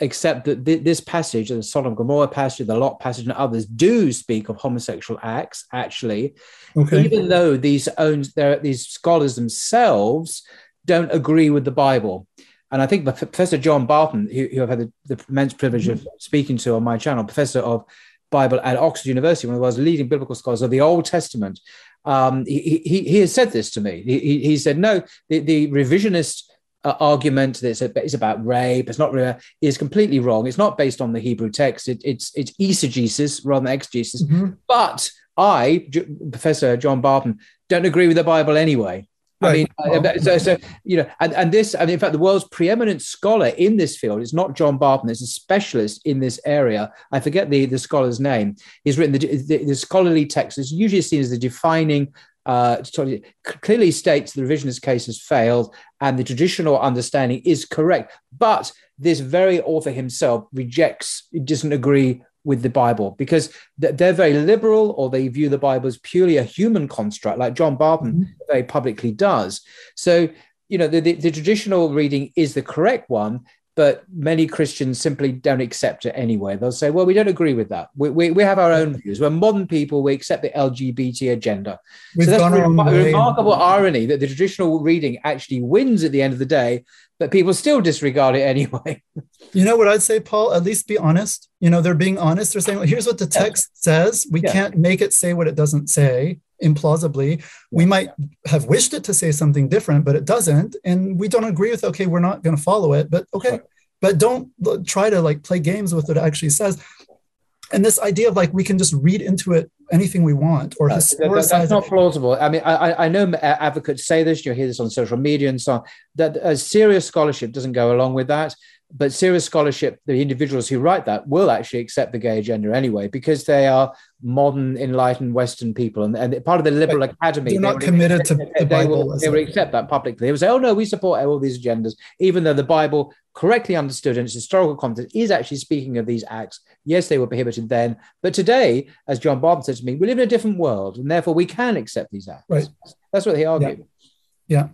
accept that th- this passage, the Sodom and Gomorrah passage, the Lot passage, and others do speak of homosexual acts, actually, okay. even though these, own, these scholars themselves don't agree with the Bible. And I think Professor John Barton, who, who I've had the, the, immense privilege of speaking to on my channel, professor of Bible at Oxford University, one of the world's leading biblical scholars of the Old Testament, um, he, he, he, has said this to me. He, he said, no, the, the revisionist uh, argument that it's, about rape, it's not really, is completely wrong. It's not based on the Hebrew text. It, it's, it's eisegesis rather than exegesis. Mm-hmm. But I, J- Professor John Barton, don't agree with the Bible anyway. I mean, so, so, you know, and, and this, and in fact, the world's preeminent scholar in this field is not John Barton, it's a specialist in this area. I forget the, the scholar's name. He's written the, the, the scholarly text is usually seen as the defining, uh, clearly states the revisionist case has failed and the traditional understanding is correct. But this very author himself rejects, it doesn't agree with the Bible because they're very liberal or they view the Bible as purely a human construct, like John Barton mm-hmm. very publicly does. So, you know, the, the, the, traditional reading is the correct one, but many Christians simply don't accept it anyway. They'll say, well, we don't agree with that. We, we, we have our own views. We're modern people. We accept the LGBT agenda. We've so that's a remarkable irony that the traditional reading actually wins at the end of the day, but people still disregard it anyway. [laughs] You know what I'd say, Paul? At least be honest. You know, they're being honest. They're saying, well, here's what the text yeah. says. We yeah. can't make it say what it doesn't say implausibly. We might have wished it to say something different, but it doesn't. And we don't agree with, okay, we're not going to follow it, but okay. Sure. But don't try to like play games with what it actually says. And this idea of like we can just read into it anything we want or that's, that's not plausible. I mean, I, I know advocates say this. You hear this on social media and so on. That a serious scholarship doesn't go along with that. But serious scholarship, the individuals who write that will actually accept the gay agenda anyway, because they are modern, enlightened Western people, and, and part of the liberal Right. academy. They're not would- committed to they, the they Bible will, they will accept that publicly. They will say, "Oh no, we support all these agendas," even though the Bible, correctly understood in its historical context, is actually speaking of these acts. Yes, they were prohibited then, but today, as John Barton said to me, we live in a different world, and therefore we can accept these acts. Right. That's what he argued. Yeah.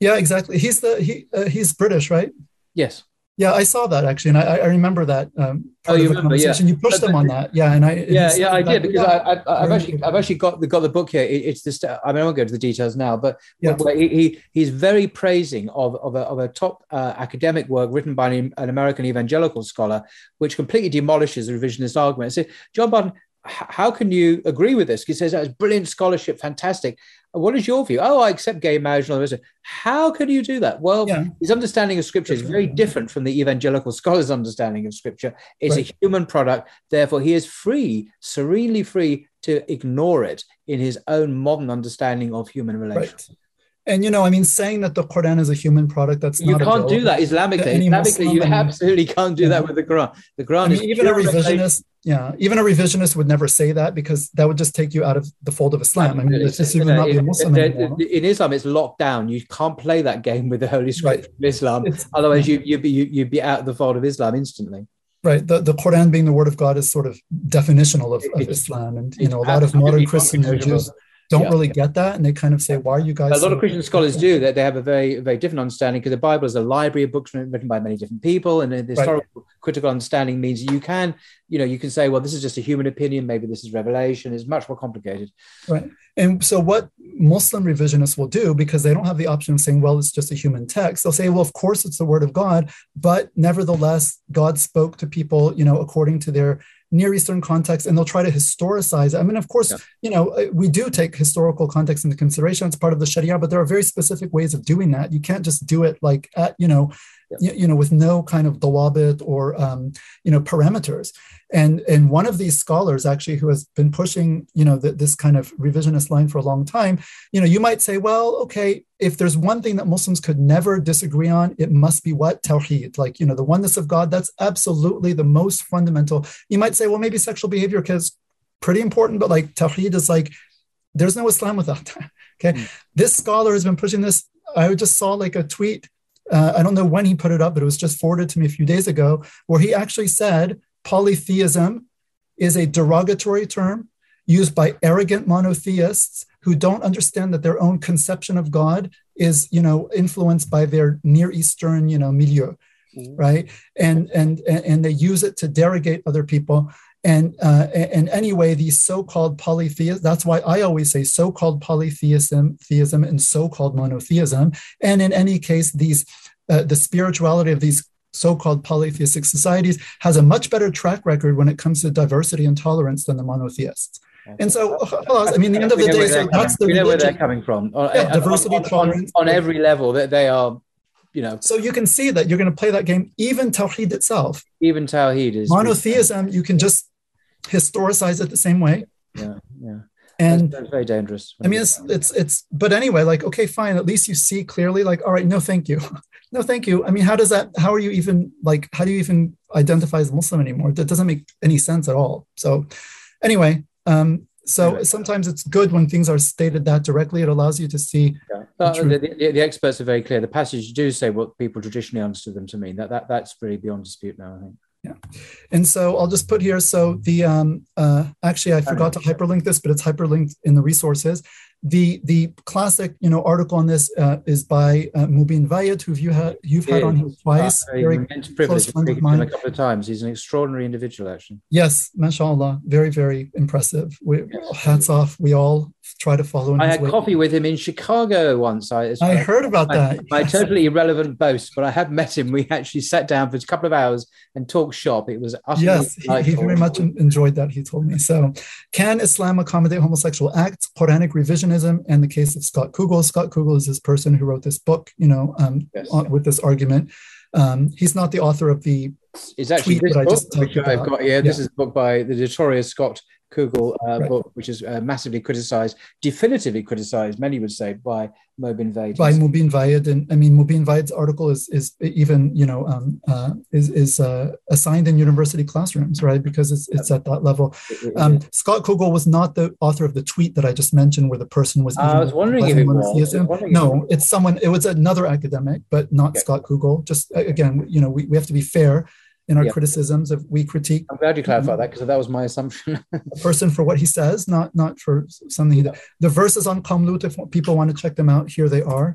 Yeah, exactly. He's the he uh, he's British, right? Yes. Yeah, I saw that actually, and I, I remember that. Um, Oh, part you of the remember, yeah. conversation. You pushed But- him on that, yeah, and I yeah, yeah, I did because that. I, I, I've actually, I've actually got the got the book here. It, it's this. I mean, I won't go into the details now, but Yeah. he he's very praising of of a, of a top uh, academic work written by an, an American evangelical scholar, which completely demolishes the revisionist argument. So, John Barton, how can you agree with this? He says that's brilliant scholarship, fantastic. What is your view? Oh, I accept gay marriage and all rest. How can you do that? Well, Yeah. his understanding of scripture is very different from the evangelical [laughs] scholar's understanding of scripture. It's Right. a human product. Therefore, he is free, serenely free to ignore it in his own modern understanding of human relations. right. And you know, I mean, saying that the Quran is a human product, that's You can't do that Islamically. Islamically, you absolutely can't do Yeah. that with the Quran. The Quran I mean, is even a revisionist, yeah, even a revisionist would never say that because that would just take you out of the fold of Islam. I mean, it's just You even not be Muslim in- anymore. In Islam, it's locked down. You can't play that game with the Holy Scripture of Islam. It's- Otherwise, you, you'd, be, you, you'd be out of the fold of Islam instantly. Right. The, the Quran being the word of God is sort of definitional of, of Islam. And, you know, a lot of modern Christians and non-negotiable. Don't Yeah. really get that. And they kind of say, why are you guys? A lot so- of Christian scholars do that. They have a very, very different understanding because the Bible is a library of books written by many different people, and the historical critical understanding means you can, you know, you can say, well, this is just a human opinion. Maybe this is revelation. It's much more complicated. Right. And so, what Muslim revisionists will do, because they don't have the option of saying, well, it's just a human text, they'll say, well, of course it's the word of God, but nevertheless, God spoke to people, you know, according to their Near Eastern context, and they'll try to historicize it. I mean, of course, Yeah. you know, uh, we do take historical context into consideration. It's part of the Sharia, but there are very specific ways of doing that. You can't just do it like at, you know, Yeah. you, you know, with no kind of dawabit or, um, you know, parameters. And and one of these scholars actually who has been pushing, you know, th- this kind of revisionist line for a long time, you know, you might say, well, okay, if there's one thing that Muslims could never disagree on, it must be what tawheed, like you know, the oneness of God. That's absolutely the most fundamental. You might say, well, maybe sexual behavior is pretty important, but like tawheed is like there's no Islam without that. [laughs] Okay, Mm. this scholar has been pushing this. I just saw like a tweet. Uh, I don't know when he put it up, but it was just forwarded to me a few days ago, where he actually said polytheism is a derogatory term used by arrogant monotheists who don't understand that their own conception of God is, you know, influenced by their Near Eastern, you know, milieu, right? And and and and they use it to derogate other people. And uh, and anyway, these so-called polytheists. That's why I always say so-called polytheism, theism, and so-called monotheism. And in any case, these uh, the spirituality of these so-called polytheistic societies has a much better track record when it comes to diversity and tolerance than the monotheists. And so, I mean, the end of the day, so that's the we know where they're coming from. On, Yeah, diversity, on, on, tolerance. on every level, that they are, you know, So you can see that you're going to play that game. Even Tawheed itself, even Tawheed is monotheism, you can just historicize it the same way. Yeah, yeah. And that's, that's very dangerous. I mean, it's it's it's. But anyway, like, okay, fine. At least you see clearly. Like, all right, no, thank you, [laughs] no, thank you. I mean, how does that? How are you even like? How do you even identify as Muslim anymore? That doesn't make any sense at all. So, anyway, um, so Anyway. sometimes it's good when things are stated that directly. It allows you to see. Yeah. But True. the, the, the experts are very clear. The passages do say what people traditionally understood them to mean. That, that that's really beyond dispute now. I think. And so I'll just put here. So the um, uh, actually I forgot to hyperlink this, but it's hyperlinked in the resources. The the classic you know article on this uh, is by uh, Mobeen Vaid, who you had you've had on here twice. Uh, very immense friend of mine. a couple of times. He's an extraordinary individual, actually. yes, mashallah, very very impressive. We, Yes. Hats off. We all try to follow. I had way. coffee with him in Chicago once. I, I heard about my, that. my Yes. totally irrelevant boast, but I have met him. We actually sat down for a couple of hours and talked shop. It was utterly Yes, he, he very much enjoyed that. He told me. So, can Islam accommodate homosexual acts? Quranic revisionism, and the case of Scott Kugle. Scott Kugle is this person who wrote this book, you know, um, Yes. on- with this argument. Um, he's not the author of the. It's actually tweet this that I just which I've about. got here. This is a book by the notorious Scott Kugle uh, Right. book, which is uh, massively criticized, definitively criticized, many would say, by Mobeen Vaid. by Mobeen Vaid, and I mean Mobeen Vaid's article is is even you know um, uh, is is uh, assigned in university classrooms, right? Because it's it's at that level. Um, Scott Kugle was not the author of the tweet that I just mentioned, where the person was. I was wondering if it was. I was monotheism. wondering if it No, it's someone. It was another academic, but not Yeah. Scott Kugle. Just again, you know, we, we have to be fair in our Yeah. criticisms. If we critique I'm glad you clarified that because that was my assumption. [laughs] a person for what he says, not not for something he did. The verses on Qawm Lut, if people want to check them out, here they are.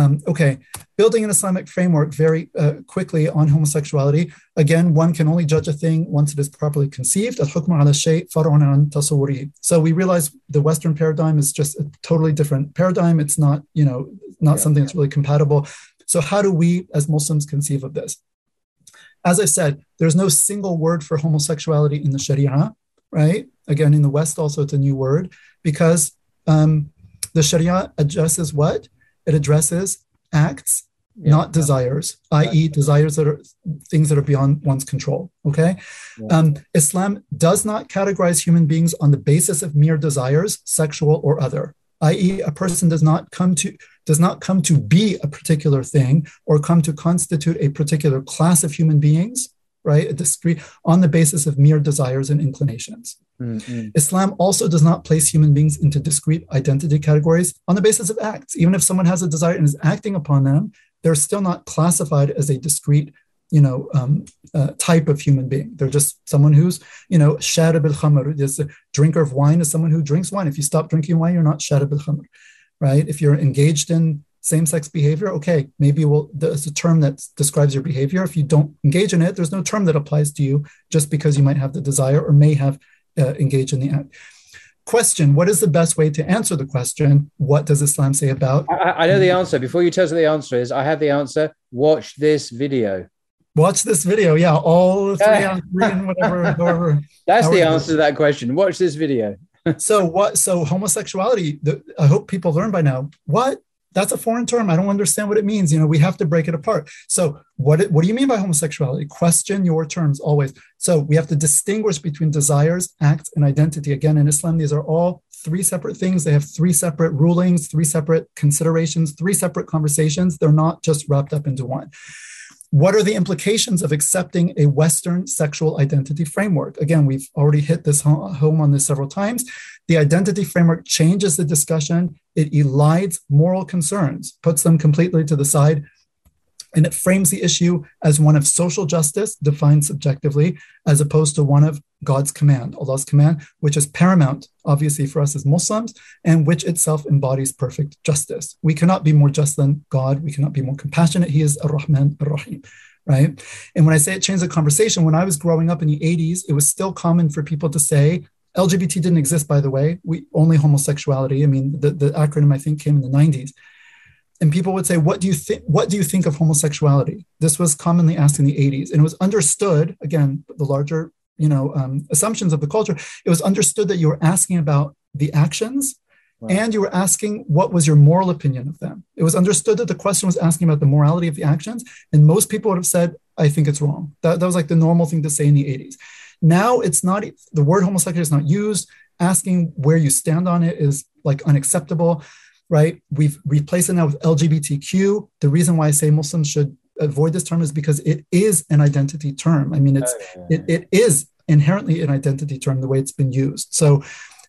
Um, okay, building an Islamic framework very uh, quickly on homosexuality. Again, one can only judge a thing once it is properly conceived. Al-hukmu ala shay far'un an tasawwurihi. So we realize the Western paradigm is just a totally different paradigm. It's not, you know, not Yeah. something that's really compatible. So how do we as Muslims conceive of this? As I said, there's no single word for homosexuality in the Sharia, right? Again, in the West, also it's a new word because um, the Sharia addresses what? It addresses acts, Yeah. not desires, i.e., desires that are things that are beyond one's control. Okay. Yeah. Um, Islam does not categorize human beings on the basis of mere desires, sexual or other. I.e., a person does not come to does not come to be a particular thing or come to constitute a particular class of human beings, right? A discrete on the basis of mere desires and inclinations. Mm, mm. Islam also does not place human beings into discrete identity categories on the basis of acts. Even if someone has a desire and is acting upon them, they're still not classified as a discrete, you know, um, uh, type of human being. They're just someone who's, you know, sharib al khamr. Is a drinker of wine is someone who drinks wine. If you stop drinking wine, you're not sharib al khamr, right? If you're engaged in same-sex behavior, okay, maybe we'll, there's a term that describes your behavior. If you don't engage in it, there's no term that applies to you just because you might have the desire or may have uh, engaged in the act. Question What is the best way to answer the question? What does Islam say about? I, I- know the answer. Before you tell us what the answer is, I have the answer. Watch this video. Watch this video. Yeah, all three [laughs] on three and whatever. however. That's the answer to that question. Watch this video. So what? So homosexuality. The, I hope people learn by now. What? That's a foreign term. I don't understand what it means. You know, we have to break it apart. So what? What do you mean by homosexuality? Question your terms always. So we have to distinguish between desires, acts, and identity. Again, in Islam, these are all three separate things. They have three separate rulings, three separate considerations, three separate conversations. They're not just wrapped up into one. What are the implications of accepting a Western sexual identity framework? Again, we've already hit this home on this several times. The identity framework changes the discussion, it elides moral concerns, puts them completely to the side, and it frames the issue as one of social justice, defined subjectively, as opposed to one of God's command, Allah's command, which is paramount, obviously, for us as Muslims, and which itself embodies perfect justice. We cannot be more just than God. We cannot be more compassionate. He is Ar Rahman Ar Rahim, right? And when I say it changed the conversation, when I was growing up in the 80s, it was still common for people to say, LGBT didn't exist, by the way. We only homosexuality. I mean, the, the acronym I think came in the 90s. And people would say, "What do you think? What do you think of homosexuality?" This was commonly asked in the 80s, and it was understood. Again, the larger, you know, um, assumptions of the culture. It was understood that you were asking about the actions, and you were asking what was your moral opinion of them. It was understood that the question was asking about the morality of the actions, and most people would have said, "I think it's wrong." That, that was like the normal thing to say in the 80s. Now it's not. The word homosexual is not used. Asking where you stand on it is like unacceptable right? We've replaced it now with LGBTQ. The reason why I say Muslims should avoid this term is because it is an identity term. I mean, it's oh, it, it is inherently an identity term the way it's been used. So,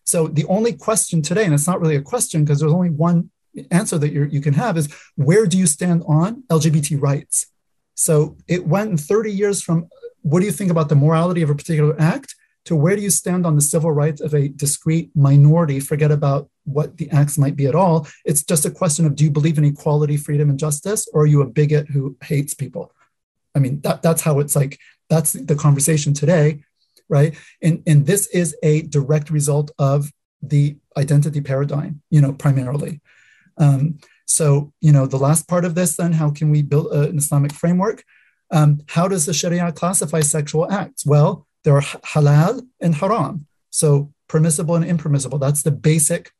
so the only question today, and it's not really a question because there's only one answer that you you can have is where do you stand on LGBT rights? So it went in 30 years from what do you think about the morality of a particular act to where do you stand on the civil rights of a discrete minority? Forget about what the acts might be at all. It's just a question of do you believe in equality, freedom, and justice, or are you a bigot who hates people? I mean, that, that's how it's like, that's the conversation today, right? And, and this is a direct result of the identity paradigm, you know, primarily. Um, so, you know, the last part of this, then, how can we build an Islamic framework? Um, how does the Sharia classify sexual acts? Well, there are halal and haram. So permissible and impermissible. That's the basic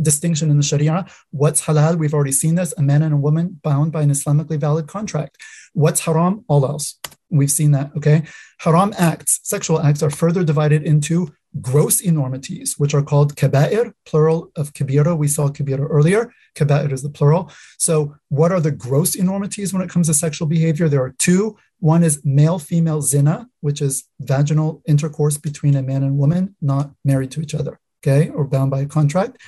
distinction in the Sharia. What's halal? We've already seen this a man and a woman bound by an Islamically valid contract. What's haram? All else. We've seen that. Okay. Haram acts, sexual acts, are further divided into gross enormities, which are called kaba'ir, plural of kabira. We saw kabira earlier. Kaba'ir is the plural. So, what are the gross enormities when it comes to sexual behavior? There are two. One is male female zina, which is vaginal intercourse between a man and woman, not married to each other, okay, or bound by a contract.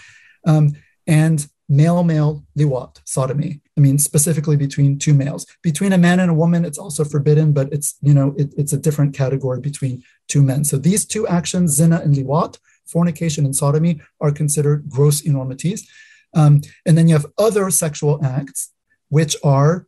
Um, and male male liwat, sodomy. I mean, specifically between two males. Between a man and a woman, it's also forbidden, but it's, you know, it, it's a different category between two men. So these two actions, zina and liwat, fornication and sodomy, are considered gross enormities. Um, and then you have other sexual acts, which are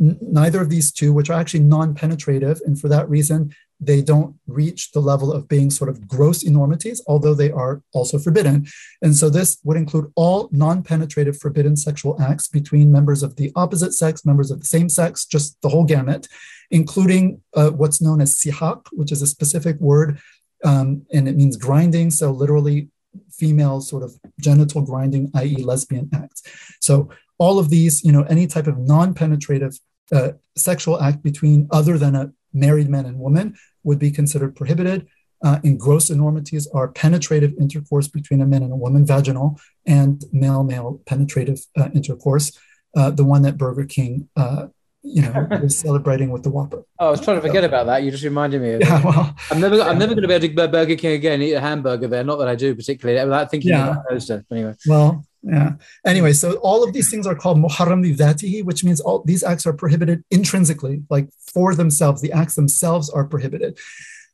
n- neither of these two, which are actually non penetrative. And for that reason, they don't reach the level of being sort of gross enormities, although they are also forbidden. And so this would include all non penetrative forbidden sexual acts between members of the opposite sex, members of the same sex, just the whole gamut, including uh, what's known as sihak, which is a specific word um, and it means grinding. So literally, female sort of genital grinding, i.e., lesbian acts. So all of these, you know, any type of non penetrative uh, sexual act between other than a married men and women would be considered prohibited. Uh, and gross enormities are penetrative intercourse between a man and a woman, vaginal, and male male penetrative uh, intercourse, uh, the one that Burger King. Uh, you know, [laughs] is celebrating with the Whopper. Oh, I was trying to forget so, about that. You just reminded me. Of yeah, well, I'm never, I'm never going to be able to go to Burger King again eat a hamburger there. Not that I do particularly, without thinking yeah. about those stuff. Anyway. Well, yeah. Anyway, so all of these things are called muharram li dhatihi, which means all these acts are prohibited intrinsically, like for themselves. The acts themselves are prohibited,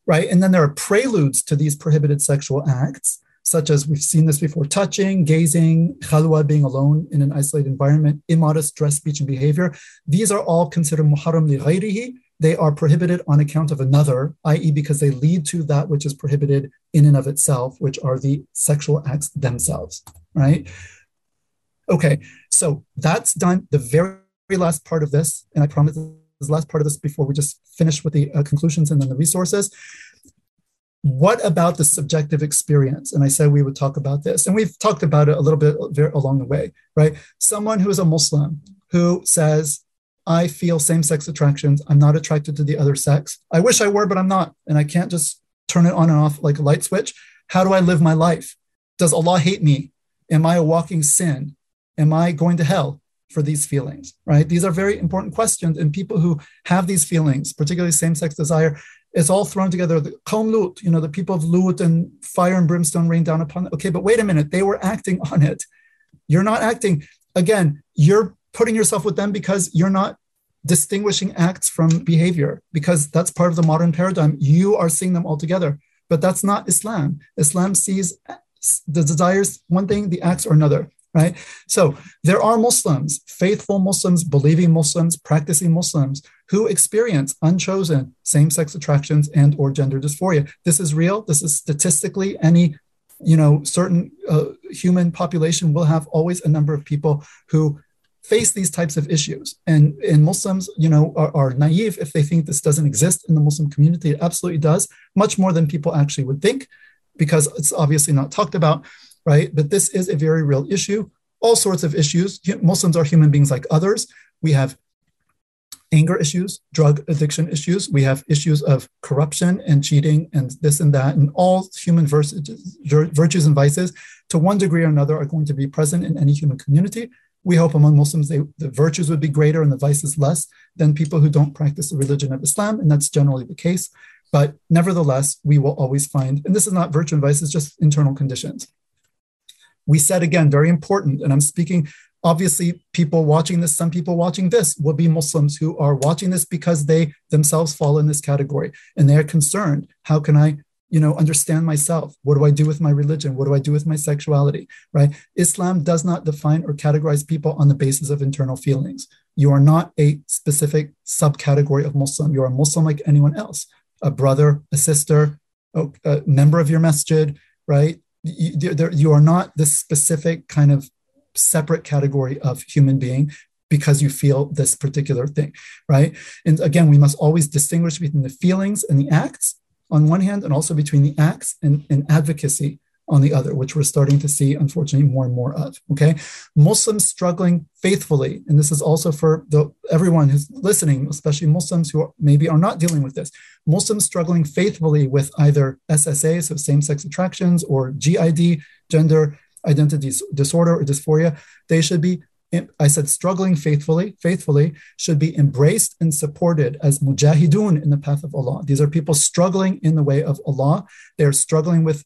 right? And then there are preludes to these prohibited sexual acts, such as we've seen this before: touching, gazing, khalwa, being alone in an isolated environment, immodest dress, speech, and behavior. These are all considered muharram li ghayrihi. They are prohibited on account of another, i.e., because they lead to that which is prohibited in and of itself, which are the sexual acts themselves, right? Okay, so that's done. The very, last part of this, and I promise this last part of this before we just finish with the uh, conclusions and then the resources. What about the subjective experience? And I said we would talk about this, and we've talked about it a little bit along the way, right? Someone who is a Muslim who says, I feel same sex attractions. I'm not attracted to the other sex. I wish I were, but I'm not. And I can't just turn it on and off like a light switch. How do I live my life? Does Allah hate me? Am I a walking sin? Am I going to hell for these feelings? Right? These are very important questions. And people who have these feelings, particularly same sex desire, it's all thrown together. The Qawm Lut, you know, the people of Lut and fire and brimstone rain down upon them. Okay, but wait a minute, they were acting on it. You're not acting. Again, you're putting yourself with them because you're not distinguishing acts from behavior, because that's part of the modern paradigm. You are seeing them all together. But that's not Islam. Islam sees the desires one thing, the acts are another right? So there are Muslims, faithful Muslims, believing Muslims, practicing Muslims who experience unchosen same-sex attractions and or gender dysphoria. This is real. This is statistically any you know certain uh, human population will have always a number of people who face these types of issues and and muslims you know are, are naive if they think this doesn't exist in the muslim community it absolutely does much more than people actually would think because it's obviously not talked about right? But this is a very real issue. All sorts of issues. Muslims are human beings like others. We have anger issues, drug addiction issues. We have issues of corruption and cheating and this and that, and all human virtues and vices, to one degree or another, are going to be present in any human community. We hope among Muslims they, the virtues would be greater and the vices less than people who don't practice the religion of Islam, and that's generally the case. But nevertheless, we will always find, and this is not virtue and vice, it's just internal conditions we said again, very important, and I'm speaking obviously people watching this some people watching this will be muslims who are watching this because they themselves fall in this category and they are concerned how can i you know understand myself? What do i do with my religion? What do i do with my sexuality right? Islam does not define or categorize people on the basis of internal feelings. You are not a specific subcategory of muslim. You are a muslim like anyone else a brother a sister a member of your masjid right you, you are not this specific kind of separate category of human being because you feel this particular thing, right? And again, we must always distinguish between the feelings and the acts on one hand, and also between the acts and, and advocacy on the other, which we're starting to see, unfortunately, more and more of. Okay. Muslims struggling faithfully, and this is also for the everyone who's listening, especially Muslims who are, maybe are not dealing with this. Muslims struggling faithfully with either SSA, so same-sex attractions, or GID, gender identity disorder or dysphoria, they should be I said struggling faithfully, faithfully should be embraced and supported as mujahidun in the path of Allah. These are people struggling in the way of Allah. They're struggling with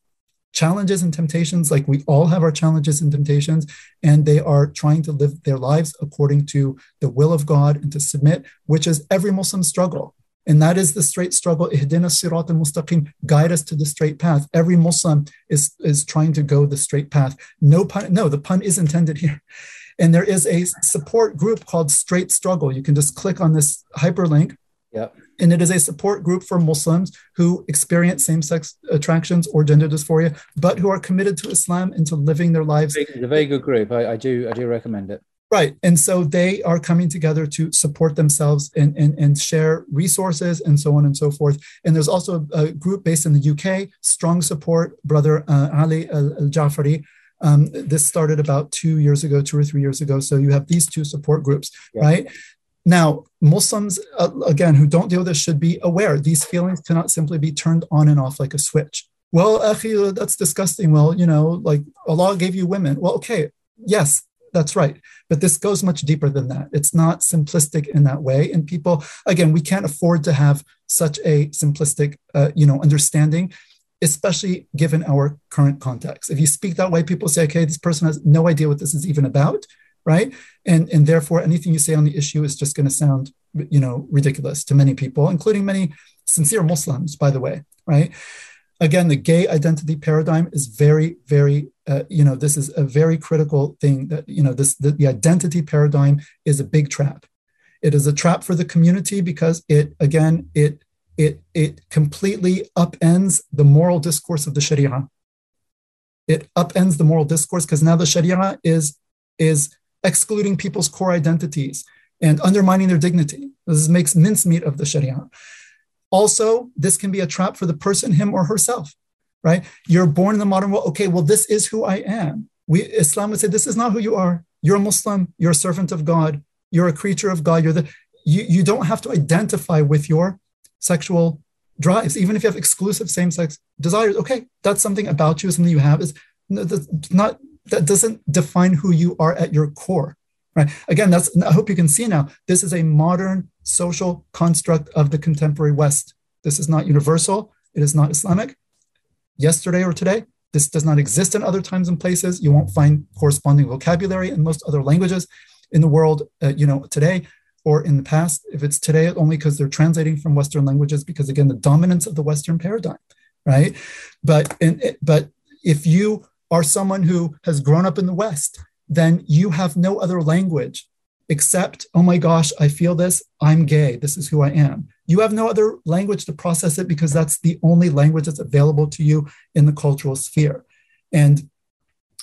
challenges and temptations, like we all have our challenges and temptations, and they are trying to live their lives according to the will of God and to submit, which is every Muslim struggle. And that is the straight struggle. Ihdina sirat al-mustaqim, guide us to the straight path. Every Muslim is, is trying to go the straight path. No pun, no, the pun is intended here. [laughs] And there is a support group called Straight Struggle. You can just click on this hyperlink. Yep and it is a support group for Muslims who experience same sex attractions or gender dysphoria, but who are committed to Islam and to living their lives. It's a very good group. I, I do I do recommend it. Right. And so they are coming together to support themselves and, and, and share resources and so on and so forth. And there's also a group based in the UK, Strong Support, Brother uh, Ali Al Jafari. Um, this started about two years ago, two or three years ago. So you have these two support groups, yeah. right? Now, Muslims, uh, again, who don't deal with this should be aware these feelings cannot simply be turned on and off like a switch. Well, akhi, that's disgusting. Well, you know, like Allah gave you women. Well, okay, yes, that's right. But this goes much deeper than that. It's not simplistic in that way. And people, again, we can't afford to have such a simplistic, uh, you know, understanding, especially given our current context. If you speak that way, people say, okay, this person has no idea what this is even about right? And and therefore anything you say on the issue is just going to sound you know ridiculous to many people, including many sincere Muslims, by the way, right? Again, the gay identity paradigm is very, very, uh, you know, this is a very critical thing that, you know, this, the, the identity paradigm is a big trap. It is a trap for the community because it, again, it, it, it completely upends the moral discourse of the Sharia. It upends the moral discourse because now the Sharia is, is excluding people's core identities and undermining their dignity. This makes mincemeat of the Sharia. Also, this can be a trap for the person, him or herself, right? You're born in the modern world. Okay, well, this is who I am. We Islam would say this is not who you are. You're a Muslim. You're a servant of God. You're a creature of God. You're the you, you don't have to identify with your sexual drives, even if you have exclusive same-sex desires. Okay, that's something about you, something you have. Is not that doesn't define who you are at your core right? Again that's i hope you can see now this is a modern social construct of the contemporary west. This is not universal. It is not islamic. Yesterday or today this does not exist in other times and places. You won't find corresponding vocabulary in most other languages in the world uh, you know today or in the past. If it's today only because they're translating from western languages because again the dominance of the western paradigm right? But in, but if you are someone who has grown up in the West, then you have no other language except, oh my gosh, I feel this, I'm gay, this is who I am. You have no other language to process it because that's the only language that's available to you in the cultural sphere. And,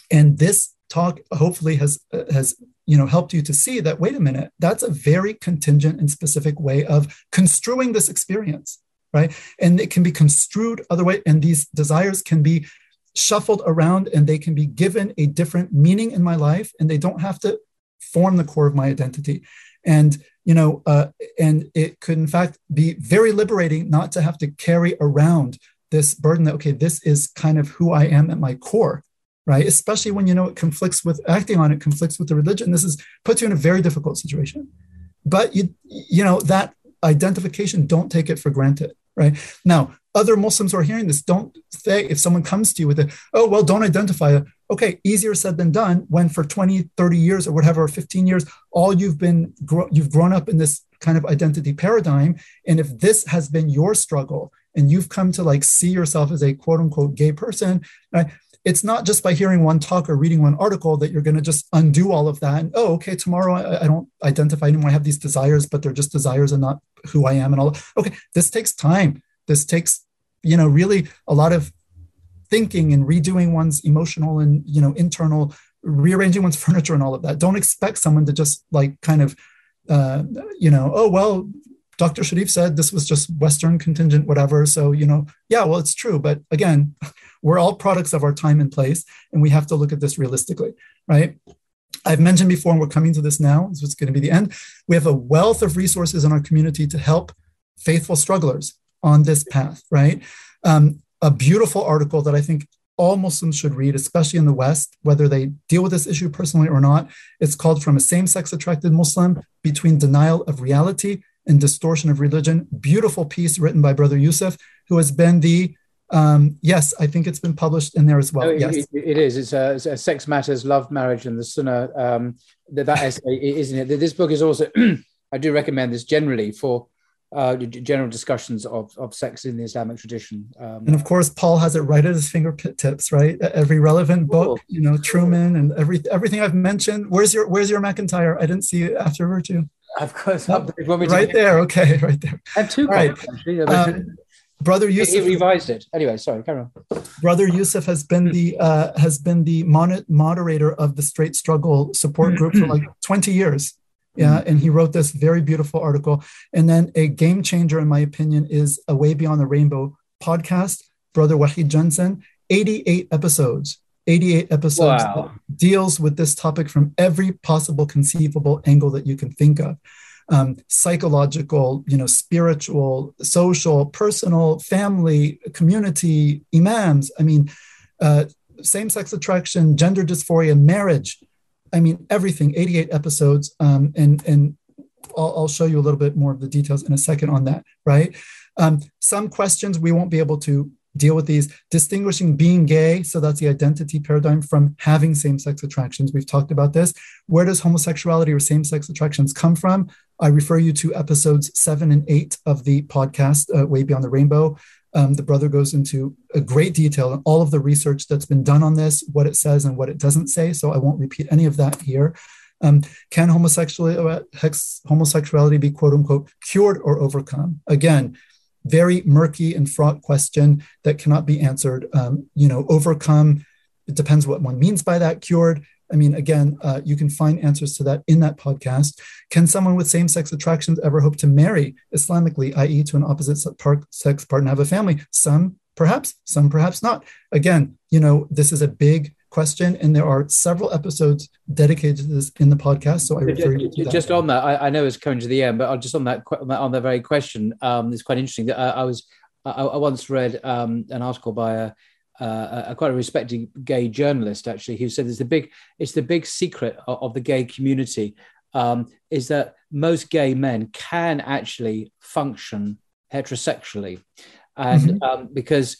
and this talk hopefully has, has you know, helped you to see that, wait a minute, that's a very contingent and specific way of construing this experience, right? And it can be construed other way, and these desires can be shuffled around and they can be given a different meaning in my life and they don't have to form the core of my identity. And you know uh, and it could in fact be very liberating not to have to carry around this burden that okay this is kind of who i am at my core right? Especially when you know it conflicts with acting on it conflicts with the religion. This is puts you in a very difficult situation. But you you know that identification don't take it for granted right? Now other Muslims who are hearing this, don't say if someone comes to you with it, oh, well, don't identify. it. Okay, easier said than done when for 20, 30 years or whatever, 15 years, all you've been, you've grown up in this kind of identity paradigm. And if this has been your struggle and you've come to like see yourself as a quote unquote gay person, right? It's not just by hearing one talk or reading one article that you're going to just undo all of that. And oh, okay, tomorrow I, I don't identify anymore. I have these desires, but they're just desires and not who I am and all. Okay, this takes time. This takes you know really a lot of thinking and redoing one's emotional and you know internal rearranging one's [laughs] furniture and all of that don't expect someone to just like kind of uh, you know oh well dr sharif said this was just western contingent whatever so you know yeah well it's true but again [laughs] we're all products of our time and place, and we have to look at this realistically, right? I've mentioned before, and we're coming to this now, is going to be the end. We have a wealth of resources in our community to help faithful strugglers on this path, right? Um, a beautiful article that I think all Muslims should read, especially in the West, whether they deal with this issue personally or not. It's called From a Same Sex Attracted Muslim Between Denial of Reality and Distortion of Religion. Beautiful piece written by Brother Yusuf, who has been the um, yes, I think it's been published in there as well. yes, it, it is. It's a, it's a, Sex Matters, Love, Marriage, and the Sunnah. Um, that, that essay, isn't it? This book is also. [clears throat] I do recommend this generally for uh, general discussions of, of sex in the Islamic tradition. Um, and of course, Paul has it right at his fingertips, right? Every relevant book, you know, Trueman and every everything I've mentioned. Where's your Where's your MacIntyre? I didn't see it after Virtue. Of course, oh, right there. Okay, [laughs] right there. I have two right. Um, Brother Yusuf he revised it. Anyway, sorry, carry on. Brother Yusuf has been the uh, has been the mon- moderator of the Straight Struggle support [clears throat] group for like 20 years. Yeah, and he wrote this very beautiful article. And then a game changer, in my opinion, is A Way Beyond the Rainbow podcast. Brother Waheed Jensen, 88 episodes. 88 episodes wow. deals with this topic from every possible conceivable angle that you can think of um, psychological, you know, spiritual, social, personal, family, community, imams. I mean, uh, same-sex attraction, gender dysphoria, marriage. I mean, everything. 88 episodes, um, and and I'll, I'll, show you a little bit more of the details in a second on that. Right. Um, some questions we won't be able to deal with these distinguishing being gay so that's the identity paradigm from having same-sex attractions we've talked about this where does homosexuality or same-sex attractions come from i refer you to episodes seven and eight of the podcast uh, way beyond the rainbow um, the brother goes into a great detail on all of the research that's been done on this what it says and what it doesn't say so i won't repeat any of that here um, can homosexuality, uh, homosexuality be quote unquote cured or overcome again very murky and fraught question that cannot be answered. Um, you know, overcome. It depends what one means by that. Cured. I mean, again, uh, you can find answers to that in that podcast. Can someone with same-sex attractions ever hope to marry Islamically, i.e., to an opposite sex partner, have a family? Some, perhaps. Some, perhaps not. Again, you know, this is a big question, and there are several episodes dedicated to this in the podcast. So I refer you to that. Just on that, I, I, know it's coming to the end, but just on that on that very question, um, it's quite interesting. That I, I was I, I, once read um, an article by a, uh, a, quite a respected gay journalist actually who said it's the big it's the big secret of, of the gay community um, is that most gay men can actually function heterosexually and mm-hmm. um, because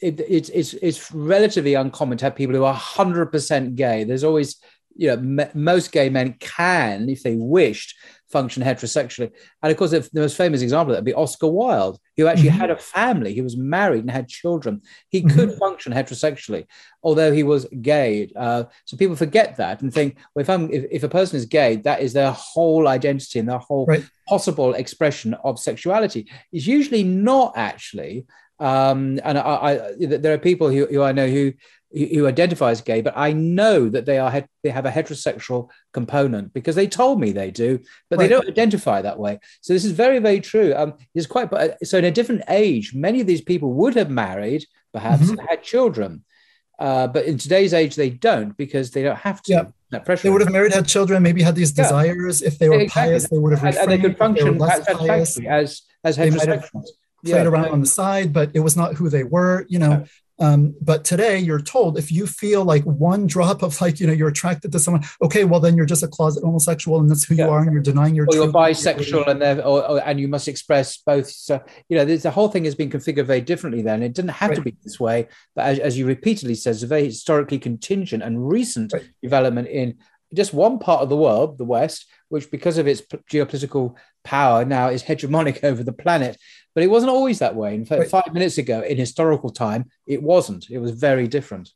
it, it's it's it's relatively uncommon to have people who are 100% gay. There's always, you know, me, most gay men can, if they wished, function heterosexually. And of course, the, the most famous example of that would be Oscar Wilde, who actually mm-hmm. had a family. He was married and had children. He mm-hmm. could function heterosexually, although he was gay. Uh, so people forget that and think, well, if, I'm, if, if a person is gay, that is their whole identity and their whole right. possible expression of sexuality. It's usually not actually. Um, and I, I, there are people who, who I know who who identify as gay, but I know that they are they have a heterosexual component because they told me they do, but right. they don't identify that way. So this is very very true. Um, it's quite so in a different age, many of these people would have married, perhaps mm-hmm. had children, uh, but in today's age they don't because they don't have to. Yeah. That pressure. They would have married, had children, maybe had these desires. If they were exactly. pious, they would have refrained. And, they could function as, as as heterosexuals played yeah, around on the side, but it was not who they were, you know. Um, but today you're told if you feel like one drop of like, you know, you're attracted to someone, okay, well then you're just a closet homosexual and that's who yeah. you are and you're denying your you're bisexual and or, or, and you must express both. So, you know, the whole thing has been configured very differently then. It didn't have right. to be this way, but as, as you repeatedly said, it's a very historically contingent and recent right. development in just one part of the world, the West, which because of its geopolitical power now is hegemonic [laughs] over the planet. But it wasn't always that way. In fact, right. five minutes ago, in historical time, it wasn't. It was very different.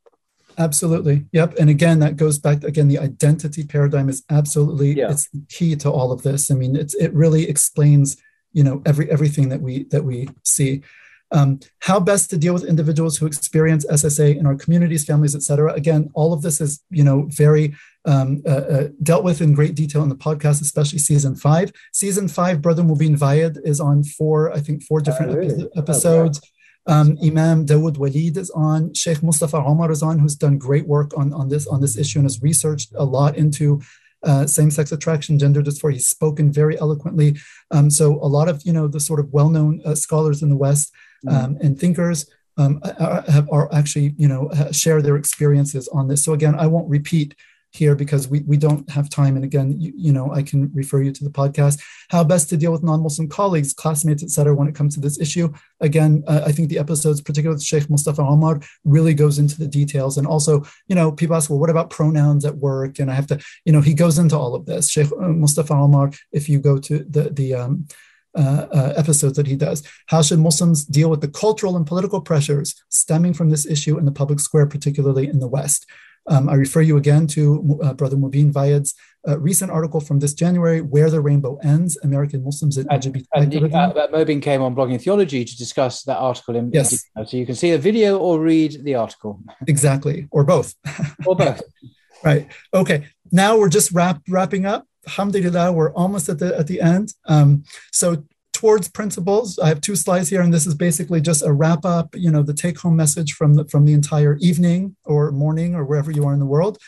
Absolutely. Yep. And again, that goes back again, the identity paradigm is absolutely yeah. it's key to all of this. I mean, it's it really explains, you know, every everything that we that we see. Um, how best to deal with individuals who experience SSA in our communities, families, etc. Again, all of this is you know very um, uh, uh, dealt with in great detail in the podcast, especially season five. Season five, Brother Mobeen Vaid is on four, I think, four different oh, really? episodes. Um, Imam Dawood Walid is on. Sheikh Mustafa Omar is on, who's done great work on, on this on this issue and has researched a lot into uh, same-sex attraction, gender dysphoria. He's spoken very eloquently. Um, so a lot of you know the sort of well-known uh, scholars in the West mm. um, and thinkers um, are, have, are actually you know share their experiences on this. So again, I won't repeat here because we, we don't have time. And again, you, you, know, I can refer you to the podcast. How best to deal with non-Muslim colleagues, classmates, etc. when it comes to this issue. Again, uh, I think the episodes, particularly with Sheikh Mustafa Omar, really goes into the details. And also, you know, people ask, well, what about pronouns at work? And I have to, you know, he goes into all of this. Sheikh uh, Mustafa Omar, if you go to the, the, um, uh, uh, episodes that he does. How should Muslims deal with the cultural and political pressures stemming from this issue in the public square, particularly in the West? Um, I refer you again to uh, Brother Mobeen Vaid's uh, recent article from this January, Where the Rainbow Ends, American Muslims and, LGBT and, and uh, Mobeen came on Blogging Theology to discuss that article in yes. So you can see the video or read the article. [laughs] Exactly, or both. [laughs] or both. [laughs] right. Okay. Now we're just wrap, wrapping up. Alhamdulillah, we're almost at the at the end. Um, so towards principles. I have two slides here, and this is basically just a wrap up, you know, the take home message from the, from the entire evening or morning or wherever you are in the world.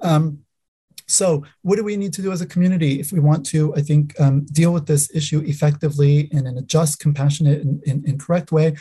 Um, so, what do we need to do as a community if we want to, I think, um, deal with this issue effectively and in a just, compassionate, and, and, and correct way?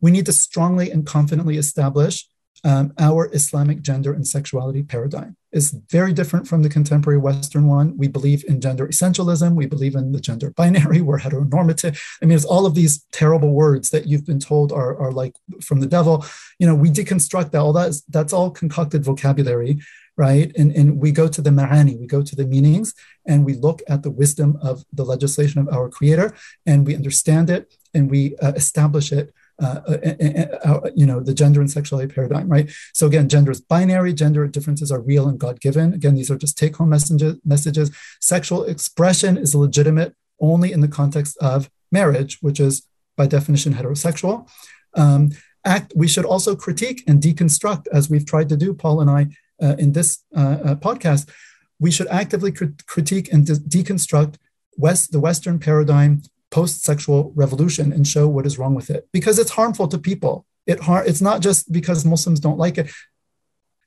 We need to strongly and confidently establish um, our Islamic gender and sexuality paradigm is very different from the contemporary Western one. We believe in gender essentialism. We believe in the gender binary. [laughs] We're heteronormative. I mean, it's all of these terrible words that you've been told are, are like from the devil. You know, we deconstruct that. All that is, that's all concocted vocabulary, right? And, and we go to the ma'ani, we go to the meanings, and we look at the wisdom of the legislation of our creator, and we understand it, and we uh, establish it uh, uh, uh, you know, the gender and sexuality paradigm, right? So again, gender is binary. Gender differences are real and God-given. Again, these are just take-home messages. Messages. Sexual expression is legitimate only in the context of marriage, which is by definition heterosexual. Um, act. We should also critique and deconstruct, as we've tried to do, Paul and I, uh, in this uh, podcast. We should actively crit- critique and de- deconstruct West the Western paradigm post sexual revolution and show what is wrong with it because it's harmful to people. It har- it's not just because Muslims don't like it.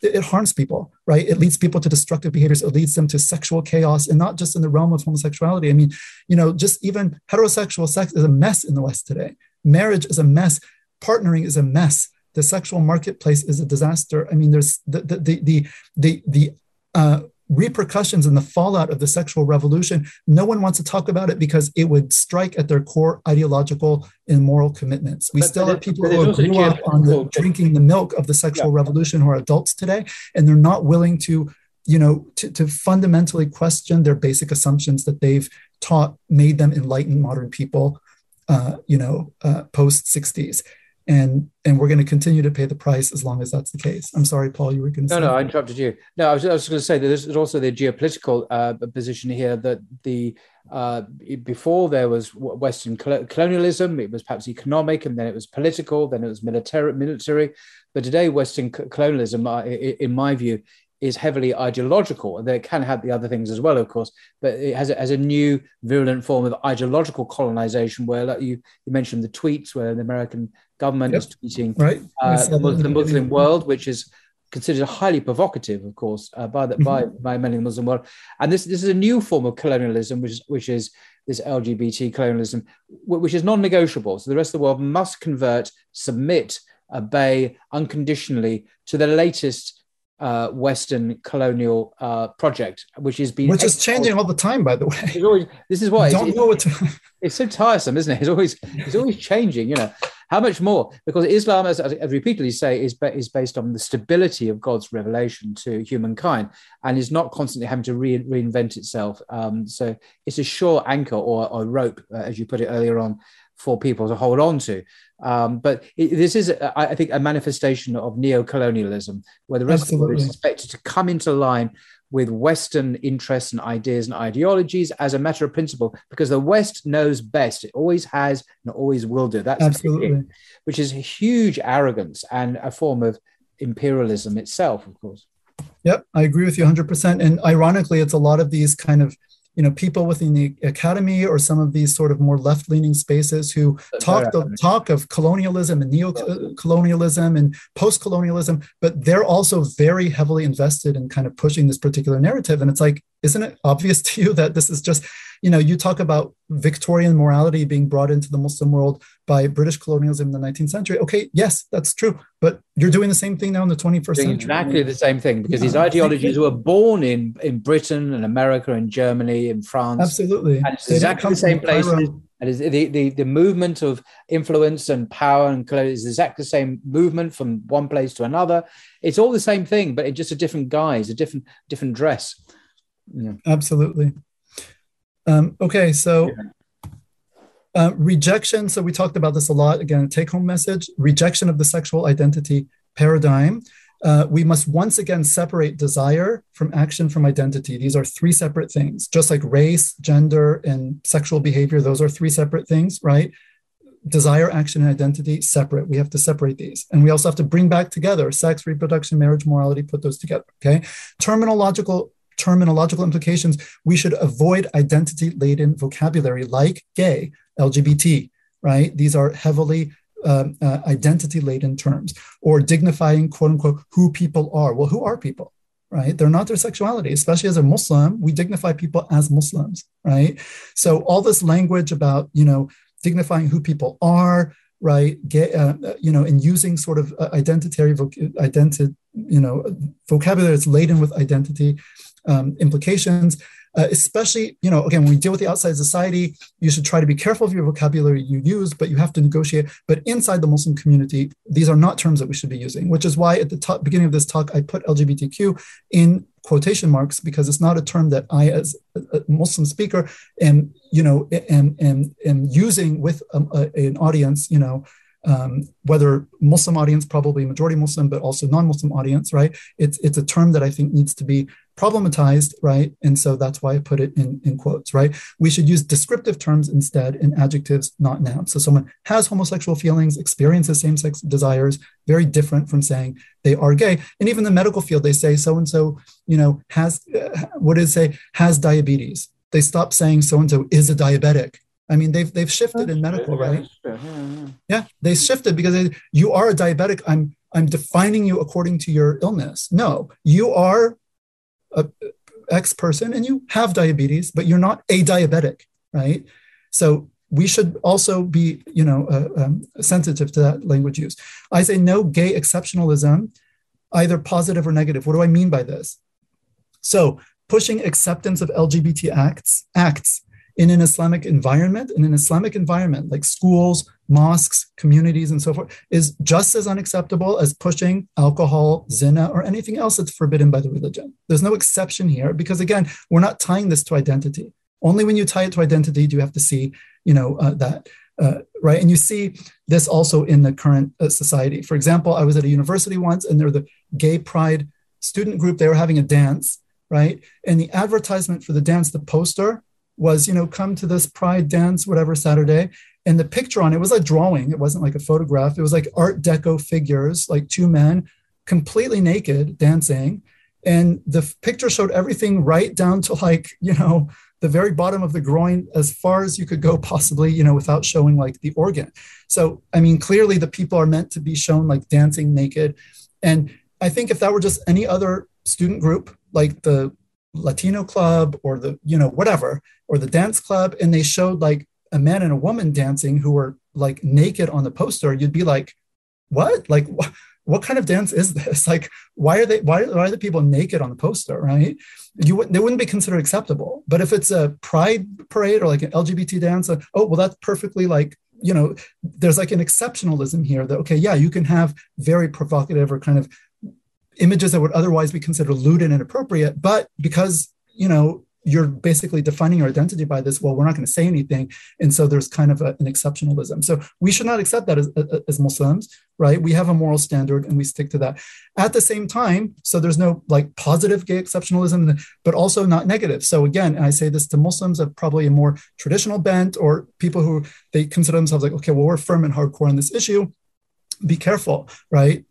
it. Harms people, right? It leads people to destructive behaviors. It leads them to sexual chaos, and not just in the realm of homosexuality. I mean, you know, just even heterosexual sex is a mess in the West today. Marriage is a mess. Partnering is a mess. The sexual marketplace is a disaster. I mean, there's the the the the the, the uh, repercussions and the fallout of the sexual revolution, no one wants to talk about it because it would strike at their core ideological and moral commitments. We but, still have people who grew up on the, drinking the milk of the sexual yeah. revolution who are adults today, and they're not willing to, you know, to, to fundamentally question their basic assumptions that they've taught made them enlightened modern people, uh, you know, uh, post 60s and and we're going to continue to pay the price as long as that's the case. I'm sorry, Paul, you were going to. No, no, I interrupted you. No, I was, I was going to say that there's also the geopolitical uh, position here that the uh, before there was Western colonialism, it was perhaps economic, and then it was political, then it was military. Military, but today Western colonialism, uh, in my view, is heavily ideological. They can have the other things as well, of course, but it has a, has a new virulent form of ideological colonization where, like you, you mentioned the tweets where the American government yep. is tweeting right. uh, the, Muslim, the Muslim world, which is considered highly provocative, of course, uh, by, the, by, mm-hmm. by many in the Muslim world. And this, this is a new form of colonialism, which is, which is this LGBT colonialism, which is non-negotiable. So the rest of the world must convert, submit, obey unconditionally to the latest uh, Western colonial uh, project, which is being which is changing all the time, by the way. Always, this is why don't know what to... it's so tiresome, isn't it? It's always it's always changing. You know how much more because Islam, as I repeatedly say, is is based on the stability of God's revelation to humankind and is not constantly having to re- reinvent itself. Um, so it's a sure anchor or, or rope, uh, as you put it earlier on, for people to hold on to. Um, but it, this is, I think, a manifestation of neo-colonialism, where the rest Absolutely. of the world is expected to come into line with Western interests and ideas and ideologies as a matter of principle, because the West knows best. It always has and always will do. That's Absolutely. which is a huge arrogance and a form of imperialism itself, of course. Yep, I agree with you 100%. And ironically, it's a lot of these kind of you know people within the academy or some of these sort of more left-leaning spaces who talk the talk of colonialism and neo-colonialism and post-colonialism but they're also very heavily invested in kind of pushing this particular narrative. And it's like isn't it obvious [laughs] to you that this is just you know, you talk about Victorian morality being brought into the Muslim world by British colonialism in the 19th century. Okay, yes, that's true. But you're doing the same thing now in the 21st doing century. Exactly the same thing because yeah, these ideologies were born in, in Britain and America and Germany and France. Absolutely. And it's exactly the same places. And the, the, the movement of influence and power and color is exactly the same movement from one place to another. It's all the same thing, but in just a different guise, a different different dress. Yeah. Absolutely. Um, okay, so uh, rejection. So we talked about this a lot. Again, take home message rejection of the sexual identity paradigm. Uh, we must once again separate desire from action from identity. These are three separate things, just like race, gender, and sexual behavior. Those are three separate things, right? Desire, action, and identity separate. We have to separate these. And we also have to bring back together sex, reproduction, marriage, morality, put those together. Okay. Terminological terminological implications, we should avoid identity laden vocabulary like gay, LGBT, right? These are heavily um, uh, identity laden terms or dignifying, quote unquote, who people are. Well, who are people? Right? They're not their sexuality, especially as a Muslim. We dignify people as Muslims, right? So all this language about, you know, dignifying who people are, right? Get, uh, you know, and using sort of uh, identitary, voc- you know, vocabulary that's laden with identity um, implications. Uh, especially, you know, again, when we deal with the outside society, you should try to be careful of your vocabulary you use, but you have to negotiate. But inside the Muslim community, these are not terms that we should be using, which is why at the top, beginning of this talk, I put LGBTQ in quotation marks because it's not a term that I, as a Muslim speaker, am, you know, am, am, am using with a, a, an audience, you know, um, whether Muslim audience, probably majority Muslim, but also non-Muslim audience, right? It's it's a term that I think needs to be problematized, right? And so that's why I put it in, in quotes, right? We should use descriptive terms instead in adjectives, not nouns. So someone has homosexual feelings, experiences same-sex desires, very different from saying they are gay. And even the medical field, they say so-and-so, you know, has, uh, what did it say, has diabetes. They stop saying so-and-so is a diabetic I mean, they've they've shifted in medical, right? Yeah, yeah. yeah, they shifted because they, you are a diabetic. I'm I'm defining you according to your illness. No, you are a X person and you have diabetes, but you're not a diabetic, right? So we should also be, you know, uh, um, sensitive to that language use. I say no gay exceptionalism, either positive or negative. What do I mean by this? So pushing acceptance of LGBT acts acts in an Islamic environment, in an Islamic environment like schools, mosques, communities, and so forth, is just as unacceptable as pushing alcohol, zina, or anything else that's forbidden by the religion. There's no exception here because, again, we're not tying this to identity. Only when you tie it to identity do you have to see, you know, uh, that. Uh, right, and you see this also in the current uh, society. For example, I was at a university once, and they're the gay pride student group. They were having a dance, right, and the advertisement for the dance, the poster was, you know, come to this pride dance, whatever Saturday. And the picture on it was a drawing. It wasn't like a photograph. It was like Art Deco figures, like two men completely naked dancing. And the picture showed everything right down to like, [laughs] you know, the very bottom of the groin as far as you could go possibly, you know, without showing like the organ. So, I mean, clearly the people are meant to be shown like dancing naked. And I think if that were just any other student group, like the Latino club or the, you know, whatever, or the dance club, and they showed like a man and a woman dancing who were like naked on the poster, you'd be like, what? Like, wh- what kind of dance is this? [laughs] Like, why are they, why, why are the people naked on the poster, right? You would, they wouldn't be considered acceptable. But if it's a pride parade or like an LGBT dance, uh, oh, well, that's perfectly like, you know, there's like an exceptionalism here that, okay, yeah, you can have very provocative or kind of images that would otherwise be considered lewd and inappropriate. But because, you know, you're basically defining your identity by this, well, we're not going to say anything. And so there's kind of a, an exceptionalism. So we should not accept that as, as Muslims, right? We have a moral standard and we stick to that. At the same time, so there's no like positive gay exceptionalism, but also not negative. So again, I say this to Muslims of probably a more traditional bent or people who they consider themselves like, okay, well, we're firm and hardcore on this issue. Be careful, right?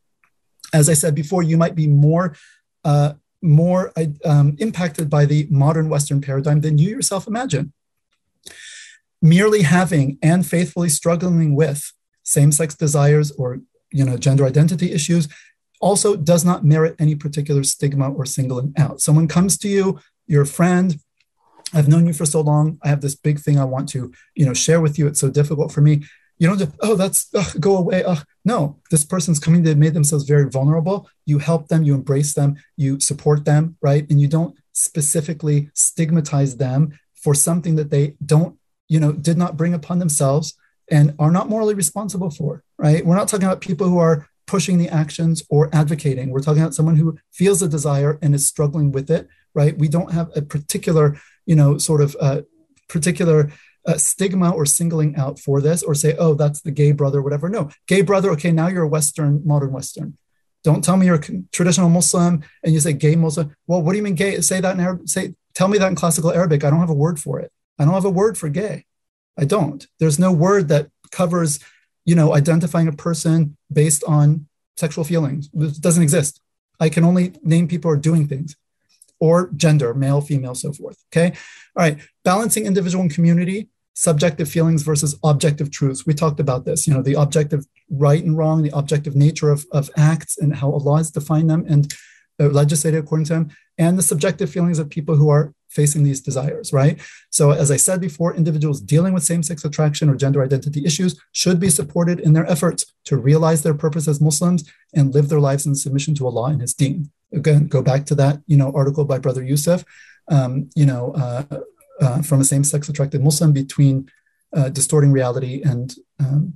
As I said before, you might be more uh, more um, impacted by the modern Western paradigm than you yourself imagine. Merely having and faithfully struggling with same-sex desires or you know gender identity issues also does not merit any particular stigma or singling out. Someone comes to you, you're friend, I've known you for so long. I have this big thing I want to, you know, share with you. It's so difficult for me. You don't just, oh, that's ugh, go away. Ugh. No, this person's coming. They made themselves very vulnerable. You help them, you embrace them, you support them, right? And you don't specifically stigmatize them for something that they don't, you know, did not bring upon themselves and are not morally responsible for, right? We're not talking about people who are pushing the actions or advocating. We're talking about someone who feels a desire and is struggling with it, right? We don't have a particular, you know, sort of uh, particular uh, stigma or singling out for this or say, oh, that's the gay brother, whatever. No, gay brother, okay, now you're a Western, modern Western. Don't tell me you're a traditional Muslim and you say gay Muslim. Well, what do you mean gay? Say that in Arabic. Say, tell me that in classical Arabic. I don't have a word for it. I don't have a word for gay. I don't. There's no word that covers, you know, identifying a person based on sexual feelings. It doesn't exist. I can only name people who are doing things or gender, male, female, so forth. Okay. All right. Balancing individual and community, subjective feelings versus objective truths. We talked about this, you know, the objective right and wrong, the objective nature of, of acts and how Allah has defined them and uh, legislated according to them, and the subjective feelings of people who are facing these desires, right? So, as I said before, individuals dealing with same sex attraction or gender identity issues should be supported in their efforts to realize their purpose as Muslims and live their lives in submission to Allah and His deen. Again, go back to that, you know, article by Brother Yusuf, um, you know, uh, uh, from a same sex attracted Muslim between uh, distorting reality and um,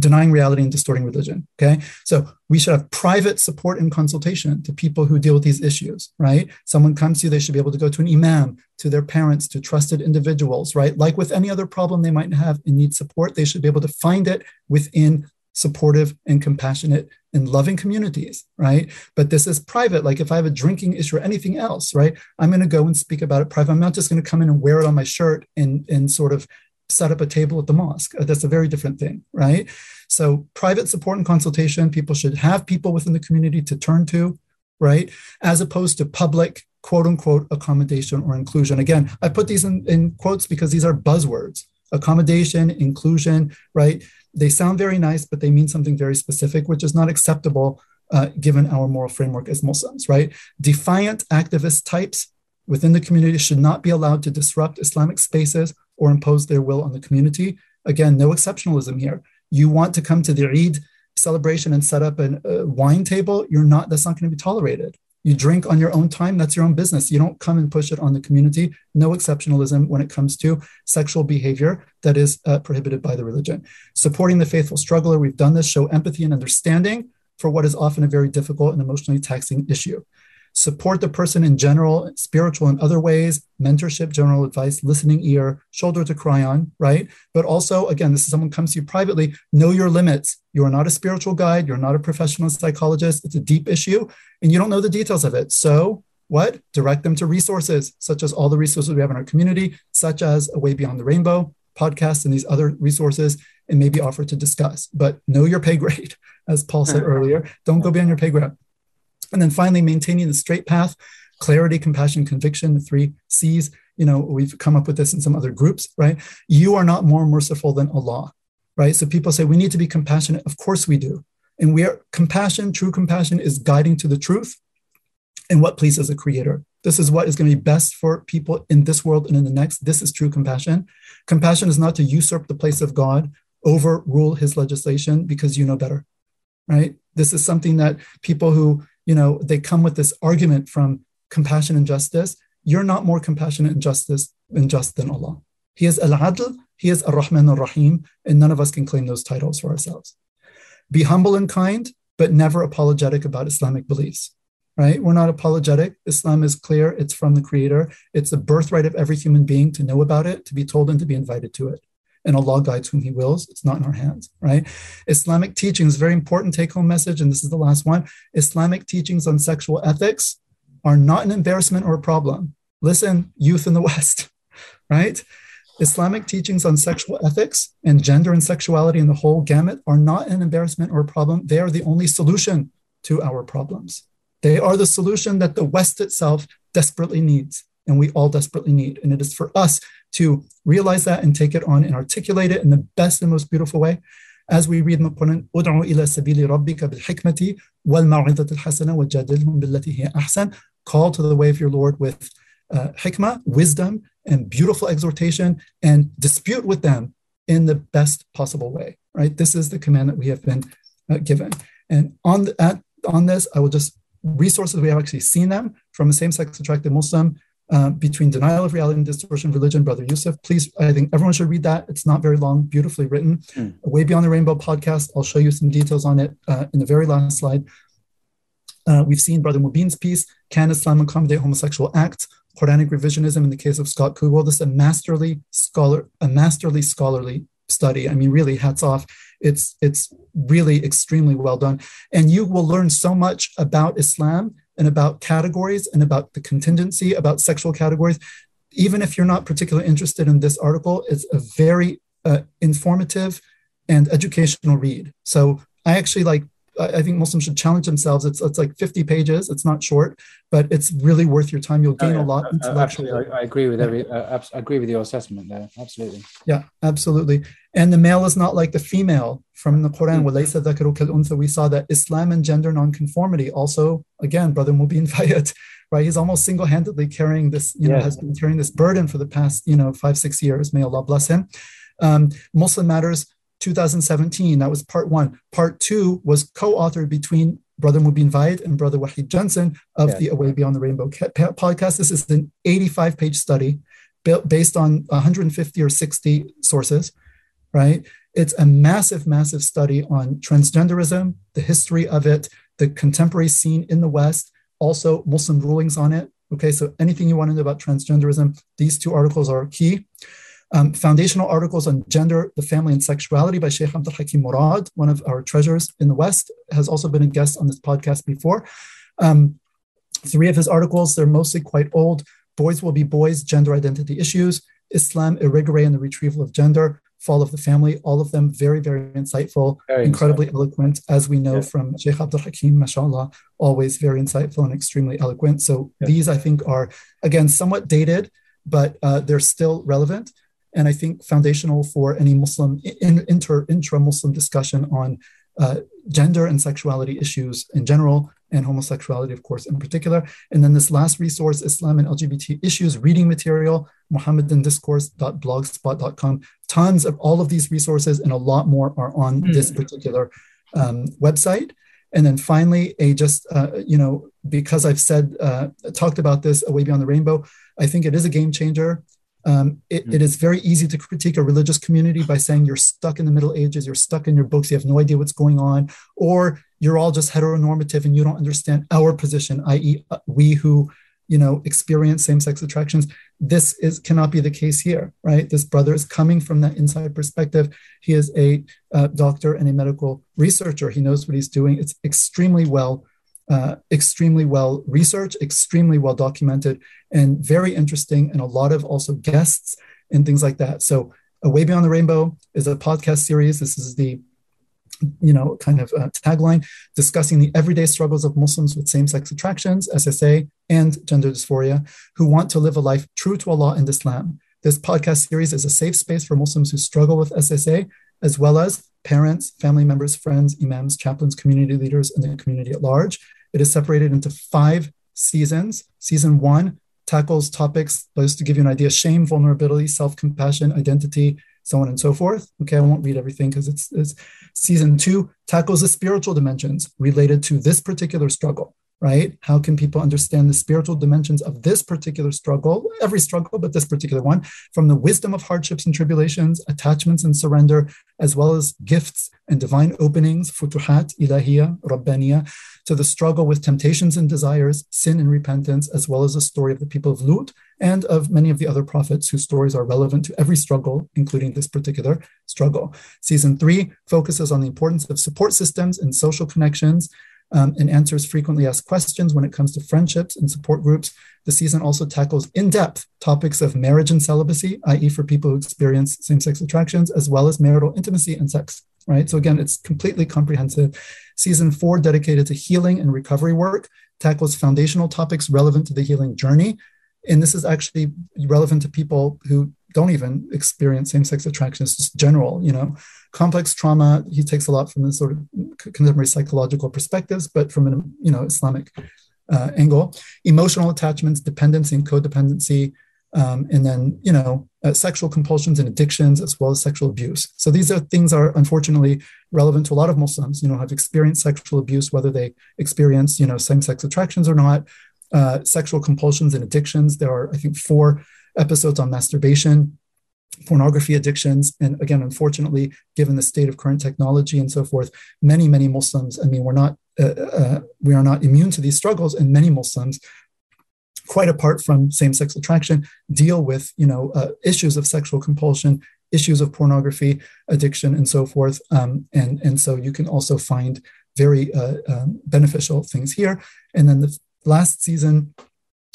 denying reality and distorting religion. Okay. So we should have private support and consultation to people who deal with these issues, right? Someone comes to you, they should be able to go to an imam, to their parents, to trusted individuals, right? Like with any other problem they might have and need support, they should be able to find it within supportive and compassionate and loving communities, right? But this is private. Like if I have a drinking issue or anything else, right? I'm going to go and speak about it private. I'm not just going to come in and wear it on my shirt and, and sort of set up a table at the mosque. Uh, that's a very different thing, right? So, private support and consultation, people should have people within the community to turn to, right? As opposed to public, quote unquote, accommodation or inclusion. Again, I put these in, in quotes because these are buzzwords accommodation, inclusion, right? They sound very nice, but they mean something very specific, which is not acceptable uh, given our moral framework as Muslims, right? Defiant activist types within the community should not be allowed to disrupt Islamic spaces or impose their will on the community. Again, no exceptionalism here. You want to come to the Eid celebration and set up a uh, wine table, you're not, that's not going to be tolerated. You drink on your own time, that's your own business. You don't come and push it on the community. No exceptionalism when it comes to sexual behavior that is uh, prohibited by the religion. Supporting the faithful struggler, we've done this, show empathy and understanding for what is often a very difficult and emotionally taxing issue support the person in general, spiritual and other ways, mentorship, general advice, listening ear, shoulder to cry on, right? But also, again, this is someone comes to you privately, know your limits. You are not a spiritual guide, you're not a professional psychologist. It's a deep issue and you don't know the details of it. So, what? Direct them to resources, such as all the resources we have in our community, such as A Way Beyond the Rainbow, podcast, and these other resources, and maybe offer to discuss. But know your pay [laughs] grade, as Paul said uh-huh. earlier. Don't go beyond your pay grade. And then finally, maintaining the straight path, clarity, compassion, conviction, the three C's. You know, we've come up with this in some other groups, right? You are not more merciful than Allah, right? So people say we need to be compassionate. Of course we do. And we are compassion, true compassion is guiding to the truth and what pleases the creator. This is what is going to be best for people in this world and in the next. This is true compassion. Compassion is not to usurp the place of God, overrule his legislation because you know better, right? This is something that people who you know, they come with this argument from compassion and justice. You're not more compassionate and justice and just than Allah. He is Al-Adl, He is Ar-Rahman Ar-Rahim, and none of us can claim those titles for ourselves. Be humble and kind, but never apologetic about Islamic beliefs. Right? We're not apologetic. Islam is clear. It's from the Creator. It's the birthright of every human being to know about it, to be told, and to be invited to it and Allah guides whom He wills. It's not in our hands, right? Islamic teachings, very important take home message, and this is the last one Islamic teachings on sexual ethics are not an embarrassment or a problem. Listen, youth in the [laughs] West, right? Islamic teachings on sexual ethics and gender and sexuality and the whole gamut are not an embarrassment or a problem. They are the only solution to our problems. They are the solution that the West itself desperately needs, and we all desperately need. And it is for us to realize that and take it on and articulate it in the best and most beautiful way. As we read in the Quran, ادعو إلى سبيل ربك بالحكمة والموعظة الحسنة وجادلهم بالتي هي أحسن. Call to the way of your Lord with uh, hikmah, wisdom, and beautiful exhortation, and dispute with them in the best possible way. Right? This is the command that we have been uh, given. And on the, at, on this, I will just resources we have actually seen them from a same-sex attracted Muslim uh, between denial of reality and distortion of religion, Brother Yusuf. Please, I think everyone should read that. It's not very long, beautifully written. Mm. Way Beyond the Rainbow podcast. I'll show you some details on it uh, in the very last slide. Uh, we've seen Brother Mobeen's piece, Can Islam Accommodate Homosexual Acts? Quranic Revisionism in the case of Scott Kugle. This is a masterly scholar, a masterly scholarly study. I mean, really, hats off. It's it's really extremely well done. And you will learn so much about Islam and about categories and about the contingency, about sexual categories. Even if you're not particularly interested in this article, it's a very uh, informative and educational read. So I actually like I think Muslims should challenge themselves. It's it's like 50 pages. It's not short, but it's really worth your time. You'll gain oh, yeah. a lot. intellectually. uh absolutely, I, I, agree with every. Uh, I agree with your assessment there. Absolutely. Yeah, absolutely. And the male is not like the female from the Quran. Mm-hmm. We saw that Islam and gender nonconformity. Also, again, Brother Mobeen [laughs] Vaid, right? He's almost single-handedly carrying this. You know, has been carrying this burden for the past you know five six years. May Allah bless him. Um, Muslim Matters 2017. That was part one. Part two was co-authored between Brother Mobeen Vaid and Brother Waheed Jensen of yeah. the Away Beyond the Rainbow podcast. This is an 85 page study built based on 150 or 60 sources, right? It's a massive, massive study on transgenderism, the history of it, the contemporary scene in the West, also Muslim rulings on it. Okay, so anything you want to know about transgenderism, these two articles are key. Um, foundational articles on gender, the family, and sexuality by Sheikh Abdul Hakim Murad, one of our treasures in the West, has also been a guest on this podcast before. Um, three of his articles, they're mostly quite old. Boys Will Be Boys, Gender Identity Issues, Islam, Irregular, and the Retrieval of Gender, Fall of the Family, all of them very, very insightful, very incredibly insightful. eloquent, as we know from Sheikh Abdul Hakim, mashallah, always very insightful and extremely eloquent. So these, I think, are, again, somewhat dated, but uh, they're still relevant and I think foundational for any Muslim in, inter intra Muslim discussion on uh, gender and sexuality issues in general, and homosexuality, of course, in particular. And then this last resource, Islam and LGBT issues, reading material, muhammadandiscourse.blogspot.com. Tons of all of these resources and a lot more are on mm. this particular um, website. And then finally, a just, uh, you know, because I've said, uh, talked about this away beyond the rainbow, I think it is a game changer. Um, it, mm. it is very easy to critique a religious community by saying you're stuck in the Middle Ages, you're stuck in your books, you have no idea what's going on, or you're all just heteronormative and you don't understand our position, i.e., uh, we who you know experience same-sex attractions. This is cannot be the case here, right? This brother is coming from that inside perspective. He is a uh, doctor and a medical researcher. He knows what he's doing. It's extremely well uh, extremely well researched, extremely well documented, and very interesting, and a lot of also guests and things like that. So, uh, Way Beyond the Rainbow is a podcast series. This is the you know, kind of uh, tagline discussing the everyday struggles of Muslims with same sex attractions, SSA, and gender dysphoria who want to live a life true to Allah and Islam. This podcast series is a safe space for Muslims who struggle with SSA, as well as parents, family members, friends, imams, chaplains, community leaders, and the community at large. It is separated into five seasons. Season one tackles topics, just to give you an idea shame, vulnerability, self compassion, identity, so on and so forth. Okay, I won't read everything because it's, it's season two tackles the spiritual dimensions related to this particular struggle right? How can people understand the spiritual dimensions of this particular struggle, every struggle, but this particular one, from the wisdom of hardships and tribulations, attachments and surrender, as well as gifts and divine openings, futuhat, ilahiyah, rabbaniya, to the struggle with temptations and desires, sin and repentance, as well as the story of the people of Lut and of many of the other prophets whose stories are relevant to every struggle, including this particular struggle. Season three focuses on the importance of support systems and social connections um, and answers frequently asked questions when it comes to friendships and support groups. The season also tackles in depth topics of marriage and celibacy, i.e., for people who experience same sex attractions, as well as marital intimacy and sex. right? So again, it's completely comprehensive. Season four, dedicated to healing and recovery work, tackles foundational topics relevant to the healing journey. And this is actually relevant to people who don't even experience same-sex attraction. Just general, you know, complex trauma. He takes a lot from the sort of contemporary psychological perspectives, but from an you know Islamic uh, angle. Emotional attachments, dependency and codependency, um, and then you know uh, sexual compulsions and addictions as well as sexual abuse so these are things are unfortunately relevant to a lot of muslims you know have experienced sexual abuse whether they experience you know same-sex attractions or not uh, sexual compulsions and addictions there are i think four episodes on masturbation pornography addictions and again unfortunately given the state of current technology and so forth many many muslims i mean we're not uh, uh, we are not immune to these struggles and many muslims quite apart from same-sex attraction, deal with you know uh, issues of sexual compulsion, issues of pornography addiction, and so forth. Um, and and so you can also find very uh, um, beneficial things here. And then the last season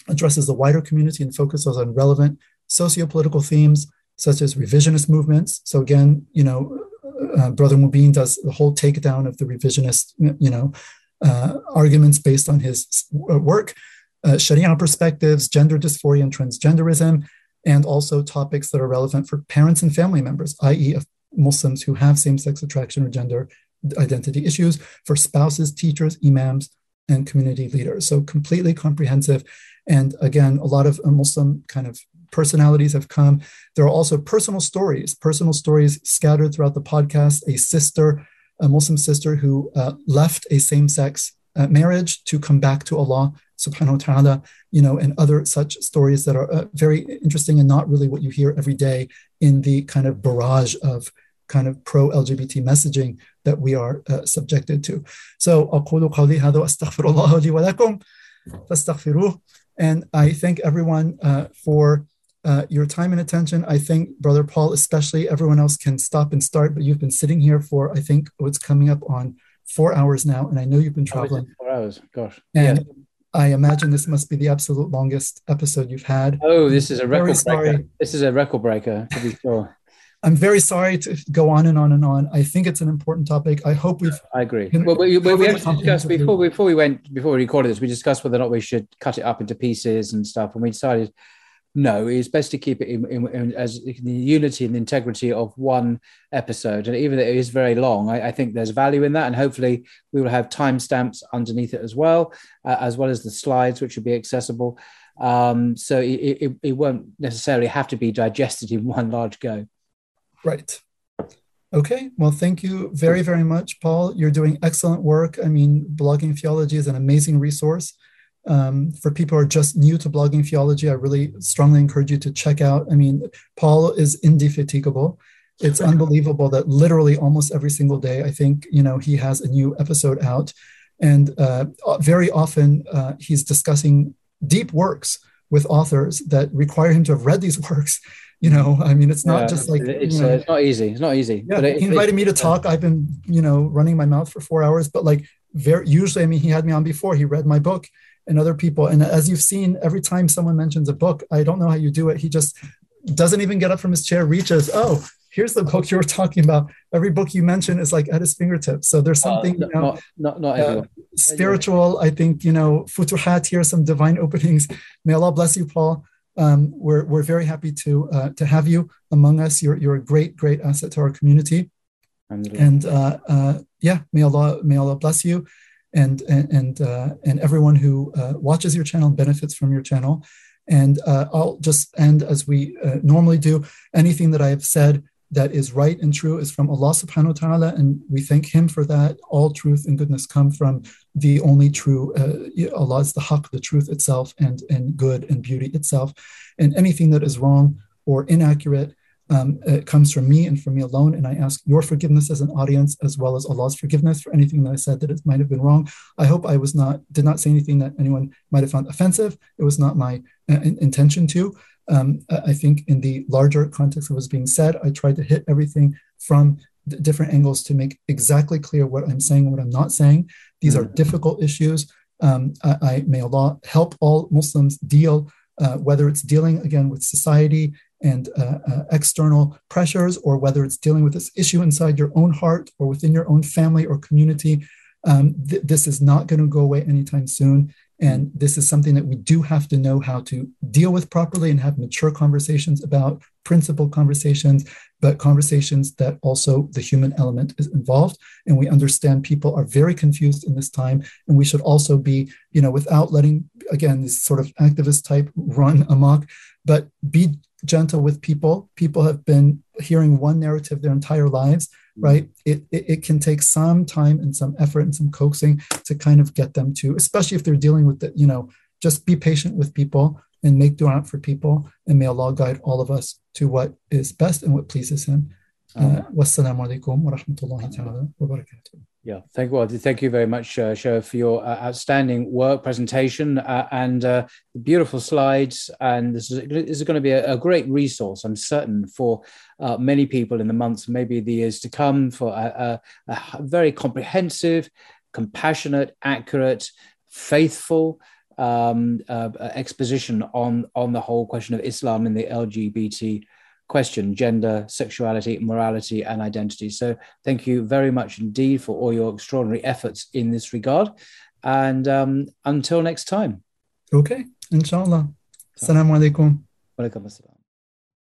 addresses the wider community and focuses on relevant socio-political themes such as revisionist movements. So again, you know, uh, Brother Mobeen does the whole takedown of the revisionist, you know, uh, arguments based on his work uh, Sharia perspectives, gender dysphoria and transgenderism, and also topics that are relevant for parents and family members, i.e., of Muslims who have same sex attraction or gender identity issues, for spouses, teachers, imams, and community leaders. So completely comprehensive. And again, a lot of Muslim kind of personalities have come. There are also personal stories, personal stories scattered throughout the podcast. A sister, a Muslim sister who uh, left a same sex uh, marriage to come back to Allah subhanahu wa ta'ala, you know, and other such stories that are uh, very interesting and not really what you hear every day in the kind of barrage of kind of pro LGBT messaging that we are uh, subjected to. So, أقول قولي هذا وأستغفر الله لي ولكم فاستغفروه. and I thank everyone uh, for uh, your time and attention. I think Brother Paul, especially, everyone else can stop and start, but you've been sitting here for, I think, what's coming up on four hours now, and I know you've been traveling. four hours, gosh. And yeah. I imagine this must be the absolute longest episode you've had. Oh, this is a record breaker. This is a record breaker, to be sure. I'm very sorry to go on and on and on. I think it's an important topic. I hope we've. I agree. Well, we, we, we discussed before before we went before we recorded this. We discussed whether or not we should cut it up into pieces and stuff, and we decided no, it's best to keep it in, in, in, as the unity and the integrity of one episode. And even though it is very long, I, I think there's value in that. And hopefully, we will have timestamps underneath it as well, uh, as well as the slides, which will be accessible. Um, so it, it, it won't necessarily have to be digested in [laughs] one large go. Right. Okay. Well, thank you very, very much, Paul. You're doing excellent work. I mean, blogging theology is an amazing resource. Um, for people who are just new to blogging theology, I really strongly encourage you to check out. I mean, Paul is indefatigable. It's unbelievable that literally almost every single day, I think, you know, he has a new episode out. And uh, very often uh, he's discussing deep works with authors that require him to have read these [laughs] works. You know, I mean, it's not yeah, just like it's, you know, it's not easy. It's not easy. Yeah, it, he invited me to talk. I've been, you know, running my mouth for four hours, but like very usually, I mean, he had me on before. He read my book and other people. And as you've seen, every time someone mentions a book, I don't know how you do it. He just doesn't even get up from his chair, reaches, oh, here's the book you were talking about. Every book you mention is like at his fingertips. So there's uh, something, uh, you know, not, not, not uh, spiritual. I think, you know, futuhat here, some divine openings. May Allah bless you, Paul. Um, we're, we're very happy to uh, to have you among us. You're, you're a great, great asset to our community. And uh, uh, yeah, may Allah, may Allah bless you and and uh, and everyone who uh, watches your channel and benefits from your channel. And uh, I'll just end as we uh, normally do. Anything that I have said that is right and true is from Allah subhanahu wa ta'ala, and we thank Him for that. All truth and goodness come from the only true uh, Allah is the haq, the truth itself, and, and good and beauty itself. And anything that is wrong or inaccurate um, it comes from me and from me alone. And I ask your forgiveness as an audience, as well as Allah's forgiveness for anything that I said that it might have been wrong. I hope I was not, did not say anything that anyone might have found offensive. It was not my uh, intention to. Um, I think in the larger context of what was being said, I tried to hit everything from different angles to make exactly clear what I'm saying and what I'm not saying. These are difficult issues. Um, I, I, may Allah help all Muslims deal, uh, whether it's dealing again with society and uh, uh, external pressures, or whether it's dealing with this issue inside your own heart or within your own family or community, um, th- this is not going to go away anytime soon. And this is something that we do have to know how to deal with properly and have mature conversations about, principled conversations, but conversations that also the human element is involved. And we understand people are very confused in this time. And we should also be, you know, without letting, again, this sort of activist type run amok, but be gentle with people. People have been hearing one narrative their entire lives right? It, it, it, can take some time and some effort and some coaxing to kind of get them to, especially if they're dealing with the, you know, just be patient with people and make dua for people. And may Allah guide all of us to what is best and what pleases Him. Uh, wassalamu alaikum wa rahmatullahi ta'ala wa barakatuh. Yeah, thank you. Well, thank you very much, uh, for your uh, outstanding work presentation uh, and uh, beautiful slides. And this is, this is going to be a, a, great resource, I'm certain, for uh, many people in the months, maybe the years to come, for a, a, a very comprehensive, compassionate, accurate, faithful um, uh, exposition on on the whole question of Islam and the LGBT question gender, sexuality, morality, and identity. So, thank you very much indeed for all your extraordinary efforts in this regard. And um, until next time. Okay, inshallah. Assalamu alaikum. Walaikum assalam.